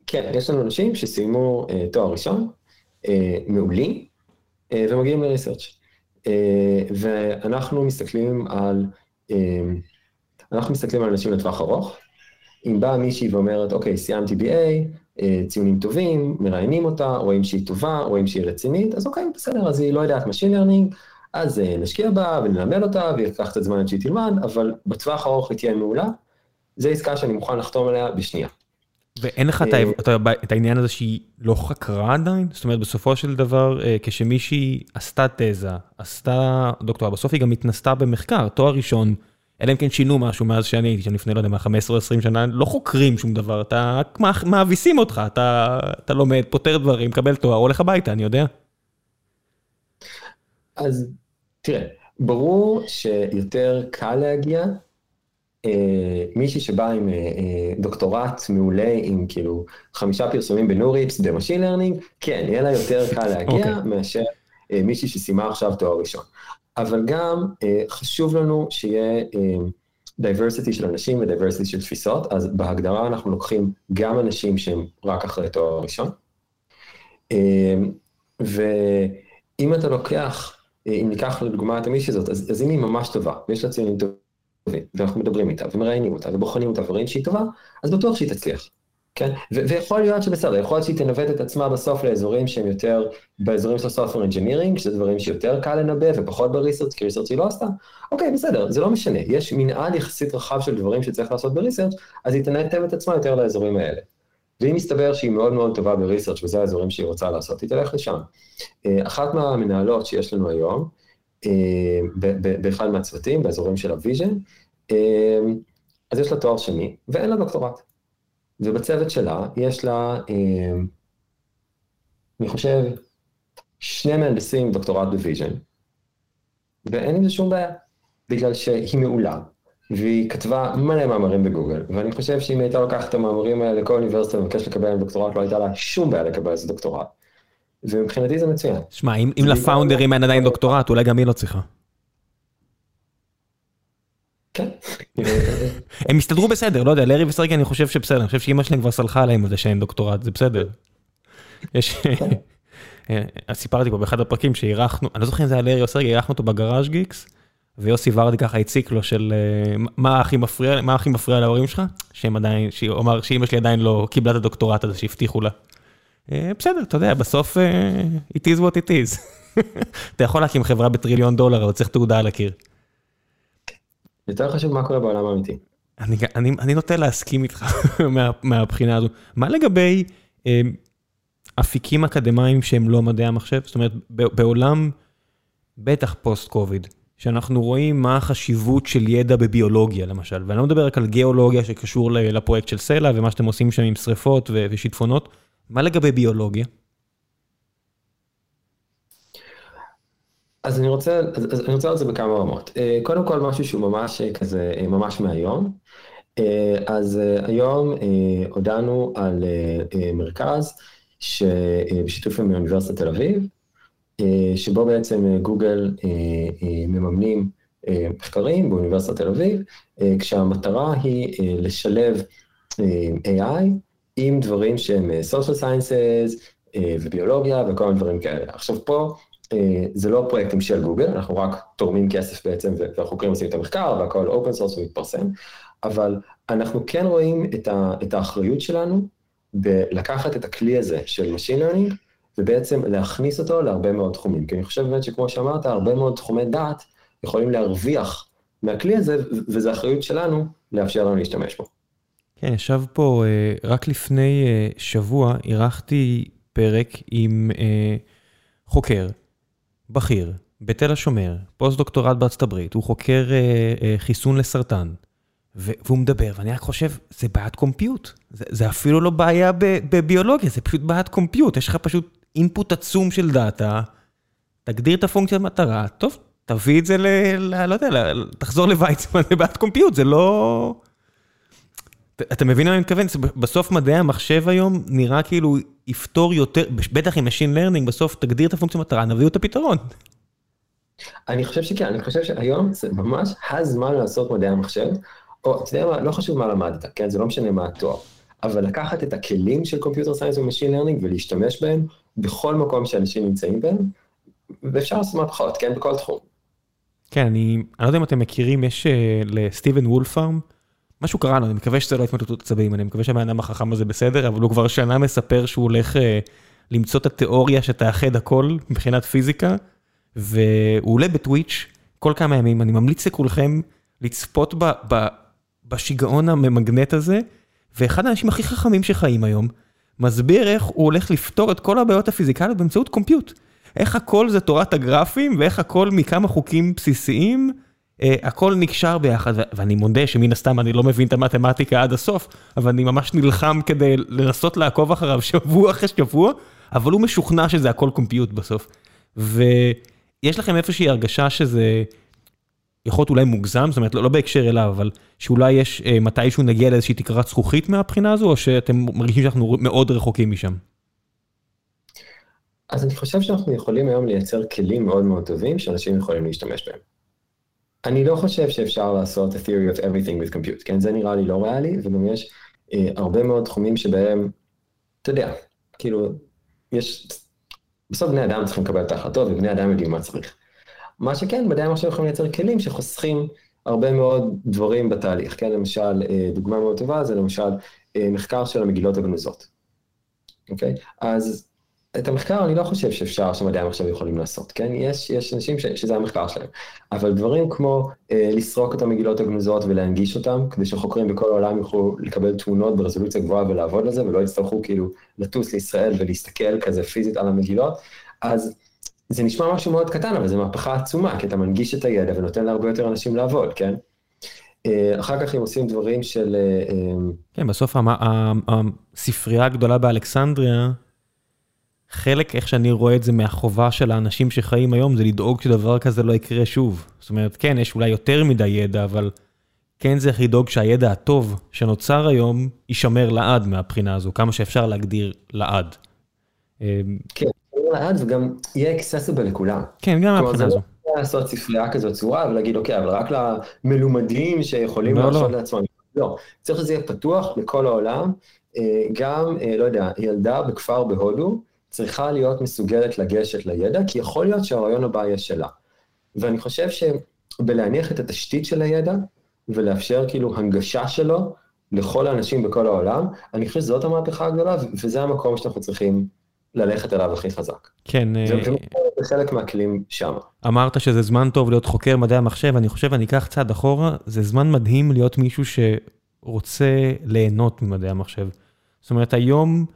כן, יש לנו אנשים שסיימו תואר ראשון, מעולים, ומגיעים לריסרצ'. ואנחנו מסתכלים על, אנחנו מסתכלים על אנשים לטווח ארוך. אם באה מישהי ואומרת, אוקיי, סיימתי BA, ציונים טובים, מראיינים אותה, רואים שהיא טובה, רואים שהיא רצינית, אז אוקיי, בסדר, אז היא לא יודעת Machine Learning, אז נשקיע בה ונלמד אותה, וייקח קצת זמן עד שהיא תלמד, אבל בטווח הארוך היא תהיה מעולה. זו עסקה שאני מוכן לחתום עליה בשנייה. ואין לך את העניין הזה שהיא לא חקרה עדיין? זאת אומרת, בסופו של דבר, כשמישהי עשתה תזה, עשתה דוקטורט, בסוף היא גם התנסתה במחקר, תואר ראשון, אלא אם כן שינו משהו מאז שאני הייתי, שאני לפני, לא יודע מה, 15 או 20 שנה, לא חוקרים שום דבר, אתה רק מאביסים אותך, אתה לומד, פותר דברים, מקבל תואר, הולך הביתה, אני יודע. אז תראה, ברור שיותר קל להגיע, אה, מישהי שבא עם אה, אה, דוקטורט מעולה, עם כאילו חמישה פרסומים ב NeurIPS ב machine learning, כן, יהיה לה יותר קל להגיע okay. מאשר אה, מישהי שסיימה עכשיו תואר ראשון. אבל גם אה, חשוב לנו שיהיה diversity אה, של אנשים ו diversity של תפיסות, אז בהגדרה אנחנו לוקחים גם אנשים שהם רק אחרי תואר ראשון. אה, ואם אתה לוקח, אם ניקח לדוגמה את המישהי הזאת, אז, אז אם היא ממש טובה, ויש לה ציונים טובים, ואנחנו מדברים איתה, ומראיינים אותה, ובוחנים אותה, ורואים שהיא טובה, אז בטוח שהיא תצליח. כן? ויכול להיות שבסדר, יכול להיות שהיא תנווט את עצמה בסוף לאזורים שהם יותר, באזורים של Software Engineering, שזה דברים שיותר קל לנבא ופחות בריסרצ' כי ריסרצ' היא לא עשתה, אוקיי, בסדר, זה לא משנה, יש מנעד יחסית רחב של דברים שצריך לעשות בריסרצ', אז היא תנתב את עצמה יותר לאזורים האלה. ואם מסתבר שהיא מאוד מאוד טובה ב research וזה האזורים שהיא רוצה לעשות, היא תלך לשם. אחת מהמנהלות שיש לנו היום, באחד מהצוותים, באזורים של ה vision, אז יש לה תואר שני, ואין לה דוקטורט. ובצוות שלה יש לה, אני חושב, שני מהנדסים דוקטורט ב vision, ואין עם זה שום בעיה, בגלל שהיא מעולה, והיא כתבה מלא מאמרים בגוגל, ואני חושב שאם הייתה לוקחת את המאמרים האלה לכל אוניברסיטה ומבקש לקבל עם דוקטורט, לא הייתה לה שום בעיה לקבל איזה דוקטורט. ומבחינתי זה מצוין. שמע, אם אם לפאונדרים אין עדיין דוקטורט, אולי גם היא לא צריכה. כן. הם הסתדרו בסדר, לא יודע, לארי וסרגי אני חושב שבסדר, אני חושב שאימא שלהם כבר סלחה עליהם על זה שאין דוקטורט, זה בסדר. יש... אה, סיפרתי פה באחד הפרקים שאירחנו, אני לא זוכר אם זה היה לארי או סרגי, אירחנו אותו בגראז' גיקס, ויוסי ורדי ככה הציק לו של אה, מה הכי מפריע, מה הכי מפריע להורים שלך? שהם עדיין, שהוא אמר שאימא שלי עדיין לא קיבלה את הדוקטורט הזה שהבטיחו לה. אה, בסדר, אתה יודע, בסוף אה, it is what it is. אתה יכול להקים חברה בטריליון דולר, אבל צריך תעודה על הקיר. יותר חשוב מה קורה בעולם האמיתי. אני, אני, אני נוטה להסכים איתך מה, מהבחינה הזו. מה לגבי אה, אפיקים אקדמיים שהם לא מדעי המחשב? זאת אומרת, בעולם, בטח פוסט קוביד, שאנחנו רואים מה החשיבות של ידע בביולוגיה למשל, ואני לא מדבר רק על גיאולוגיה שקשור לפרויקט של סלע ומה שאתם עושים שם עם שריפות ושיטפונות, מה לגבי ביולוגיה? אז אני רוצה, אז, אני רוצה על זה בכמה רמות. אה, קודם כל משהו שהוא ממש אה, כזה, אה, ממש מהיום. אז היום הודענו על מרכז שבשיתוף עם אוניברסיטת תל אביב, שבו בעצם גוגל מממנים מחקרים באוניברסיטת תל אביב, כשהמטרה היא לשלב AI עם דברים שהם אה, social sciences אה, וביולוגיה וכל מיני דברים כאלה. עכשיו פה, אה, זה לא פרויקטים של גוגל, אנחנו רק תורמים כסף בעצם, והחוקרים עושים את המחקר והכל open source ומתפרסם, אבל אנחנו כן רואים את, ה, את האחריות שלנו בלקחת את הכלי הזה של Machine Learning, ובעצם להכניס אותו להרבה מאוד תחומים. כי אני חושב באמת שכמו שאמרת, הרבה מאוד תחומי דעת יכולים להרוויח מהכלי הזה, וזו אחריות שלנו לאפשר לנו להשתמש בו. כן, ישב פה רק לפני שבוע, אירחתי פרק עם חוקר בכיר בתל השומר, פוסט דוקטורט בארצות הברית, הוא חוקר חיסון לסרטן, והוא מדבר, ואני רק חושב, זה בעיית קומפיוט, זה, זה אפילו לא בעיה בביולוגיה, זה פשוט בעיית קומפיוט, יש לך פשוט אינפוט עצום של דאטה, תגדיר את הפונקציה מטרה, טוב, תביא את זה ל... ל לא יודע, ל, תחזור לוויצמן, זה בעיית קומפיוט, זה לא... אתה מבין מה אני מתכוון? בסוף מדעי המחשב היום נראה כאילו יפתור יותר, בטח עם Machine Learning, בסוף תגדיר את הפונקציה מטרה, נביא את הפתרון. אני חושב שכן, אני חושב שהיום זה ממש הזמן לעשות מדעי המחשב, או אתה יודע מה, לא חשוב מה למדת, כן? זה לא משנה מה התואר, אבל לקחת את הכלים של Computer Science ו-Machine Learning ולהשתמש בהם בכל מקום שאנשים נמצאים בהם, ואפשר לעשות מהפכות, כן? בכל תחום. כן, אני, אני לא יודע אם אתם מכירים, יש uh, לסטיבן וולפארם, משהו קרה לו, אני מקווה שזה לא התמוטטות עצבים, אני מקווה שהבן אדם החכם הזה בסדר, אבל הוא כבר שנה מספר שהוא הולך uh, למצוא את התיאוריה שתאחד הכל מבחינת פיזיקה, והוא עולה בטוויץ' כל כמה ימים, אני ממליץ לכולכם לצפות ב, ב, בשיגעון הממגנט הזה, ואחד האנשים הכי חכמים שחיים היום, מסביר איך הוא הולך לפתור את כל הבעיות הפיזיקליות באמצעות קומפיוט. איך הכל זה תורת הגרפים, ואיך הכל מכמה חוקים בסיסיים, אה, הכל נקשר ביחד, ואני מודה שמן הסתם אני לא מבין את המתמטיקה עד הסוף, אבל אני ממש נלחם כדי לנסות לעקוב אחריו שבוע אחרי שבוע, אבל הוא משוכנע שזה הכל קומפיוט בסוף. ויש לכם איזושהי הרגשה שזה יכול להיות אולי מוגזם, זאת אומרת לא, לא בהקשר אליו, אבל שאולי יש אה, מתישהו נגיע לאיזושהי תקרת זכוכית מהבחינה הזו, או שאתם מרגישים שאנחנו מאוד רחוקים משם? אז אני חושב שאנחנו יכולים היום לייצר כלים מאוד מאוד טובים שאנשים יכולים להשתמש בהם. אני לא חושב שאפשר לעשות a theory of everything with compute, כן? זה נראה לי לא ריאלי, וגם יש אה, הרבה מאוד תחומים שבהם, אתה יודע, כאילו, יש, בסוף בני אדם צריכים לקבל את ההחלטות, ובני אדם יודעים מה צריך. מה שכן, מדעי המחשב יכולים לייצר כלים שחוסכים הרבה מאוד דברים בתהליך, כן? למשל, אה, דוגמה מאוד טובה זה למשל אה, מחקר של המגילות הגנוזות, אוקיי? אז את המחקר אני לא חושב שאפשר שמדעי המחשב יכולים לעשות, כן? יש, יש אנשים ש, שזה המחקר שלהם, אבל דברים כמו אה, לסרוק את המגילות הגנוזות ולהנגיש אותם, כדי שחוקרים בכל העולם יוכלו לקבל תמונות ברזולוציה גבוהה ולעבוד על זה, ולא יצטרכו כאילו לטוס לישראל ולהסתכל כזה פיזית על המגילות, אז זה נשמע משהו מאוד קטן, אבל זו מהפכה עצומה, כי אתה מנגיש את הידע ונותן להרבה יותר אנשים לעבוד, כן? אחר כך הם עושים דברים של... כן, בסוף הספרייה הגדולה באלכסנדריה, חלק, איך שאני רואה את זה מהחובה של האנשים שחיים היום, זה לדאוג שדבר כזה לא יקרה שוב. זאת אומרת, כן, יש אולי יותר מדי ידע, אבל כן צריך לדאוג שהידע הטוב שנוצר היום, יישמר לעד מהבחינה הזו, כמה שאפשר להגדיר לעד. כן, לאט וגם יהיה accessible לכולם. כן, גם כלומר, מהבחינה זה הזו. לא לעשות ספרייה כזאת צורה ולהגיד, אוקיי, אבל רק למלומדים שיכולים לא, להרשות לא. לעצמם. לא, צריך שזה יהיה פתוח לכל העולם. אה, גם, אה, לא יודע, ילדה בכפר בהודו צריכה להיות מסוגלת לגשת לידע, כי יכול להיות שהרעיון הבא יהיה שלה. ואני חושב שבלהניח את התשתית של הידע ולאפשר כאילו הנגשה שלו לכל האנשים בכל העולם, אני חושב שזאת המהפכה הגדולה, וזה המקום שאנחנו צריכים ללכת אליו הכי חזק. כן, אה, זה זה חלק מהכלים שם. אמרת שזה זמן טוב להיות חוקר מדעי המחשב, אני חושב, אני אקח צעד אחורה, זה זמן מדהים להיות מישהו שרוצה ליהנות ממדעי המחשב. זאת אומרת, היום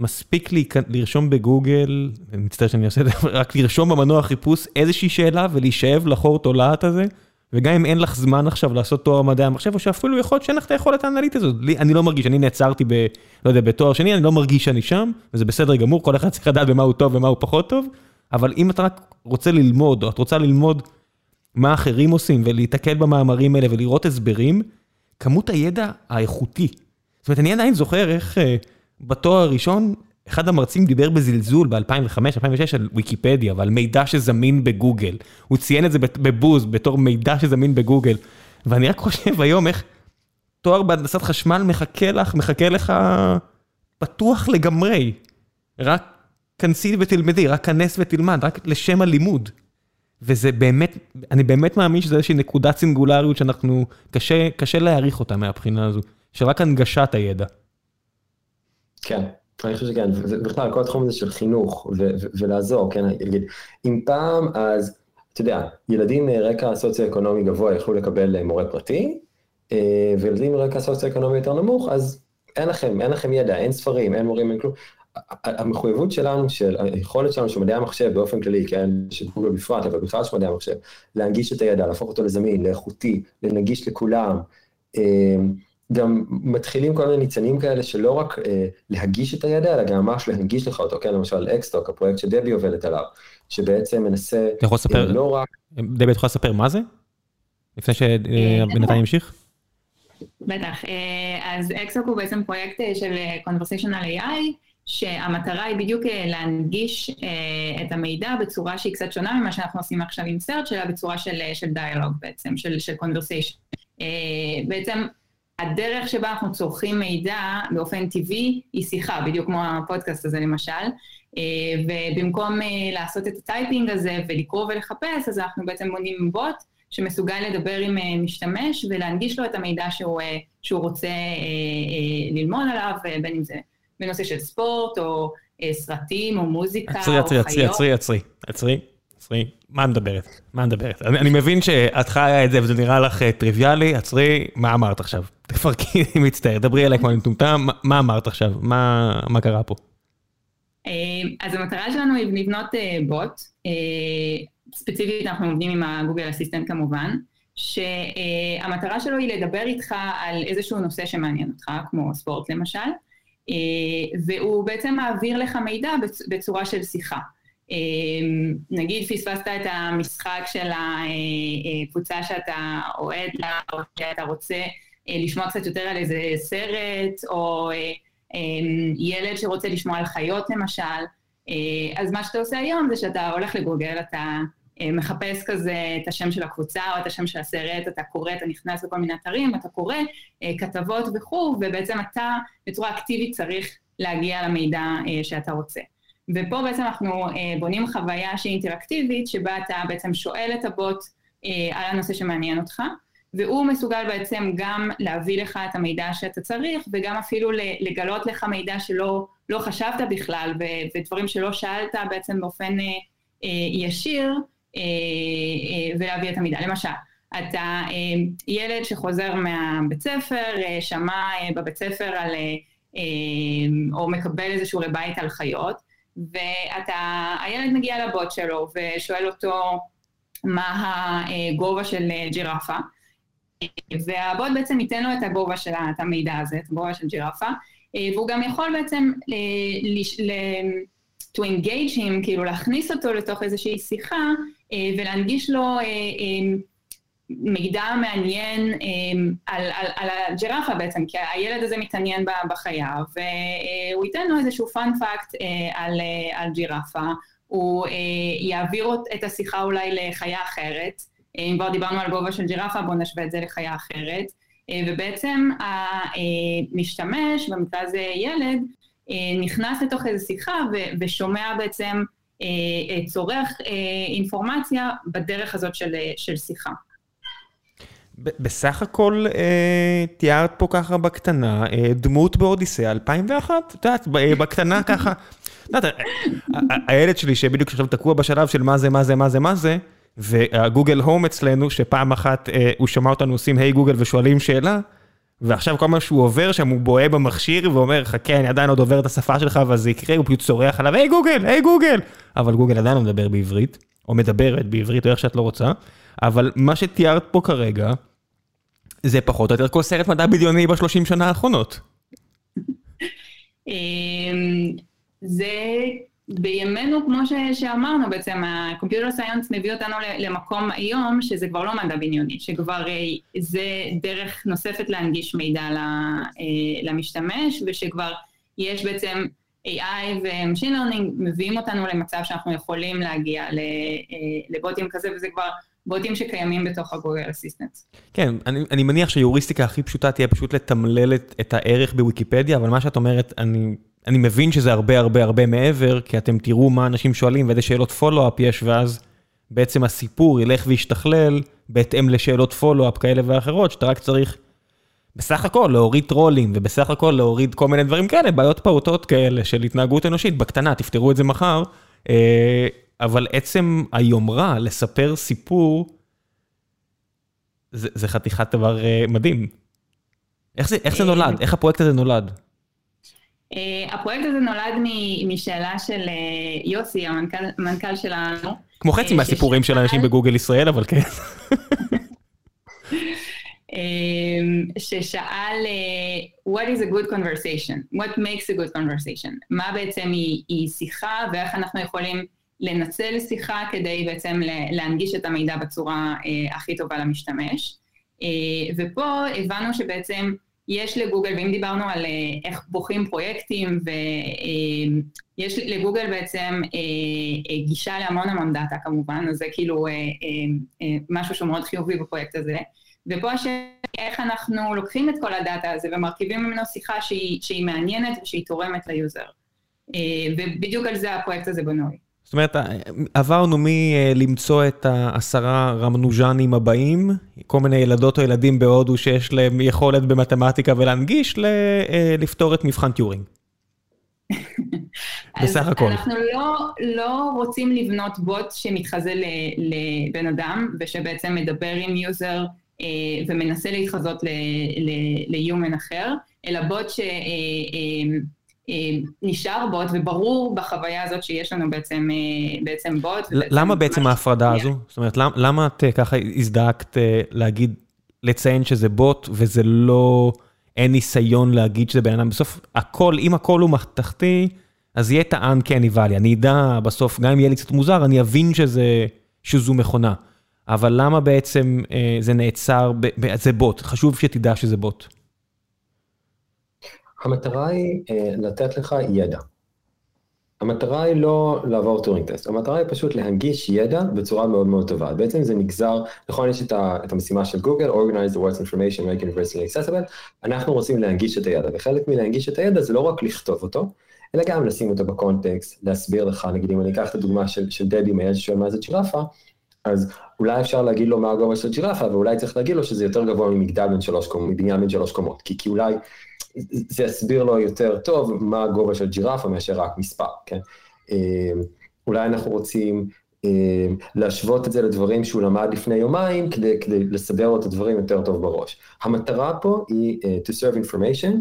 מספיק לי לרשום בגוגל, אני מצטער שאני עושה את זה, רק לרשום במנוע חיפוש איזושהי שאלה ולהישאב לחור תולעת הזה, וגם אם אין לך זמן עכשיו לעשות תואר מדעי המחשב, או שאפילו יכול להיות שאין לך את היכולת האנליטית הזאת. לי, אני לא מרגיש, אני נעצרתי ב... לא יודע, בתואר שני, אני לא מרגיש שאני שם, וזה בסדר גמור, כל אחד צריך לדעת במה הוא טוב ומה הוא פחות טוב, אבל אם אתה רק רוצה ללמוד, או את רוצה ללמוד מה אחרים עושים, ולהיתקל במאמרים האלה ולראות הסברים, כמות הידע האיכותי. זאת אומרת, אני עדיין זוכר איך אה, בתואר הראשון, אחד המרצים דיבר בזלזול ב-2005-2006 על ויקיפדיה ועל מידע שזמין בגוגל. הוא ציין את זה בבוז, בתור מידע שזמין בגוגל. ואני רק חושב היום איך תואר בהנדסת חשמל מחכה לך, מחכה לך פתוח לגמרי. רק כנסי ותלמדי, רק כנס ותלמד, רק לשם הלימוד. וזה באמת, אני באמת מאמין שזה איזושהי נקודת סינגולריות שאנחנו, קשה, קשה להעריך אותה מהבחינה הזו, של רק הנגשת הידע. כן, אני חושב שכן, ובכלל כל התחום הזה של חינוך ולעזור, כן, נגיד, אם פעם אז, אתה יודע, ילדים מרקע סוציו-אקונומי גבוה יכלו לקבל אה, מורה פרטי, אה, וילדים מרקע סוציו-אקונומי יותר נמוך, אז אין להם, אין להם ידע, אין ספרים, אין מורים, אין כלום. המחויבות שלנו, של היכולת שלנו של מדעי המחשב באופן כללי, כן, של גוגל בפרט, אבל בכלל של מדעי המחשב, להנגיש את הידע, להפוך אותו לזמין, לאיכותי, לנגיש לכולם. אה, גם מתחילים כל מיני ניצנים כאלה שלא רק אה, להנגיש את הידע, אלא גם ממש להנגיש לך אותו, כן, למשל XTalk, הפרויקט שדדי עובדת עליו, שבעצם מנסה, אתה יכול לספר, אה, לא רק... דבי, את יכולה לספר מה זה? לפני שבינתיים ימשיך? בטח, אה, אז אקסוק הוא בעצם פרויקט אה, של אה, Conversational AI, שהמטרה היא בדיוק אה, להנגיש אה, את המידע בצורה שהיא קצת שונה ממה שאנחנו עושים עכשיו עם סרט, אלא בצורה של, אה, של דיאלוג בעצם, של, של conversation. אה, בעצם הדרך שבה אנחנו צורכים מידע באופן טבעי היא שיחה, בדיוק כמו הפודקאסט הזה למשל, אה, ובמקום אה, לעשות את ה typing הזה ולקרוא ולחפש, אז אנחנו בעצם בונים בוט שמסוגל לדבר עם אה, משתמש ולהנגיש לו את המידע שהוא, שהוא רוצה ללמוד עליו, בין אם זה בנושא של ספורט, או סרטים, או מוזיקה, עצרי, או עצרי, חיות. עצרי, עצרי, עצרי, עצרי, מה מדברת? מה מדברת? אני, אני מבין שאת חיה את זה וזה נראה לך אה, טריוויאלי, עצרי, מה אמרת עכשיו? תפרקי, אני מצטער, דברי אליי כמו אני מטומטם, מה- מה אמרת עכשיו? מה, מה קרה פה? אה, אז המטרה שלנו היא לבנות אה, בוט, ספציפית אנחנו עובדים עם הגוגל אסיסטנט כמובן, שהמטרה שלו היא לדבר איתך על איזשהו נושא שמעניין אותך, כמו ספורט למשל, והוא בעצם מעביר לך מידע בצ- בצורה של שיחה. אה, נגיד פספסת את המשחק של הקבוצה שאתה אוהד לה, או שאתה רוצה אה, לשמוע קצת יותר על איזה סרט, או אה, אה, ילד שרוצה לשמוע על חיות למשל. אה, אז מה שאתה עושה היום זה שאתה הולך לגוגל, אתה אה, מחפש כזה את השם של הקבוצה או את השם של הסרט, אתה קורא, אתה נכנס לכל מיני אתרים, אתה קורא אה, כתבות וכו', ובעצם אתה בצורה אקטיבית צריך להגיע למידע אה, שאתה רוצה. ופה בעצם אנחנו אה, בונים חוויה שהיא אינטראקטיבית, שבה אתה בעצם שואל את הבוט אה, על הנושא שמעניין אותך, והוא מסוגל בעצם גם להביא לך את המידע שאתה צריך, וגם אפילו לגלות לך מידע שלא לא חשבת בכלל, ו- ודברים שלא שאלת בעצם באופן אה, אה, ישיר, אה, אה, ולהביא את המידע. למשל, אתה אה, ילד שחוזר מהבית ספר, אה, שמע אה, בבית ספר על, אה, אה, או מקבל איזשהו שיעורי בית על חיות, ואתה, הילד מגיע לבוט שלו ושואל אותו מה הגובה של אה, ג'ירפה, והבוט בעצם ייתן לו את הגובה של את המידע הזה, את הגובה של ג'ירפה, אה, והוא גם יכול בעצם ל- לש- ל- to engage him, כאילו להכניס אותו לתוך איזושהי שיחה אה, ולהנגיש לו אה, אה, מידע מעניין אה, על, על, על הג'ירפה בעצם, כי הילד הזה מתעניין בחיה, והוא ייתן לו איזשהו fact אה, על, אה, על ג'ירפה, הוא אה, יעביר את השיחה אולי לחיה אחרת. אם כבר דיברנו על גובה של ג'ירפה, בואו נשווה את זה לחיה אחרת. ובעצם המשתמש, במקרה הזה ילד, נכנס לתוך איזו שיחה ושומע בעצם, צורך אינפורמציה בדרך הזאת של, של שיחה. בסך הכל תיארת פה ככה בקטנה דמות באודיסאה 2001, את יודעת, בקטנה ככה. הילד שלי שבדיוק עכשיו תקוע בשלב של מה זה, מה זה, מה זה, מה זה, והגוגל הום אצלנו, שפעם אחת הוא שמע אותנו עושים היי גוגל ושואלים שאלה, ועכשיו כל מה שהוא עובר שם הוא בוהה במכשיר ואומר חכה אני עדיין עוד עובר את השפה שלך ואז זה יקרה הוא פשוט צורח עליו היי גוגל היי גוגל אבל גוגל עדיין לא מדבר בעברית או מדברת בעברית או איך שאת לא רוצה אבל מה שתיארת פה כרגע זה פחות או יותר כל סרט מדע בדיוני בשלושים שנה האחרונות. אמ, זה בימינו, כמו ש, שאמרנו בעצם, ה-computer science מביא אותנו למקום היום שזה כבר לא מדע בניוני, שכבר אה, זה דרך נוספת להנגיש מידע אה, למשתמש, ושכבר יש בעצם AI ו-Machine Learning מביאים אותנו למצב שאנחנו יכולים להגיע אה, לבוטים כזה, וזה כבר בוטים שקיימים בתוך הגוגל אסיסטנט. כן, אני, אני מניח שהיוריסטיקה הכי פשוטה תהיה פשוט לתמלל את, את הערך בוויקיפדיה, אבל מה שאת אומרת, אני אני מבין שזה הרבה הרבה הרבה מעבר, כי אתם תראו מה אנשים שואלים ואיזה שאלות פולו-אפ יש, ואז בעצם הסיפור ילך וישתכלל בהתאם לשאלות פולו-אפ כאלה ואחרות, שאתה רק צריך בסך הכל להוריד טרולים, ובסך הכל להוריד כל מיני דברים כאלה, בעיות פעוטות כאלה של התנהגות אנושית, בקטנה, תפתרו את זה מחר. אה, אבל עצם היומרה לספר סיפור, זה, זה חתיכת דבר אה, מדהים. איך זה, איך זה נולד? איך הפרויקט הזה נולד? Uh, הפרויקט הזה נולד משאלה של uh, יוסי, המנכ"ל, המנכ"ל שלנו. כמו חצי uh, מהסיפורים של אנשים בגוגל ישראל, אבל כן. ששאל, uh, what is a good conversation? What makes a good conversation? מה בעצם היא, היא שיחה ואיך אנחנו יכולים לנצל שיחה כדי בעצם להנגיש את המידע בצורה uh, הכי טובה למשתמש. אה, ופה הבנו שבעצם יש לגוגל, ואם דיברנו על אה, איך בוחרים פרויקטים, ויש אה, לגוגל בעצם אה, גישה להמון המון data כמובן, אז זה כאילו משהו שהוא מאוד חיובי בפרויקט הזה. ופה השאלה איך אנחנו לוקחים את כל ה data הזה ומרכיבים ממנו שיחה שהיא, שהיא מעניינת ושהיא תורמת ל user. ובדיוק על זה הפרויקט הזה בנוי. זאת אומרת, עברנו מלמצוא את העשרה רמנוג'אנים הבאים, כל מיני ילדות או ילדים בהודו שיש להם יכולת במתמטיקה ולהנגיש, לפתור את מבחן טיורינג. בסך הכל. אנחנו לא, לא רוצים לבנות בוט שמתחזה לבן אדם, ושבעצם מדבר עם user אה, ומנסה להתחזות ל-human אחר, אלא בוט ש... אה, אה, אה, נשאר בוט, וברור בחוויה הזאת שיש לנו בעצם, אה, בעצם בוט. למה בעצם ההפרדה הזו? זאת אומרת, למה, למה את אה, ככה הזדעקת להגיד, לציין שזה בוט, וזה לא, אין ניסיון להגיד שזה בן אדם? בסוף, הכל, אם הכל הוא מתחתי, אז יהיה את ה-uncanny valley. אני אדע בסוף, גם אם יהיה לי קצת מוזר, אני אבין שזה, שזו מכונה. אבל למה בעצם אה, זה נעצר, ב, ב, זה בוט, חשוב שתדע שזה בוט. המטרה היא אה, לתת לך ידע. המטרה היא לא לעבור Turing test, המטרה היא פשוט להנגיש ידע בצורה מאוד מאוד טובה. בעצם זה נגזר, נכון יש את, ה, את המשימה של גוגל, Organize the World's Information, make universally accessible, אנחנו רוצים להנגיש את הידע, וחלק מלהנגיש את הידע זה לא רק לכתוב אותו, אלא גם לשים אותו בקונטקסט, להסביר לך, נגיד אם אני אקח את הדוגמה של, של דדי מהילד ששואל מה זה ג'ירפה, אז אולי אפשר להגיד לו מה הגובה של ג'ירפה, ואולי צריך להגיד לו שזה יותר גבוה ממגדל בין שלוש קומות, מבניין בין שלוש קומות, כי, כי אולי זה יסביר לו יותר טוב מה הגובה של ג'ירפה מאשר רק מספר, כן? אה, אולי אנחנו רוצים אה, להשוות את זה לדברים שהוא למד לפני יומיים, כדי, כדי לסדר לו את הדברים יותר טוב בראש. המטרה פה היא uh, to serve information,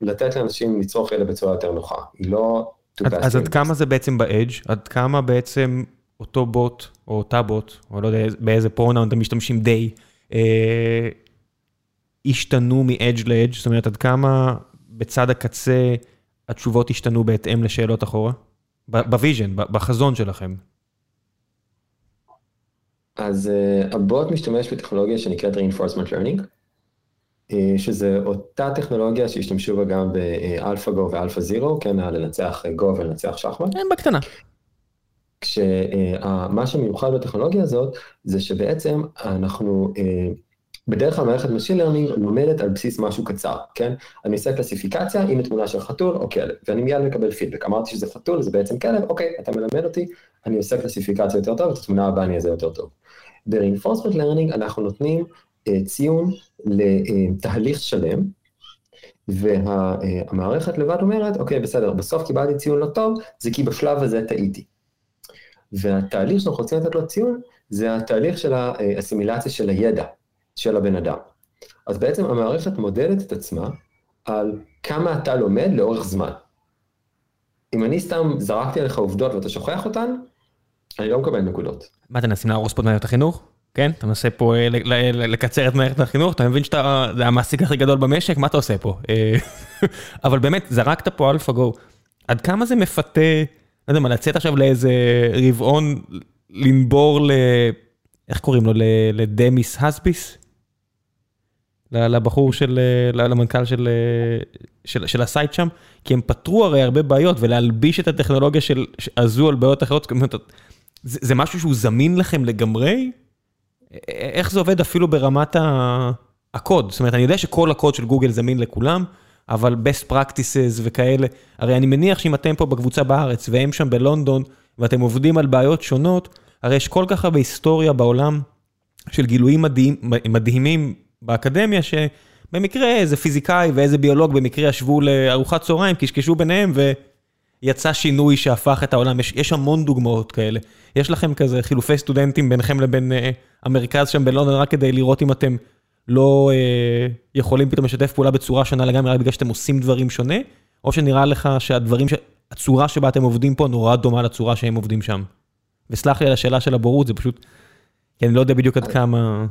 ולתת לאנשים לצרוך ידע בצורה יותר נוחה. היא לא... אז עד כמה זה בעצם באדג'? עד כמה בעצם אותו בוט, או אותה בוט, או לא יודע באיזה פרונאון אתם משתמשים די, השתנו מ-edge ל-edge? זאת אומרת, עד כמה בצד הקצה התשובות השתנו בהתאם לשאלות אחורה? ב vision, בחזון שלכם. אז אה, הבוט משתמש בטכנולוגיה שנקראת reinforcement learning, אה, שזה אותה טכנולוגיה שהשתמשו בה גם ב AlphaGo ו AlphaZero, כן, לנצח גו ולנצח שחמט. כן, בקטנה. כשמה שמיוחד בטכנולוגיה הזאת, זה שבעצם אנחנו, בדרך כלל מערכת Machine Learning לומדת על בסיס משהו קצר, כן? אני עושה קלסיפיקציה, הנה תמונה של חתול או כלב, ואני מיד מקבל פידבק. אמרתי שזה חתול, זה בעצם כלב, אוקיי, אתה מלמד אותי, אני עושה קלסיפיקציה יותר טוב, את התמונה הבאה אני אעשה יותר טוב. ב-reinforcement learning אנחנו נותנים uh, ציון לתהליך שלם, והמערכת לבד אומרת, אוקיי, בסדר, בסוף קיבלתי ציון לא טוב, זה כי בשלב הזה טעיתי. והתהליך שאנחנו רוצים לתת לו ציון, זה התהליך של האסימילציה של הידע של הבן אדם. אז בעצם המערכת מודדת את עצמה על כמה אתה לומד לאורך זמן. אם אני סתם זרקתי עליך עובדות ואתה שוכח אותן, אני לא מקבל נקודות. מה, אתם מנסים להרוס פה את מערכת החינוך? כן? אתה מנסה פה אה, לקצר את מערכת החינוך? אתה מבין שאתה המעסיק הכי גדול במשק? מה אתה עושה פה? אה, אבל באמת, זרקת פה אלפאגו. עד כמה זה מפתה, לא יודע מה, לצאת עכשיו לאיזה רבעון, לנבור ל... איך קוראים לו? לדמיס הסביס? לבחור של, למנכ"ל של, של, של ה site שם, כי הם פתרו הרי הרבה בעיות, ולהלביש את הטכנולוגיה של הזו על בעיות אחרות, זה, זה משהו שהוא זמין לכם לגמרי? איך זה עובד אפילו ברמת הקוד? זאת אומרת, אני יודע שכל הקוד של גוגל זמין לכולם, אבל best practices וכאלה, הרי אני מניח שאם אתם פה בקבוצה בארץ, והם שם בלונדון, ואתם עובדים על בעיות שונות, הרי יש כל כך הרבה היסטוריה בעולם של גילויים מדהים, מדהימים באקדמיה, שבמקרה איזה פיזיקאי ואיזה ביולוג במקרה ישבו לארוחת צהריים, קשקשו ביניהם ויצא שינוי שהפך את העולם. יש, יש המון דוגמאות כאלה. יש לכם כזה חילופי סטודנטים ביניכם לבין uh, המרכז שם בלונדון, רק כדי לראות אם אתם לא uh, יכולים פתאום לשתף פעולה בצורה שונה לגמרי, רק בגלל שאתם עושים דברים שונה, או שנראה לך שהדברים, ש... הצורה שבה אתם עובדים פה נורא דומה לצורה שהם עובדים שם. וסלח לי על השאלה של הבורות, זה פשוט, כי אני לא יודע בדיוק עד כמה...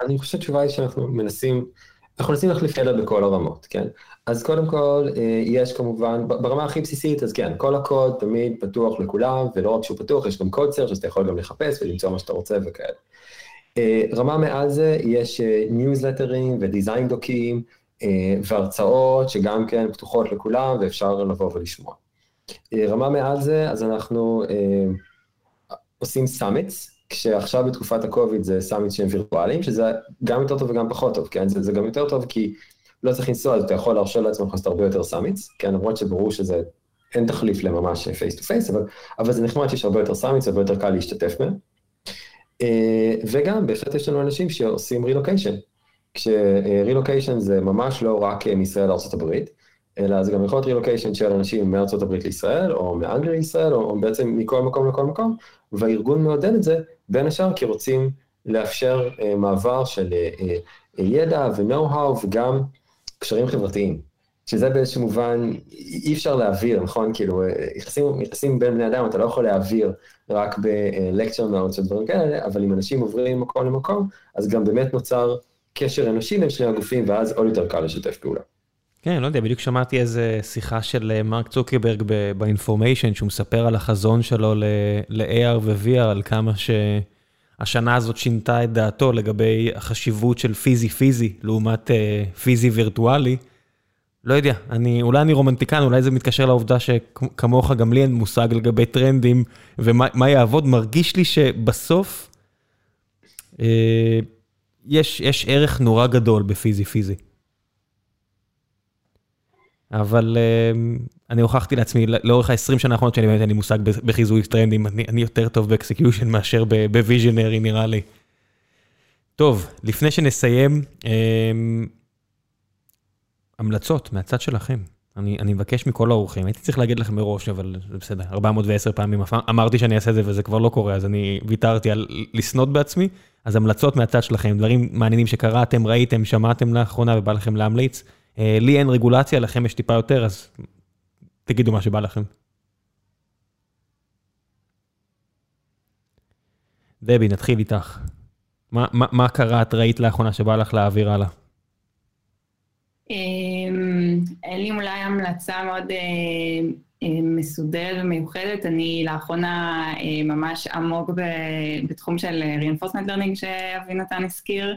אני חושב שהתשובה היא שאנחנו מנסים, אנחנו מנסים להחליף ידע בכל הרמות, כן? אז קודם כל, אה, יש כמובן, ברמה הכי בסיסית, אז כן, כל הקוד תמיד פתוח לכולם, ולא רק שהוא פתוח, יש גם קוד סרצ' אז אתה יכול גם לחפש ולמצוא מה שאתה רוצה וכאלה. אה, רמה מעל זה, יש newsletterים ודיזיין דוקים, והרצאות שגם כן פתוחות לכולם ואפשר לבוא ולשמוע. אה, רמה מעל זה, אז אנחנו עושים summits, כשעכשיו בתקופת הקוביד זה summit שהם וירטואליים, שזה גם יותר טוב וגם פחות טוב, כן? זה, זה גם יותר טוב כי לא צריך לנסוע, אז אתה יכול להרשות לעצמך לעשות הרבה יותר summits, כן? למרות שברור שזה, אין תחליף לממש face to face, אבל, אבל זה נחמד שיש הרבה יותר summits, הרבה יותר קל להשתתף בהם. אה, וגם, בהחלט יש לנו אנשים שעושים רילוקיישן. כשרילוקיישן זה ממש לא רק מישראל לארה"ב, אלא זה גם יכול להיות רילוקיישן של אנשים מארצות הברית לישראל, או מאנגליה לישראל, או בעצם מכל מקום לכל מקום, והארגון מעודד את זה, בין השאר כי רוצים לאפשר אה, מעבר של אה, אה, ידע ו-know-how וגם קשרים חברתיים, שזה באיזשהו מובן אי אפשר להעביר, נכון? כאילו, יחסים, יחסים בין בני אדם אתה לא יכול להעביר רק ב-lecture notes ודברים כאלה, אבל אם אנשים עוברים ממקום למקום, אז גם באמת נוצר קשר אנושי בין שני הגופים, ואז עוד יותר קל לשתף פעולה. כן, לא יודע, בדיוק שמעתי איזה שיחה של אה, מרק צוקרברג באינפורמיישן, שהוא מספר על החזון שלו ל-AR ו-VR, על כמה שהשנה הזאת שינתה את דעתו לגבי החשיבות של פיזי-פיזי, לעומת uh, פיזי וירטואלי. לא יודע, אני, אולי אני רומנטיקן, אולי זה מתקשר לעובדה שכמוך גם לי אין מושג לגבי טרנדים ומה יעבוד. מרגיש לי שבסוף אה, יש, יש ערך נורא גדול בפיזי-פיזי. אבל אמ, אני הוכחתי לעצמי לאורך ה-20 שנה האחרונות שאני באמת אין לי מושג בחיזוי טרנדים, אני, אני יותר טוב ב execution מאשר ב visionary נראה לי. טוב, לפני שנסיים, אמ, המלצות מהצד שלכם. אני, אני מבקש מכל האורחים, הייתי צריך להגיד לכם מראש, אבל זה בסדר, 410 פעמים אמרתי שאני אעשה את זה וזה כבר לא קורה, אז אני ויתרתי על לסנות בעצמי. אז המלצות מהצד שלכם, דברים מעניינים שקראתם, ראיתם, שמעתם לאחרונה ובא לכם להמליץ. אה, לי אין רגולציה, לכם יש טיפה יותר, אז תגידו מה שבא לכם. דבי, נתחיל איתך. מה, מה, מה קראת, ראית לאחרונה שבא לך להעביר הלאה? אמ, אין לי אולי המלצה מאוד אה, אה, מסודרת ומיוחדת. אני לאחרונה ממש עמוק בתחום של reinforcement learning שאבינתן הזכיר.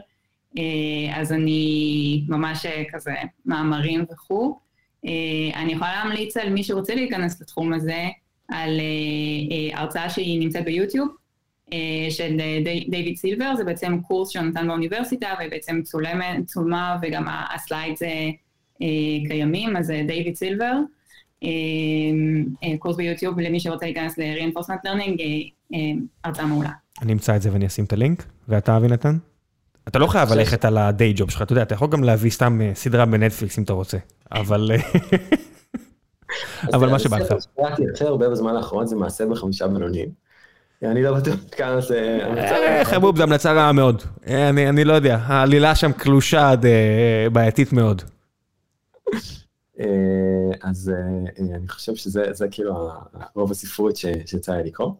אה, אז אני ממש אה, כזה מאמרים וכו'. אה, אני יכולה להמליץ על מי שרוצה להיכנס לתחום הזה, על הרצאה שהיא נמצאת ביוטיוב, של דיוויד סילבר, זה בעצם קורס שהוא נתן באוניברסיטה, ובעצם צולמת, צולמה, וגם ה slides קיימים, אז דיוויד סילבר. קורס ביוטיוב למי שרוצה להיכנס ל-reinforcement learning, הרצאה מעולה. אני אמצא את זה ואני אשים את הלינק, ואתה אבינתן? אתה לא חייב ללכת על ה day job שלך, אתה יודע, אתה יכול גם להביא סתם סדרה בנטפליקס אם אתה רוצה, אבל... אבל מה שבא לך. שקראתי הכי הרבה בזמן האחרון זה מעשה בחמישה בינונים. אני לא בטוח כמה זה... חבוב, זו המלצה רעה מאוד. אני לא יודע, העלילה שם קלושה עד בעייתית מאוד. אז אני חושב שזה כאילו רוב הספרות שיצא לי לקרוא.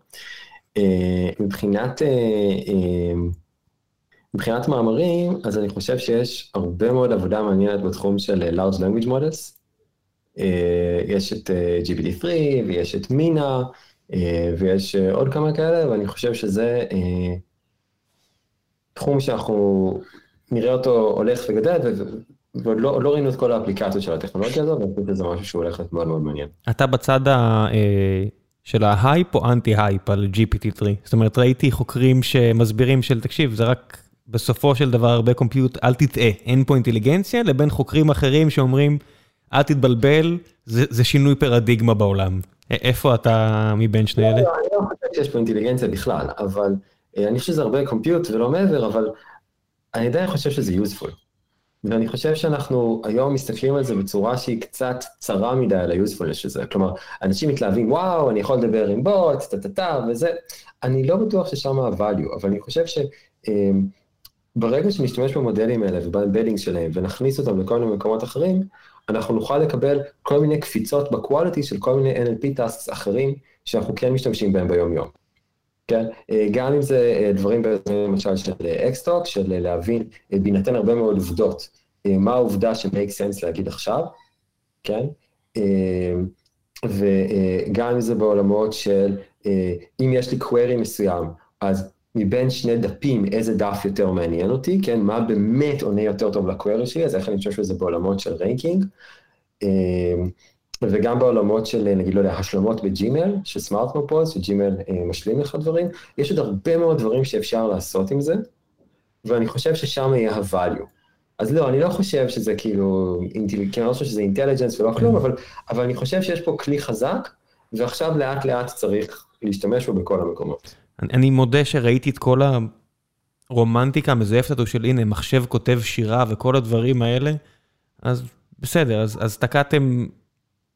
מבחינת... מבחינת מאמרים, אז אני חושב שיש הרבה מאוד עבודה מעניינת בתחום של large language models. יש את GPT-3 ויש את Meena, ויש עוד כמה כאלה, ואני חושב שזה תחום שאנחנו נראה אותו הולך וגדל, ועוד לא, לא ראינו את כל האפליקציות של הטכנולוגיה הזו, ואני חושב שזה משהו שהוא הולך להיות מאוד מאוד מעניין. אתה בצד ה... של ההייפ או אנטי-הייפ על GPT-3? זאת אומרת, ראיתי חוקרים שמסבירים של, תקשיב, זה רק בסופו של דבר הרבה קומפיוט, אל תטעה, אין פה אינטליגנציה, לבין חוקרים אחרים שאומרים, אל תתבלבל, זה, זה שינוי פרדיגמה בעולם. איפה אתה מבין שני אלה? אני לא חושב שיש פה אינטליגנציה בכלל, אבל אני חושב שזה הרבה קומפיוט ולא מעבר, אבל אני עדיין חושב שזה useful. ואני חושב שאנחנו היום מסתכלים על זה בצורה שהיא קצת צרה מדי על ה-usefulness של זה. כלומר, אנשים מתלהבים, וואו, אני יכול לדבר עם בוט, טה-טה-טה, וזה, אני לא בטוח ששם ה-value, אבל אני חושב שברגע שנשתמש במודלים האלה וב embedding שלהם ונכניס אותם לכל מיני מקומות אחרים, אנחנו נוכל לקבל כל מיני קפיצות ב quality של כל מיני NLP tasks אחרים שאנחנו כן משתמשים בהם ביום-יום. כן, גם אם זה דברים למשל של אקסטוק, של להבין, בהינתן הרבה מאוד עובדות, מה העובדה ש make sense להגיד עכשיו, כן, וגם אם זה בעולמות של, אם יש לי query מסוים, אז מבין שני דפים, איזה דף יותר מעניין אותי, כן, מה באמת עונה יותר טוב ל query שלי, אז איך אני חושב שזה בעולמות של ranking. וגם בעולמות של, נגיד, לא יודע, השלמות בג'ימל, של smart compose, שג'ימל משלים לך דברים, יש עוד הרבה מאוד דברים שאפשר לעשות עם זה, ואני חושב ששם יהיה ה-value. אז לא, אני לא חושב שזה כאילו, כי אני לא חושב שזה אינטליג'נס ולא כלום, אבל, אבל אני חושב שיש פה כלי חזק, ועכשיו לאט לאט צריך להשתמש בו בכל המקומות. אני, אני מודה שראיתי את כל הרומנטיקה המזויפת הזו של הנה, מחשב כותב שירה וכל הדברים האלה, אז בסדר, אז, אז תקעתם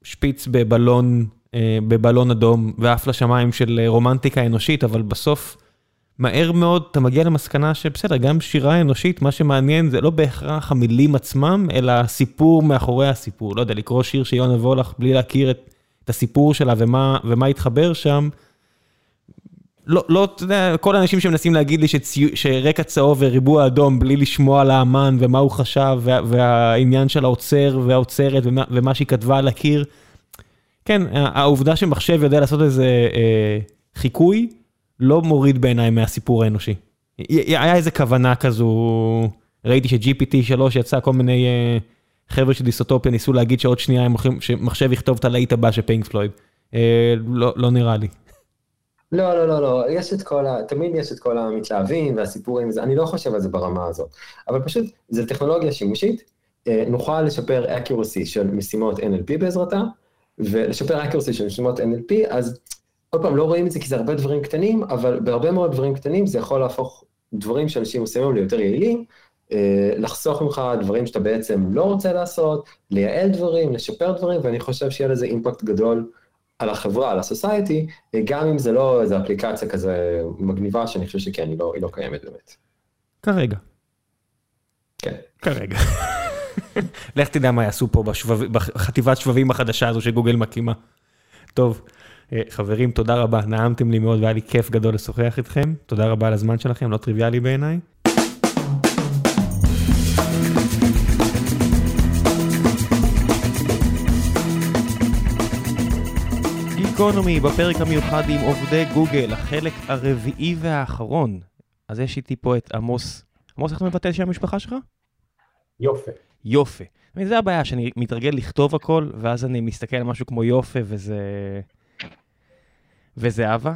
שפיץ בבלון, בבלון אדום ועף לשמיים של רומנטיקה אנושית, אבל בסוף, מהר מאוד אתה מגיע למסקנה שבסדר, גם שירה אנושית, מה שמעניין זה לא בהכרח המילים עצמם, אלא הסיפור מאחורי הסיפור. לא יודע, לקרוא שיר של יונה וולך בלי להכיר את, את הסיפור שלה ומה, ומה התחבר שם. לא, לא, אתה יודע, כל האנשים שמנסים להגיד לי שרקע צהוב וריבוע אדום בלי לשמוע על האמן ומה הוא חשב וה, והעניין של האוצר והאוצרת ומה, ומה שהיא כתבה על הקיר. כן, העובדה שמחשב יודע לעשות איזה אה, חיקוי, לא מוריד בעיניי מהסיפור האנושי. היה איזה כוונה כזו, ראיתי ש-GPT3 יצא כל מיני אה, חבר'ה של דיסוטופיה ניסו להגיד שעוד שנייה הם הולכים, שמחשב יכתוב את הלהיט הבא של פיינק פלויד. אה, לא, לא נראה לי. לא, לא, לא, לא, יש את כל ה... תמיד יש את כל המתלהבים והסיפורים, אני לא חושב על זה ברמה הזאת. אבל פשוט, זו טכנולוגיה שימושית, נוכל לשפר accuracy של משימות NLP בעזרתה, ולשפר accuracy של משימות NLP, אז עוד פעם, לא רואים את זה כי זה הרבה דברים קטנים, אבל בהרבה מאוד דברים קטנים זה יכול להפוך דברים שאנשים היום ליותר יעילים, לחסוך ממך דברים שאתה בעצם לא רוצה לעשות, לייעל דברים, לשפר דברים, ואני חושב שיהיה לזה אימפקט גדול. על החברה, על הסוסייטי, גם אם זה לא איזו אפליקציה כזה מגניבה, שאני חושב שכן, היא לא, היא לא קיימת באמת. כרגע. כן. כרגע. לך תדע מה יעשו פה בשבב... בחטיבת שבבים החדשה הזו שגוגל מקימה. טוב, חברים, תודה רבה, נעמתם לי מאוד והיה לי כיף גדול לשוחח איתכם. תודה רבה על הזמן שלכם, לא טריוויאלי בעיניי. גיקונומי בפרק המיוחד עם עובדי גוגל, החלק הרביעי והאחרון. אז יש איתי פה את עמוס. עמוס, איך אתה מבטא שם המשפחה שלך? יופי. יופי. זה הבעיה, שאני מתרגל לכתוב הכל, ואז אני מסתכל על משהו כמו יופי, וזה... וזהבה?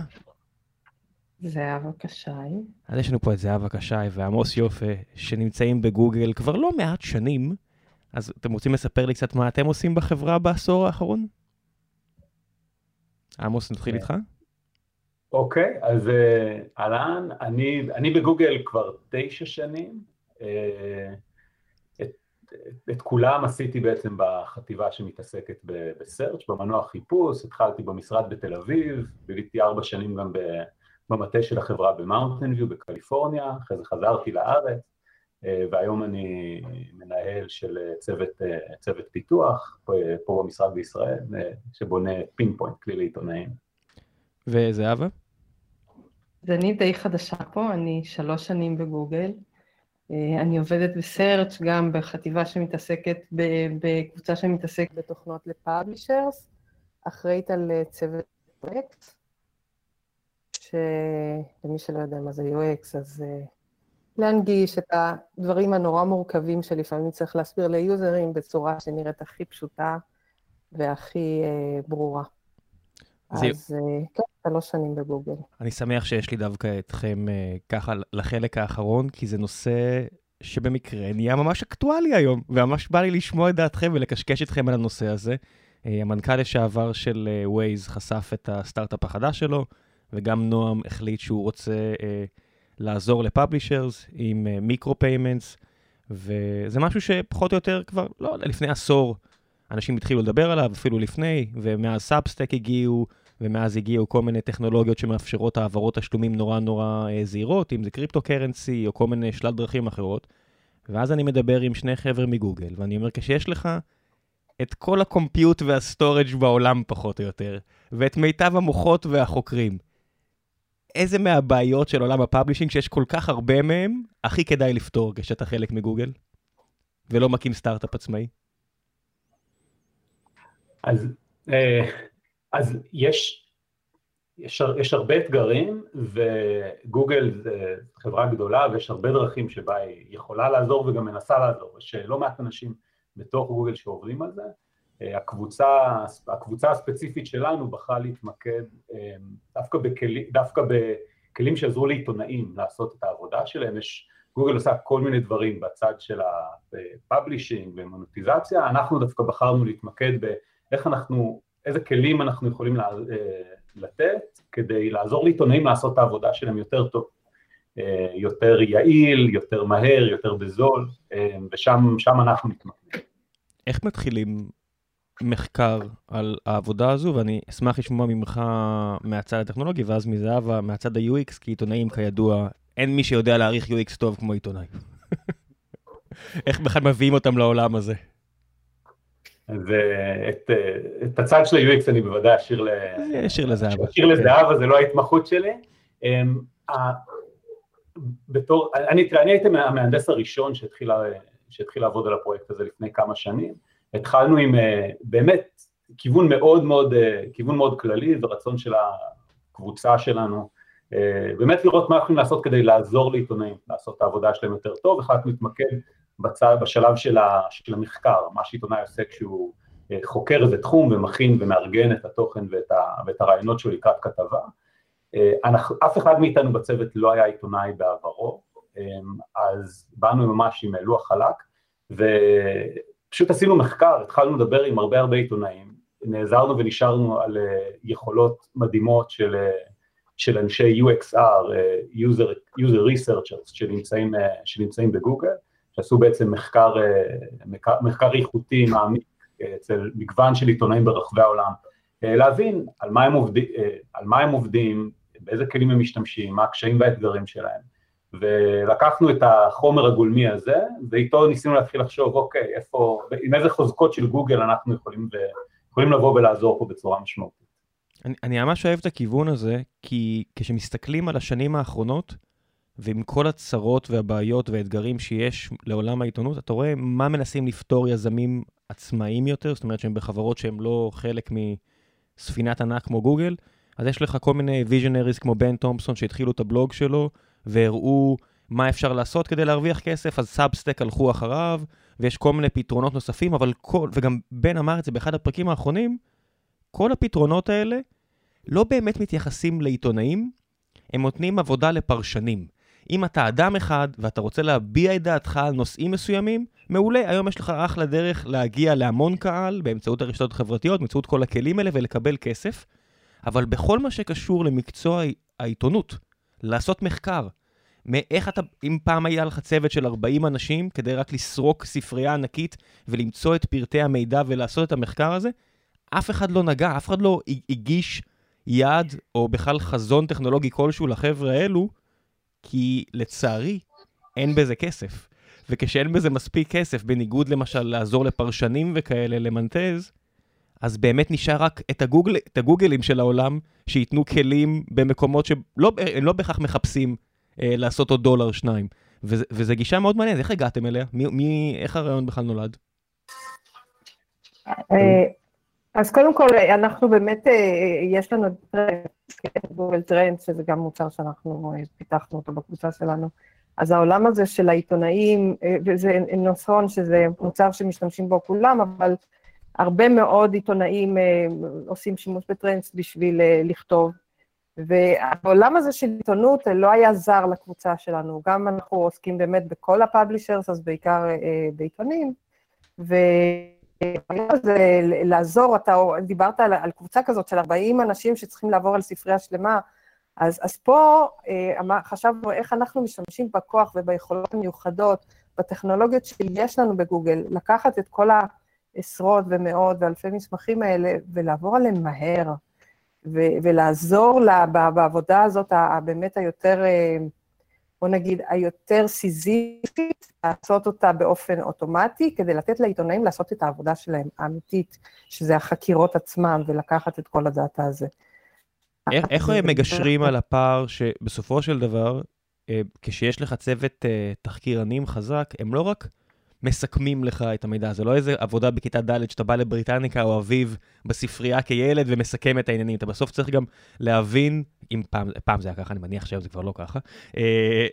זהבה קשי. אז יש לנו פה את זהבה קשי ועמוס יופה, שנמצאים בגוגל כבר לא מעט שנים. אז אתם רוצים לספר לי קצת מה אתם עושים בחברה בעשור האחרון? עמוס, נתחיל איתך. אוקיי, אז אה, אהלן, אני, אני בגוגל כבר תשע שנים. אה, את, את כולם עשיתי בעצם בחטיבה שמתעסקת בסרצ', במנוע חיפוש, התחלתי במשרד בתל אביב, ביליתי ארבע שנים גם במטה של החברה במאונטן ויו בקליפורניה, אחרי זה חזרתי לארץ, והיום אני מנהל של צוות, צוות פיתוח פה במשרד בישראל, שבונה Pinpoint, כלי לעיתונאים. וזהבה? אז אני די חדשה פה, אני שלוש שנים בגוגל. אה, אני עובדת ב Search גם בחטיבה שמתעסקת, בקבוצה שמתעסקת בתוכנות ל publishers, אחראית על אה, צוות UX, שלמי שלא יודע מה זה UX, אז אה, להנגיש את הדברים הנורא מורכבים שלפעמים צריך להסביר ליוזרים בצורה שנראית הכי פשוטה והכי ברורה. אז כן, שלוש שנים בגוגל. אני שמח שיש לי דווקא אתכם uh, ככה לחלק האחרון, כי זה נושא שבמקרה נהיה ממש אקטואלי היום, וממש בא לי לשמוע את דעתכם ולקשקש אתכם על הנושא הזה. Uh, המנכ"ל לשעבר של uh, Waze חשף את הסטארט-אפ החדש שלו, וגם נועם החליט שהוא רוצה uh, לעזור ל publishers עם micro uh, payments, וזה משהו שפחות או יותר כבר, לא, לפני עשור אנשים התחילו לדבר עליו, אפילו לפני, ומאז Substack הגיעו, ומאז הגיעו כל מיני טכנולוגיות שמאפשרות העברות תשלומים נורא נורא אה, זהירות, אם זה cryptocurrency או כל מיני שלל דרכים אחרות. ואז אני מדבר עם שני חבר'ה מגוגל, ואני אומר, כשיש לך את כל ה compute וה storage בעולם פחות או יותר, ואת מיטב המוחות והחוקרים, איזה מהבעיות של עולם ה publishing, שיש כל כך הרבה מהם, הכי כדאי לפתור כשאתה חלק מגוגל, ולא מקים סטארט-אפ עצמאי? אז, אה, אז יש, יש, יש הרבה אתגרים, וגוגל זה חברה גדולה ויש הרבה דרכים שבה היא יכולה לעזור וגם מנסה לעזור. יש לא מעט אנשים בתוך גוגל שעובדים על זה. הקבוצה, הקבוצה הספציפית שלנו בחרה להתמקד אה, דווקא, בכלי, דווקא בכלים שעזרו לעיתונאים לעשות את העבודה שלהם. יש, גוגל עושה כל מיני דברים בצד של ה publishing ומונטיזציה, אנחנו דווקא בחרנו להתמקד ב... איך אנחנו, איזה כלים אנחנו יכולים אה, לתת כדי לעזור לעיתונאים לעשות את העבודה שלהם יותר טוב, אה, יותר יעיל, יותר מהר, יותר בזול, אה, ושם אנחנו מתמקדים. איך מתחילים מחקר על העבודה הזו, ואני אשמח לשמוע ממך מהצד הטכנולוגי, ואז מזהבה מהצד ה-UX, כי עיתונאים כידוע, אין מי שיודע להעריך UX טוב כמו עיתונאי. איך בכלל מביאים אותם לעולם הזה? ואת את הצד של ה-UX אני בוודאי אשאיר לזהבה. אשאיר לזהבה, זה לא ההתמחות שלי. אמ, בתור, אני, תראה, אני הייתי המהנדס הראשון שהתחיל, שהתחיל לעבוד על הפרויקט הזה לפני כמה שנים. התחלנו עם אה, באמת כיוון מאוד מאוד, אה, כיוון מאוד כללי ורצון של הקבוצה שלנו, אה, באמת לראות מה יכולים לעשות כדי לעזור לעיתונאים, לעשות את העבודה שלהם יותר טוב, החלטנו להתמקד בצד, בשלב של, ה, של המחקר, מה שעיתונאי עושה כשהוא חוקר איזה תחום ומכין ומארגן את התוכן ואת, ה, ואת הרעיונות שלו לקראת כתבה. אנחנו, אף אחד מאיתנו בצוות לא היה עיתונאי בעברו, אז באנו ממש עם לוח חלק, ופשוט עשינו מחקר, התחלנו לדבר עם הרבה הרבה עיתונאים, נעזרנו ונשארנו על יכולות מדהימות של, של אנשי UXR, user, user researchers שנמצאים, שנמצאים בגוגל, שעשו בעצם מחקר, מחקר איכותי מעמיק אצל מגוון של עיתונאים ברחבי העולם, להבין על מה הם, עובדים, על מה הם עובדים, באיזה כלים הם משתמשים, מה הקשיים והאתגרים שלהם, ולקחנו את החומר הגולמי הזה, ואיתו ניסינו להתחיל לחשוב, אוקיי, איפה, עם איזה חוזקות של גוגל אנחנו יכולים, יכולים לבוא ולעזור פה בצורה משמעותית. אני, אני ממש אוהב את הכיוון הזה, כי כשמסתכלים על השנים האחרונות, ועם כל הצרות והבעיות והאתגרים שיש לעולם העיתונות, אתה רואה מה מנסים לפתור יזמים עצמאיים יותר, זאת אומרת שהם בחברות שהם לא חלק מספינת ענק כמו גוגל, אז יש לך כל מיני visionaries כמו בן תומפסון שהתחילו את הבלוג שלו, והראו מה אפשר לעשות כדי להרוויח כסף, אז Substack הלכו אחריו, ויש כל מיני פתרונות נוספים, אבל כל, וגם בן אמר את זה באחד הפרקים האחרונים, כל הפתרונות האלה לא באמת מתייחסים לעיתונאים, הם נותנים עבודה לפרשנים. אם אתה אדם אחד ואתה רוצה להביע את דעתך על נושאים מסוימים, מעולה, היום יש לך אחלה דרך להגיע להמון קהל באמצעות הרשתות החברתיות, באמצעות כל הכלים האלה ולקבל כסף, אבל בכל מה שקשור למקצוע העיתונות, לעשות מחקר, מאיך אתה, אם פעם היה לך צוות של 40 אנשים כדי רק לסרוק ספרייה ענקית ולמצוא את פרטי המידע ולעשות את המחקר הזה, אף אחד לא נגע, אף אחד לא הגיש יעד או בכלל חזון טכנולוגי כלשהו לחבר'ה האלו, כי לצערי אין בזה כסף. וכשאין בזה מספיק כסף, בניגוד למשל לעזור לפרשנים וכאלה למנטז, אז באמת נשאר רק את, הגוגל, את הגוגלים של העולם, שייתנו כלים במקומות שהם לא, בהכרח מחפשים לעשות עוד דולר שניים. וזו גישה מאוד מעניינת, איך הגעתם אליה? מי, מי, איך הרעיון בכלל נולד? אה, אז קודם כל, אנחנו באמת, אה, יש לנו Google Trends, שזה גם מוצר שאנחנו אה, פיתחנו אותו בקבוצה שלנו. אז העולם הזה של העיתונאים, וזה נכון שזה מוצר שמשתמשים בו כולם, אבל הרבה מאוד עיתונאים עושים שימוש בטרנדס בשביל לכתוב. והעולם הזה של עיתונות לא היה זר לקבוצה שלנו, גם אנחנו עוסקים באמת בכל הפאבלישרס, אז בעיקר אה, בעיתונים, והעולם הזה לעזור, אתה דיברת על, על קבוצה כזאת של 40 אנשים שצריכים לעבור על ספרייה שלמה, אז, אז פה אה, חשבנו איך אנחנו משתמשים בכוח וביכולות המיוחדות, בטכנולוגיות שיש לנו בגוגל, לקחת את כל העשרות ומאות ואלפי מסמכים האלה ולעבור עליהם מהר. ולעזור לה בעבודה הזאת, הבאמת היותר, אה, בוא נגיד, היותר סיזיפית, לעשות אותה באופן אוטומטי, כדי לתת לעיתונאים לעשות את העבודה שלהם, האמיתית, שזה החקירות עצמם, ולקחת את כל הדאטה הזה. איך, איך הם מגשרים על הפער שבסופו של דבר, אה, כשיש לך צוות אה, תחקירנים חזק, הם לא רק מסכמים לך את המידע. זה לא איזה עבודה בכיתה ד' שאתה בא לבריטניקה או אביב בספרייה כילד ומסכם את העניינים. אתה בסוף צריך גם להבין, אם פעם, פעם זה היה ככה, אני מניח שהיום זה כבר לא ככה, אה,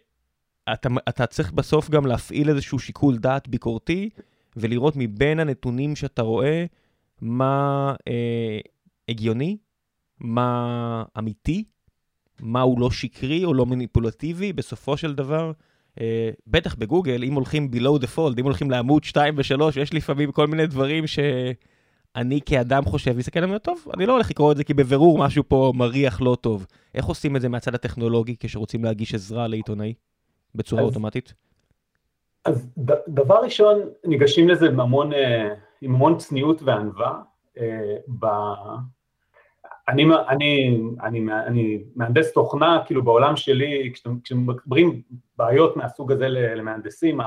אתה, אתה צריך בסוף גם להפעיל איזשהו שיקול דעת ביקורתי ולראות מבין הנתונים שאתה רואה מה אה, הגיוני, מה אמיתי, מה הוא לא שקרי או לא מניפולטיבי, בסופו של דבר. אה, בטח בגוגל, אם הולכים below the fold, אם הולכים לעמוד 2 ו-3, יש לפעמים כל מיני דברים שאני כאדם חושב, מסתכל עליהם, טוב, אני לא הולך לקרוא את זה כי בבירור משהו פה מריח לא טוב. איך עושים את זה מהצד הטכנולוגי כשרוצים להגיש עזרה לעיתונאי בצורה אז, אוטומטית? אז ד, דבר ראשון, ניגשים לזה עם המון, אה, עם המון צניעות וענווה. אה, אני, אני, אני, אני מהנדס תוכנה, כאילו בעולם שלי, כשמדברים בעיות מהסוג הזה למהנדסים,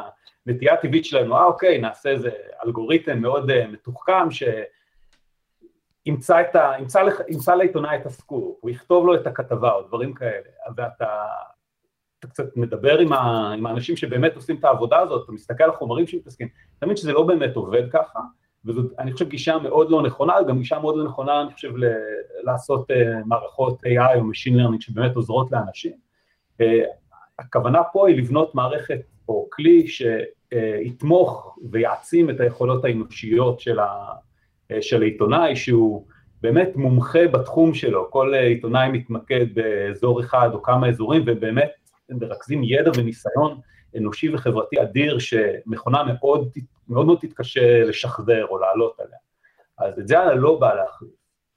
הנטייה הטבעית שלנו, אה אוקיי, נעשה איזה אלגוריתם מאוד uh, מתוחכם שימצא לעיתונאי את הסקופ, הוא יכתוב לו את הכתבה או דברים כאלה, ואתה אתה קצת מדבר עם, ה, עם האנשים שבאמת עושים את העבודה הזאת, אתה מסתכל על החומרים שמתעסקים, אתה שזה לא באמת עובד ככה, וזאת, אני חושב, גישה מאוד לא נכונה, גם גישה מאוד לא נכונה, אני חושב, ל- לעשות uh, מערכות AI או Machine Learning שבאמת עוזרות לאנשים. Uh, הכוונה פה היא לבנות מערכת או כלי שיתמוך ויעצים את היכולות האנושיות של, ה, uh, של העיתונאי, שהוא באמת מומחה בתחום שלו, כל עיתונאי מתמקד באזור אחד או כמה אזורים, ובאמת מרכזים ידע וניסיון אנושי וחברתי אדיר שמכונה מאוד מאוד מאוד תתקשה לשחזר או לעלות עליה. אז את זה לא בא להחליט,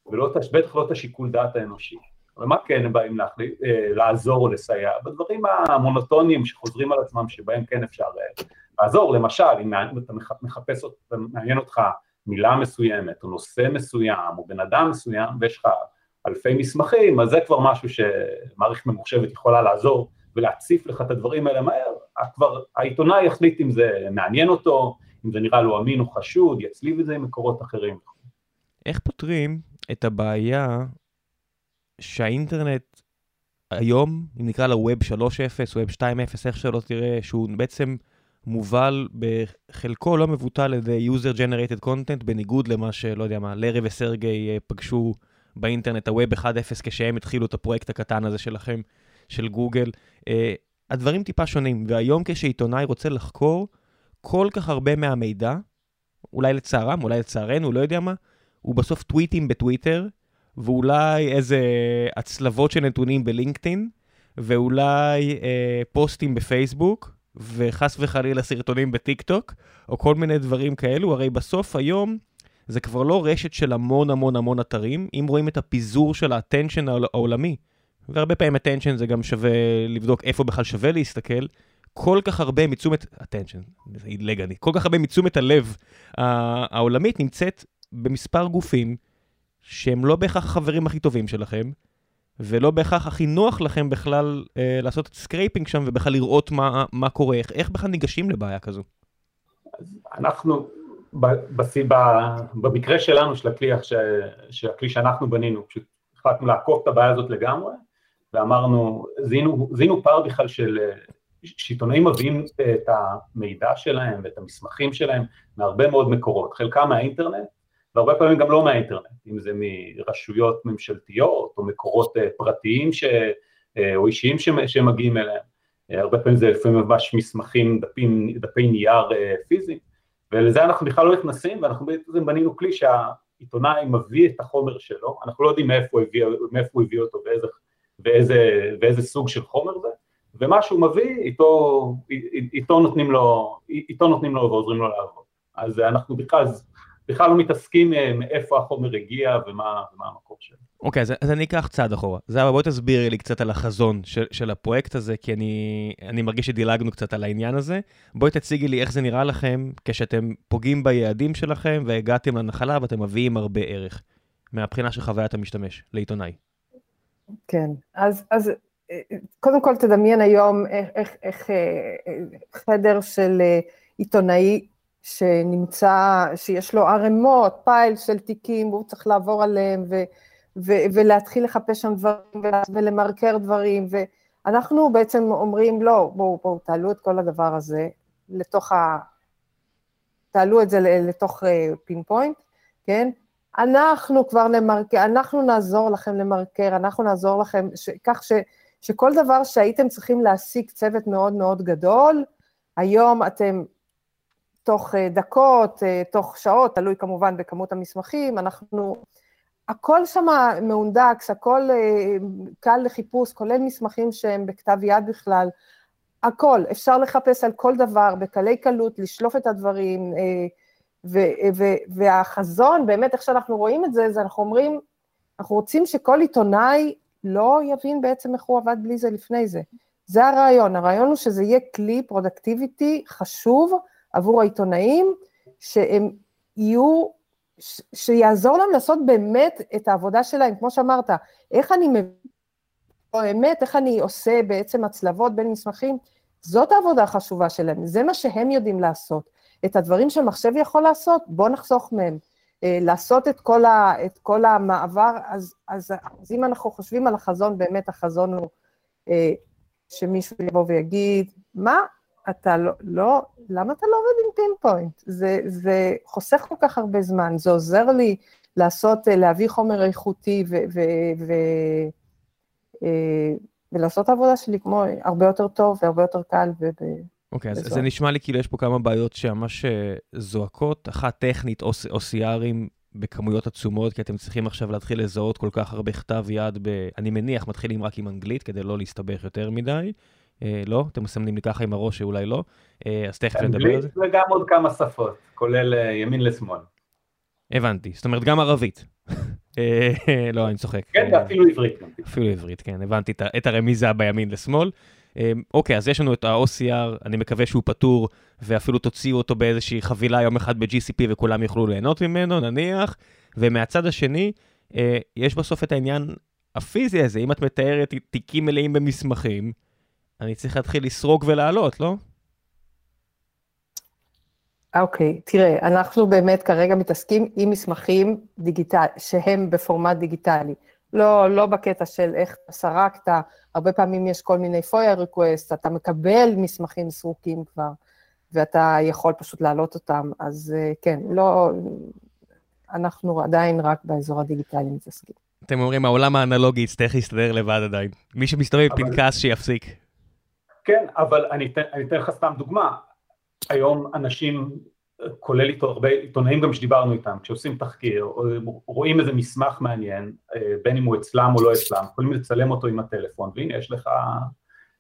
ובטח לא את השיקול דעת האנושי. אבל מה כן הם באים להחליט, אה, לעזור או לסייע? בדברים המונוטוניים שחוזרים על עצמם, שבהם כן אפשר אה, לעזור, למשל, אם אתה מחפש, מעניין אותך מילה מסוימת, או נושא מסוים, או בן אדם מסוים, ויש לך אלפי מסמכים, אז זה כבר משהו שמערכת ממוחשבת יכולה לעזור ולהציף לך את הדברים האלה מהר, כבר העיתונאי יחליט אם זה מעניין אותו, אם זה נראה לו אמין או חשוד, יצליב את זה עם מקורות אחרים. איך פותרים את הבעיה שהאינטרנט היום, אם נקרא לה Web 3.0, Web 2.0, איך שלא תראה, שהוא בעצם מובל בחלקו לא מבוטל על ידי user generated content, בניגוד למה שלא יודע מה, לארי וסרגי אה, פגשו באינטרנט, ה-Web 1.0, כשהם התחילו את הפרויקט הקטן הזה שלכם, של גוגל. Uh, הדברים טיפה שונים, והיום כשעיתונאי רוצה לחקור, כל כך הרבה מהמידע, אולי לצערם, אולי לצערנו, לא יודע מה, הוא בסוף טוויטים בטוויטר, ואולי איזה הצלבות של נתונים בלינקדאין, ואולי אה, פוסטים בפייסבוק, וחס וחלילה סרטונים בטיק טוק, או כל מיני דברים כאלו, הרי בסוף היום זה כבר לא רשת של המון המון המון אתרים, אם רואים את הפיזור של ה attention העולמי, והרבה פעמים attention זה גם שווה לבדוק איפה בכלל שווה להסתכל, כל כך הרבה מתשומת, attention, זה עילג אני, כל כך הרבה מתשומת הלב העולמית נמצאת במספר גופים שהם לא בהכרח החברים הכי טובים שלכם, ולא בהכרח הכי נוח לכם בכלל אה, לעשות את scraping שם ובכלל לראות מה, מה קורה, איך, איך בכלל ניגשים לבעיה כזו? אנחנו, בסיבה, במקרה שלנו, של הכלי, של הכלי שאנחנו בנינו, פשוט החלטנו לעקוף את הבעיה הזאת לגמרי, ואמרנו, זיהינו פער בכלל של שעיתונאים מביאים את המידע שלהם ואת המסמכים שלהם מהרבה מאוד מקורות, חלקם מהאינטרנט, והרבה פעמים גם לא מהאינטרנט, אם זה מרשויות ממשלתיות או מקורות אה, פרטיים ש, אה, או אישיים שמגיעים אליהם, אה, הרבה פעמים זה לפעמים ממש מסמכים, דפים, דפי נייר פיזיים, ולזה אנחנו בכלל לא נכנסים, ואנחנו בעצם בנינו כלי שהעיתונאי מביא את החומר שלו, אנחנו לא יודעים מאיפה הוא הביא, מאיפה הוא הביא אותו ואיזה, ואיזה, ואיזה סוג של חומר זה, ומה שהוא מביא, איתו, איתו, נותנים לו, איתו נותנים לו ועוזרים לו לעבוד. אז אנחנו בכלל, בכלל לא מתעסקים אה, מאיפה החומר הגיע ומה, ומה המקור שלו. אוקיי, okay, אז, אז אני אקח צעד אחורה. זהבה, בואי תסבירי לי קצת על החזון של, של הפרויקט הזה, כי אני, אני מרגיש שדילגנו קצת על העניין הזה. בואי תציגי לי איך זה נראה לכם כשאתם פוגעים ביעדים שלכם והגעתם לנחלה ואתם מביאים הרבה ערך, מהבחינה של חוויית המשתמש לעיתונאי. כן, אז, אז קודם כל תדמיין היום איך, איך, איך אה, חדר של אה, עיתונאי שנמצא, שיש לו ערימות, פייל של תיקים, והוא צריך לעבור עליהם ו, ו, ולהתחיל לחפש שם דברים ולמרקר דברים, ואנחנו בעצם אומרים, לא, בואו, בואו, תעלו את כל הדבר הזה לתוך ה... תעלו את זה לתוך Pin אה, point, כן? אנחנו כבר נמרקר, אנחנו נעזור לכם למרקר, אנחנו נעזור לכם, ש, כך ש... שכל דבר שהייתם צריכים להשיג צוות מאוד מאוד גדול, היום אתם תוך אה, דקות, אה, תוך שעות, תלוי כמובן בכמות המסמכים, אנחנו, הכל שם מהונדקס, הכל אה, קל לחיפוש, כולל מסמכים שהם בכתב יד בכלל, הכל, אפשר לחפש על כל דבר בקלי קלות, לשלוף את הדברים, ו- ו- והחזון, באמת איך שאנחנו רואים את זה, זה אנחנו אומרים, אנחנו רוצים שכל עיתונאי לא יבין בעצם איך הוא עבד בלי זה לפני זה. זה הרעיון, הרעיון הוא שזה יהיה כלי productivity חשוב עבור העיתונאים, שהם יהיו, ש, שיעזור להם לעשות באמת את העבודה שלהם, כמו שאמרת, איך אני מבין, או אמת, איך אני עושה בעצם הצלבות בין מסמכים, זאת העבודה החשובה שלהם, זה מה שהם יודעים לעשות. את הדברים שמחשב יכול לעשות, בואו נחסוך מהם. אה, לעשות את כל, ה, את כל המעבר, אז, אז, אז אם אנחנו חושבים על החזון, באמת החזון הוא אה, שמישהו יבוא ויגיד, מה, אתה לא, לא, למה אתה לא עובד עם Pinpoint? זה, זה חוסך כל כך הרבה זמן, זה עוזר לי לעשות, אה, להביא חומר איכותי ו, ו, ו, ולעשות את העבודה שלי כמו הרבה יותר טוב והרבה יותר קל. ו, אוקיי, okay, אז זה נשמע לי כאילו יש פה כמה בעיות שממש אה, זועקות, אחת טכנית, OCR ים בכמויות עצומות, כי אתם צריכים עכשיו להתחיל לזהות כל כך הרבה כתב יד, ב... אני מניח, מתחילים רק עם אנגלית, כדי לא להסתבך יותר מדי. אה, לא? אתם מסמנים לי ככה עם הראש שאולי לא, אה, אז תכף נדבר על זה. אנגלית וגם עוד כמה שפות, כולל אה, ימין לשמאל. הבנתי, זאת אומרת גם ערבית. אה, לא, אני צוחק. כן, ואפילו עברית. אפילו עברית, כן, הבנתי את הרמיזה בימין לשמאל. אמ, אוקיי, אז יש לנו את ה-OCR, אני מקווה שהוא פתור, ואפילו תוציאו אותו באיזושהי חבילה יום אחד ב-GCP וכולם יוכלו ליהנות ממנו, נניח. ומהצד השני, אה, יש בסוף את העניין הפיזי הזה, אם את מתארת תיקים מלאים במסמכים, אני צריך להתחיל לסרוק ולעלות, לא? אוקיי, okay, תראה, אנחנו באמת כרגע מתעסקים עם מסמכים דיגיטל, שהם בפורמט דיגיטלי. לא, לא בקטע של איך סרקת, הרבה פעמים יש כל מיני פויה ריקווסט, אתה מקבל מסמכים סרוקים כבר, ואתה יכול פשוט להעלות אותם, אז אה, כן, לא, אנחנו עדיין רק באזור הדיגיטלי מתעסקים. אתם אומרים, העולם האנלוגי יצטרך להסתדר לבד עדיין. מי שמסתובב עם פנקס שיפסיק. כן, אבל אני אתן, אני אתן לך סתם דוגמה. היום אנשים כולל הרבה עיתונאים גם שדיברנו איתם, כשעושים תחקיר, רואים איזה מסמך מעניין, בין אם הוא אצלם או לא אצלם, יכולים לצלם אותו עם הטלפון, והנה יש לך,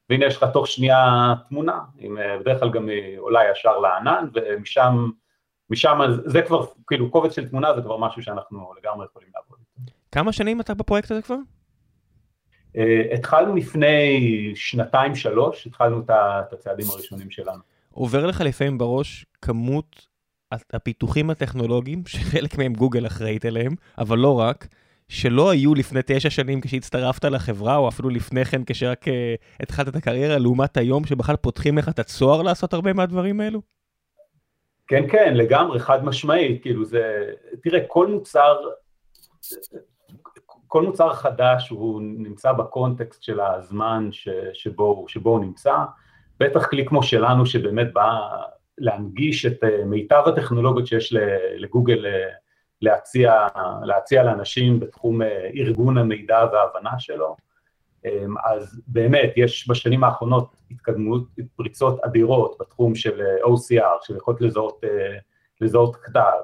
והנה יש לך תוך שנייה תמונה, עם, בדרך כלל גם עולה ישר לענן, ומשם, משם זה כבר, כאילו קובץ של תמונה זה כבר משהו שאנחנו לגמרי יכולים לעבוד איתו. כמה שנים אתה בפרויקט הזה כבר? התחלנו לפני שנתיים שלוש, התחלנו את הצעדים הראשונים שלנו. עובר לך לפעמים בראש כמות הפיתוחים הטכנולוגיים, שחלק מהם גוגל אחראית אליהם, אבל לא רק, שלא היו לפני תשע שנים כשהצטרפת לחברה, או אפילו לפני כן כשרק uh, התחלת את הקריירה, לעומת היום שבכלל פותחים לך את הצוהר לעשות הרבה מהדברים האלו? כן, כן, לגמרי, חד משמעית, כאילו זה, תראה, כל מוצר, כל מוצר חדש הוא נמצא בקונטקסט של הזמן ש, שבו, שבו הוא נמצא, בטח כלי כמו שלנו שבאמת בא להנגיש את אה, מיטב הטכנולוגיות שיש לגוגל אה, להציע, להציע לאנשים בתחום אה, ארגון המידע וההבנה שלו, אמ, אז באמת יש בשנים האחרונות התקדמות, פריצות אדירות בתחום של OCR, של יכולת לזהות, לזהות כתב,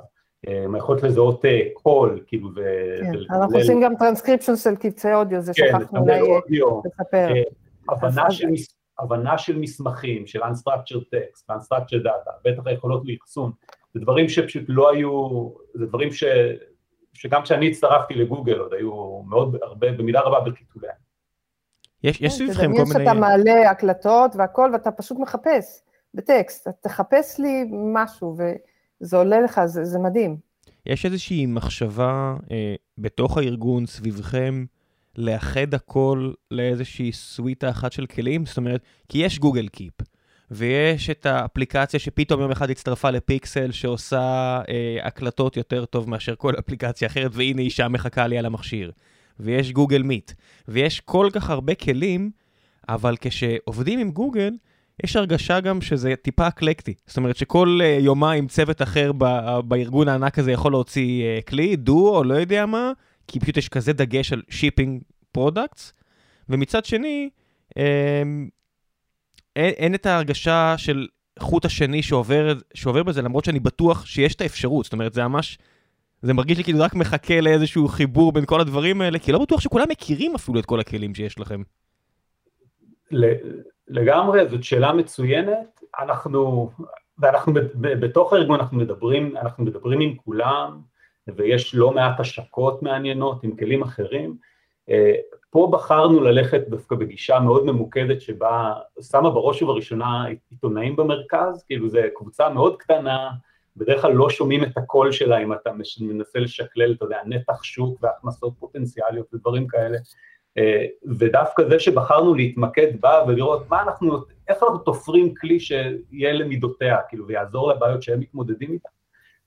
אמ, יכולת לזהות קול, כאילו, ו... כן, אנחנו עושים גם טרנסקריפשן של קבצי אודיו, זה כן, שכחנו אולי לספר. הבנה של הבנה של מסמכים, של Unstructured Text, Unstructured Data, בטח היכולות לאחסון, זה דברים שפשוט לא היו, זה דברים ש, שגם כשאני הצטרפתי לגוגל עוד היו מאוד, הרבה, במידה רבה בחיתוליהם. יש, יש סביבכם כל מיני... תדמיין שאתה מעלה הקלטות והכל ואתה פשוט מחפש בטקסט, תחפש לי משהו וזה עולה לך, זה, זה מדהים. יש איזושהי מחשבה אה, בתוך הארגון סביבכם, לאחד הכל לאיזושהי סוויטה אחת של כלים? זאת אומרת, כי יש גוגל קיפ, ויש את האפליקציה שפתאום יום אחד הצטרפה לפיקסל שעושה אה, הקלטות יותר טוב מאשר כל אפליקציה אחרת, והנה אישה מחכה לי על המכשיר. ויש גוגל Meet, ויש כל כך הרבה כלים, אבל כשעובדים עם גוגל, יש הרגשה גם שזה טיפה אקלקטי. זאת אומרת שכל uh, יומיים צוות אחר ב- בארגון הענק הזה יכול להוציא uh, כלי, דו או לא יודע מה, כי פשוט יש כזה דגש על shipping products, ומצד שני, אין, אין את ההרגשה של חוט השני שעובר, שעובר בזה, למרות שאני בטוח שיש את האפשרות, זאת אומרת, זה ממש, זה מרגיש לי כאילו רק מחכה לאיזשהו חיבור בין כל הדברים האלה, כי לא בטוח שכולם מכירים אפילו את כל הכלים שיש לכם. לגמרי, זאת שאלה מצוינת, אנחנו, ואנחנו בתוך הארגון אנחנו מדברים, אנחנו מדברים עם כולם, ויש לא מעט השקות מעניינות עם כלים אחרים. אה, פה בחרנו ללכת דווקא בגישה מאוד ממוקדת שבה שמה בראש ובראשונה עיתונאים במרכז, כאילו זו קבוצה מאוד קטנה, בדרך כלל לא שומעים את הקול שלה אם אתה מנסה לשקלל, אתה יודע, נתח שוק והכנסות פוטנציאליות ודברים כאלה, אה, ודווקא זה שבחרנו להתמקד בה ולראות מה אנחנו, איך אנחנו תופרים כלי שיהיה למידותיה, כאילו, ויעזור לבעיות שהם מתמודדים איתן.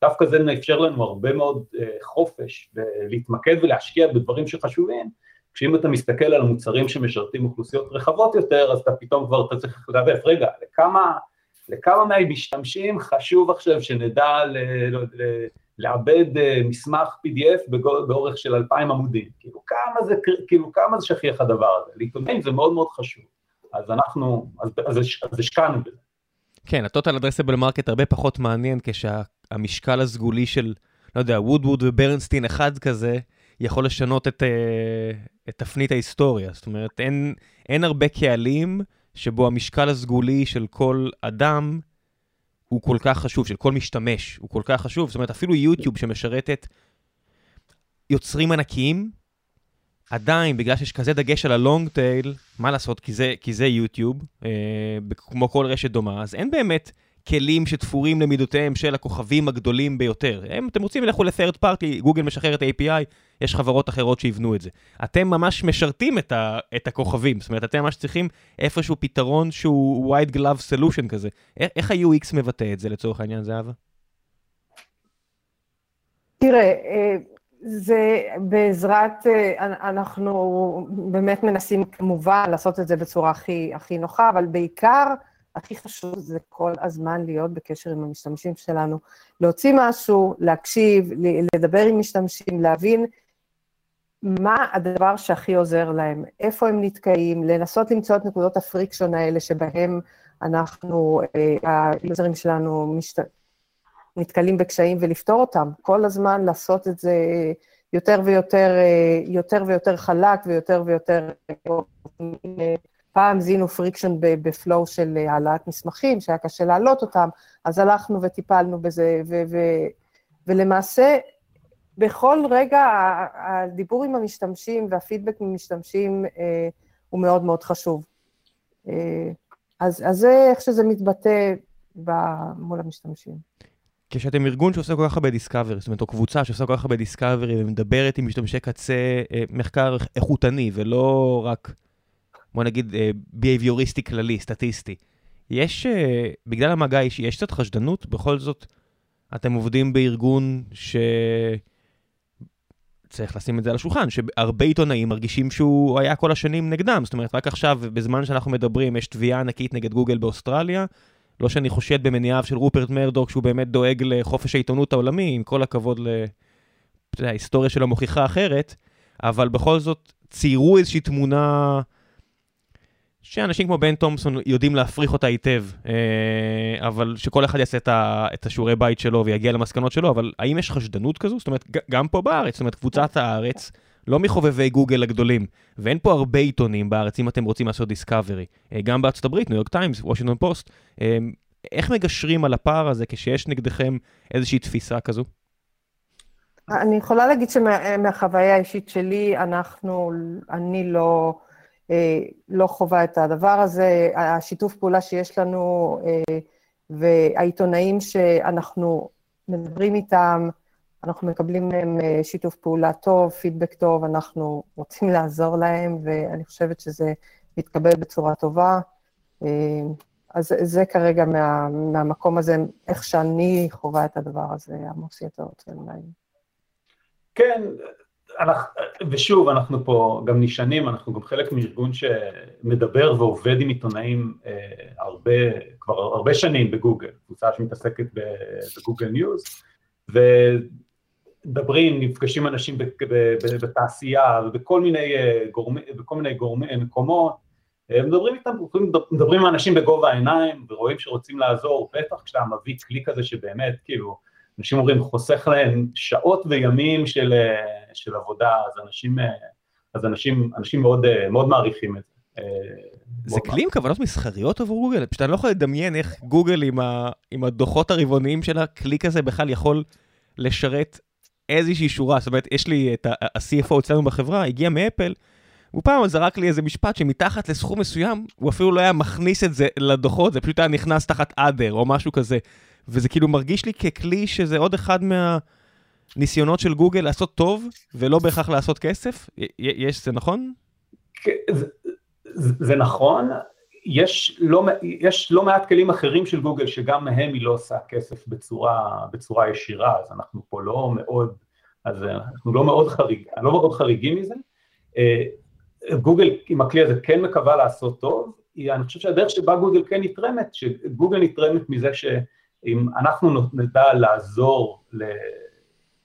דווקא זה מאפשר לנו הרבה מאוד uh, חופש להתמקד ולהשקיע בדברים שחשובים, כשאם אתה מסתכל על מוצרים שמשרתים אוכלוסיות רחבות יותר, אז אתה פתאום כבר, אתה צריך לדעת, רגע, לכמה, לכמה מהמשתמשים חשוב עכשיו שנדע ל, ל, ל, לעבד uh, מסמך PDF באורך של אלפיים עמודים, כאילו כמה זה, כאילו כמה זה שכיח הדבר הזה, לעיתונאים זה מאוד מאוד חשוב, אז אנחנו, אז, אז, אז השקענו בזה. כן, ה total addressable market הרבה פחות מעניין כשהמשקל הסגולי של, לא יודע, וודווד וברנסטין אחד כזה, יכול לשנות את, אה, את תפנית ההיסטוריה. זאת אומרת, אין, אין הרבה קהלים שבו המשקל הסגולי של כל אדם הוא כל כך חשוב, של כל משתמש הוא כל כך חשוב. זאת אומרת, אפילו יוטיוב שמשרתת יוצרים ענקיים, עדיין, בגלל שיש כזה דגש על הלונג טייל, מה לעשות, כי זה, כי זה יוטיוב, אה, כמו כל רשת דומה, אז אין באמת כלים שתפורים למידותיהם של הכוכבים הגדולים ביותר. אם אתם רוצים, לכו ל-third party, גוגל משחרר את ה-API, יש חברות אחרות שיבנו את זה. אתם ממש משרתים את, ה, את הכוכבים, זאת אומרת, אתם ממש צריכים איפשהו פתרון שהוא white glove solution כזה. איך, איך ה-UX מבטא את זה לצורך העניין, זהבה? תראה, אה, זה בעזרת, אה, אנחנו באמת מנסים כמובן לעשות את זה בצורה הכי, הכי נוחה, אבל בעיקר, הכי חשוב זה כל הזמן להיות בקשר עם המשתמשים שלנו. להוציא משהו, להקשיב, לדבר עם משתמשים, להבין מה הדבר שהכי עוזר להם, איפה הם נתקעים, לנסות למצוא את נקודות ה friction האלה שבהם אנחנו, אה, היוזרים שלנו משת... נתקלים בקשיים ולפתור אותם. כל הזמן לעשות את זה יותר ויותר, יותר ויותר חלק ויותר ויותר... פעם זיהינו friction ב flow של העלאת מסמכים, שהיה קשה להעלות אותם, אז הלכנו וטיפלנו בזה, ו- ו- ולמעשה, בכל רגע הדיבור עם המשתמשים והפידבק ממשתמשים אה, הוא מאוד מאוד חשוב. אה, אז, אז זה איך שזה מתבטא מול המשתמשים. כשאתם ארגון שעושה כל כך הרבה דיסקאברי, זאת אומרת, או קבוצה שעושה כל כך הרבה דיסקאברי ומדברת עם משתמשי קצה, אה, מחקר איכותני ולא רק, בוא נגיד, ביהביוריסטי כללי, סטטיסטי. יש, בגלל המגע האישי, יש קצת חשדנות? בכל זאת, אתם עובדים בארגון ש... צריך לשים את זה על השולחן, שהרבה עיתונאים מרגישים שהוא היה כל השנים נגדם. זאת אומרת, רק עכשיו, בזמן שאנחנו מדברים, יש תביעה ענקית נגד גוגל באוסטרליה. לא שאני חושד במניעיו של רופרט מרדוק, שהוא באמת דואג לחופש העיתונות העולמי, עם כל הכבוד להיסטוריה שלו מוכיחה אחרת, אבל בכל זאת ציירו איזושהי תמונה שאנשים כמו בן תומפסון יודעים להפריך אותה היטב, אה, אבל שכל אחד יעשה את השיעורי בית שלו ויגיע למסקנות שלו, אבל האם יש חשדנות כזו? זאת אומרת, גם פה בארץ, זאת אומרת, קבוצת הארץ, לא מחובבי גוגל הגדולים, ואין פה הרבה עיתונים בארץ אם אתם רוצים לעשות discovery. אה, גם בארצות הברית, ניו יורק טיימס, וושינגטון פוסט. אה, איך מגשרים על הפער הזה כשיש נגדכם איזושהי תפיסה כזו? אני יכולה להגיד שמהחוויה האישית שלי, אנחנו, אני לא... אה, לא חווה את הדבר הזה. השיתוף פעולה שיש לנו אה, והעיתונאים שאנחנו מדברים איתם, אנחנו מקבלים מהם אה, שיתוף פעולה טוב, פידבק טוב, אנחנו רוצים לעזור להם, ואני חושבת שזה מתקבל בצורה טובה. אז זה כרגע מה, מהמקום הזה, איך שאני חווה את הדבר הזה, עמוס יותר רוצה אולי. כן, ושוב, אנחנו פה גם נשענים, אנחנו גם חלק מארגון שמדבר ועובד עם עיתונאים אה, הרבה, כבר הרבה שנים בגוגל, קבוצה שמתעסקת בגוגל ניוז, ומדברים, נפגשים אנשים בתעשייה ובכל מיני, אה, גורמי, בכל מיני גורמי, מקומות, אה, מדברים איתם, מדברים עם אנשים בגובה העיניים ורואים שרוצים לעזור, בטח כשאתה מביא כלי כזה שבאמת, כאילו, אנשים אומרים, חוסך להם שעות וימים של, אה, של עבודה, אז אנשים, אה, אז אנשים, אנשים מאוד, אה, מאוד מעריכים את זה. זה כלי עם כוונות מסחריות עבור גוגל? פשוט אני לא יכול לדמיין איך גוגל עם, ה, עם הדוחות הרבעוניים של הכלי כזה בכלל יכול לשרת איזושהי שורה. זאת אומרת, יש לי את ה-CFO אצלנו בחברה, הגיע מאפל, הוא פעם זרק לי איזה משפט שמתחת לסכום מסוים, הוא אפילו לא היה מכניס את זה לדוחות, זה פשוט היה נכנס תחת אדר או משהו כזה. וזה כאילו מרגיש לי ככלי שזה עוד אחד מהניסיונות של גוגל לעשות טוב, ולא בהכרח לעשות כסף. יש, זה נכון? כן, זה, זה, נכון. יש לא, יש לא מעט כלים אחרים של גוגל שגם מהם היא לא עושה כסף בצורה, בצורה ישירה, אז אנחנו פה לא מאוד, אז אנחנו לא מאוד, חריג, לא מאוד חריגים מזה. אה, גוגל עם הכלי הזה כן מקווה לעשות טוב, אני חושב שהדרך שבה גוגל כן נתרמת, שגוגל נתרמת מזה ש... אם אנחנו נדע לעזור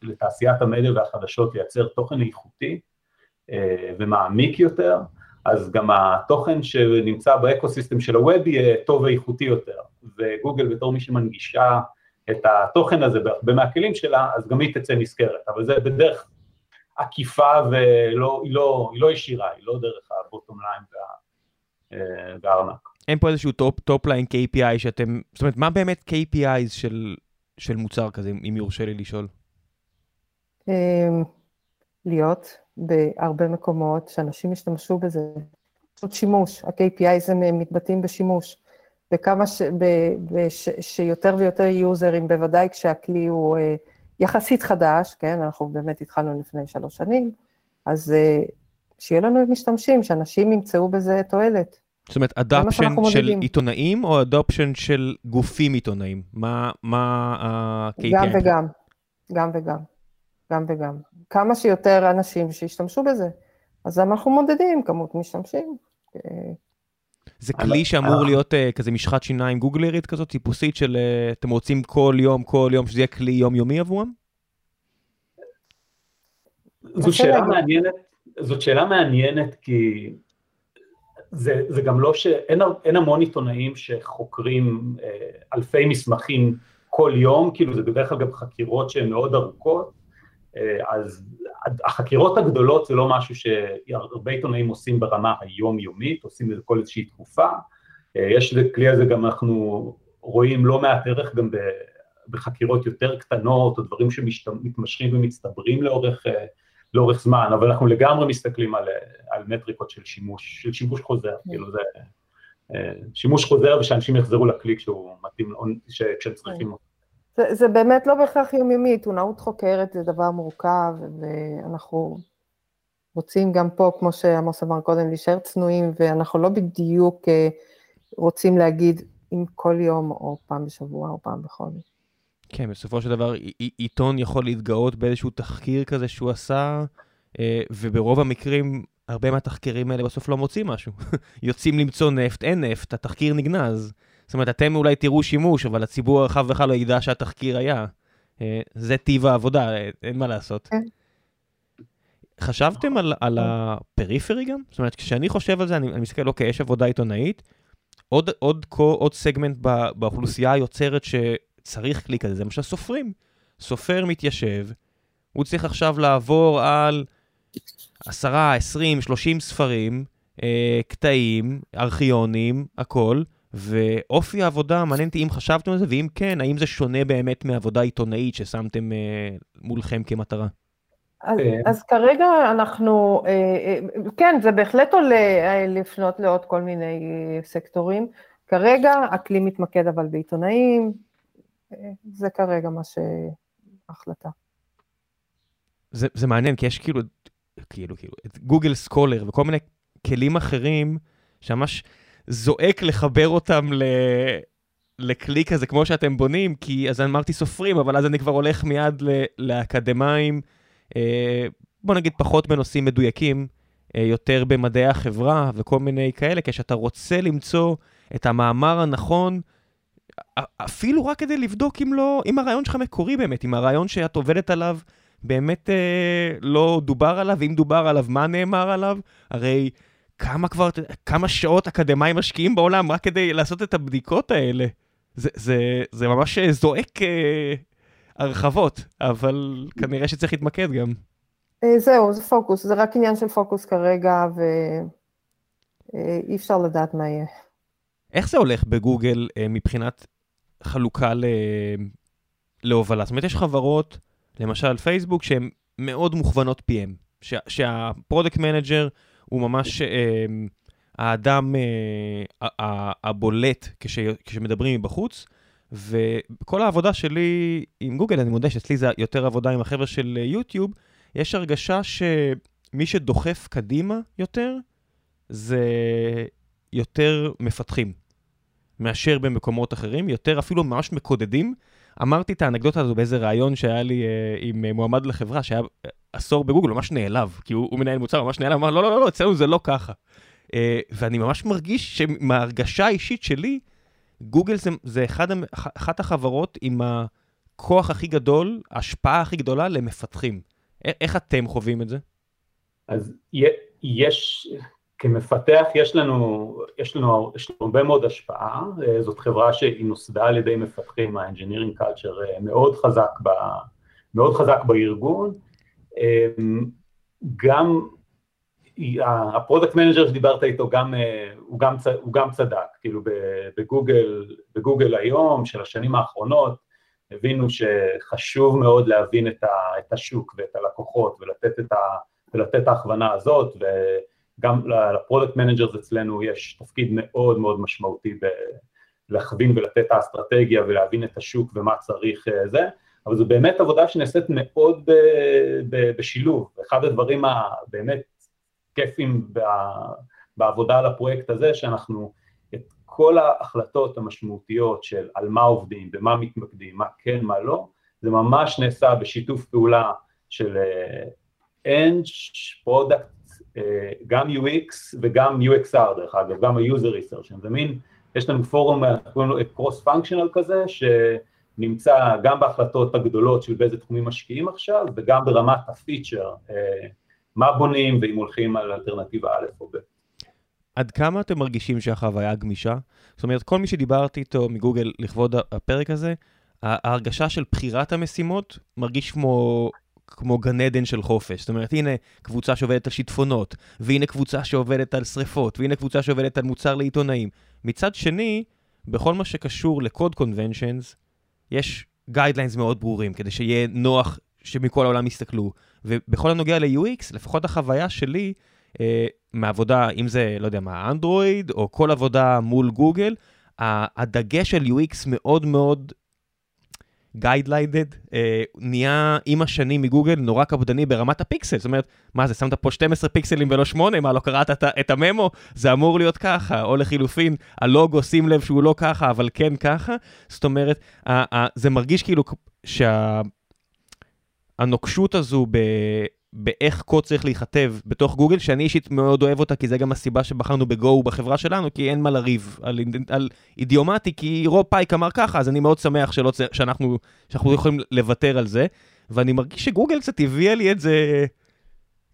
לתעשיית המדיה והחדשות לייצר תוכן איכותי אה, ומעמיק יותר, אז גם התוכן שנמצא באקוסיסטם של הווב יהיה טוב ואיכותי יותר, וגוגל בתור מי שמנגישה את התוכן הזה בהרבה מהכלים שלה, אז גם היא תצא נשכרת, אבל זה בדרך עקיפה והיא לא, לא, לא ישירה, היא לא דרך ה bottom line אה, והארנק. אין פה איזשהו top, top line KPI שאתם, זאת אומרת, מה באמת KPIs של, של מוצר כזה, אם יורשה לי לשאול? אמ, להיות בהרבה מקומות שאנשים ישתמשו בזה. פשוט שימוש, ה- KPIs הם מתבטאים בשימוש. וכמה ש... ב... בש... שיותר ויותר יוזרים, בוודאי כשהכלי הוא אה, יחסית חדש, כן, אנחנו באמת התחלנו לפני שלוש שנים, אז אה, שיהיה לנו משתמשים, שאנשים ימצאו בזה תועלת. זאת אומרת, אדופשן של עיתונאים או אדופשן של גופים עיתונאים? מה ה-KPI? גם וגם, גם וגם, גם וגם. כמה שיותר אנשים שישתמשו בזה. אז אנחנו מודדים כמות משתמשים. זה כלי שאמור להיות uh, כזה משחת שיניים גוגלרית כזאת, טיפוסית של uh, אתם רוצים כל יום, כל יום, שזה יהיה כלי יומיומי עבורם? זו שאלה מעניינת, זאת שאלה מעניינת כי זה, זה גם לא שאין המון עיתונאים שחוקרים אה, אלפי מסמכים כל יום, כאילו זה בדרך כלל גם חקירות שהן מאוד ארוכות, אה, אז החקירות הגדולות זה לא משהו שהרבה עיתונאים עושים ברמה היומיומית, עושים את זה כל איזושהי תקופה. אה, יש לכלי הזה גם אנחנו רואים לא מעט ערך גם בחקירות יותר קטנות, או דברים שמתמשכים ומצטברים לאורך, אה, לאורך זמן, אבל אנחנו לגמרי מסתכלים על, על מטריקות של שימוש, של שימוש חוזר, כן. כאילו זה שימוש חוזר ושאנשים יחזרו לכלי כשהוא מתאים, כשהם צריכים אותו. זה, זה באמת לא בהכרח יומיומי, עיתונאות חוקרת זה דבר מורכב, ואנחנו רוצים גם פה, כמו שעמוס אמר קודם, להישאר צנועים, ואנחנו לא בדיוק אה, רוצים להגיד אם כל יום, או פעם בשבוע, או פעם בחודש. כן, בסופו של דבר, עיתון יכול להתגאות באיזשהו תחקיר כזה שהוא עשה, אה, וברוב המקרים, הרבה מהתחקירים האלה בסוף לא מוצאים משהו. יוצאים למצוא נפט, אין נפט, התחקיר נגנז. זאת אומרת, אתם אולי תראו שימוש, אבל הציבור הרחב בכלל לא ידע שהתחקיר היה. אה, זה טיב העבודה, אה, אין מה לעשות. כן. חשבתם על, על הפריפרי גם? זאת אומרת, כשאני חושב על זה, אני, אני מסתכל, אוקיי, יש עבודה עיתונאית, עוד, עוד, עוד, עוד סגמנט בא, באוכלוסייה היוצרת שצריך כלי כזה, זה למשל סופרים. סופר מתיישב, הוא צריך עכשיו לעבור על 10, 20, 30 ספרים, אה, קטעים, ארכיונים, הכל, ואופי העבודה, מעניין אותי אם חשבתם על זה, ואם כן, האם זה שונה באמת מעבודה עיתונאית ששמתם אה, מולכם כמטרה? אז. אז כרגע אנחנו, אה, אה, כן, זה בהחלט עולה אה, לפנות לעוד כל מיני סקטורים. כרגע הכלי מתמקד אבל בעיתונאים, זה כרגע מה שההחלטה. זה, זה מעניין, כי יש כאילו, כאילו, כאילו, את גוגל סקולר וכל מיני כלים אחרים, שממש... זועק לחבר אותם ל... לכלי כזה כמו שאתם בונים, כי אז אמרתי סופרים, אבל אז אני כבר הולך מיד ל... לאקדמאים, אה, בוא נגיד פחות בנושאים מדויקים, אה, יותר במדעי החברה וכל מיני כאלה, כשאתה רוצה למצוא את המאמר הנכון, אפילו רק כדי לבדוק אם לא, אם הרעיון שלך מקורי באמת, אם הרעיון שאת עובדת עליו באמת אה, לא דובר עליו, ואם דובר עליו, מה נאמר עליו? הרי כמה כבר, כמה שעות אקדמאים משקיעים בעולם רק כדי לעשות את הבדיקות האלה. זה, זה, זה ממש זועק אה, הרחבות, אבל כנראה שצריך להתמקד גם. אה, זהו, זה פוקוס, זה רק עניין של פוקוס כרגע, ואי אה, אפשר לדעת מה יהיה. איך זה הולך בגוגל אה, מבחינת חלוקה ל... להובלה? זאת אומרת, יש חברות, למשל פייסבוק, שהן מאוד מוכוונות PM, שה... שה product manager הוא ממש אה, האדם אה, הבולט כש, כשמדברים מבחוץ, וכל העבודה שלי עם גוגל, אני מודה שאצלי זה יותר עבודה עם החבר'ה של יוטיוב, יש הרגשה שמי שדוחף קדימה יותר, זה יותר מפתחים מאשר במקומות אחרים, יותר אפילו ממש מקודדים. אמרתי את האנקדוטה הזו באיזה ראיון שהיה לי אה, עם מועמד לחברה, שהיה עשור בגוגל, ממש נעלב, כי הוא, הוא מנהל מוצר, ממש נעלב, אמר, לא, לא, לא, לא, אצלנו זה לא ככה. Uh, ואני ממש מרגיש שמההרגשה האישית שלי, גוגל זה, זה אחד, אחת החברות עם הכוח הכי גדול, ההשפעה הכי גדולה למפתחים. איך אתם חווים את זה? אז יש, כמפתח יש לנו, יש לנו, יש לנו הרבה מאוד השפעה, אה, זאת חברה שהיא נוסדה על ידי מפתחים, ה-engineering culture אה, מאוד חזק, ב, מאוד חזק בארגון, אמ, גם ה product manager שדיברת איתו, גם, אה, הוא, גם, הוא גם צדק, כאילו בגוגל, בגוגל היום, של השנים האחרונות, הבינו שחשוב מאוד להבין את, השוק ואת הלקוחות ולתת את, ה, ולתת את ההכוונה הזאת, וגם ל product managers אצלנו יש תפקיד מאוד מאוד משמעותי בלהכווין ולתת את האסטרטגיה ולהבין את השוק ומה צריך אה, זה, אבל זו באמת עבודה שנעשית מאוד ב, ב, בשילוב. אחד הדברים הבאמת כיפים בעבודה על הפרויקט הזה, שאנחנו את כל ההחלטות המשמעותיות של על מה עובדים, במה מתמקדים, מה כן, מה לא, זה ממש נעשה בשיתוף פעולה של Eng, uh, product, גם UX וגם UXR דרך אגב, גם ה- user research, זה מין, יש לנו פורום, אנחנו קוראים לו קרוס פונקשיונל כזה, ש... נמצא גם בהחלטות הגדולות של באיזה תחומים משקיעים עכשיו, וגם ברמת הפיצ'ר, אה, מה בונים ואם הולכים על אלטרנטיבה א' או ב'. עד כמה אתם מרגישים שהחוויה גמישה? זאת אומרת, כל מי שדיברתי איתו מגוגל לכבוד הפרק הזה, ההרגשה של בחירת המשימות מרגיש כמו, כמו גן עדן של חופש. זאת אומרת, הנה קבוצה שעובדת על שיטפונות, והנה קבוצה שעובדת על שריפות, והנה קבוצה שעובדת על מוצר לעיתונאים. מצד שני, בכל מה שקשור ל code conventions, יש guidelines מאוד ברורים, כדי שיהיה נוח שמכל העולם יסתכלו. ובכל הנוגע ל-UX, לפחות החוויה שלי, אה, מעבודה, אם זה, לא יודע מה, אנדרואיד, או כל עבודה מול גוגל, הדגש של UX מאוד מאוד guidelined, אה, נהיה עם השנים מגוגל נורא קפדני ברמת הפיקסל. זאת אומרת, מה זה, שמת פה 12 פיקסלים ולא 8? מה, לא קראת את, את ה memo? זה אמור להיות ככה. או לחילופין, הלוגו, שים לב שהוא לא ככה, אבל כן ככה. זאת אומרת, ה- ה- זה מרגיש כאילו שהנוקשות שה- הזו ב... באיך קוד צריך להיכתב בתוך גוגל, שאני אישית מאוד אוהב אותה, כי זה גם הסיבה שבחרנו בגו בחברה שלנו, כי אין מה לריב על, על אידיומטי, כי רוב פייק אמר ככה, אז אני מאוד שמח שלא, שאנחנו, שאנחנו יכולים לוותר על זה, ואני מרגיש שגוגל קצת הביאה לי את זה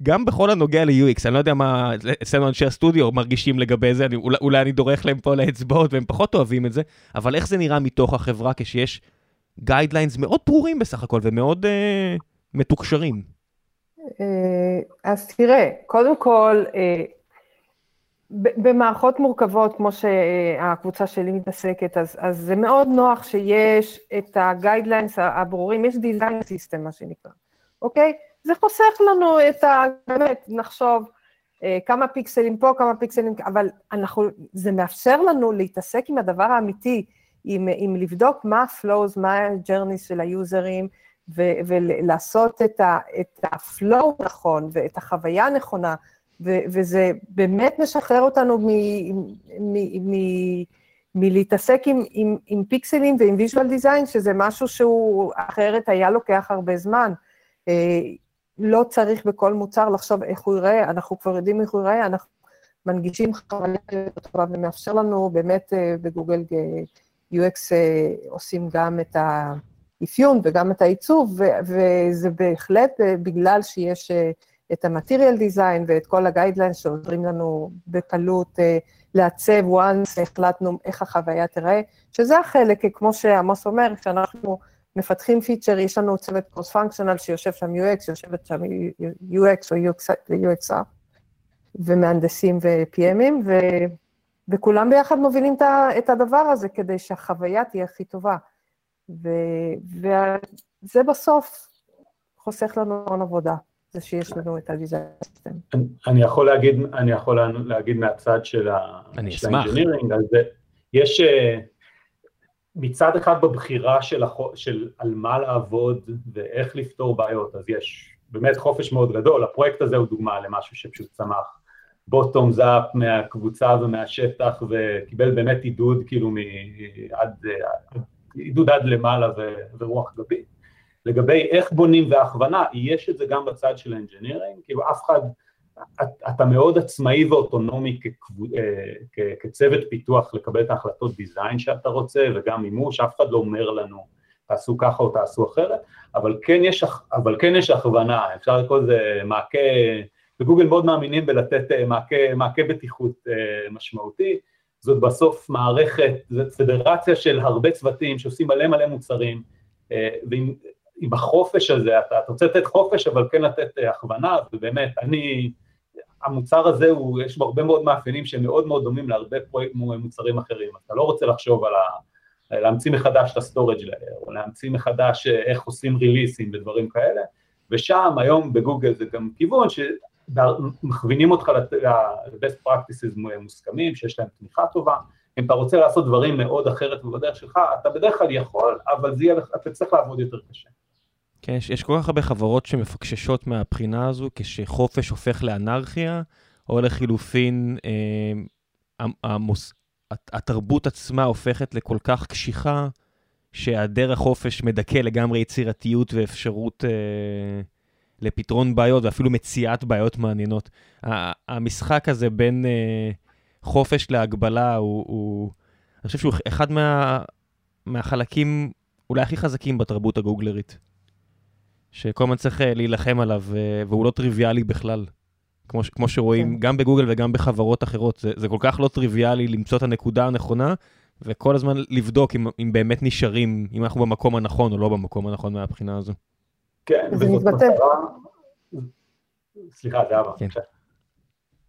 גם בכל הנוגע ל-UX, אני לא יודע מה אצלנו אנשי הסטודיו מרגישים לגבי זה, אני, אולי, אולי אני דורך להם פה לאצבעות והם פחות אוהבים את זה, אבל איך זה נראה מתוך החברה כשיש guidelines מאוד ברורים בסך הכל ומאוד אה, מתוקשרים. אה, אז תראה, קודם כל, אה, במערכות מורכבות, כמו שהקבוצה שלי מתעסקת, אז, אז זה מאוד נוח שיש את ה guidelines הברורים, יש design system, מה שנקרא, אוקיי? זה חוסך לנו את ה... באמת, נחשוב אה, כמה פיקסלים פה, כמה פיקסלים, אבל אנחנו, זה מאפשר לנו להתעסק עם הדבר האמיתי, עם, עם לבדוק מה ה-flows, מה ה-journeys של היוזרים, ו- ולעשות את, ה- את ה flow נכון ואת החוויה הנכונה, ו- וזה באמת משחרר אותנו מלהתעסק עם, עם, עם פיקסלים ועם visual design, שזה משהו שהוא אחרת היה לוקח הרבה זמן. אה, לא צריך בכל מוצר לחשוב איך הוא ייראה, אנחנו כבר יודעים איך הוא ייראה, אנחנו מנגישים חוויה טובה ומאפשר לנו באמת אה, בגוגל אה, UX עושים גם את ה... האפיון וגם את העיצוב, וזה בהחלט אה, בגלל שיש אה, את ה-material design ואת כל ה-guidelines שעוזרים לנו בקלות אה, לעצב once החלטנו איך החוויה תראה, שזה החלק, כמו שעמוס אומר, כשאנחנו מפתחים פיצ'ר, יש לנו צוות cross-functional שיושב שם UX, יושבת שם UX או UXR, ומהנדסים ו-PM ים. וכולם ביחד מובילים את הדבר הזה כדי שהחוויה תהיה הכי טובה. וזה בסוף חוסך לנו המון עבודה, זה שיש לנו את ה design system. אני יכול להגיד, אני יכול להגיד מהצד של ה engineering, אז יש אה, מצד אחד בבחירה של, החו, של על מה לעבוד ואיך לפתור בעיות, אז יש באמת חופש מאוד גדול, הפרויקט הזה הוא דוגמה למשהו שפשוט צמח bottoms up מהקבוצה ומהשטח וקיבל באמת עידוד כאילו עד, עד עידוד עד למעלה ורוח גבית. לגבי איך בונים והכוונה, יש את זה גם בצד של ה engineering, כאילו אף אחד, אתה מאוד עצמאי ואוטונומי אה, כצוות פיתוח לקבל את ההחלטות דיזיין שאתה רוצה וגם מימוש, אף אחד לא אומר לנו תעשו ככה או תעשו אחרת, אבל כן יש, אבל כן יש הכוונה, אפשר לקרוא לזה מעקה, בגוגל מאוד מאמינים בלתת אה, מעקה, מעקה בטיחות אה, משמעותי, זאת בסוף מערכת, זאת פדרציה של הרבה צוותים שעושים מלא מלא מוצרים, אה, ועם החופש הזה, אתה, אתה רוצה לתת חופש, אבל כן לתת אה, הכוונה, ובאמת, אני, המוצר הזה, הוא, יש בו הרבה מאוד מאפיינים שהם מאוד מאוד דומים להרבה פרויקט מוצרים אחרים, אתה לא רוצה לחשוב על ה... להמציא מחדש את ה storage layer, או להמציא מחדש אה, איך עושים release ים ודברים כאלה, ושם היום בגוגל זה גם כיוון. מכווינים אותך ל-best practices מוסכמים, שיש להם תמיכה טובה, אם אתה רוצה לעשות דברים מאוד אחרת ובדרך שלך, אתה בדרך כלל יכול, אבל זה יהיה, אתה צריך לעבוד יותר קשה. כן, יש, יש כל כך הרבה חברות שמפקששות מהבחינה הזו, כשחופש הופך לאנרכיה, או לחילופין, אה, המוס, התרבות עצמה הופכת לכל כך קשיחה, שהיעדר החופש מדכא לגמרי יצירתיות ואפשרות אה, לפתרון בעיות ואפילו מציאת בעיות מעניינות. המשחק הזה בין uh, חופש להגבלה הוא, הוא, אני חושב שהוא אחד מה, מהחלקים אולי הכי חזקים בתרבות הגוגלרית. שכל הזמן צריך אה, להילחם עליו, uh, והוא לא טריוויאלי בכלל. כמו, כמו שרואים כן. גם בגוגל וגם בחברות אחרות. זה, זה כל כך לא טריוויאלי למצוא את הנקודה הנכונה, וכל הזמן לבדוק אם, אם באמת נשארים, אם אנחנו במקום הנכון או לא במקום הנכון מהבחינה הזו. כן, זה מתבטא. סליחה, זהבה. כן.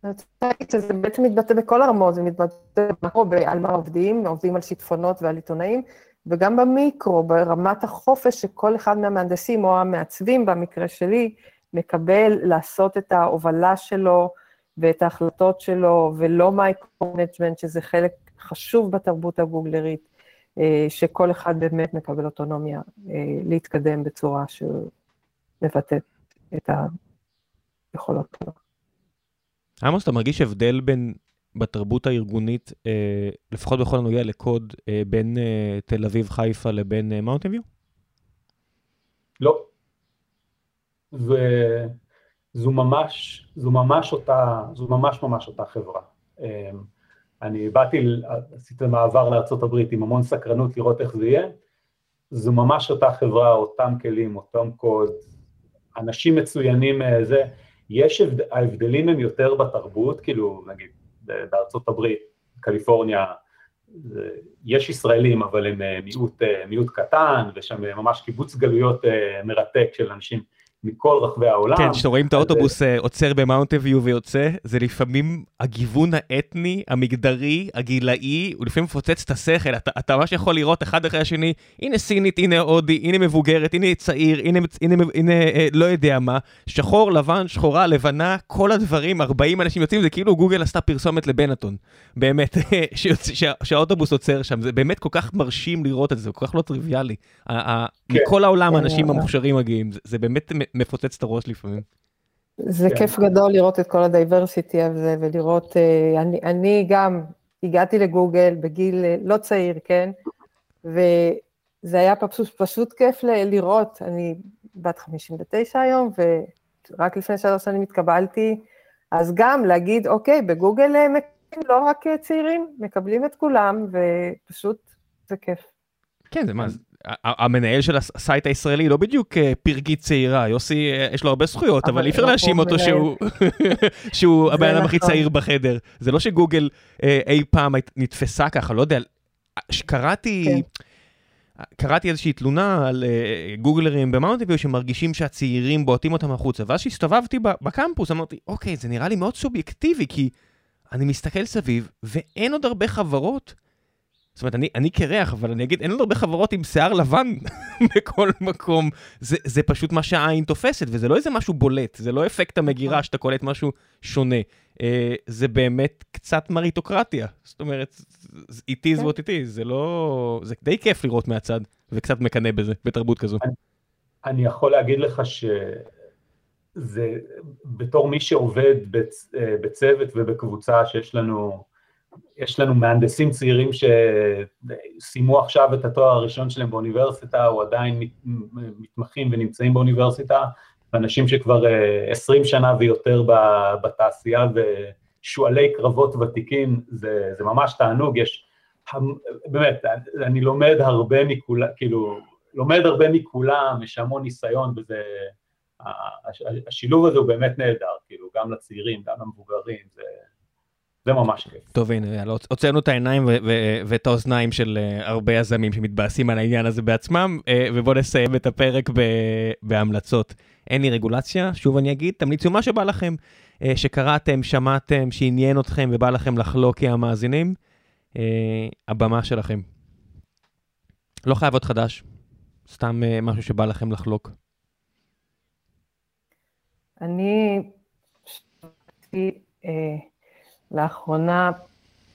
אני רוצה להגיד שזה בעצם מתבטא בכל הרמות, זה מתבטא במקרו, על מה עובדים, עובדים על שיטפונות ועל עיתונאים, וגם במיקרו, ברמת החופש שכל אחד מהמהנדסים או המעצבים, במקרה שלי, מקבל לעשות את ההובלה שלו ואת ההחלטות שלו, ולא micro-management, שזה חלק חשוב בתרבות הגוגלרית, אה, שכל אחד באמת מקבל אוטונומיה אה, להתקדם בצורה שמבטאת את היכולות שלו. עמוס, אתה מרגיש הבדל בין, בתרבות הארגונית, אה, לפחות בכל הנוגע לקוד, אה, בין אה, תל אביב, חיפה לבין אה, מאונטן ויו? לא. וזו ממש, זו ממש אותה, זו ממש ממש אותה חברה. אמ, אני באתי, עשיתי מעבר לארה"ב עם המון סקרנות לראות איך זה יהיה, זו ממש אותה חברה, אותם כלים, אותם קוד, אנשים מצוינים אה, זה, יש, הבד... ההבדלים הם יותר בתרבות, כאילו, נגיד, בארצות הברית, קליפורניה, יש ישראלים, אבל הם אה, מיעוט, אה, מיעוט קטן, ושם ממש קיבוץ גלויות מרתק של אנשים מכל רחבי העולם. כן, כשאתם רואים את האוטובוס אה, עוצר במאונטן ויו ויוצא, זה לפעמים הגיוון האתני, המגדרי, הגילאי, הוא לפעמים מפוצץ את השכל, אתה, אתה ממש יכול לראות אחד אחרי השני, הנה סינית, הנה הודי, הנה מבוגרת, הנה צעיר, הנה, הנה, הנה, הנה אה, לא יודע מה, שחור, לבן, שחורה, לבנה, כל הדברים, 40 אנשים יוצאים, זה כאילו גוגל עשתה פרסומת לבנטון, באמת, שהאוטובוס עוצר שם, זה באמת כל כך מרשים לראות את זה, זה כל כך לא טריוויאלי. כן. מכל העולם האנשים אה. המוכשרים מגיעים, זה, זה באמת מפוצץ את הראש לפעמים. זה כן. כיף גדול לראות את כל ה diversity הזה, ולראות, אה, אני, אני גם הגעתי לגוגל בגיל אה, לא צעיר, כן? וזה היה פשוט, פשוט כיף ל- לראות, אני בת 59 היום, ורק לפני שלוש שנים התקבלתי, אז גם להגיד, אוקיי, בגוגל אה, מקבלים לא רק צעירים, מקבלים את כולם, ופשוט זה כיף. כן, זה מה, המנהל של הס- ה site הישראלי לא בדיוק אה, פרגית צעירה, יוסי, אה, יש לו הרבה זכויות, אבל אי אפשר הוא להאשים אותו. שהוא הבן אדם הכי נכון. צעיר בחדר. זה לא שגוגל אה, אי פעם נתפסה ככה, לא יודע, שקראתי... כן. קראתי איזושהי תלונה על אה, גוגלרים במאונטביו שמרגישים שהצעירים בועטים אותם החוצה, ואז כשהסתובבתי בקמפוס אמרתי, אוקיי, זה נראה לי מאוד סובייקטיבי, כי אני מסתכל סביב, ואין עוד הרבה חברות. זאת אומרת, אני, אני קרח, אבל אני אגיד, אין עוד הרבה חברות עם שיער לבן בכל מקום. זה, זה פשוט מה שהעין תופסת, וזה לא איזה משהו בולט, זה לא אפקט המגירה שאתה קולט משהו שונה. אה, זה באמת קצת מריטוקרטיה. זאת אומרת, it is כן. what it is, זה לא... זה די כיף לראות מהצד, וקצת מקנא בזה, בתרבות כזו. אני יכול להגיד לך שזה, בתור מי שעובד בצ, אה, בצוות ובקבוצה שיש לנו, יש לנו מהנדסים צעירים שסיימו עכשיו את התואר הראשון שלהם באוניברסיטה, או עדיין מת, מתמחים ונמצאים באוניברסיטה, ואנשים שכבר אה, 20 שנה ויותר בתעשייה ושועלי קרבות ותיקים, זה, זה ממש תענוג, יש, באמת, אני לומד הרבה מכולם, כאילו, לומד הרבה מכולם, יש המון ניסיון, וזה... השילוב הזה הוא באמת נהדר, כאילו, גם לצעירים, גם למבוגרים, זה, זה ממש כיף. טוב, הנה, יאללה, הוצ- הוצאנו את העיניים ו- ו- ואת האוזניים של אה, הרבה יזמים שמתבאסים על העניין הזה בעצמם, אה, ובואו נסיים את הפרק ב- בהמלצות. אין לי רגולציה, שוב אני אגיד, תמליצו מה שבא לכם, אה, שקראתם, שמעתם, שעניין אתכם ובא לכם לחלוק כי המאזינים, הבמה שלכם. לא חייב להיות חדש, סתם משהו שבא לכם לחלוק. אני שמעתי לאחרונה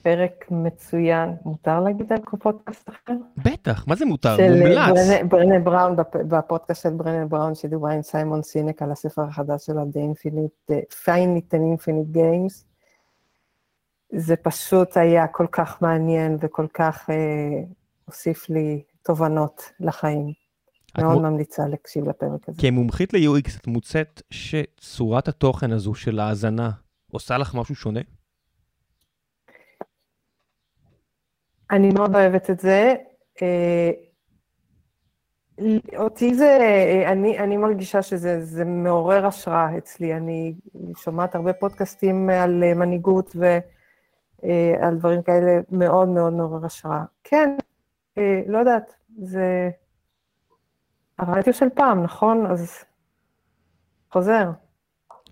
פרק מצוין, מותר להגיד על פודקאסט אחר? בטח, מה זה מותר? של מומלץ. ברנה- ברנה בראון, בפ- בפודקאסט של ברנה בראון, שדיברה עם סיימון סינק על הספר החדש שלה, The Infinite, Finite and Infinite Games. זה פשוט היה כל כך מעניין וכל כך אה, הוסיף לי תובנות לחיים. מאוד מו- ממליצה להקשיב לפרק הזה. כמומחית ל-UX, את מוצאת שצורת התוכן הזו של האזנה עושה לך משהו שונה? אני מאוד אוהבת את זה. אה, אותי זה, אה, אני, אני מרגישה שזה זה מעורר השראה אצלי. אני שומעת הרבה פודקאסטים על אה, מנהיגות, על דברים כאלה מאוד מאוד מעורר השראה. כן, לא יודעת, זה הרדיו של פעם, נכון? אז חוזר.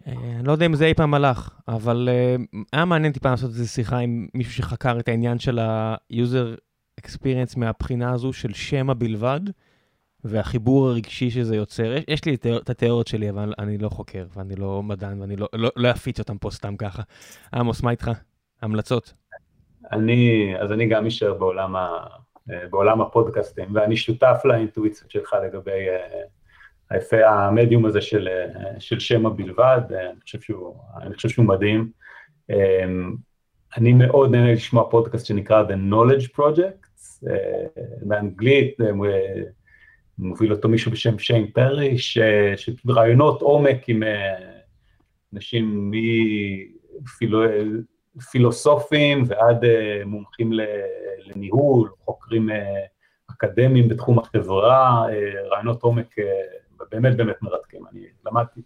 אני לא יודע אם זה אי פעם הלך, אבל היה מעניין טיפה לעשות איזו שיחה עם מישהו שחקר את העניין של ה-user experience מהבחינה הזו של שמע בלבד, והחיבור הרגשי שזה יוצר. יש לי את התיאוריות שלי, אבל אני לא חוקר, ואני לא מדען, ואני לא, לא, לא אפיץ אותם פה סתם ככה. עמוס, מה איתך? המלצות? אני, אז אני גם אשאר בעולם, ה, בעולם הפודקאסטים, ואני שותף לאינטואיציות שלך לגבי היפה, המדיום הזה של, של שמע בלבד, אני חושב שהוא, אני חושב שהוא מדהים. אני מאוד נהנה לשמוע פודקאסט שנקרא The Knowledge Project, באנגלית, מוביל אותו מישהו בשם שיין פרי, שרעיונות עומק עם אנשים מפילוסופים ועד מומחים לניהול, חוקרים אקדמיים בתחום החברה, רעיונות עומק באמת באמת מרתקים. אני למדתי,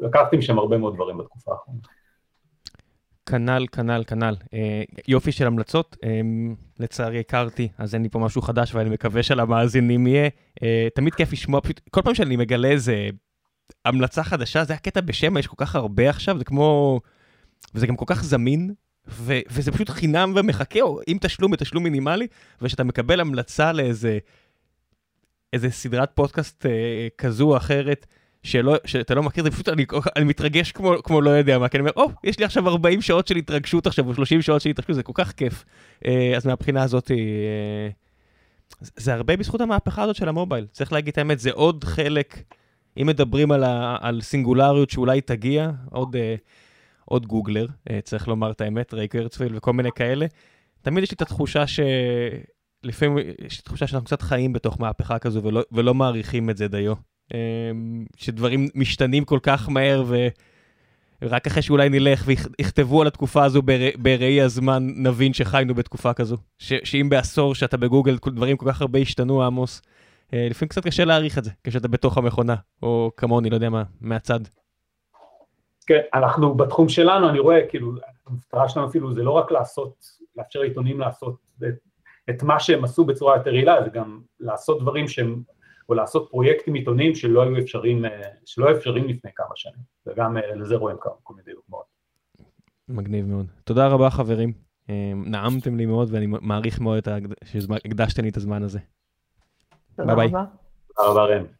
לקחתי משם הרבה מאוד דברים בתקופה האחרונה. כנ"ל, כנ"ל, כנ"ל. יופי של המלצות, לצערי הכרתי, אז אין לי פה משהו חדש ואני מקווה שלמאזינים יהיה. תמיד כיף לשמוע, פשוט כל פעם שאני מגלה איזה המלצה חדשה, זה הקטע בשם, יש כל כך הרבה עכשיו, זה כמו... וזה גם כל כך זמין, ו- וזה פשוט חינם ומחכה, או עם תשלום בתשלום מינימלי, ושאתה מקבל המלצה לאיזה איזה סדרת פודקאסט אה, כזו או אחרת, שלא, שאתה לא מכיר, זה פשוט, אני, אני מתרגש כמו, כמו לא יודע מה, כי אני אומר, או, יש לי עכשיו 40 שעות של התרגשות עכשיו, או 30 שעות של התרגשות, זה כל כך כיף. אה, אז מהבחינה הזאת, אה, זה הרבה בזכות המהפכה הזאת של המובייל. צריך להגיד את האמת, זה עוד חלק, אם מדברים על, ה, על סינגולריות שאולי תגיע, עוד, אה, עוד גוגלר, אה, צריך לומר את האמת, רייק הרצפילד וכל מיני כאלה. תמיד יש לי את התחושה ש... לפעמים יש תחושה שאנחנו קצת חיים בתוך מהפכה כזו ולא, ולא מעריכים את זה דיו. שדברים משתנים כל כך מהר, ורק אחרי שאולי נלך ויכתבו על התקופה הזו בראי הזמן, נבין שחיינו בתקופה כזו. ש, שאם בעשור שאתה בגוגל דברים כל כך הרבה השתנו, עמוס, לפעמים קצת קשה להעריך את זה, כשאתה בתוך המכונה, או כמוני, לא יודע מה, מהצד. כן, אנחנו בתחום שלנו, אני רואה, כאילו, המטרה שלנו אפילו זה לא רק לעשות, לאפשר לעיתונים לעשות את, מה שהם עשו בצורה יותר יעילה, זה גם לעשות דברים שהם או לעשות פרויקטים עיתוניים שלא היו אפשריים, שלא היו אפשריים לפני כמה שנים, וגם לזה רואים כל מיני דוגמאות. מגניב מאוד. תודה רבה חברים, נעמתם לי מאוד ואני מעריך מאוד שהקדשתם לי את הזמן הזה. תודה רבה. תודה רבה ראם.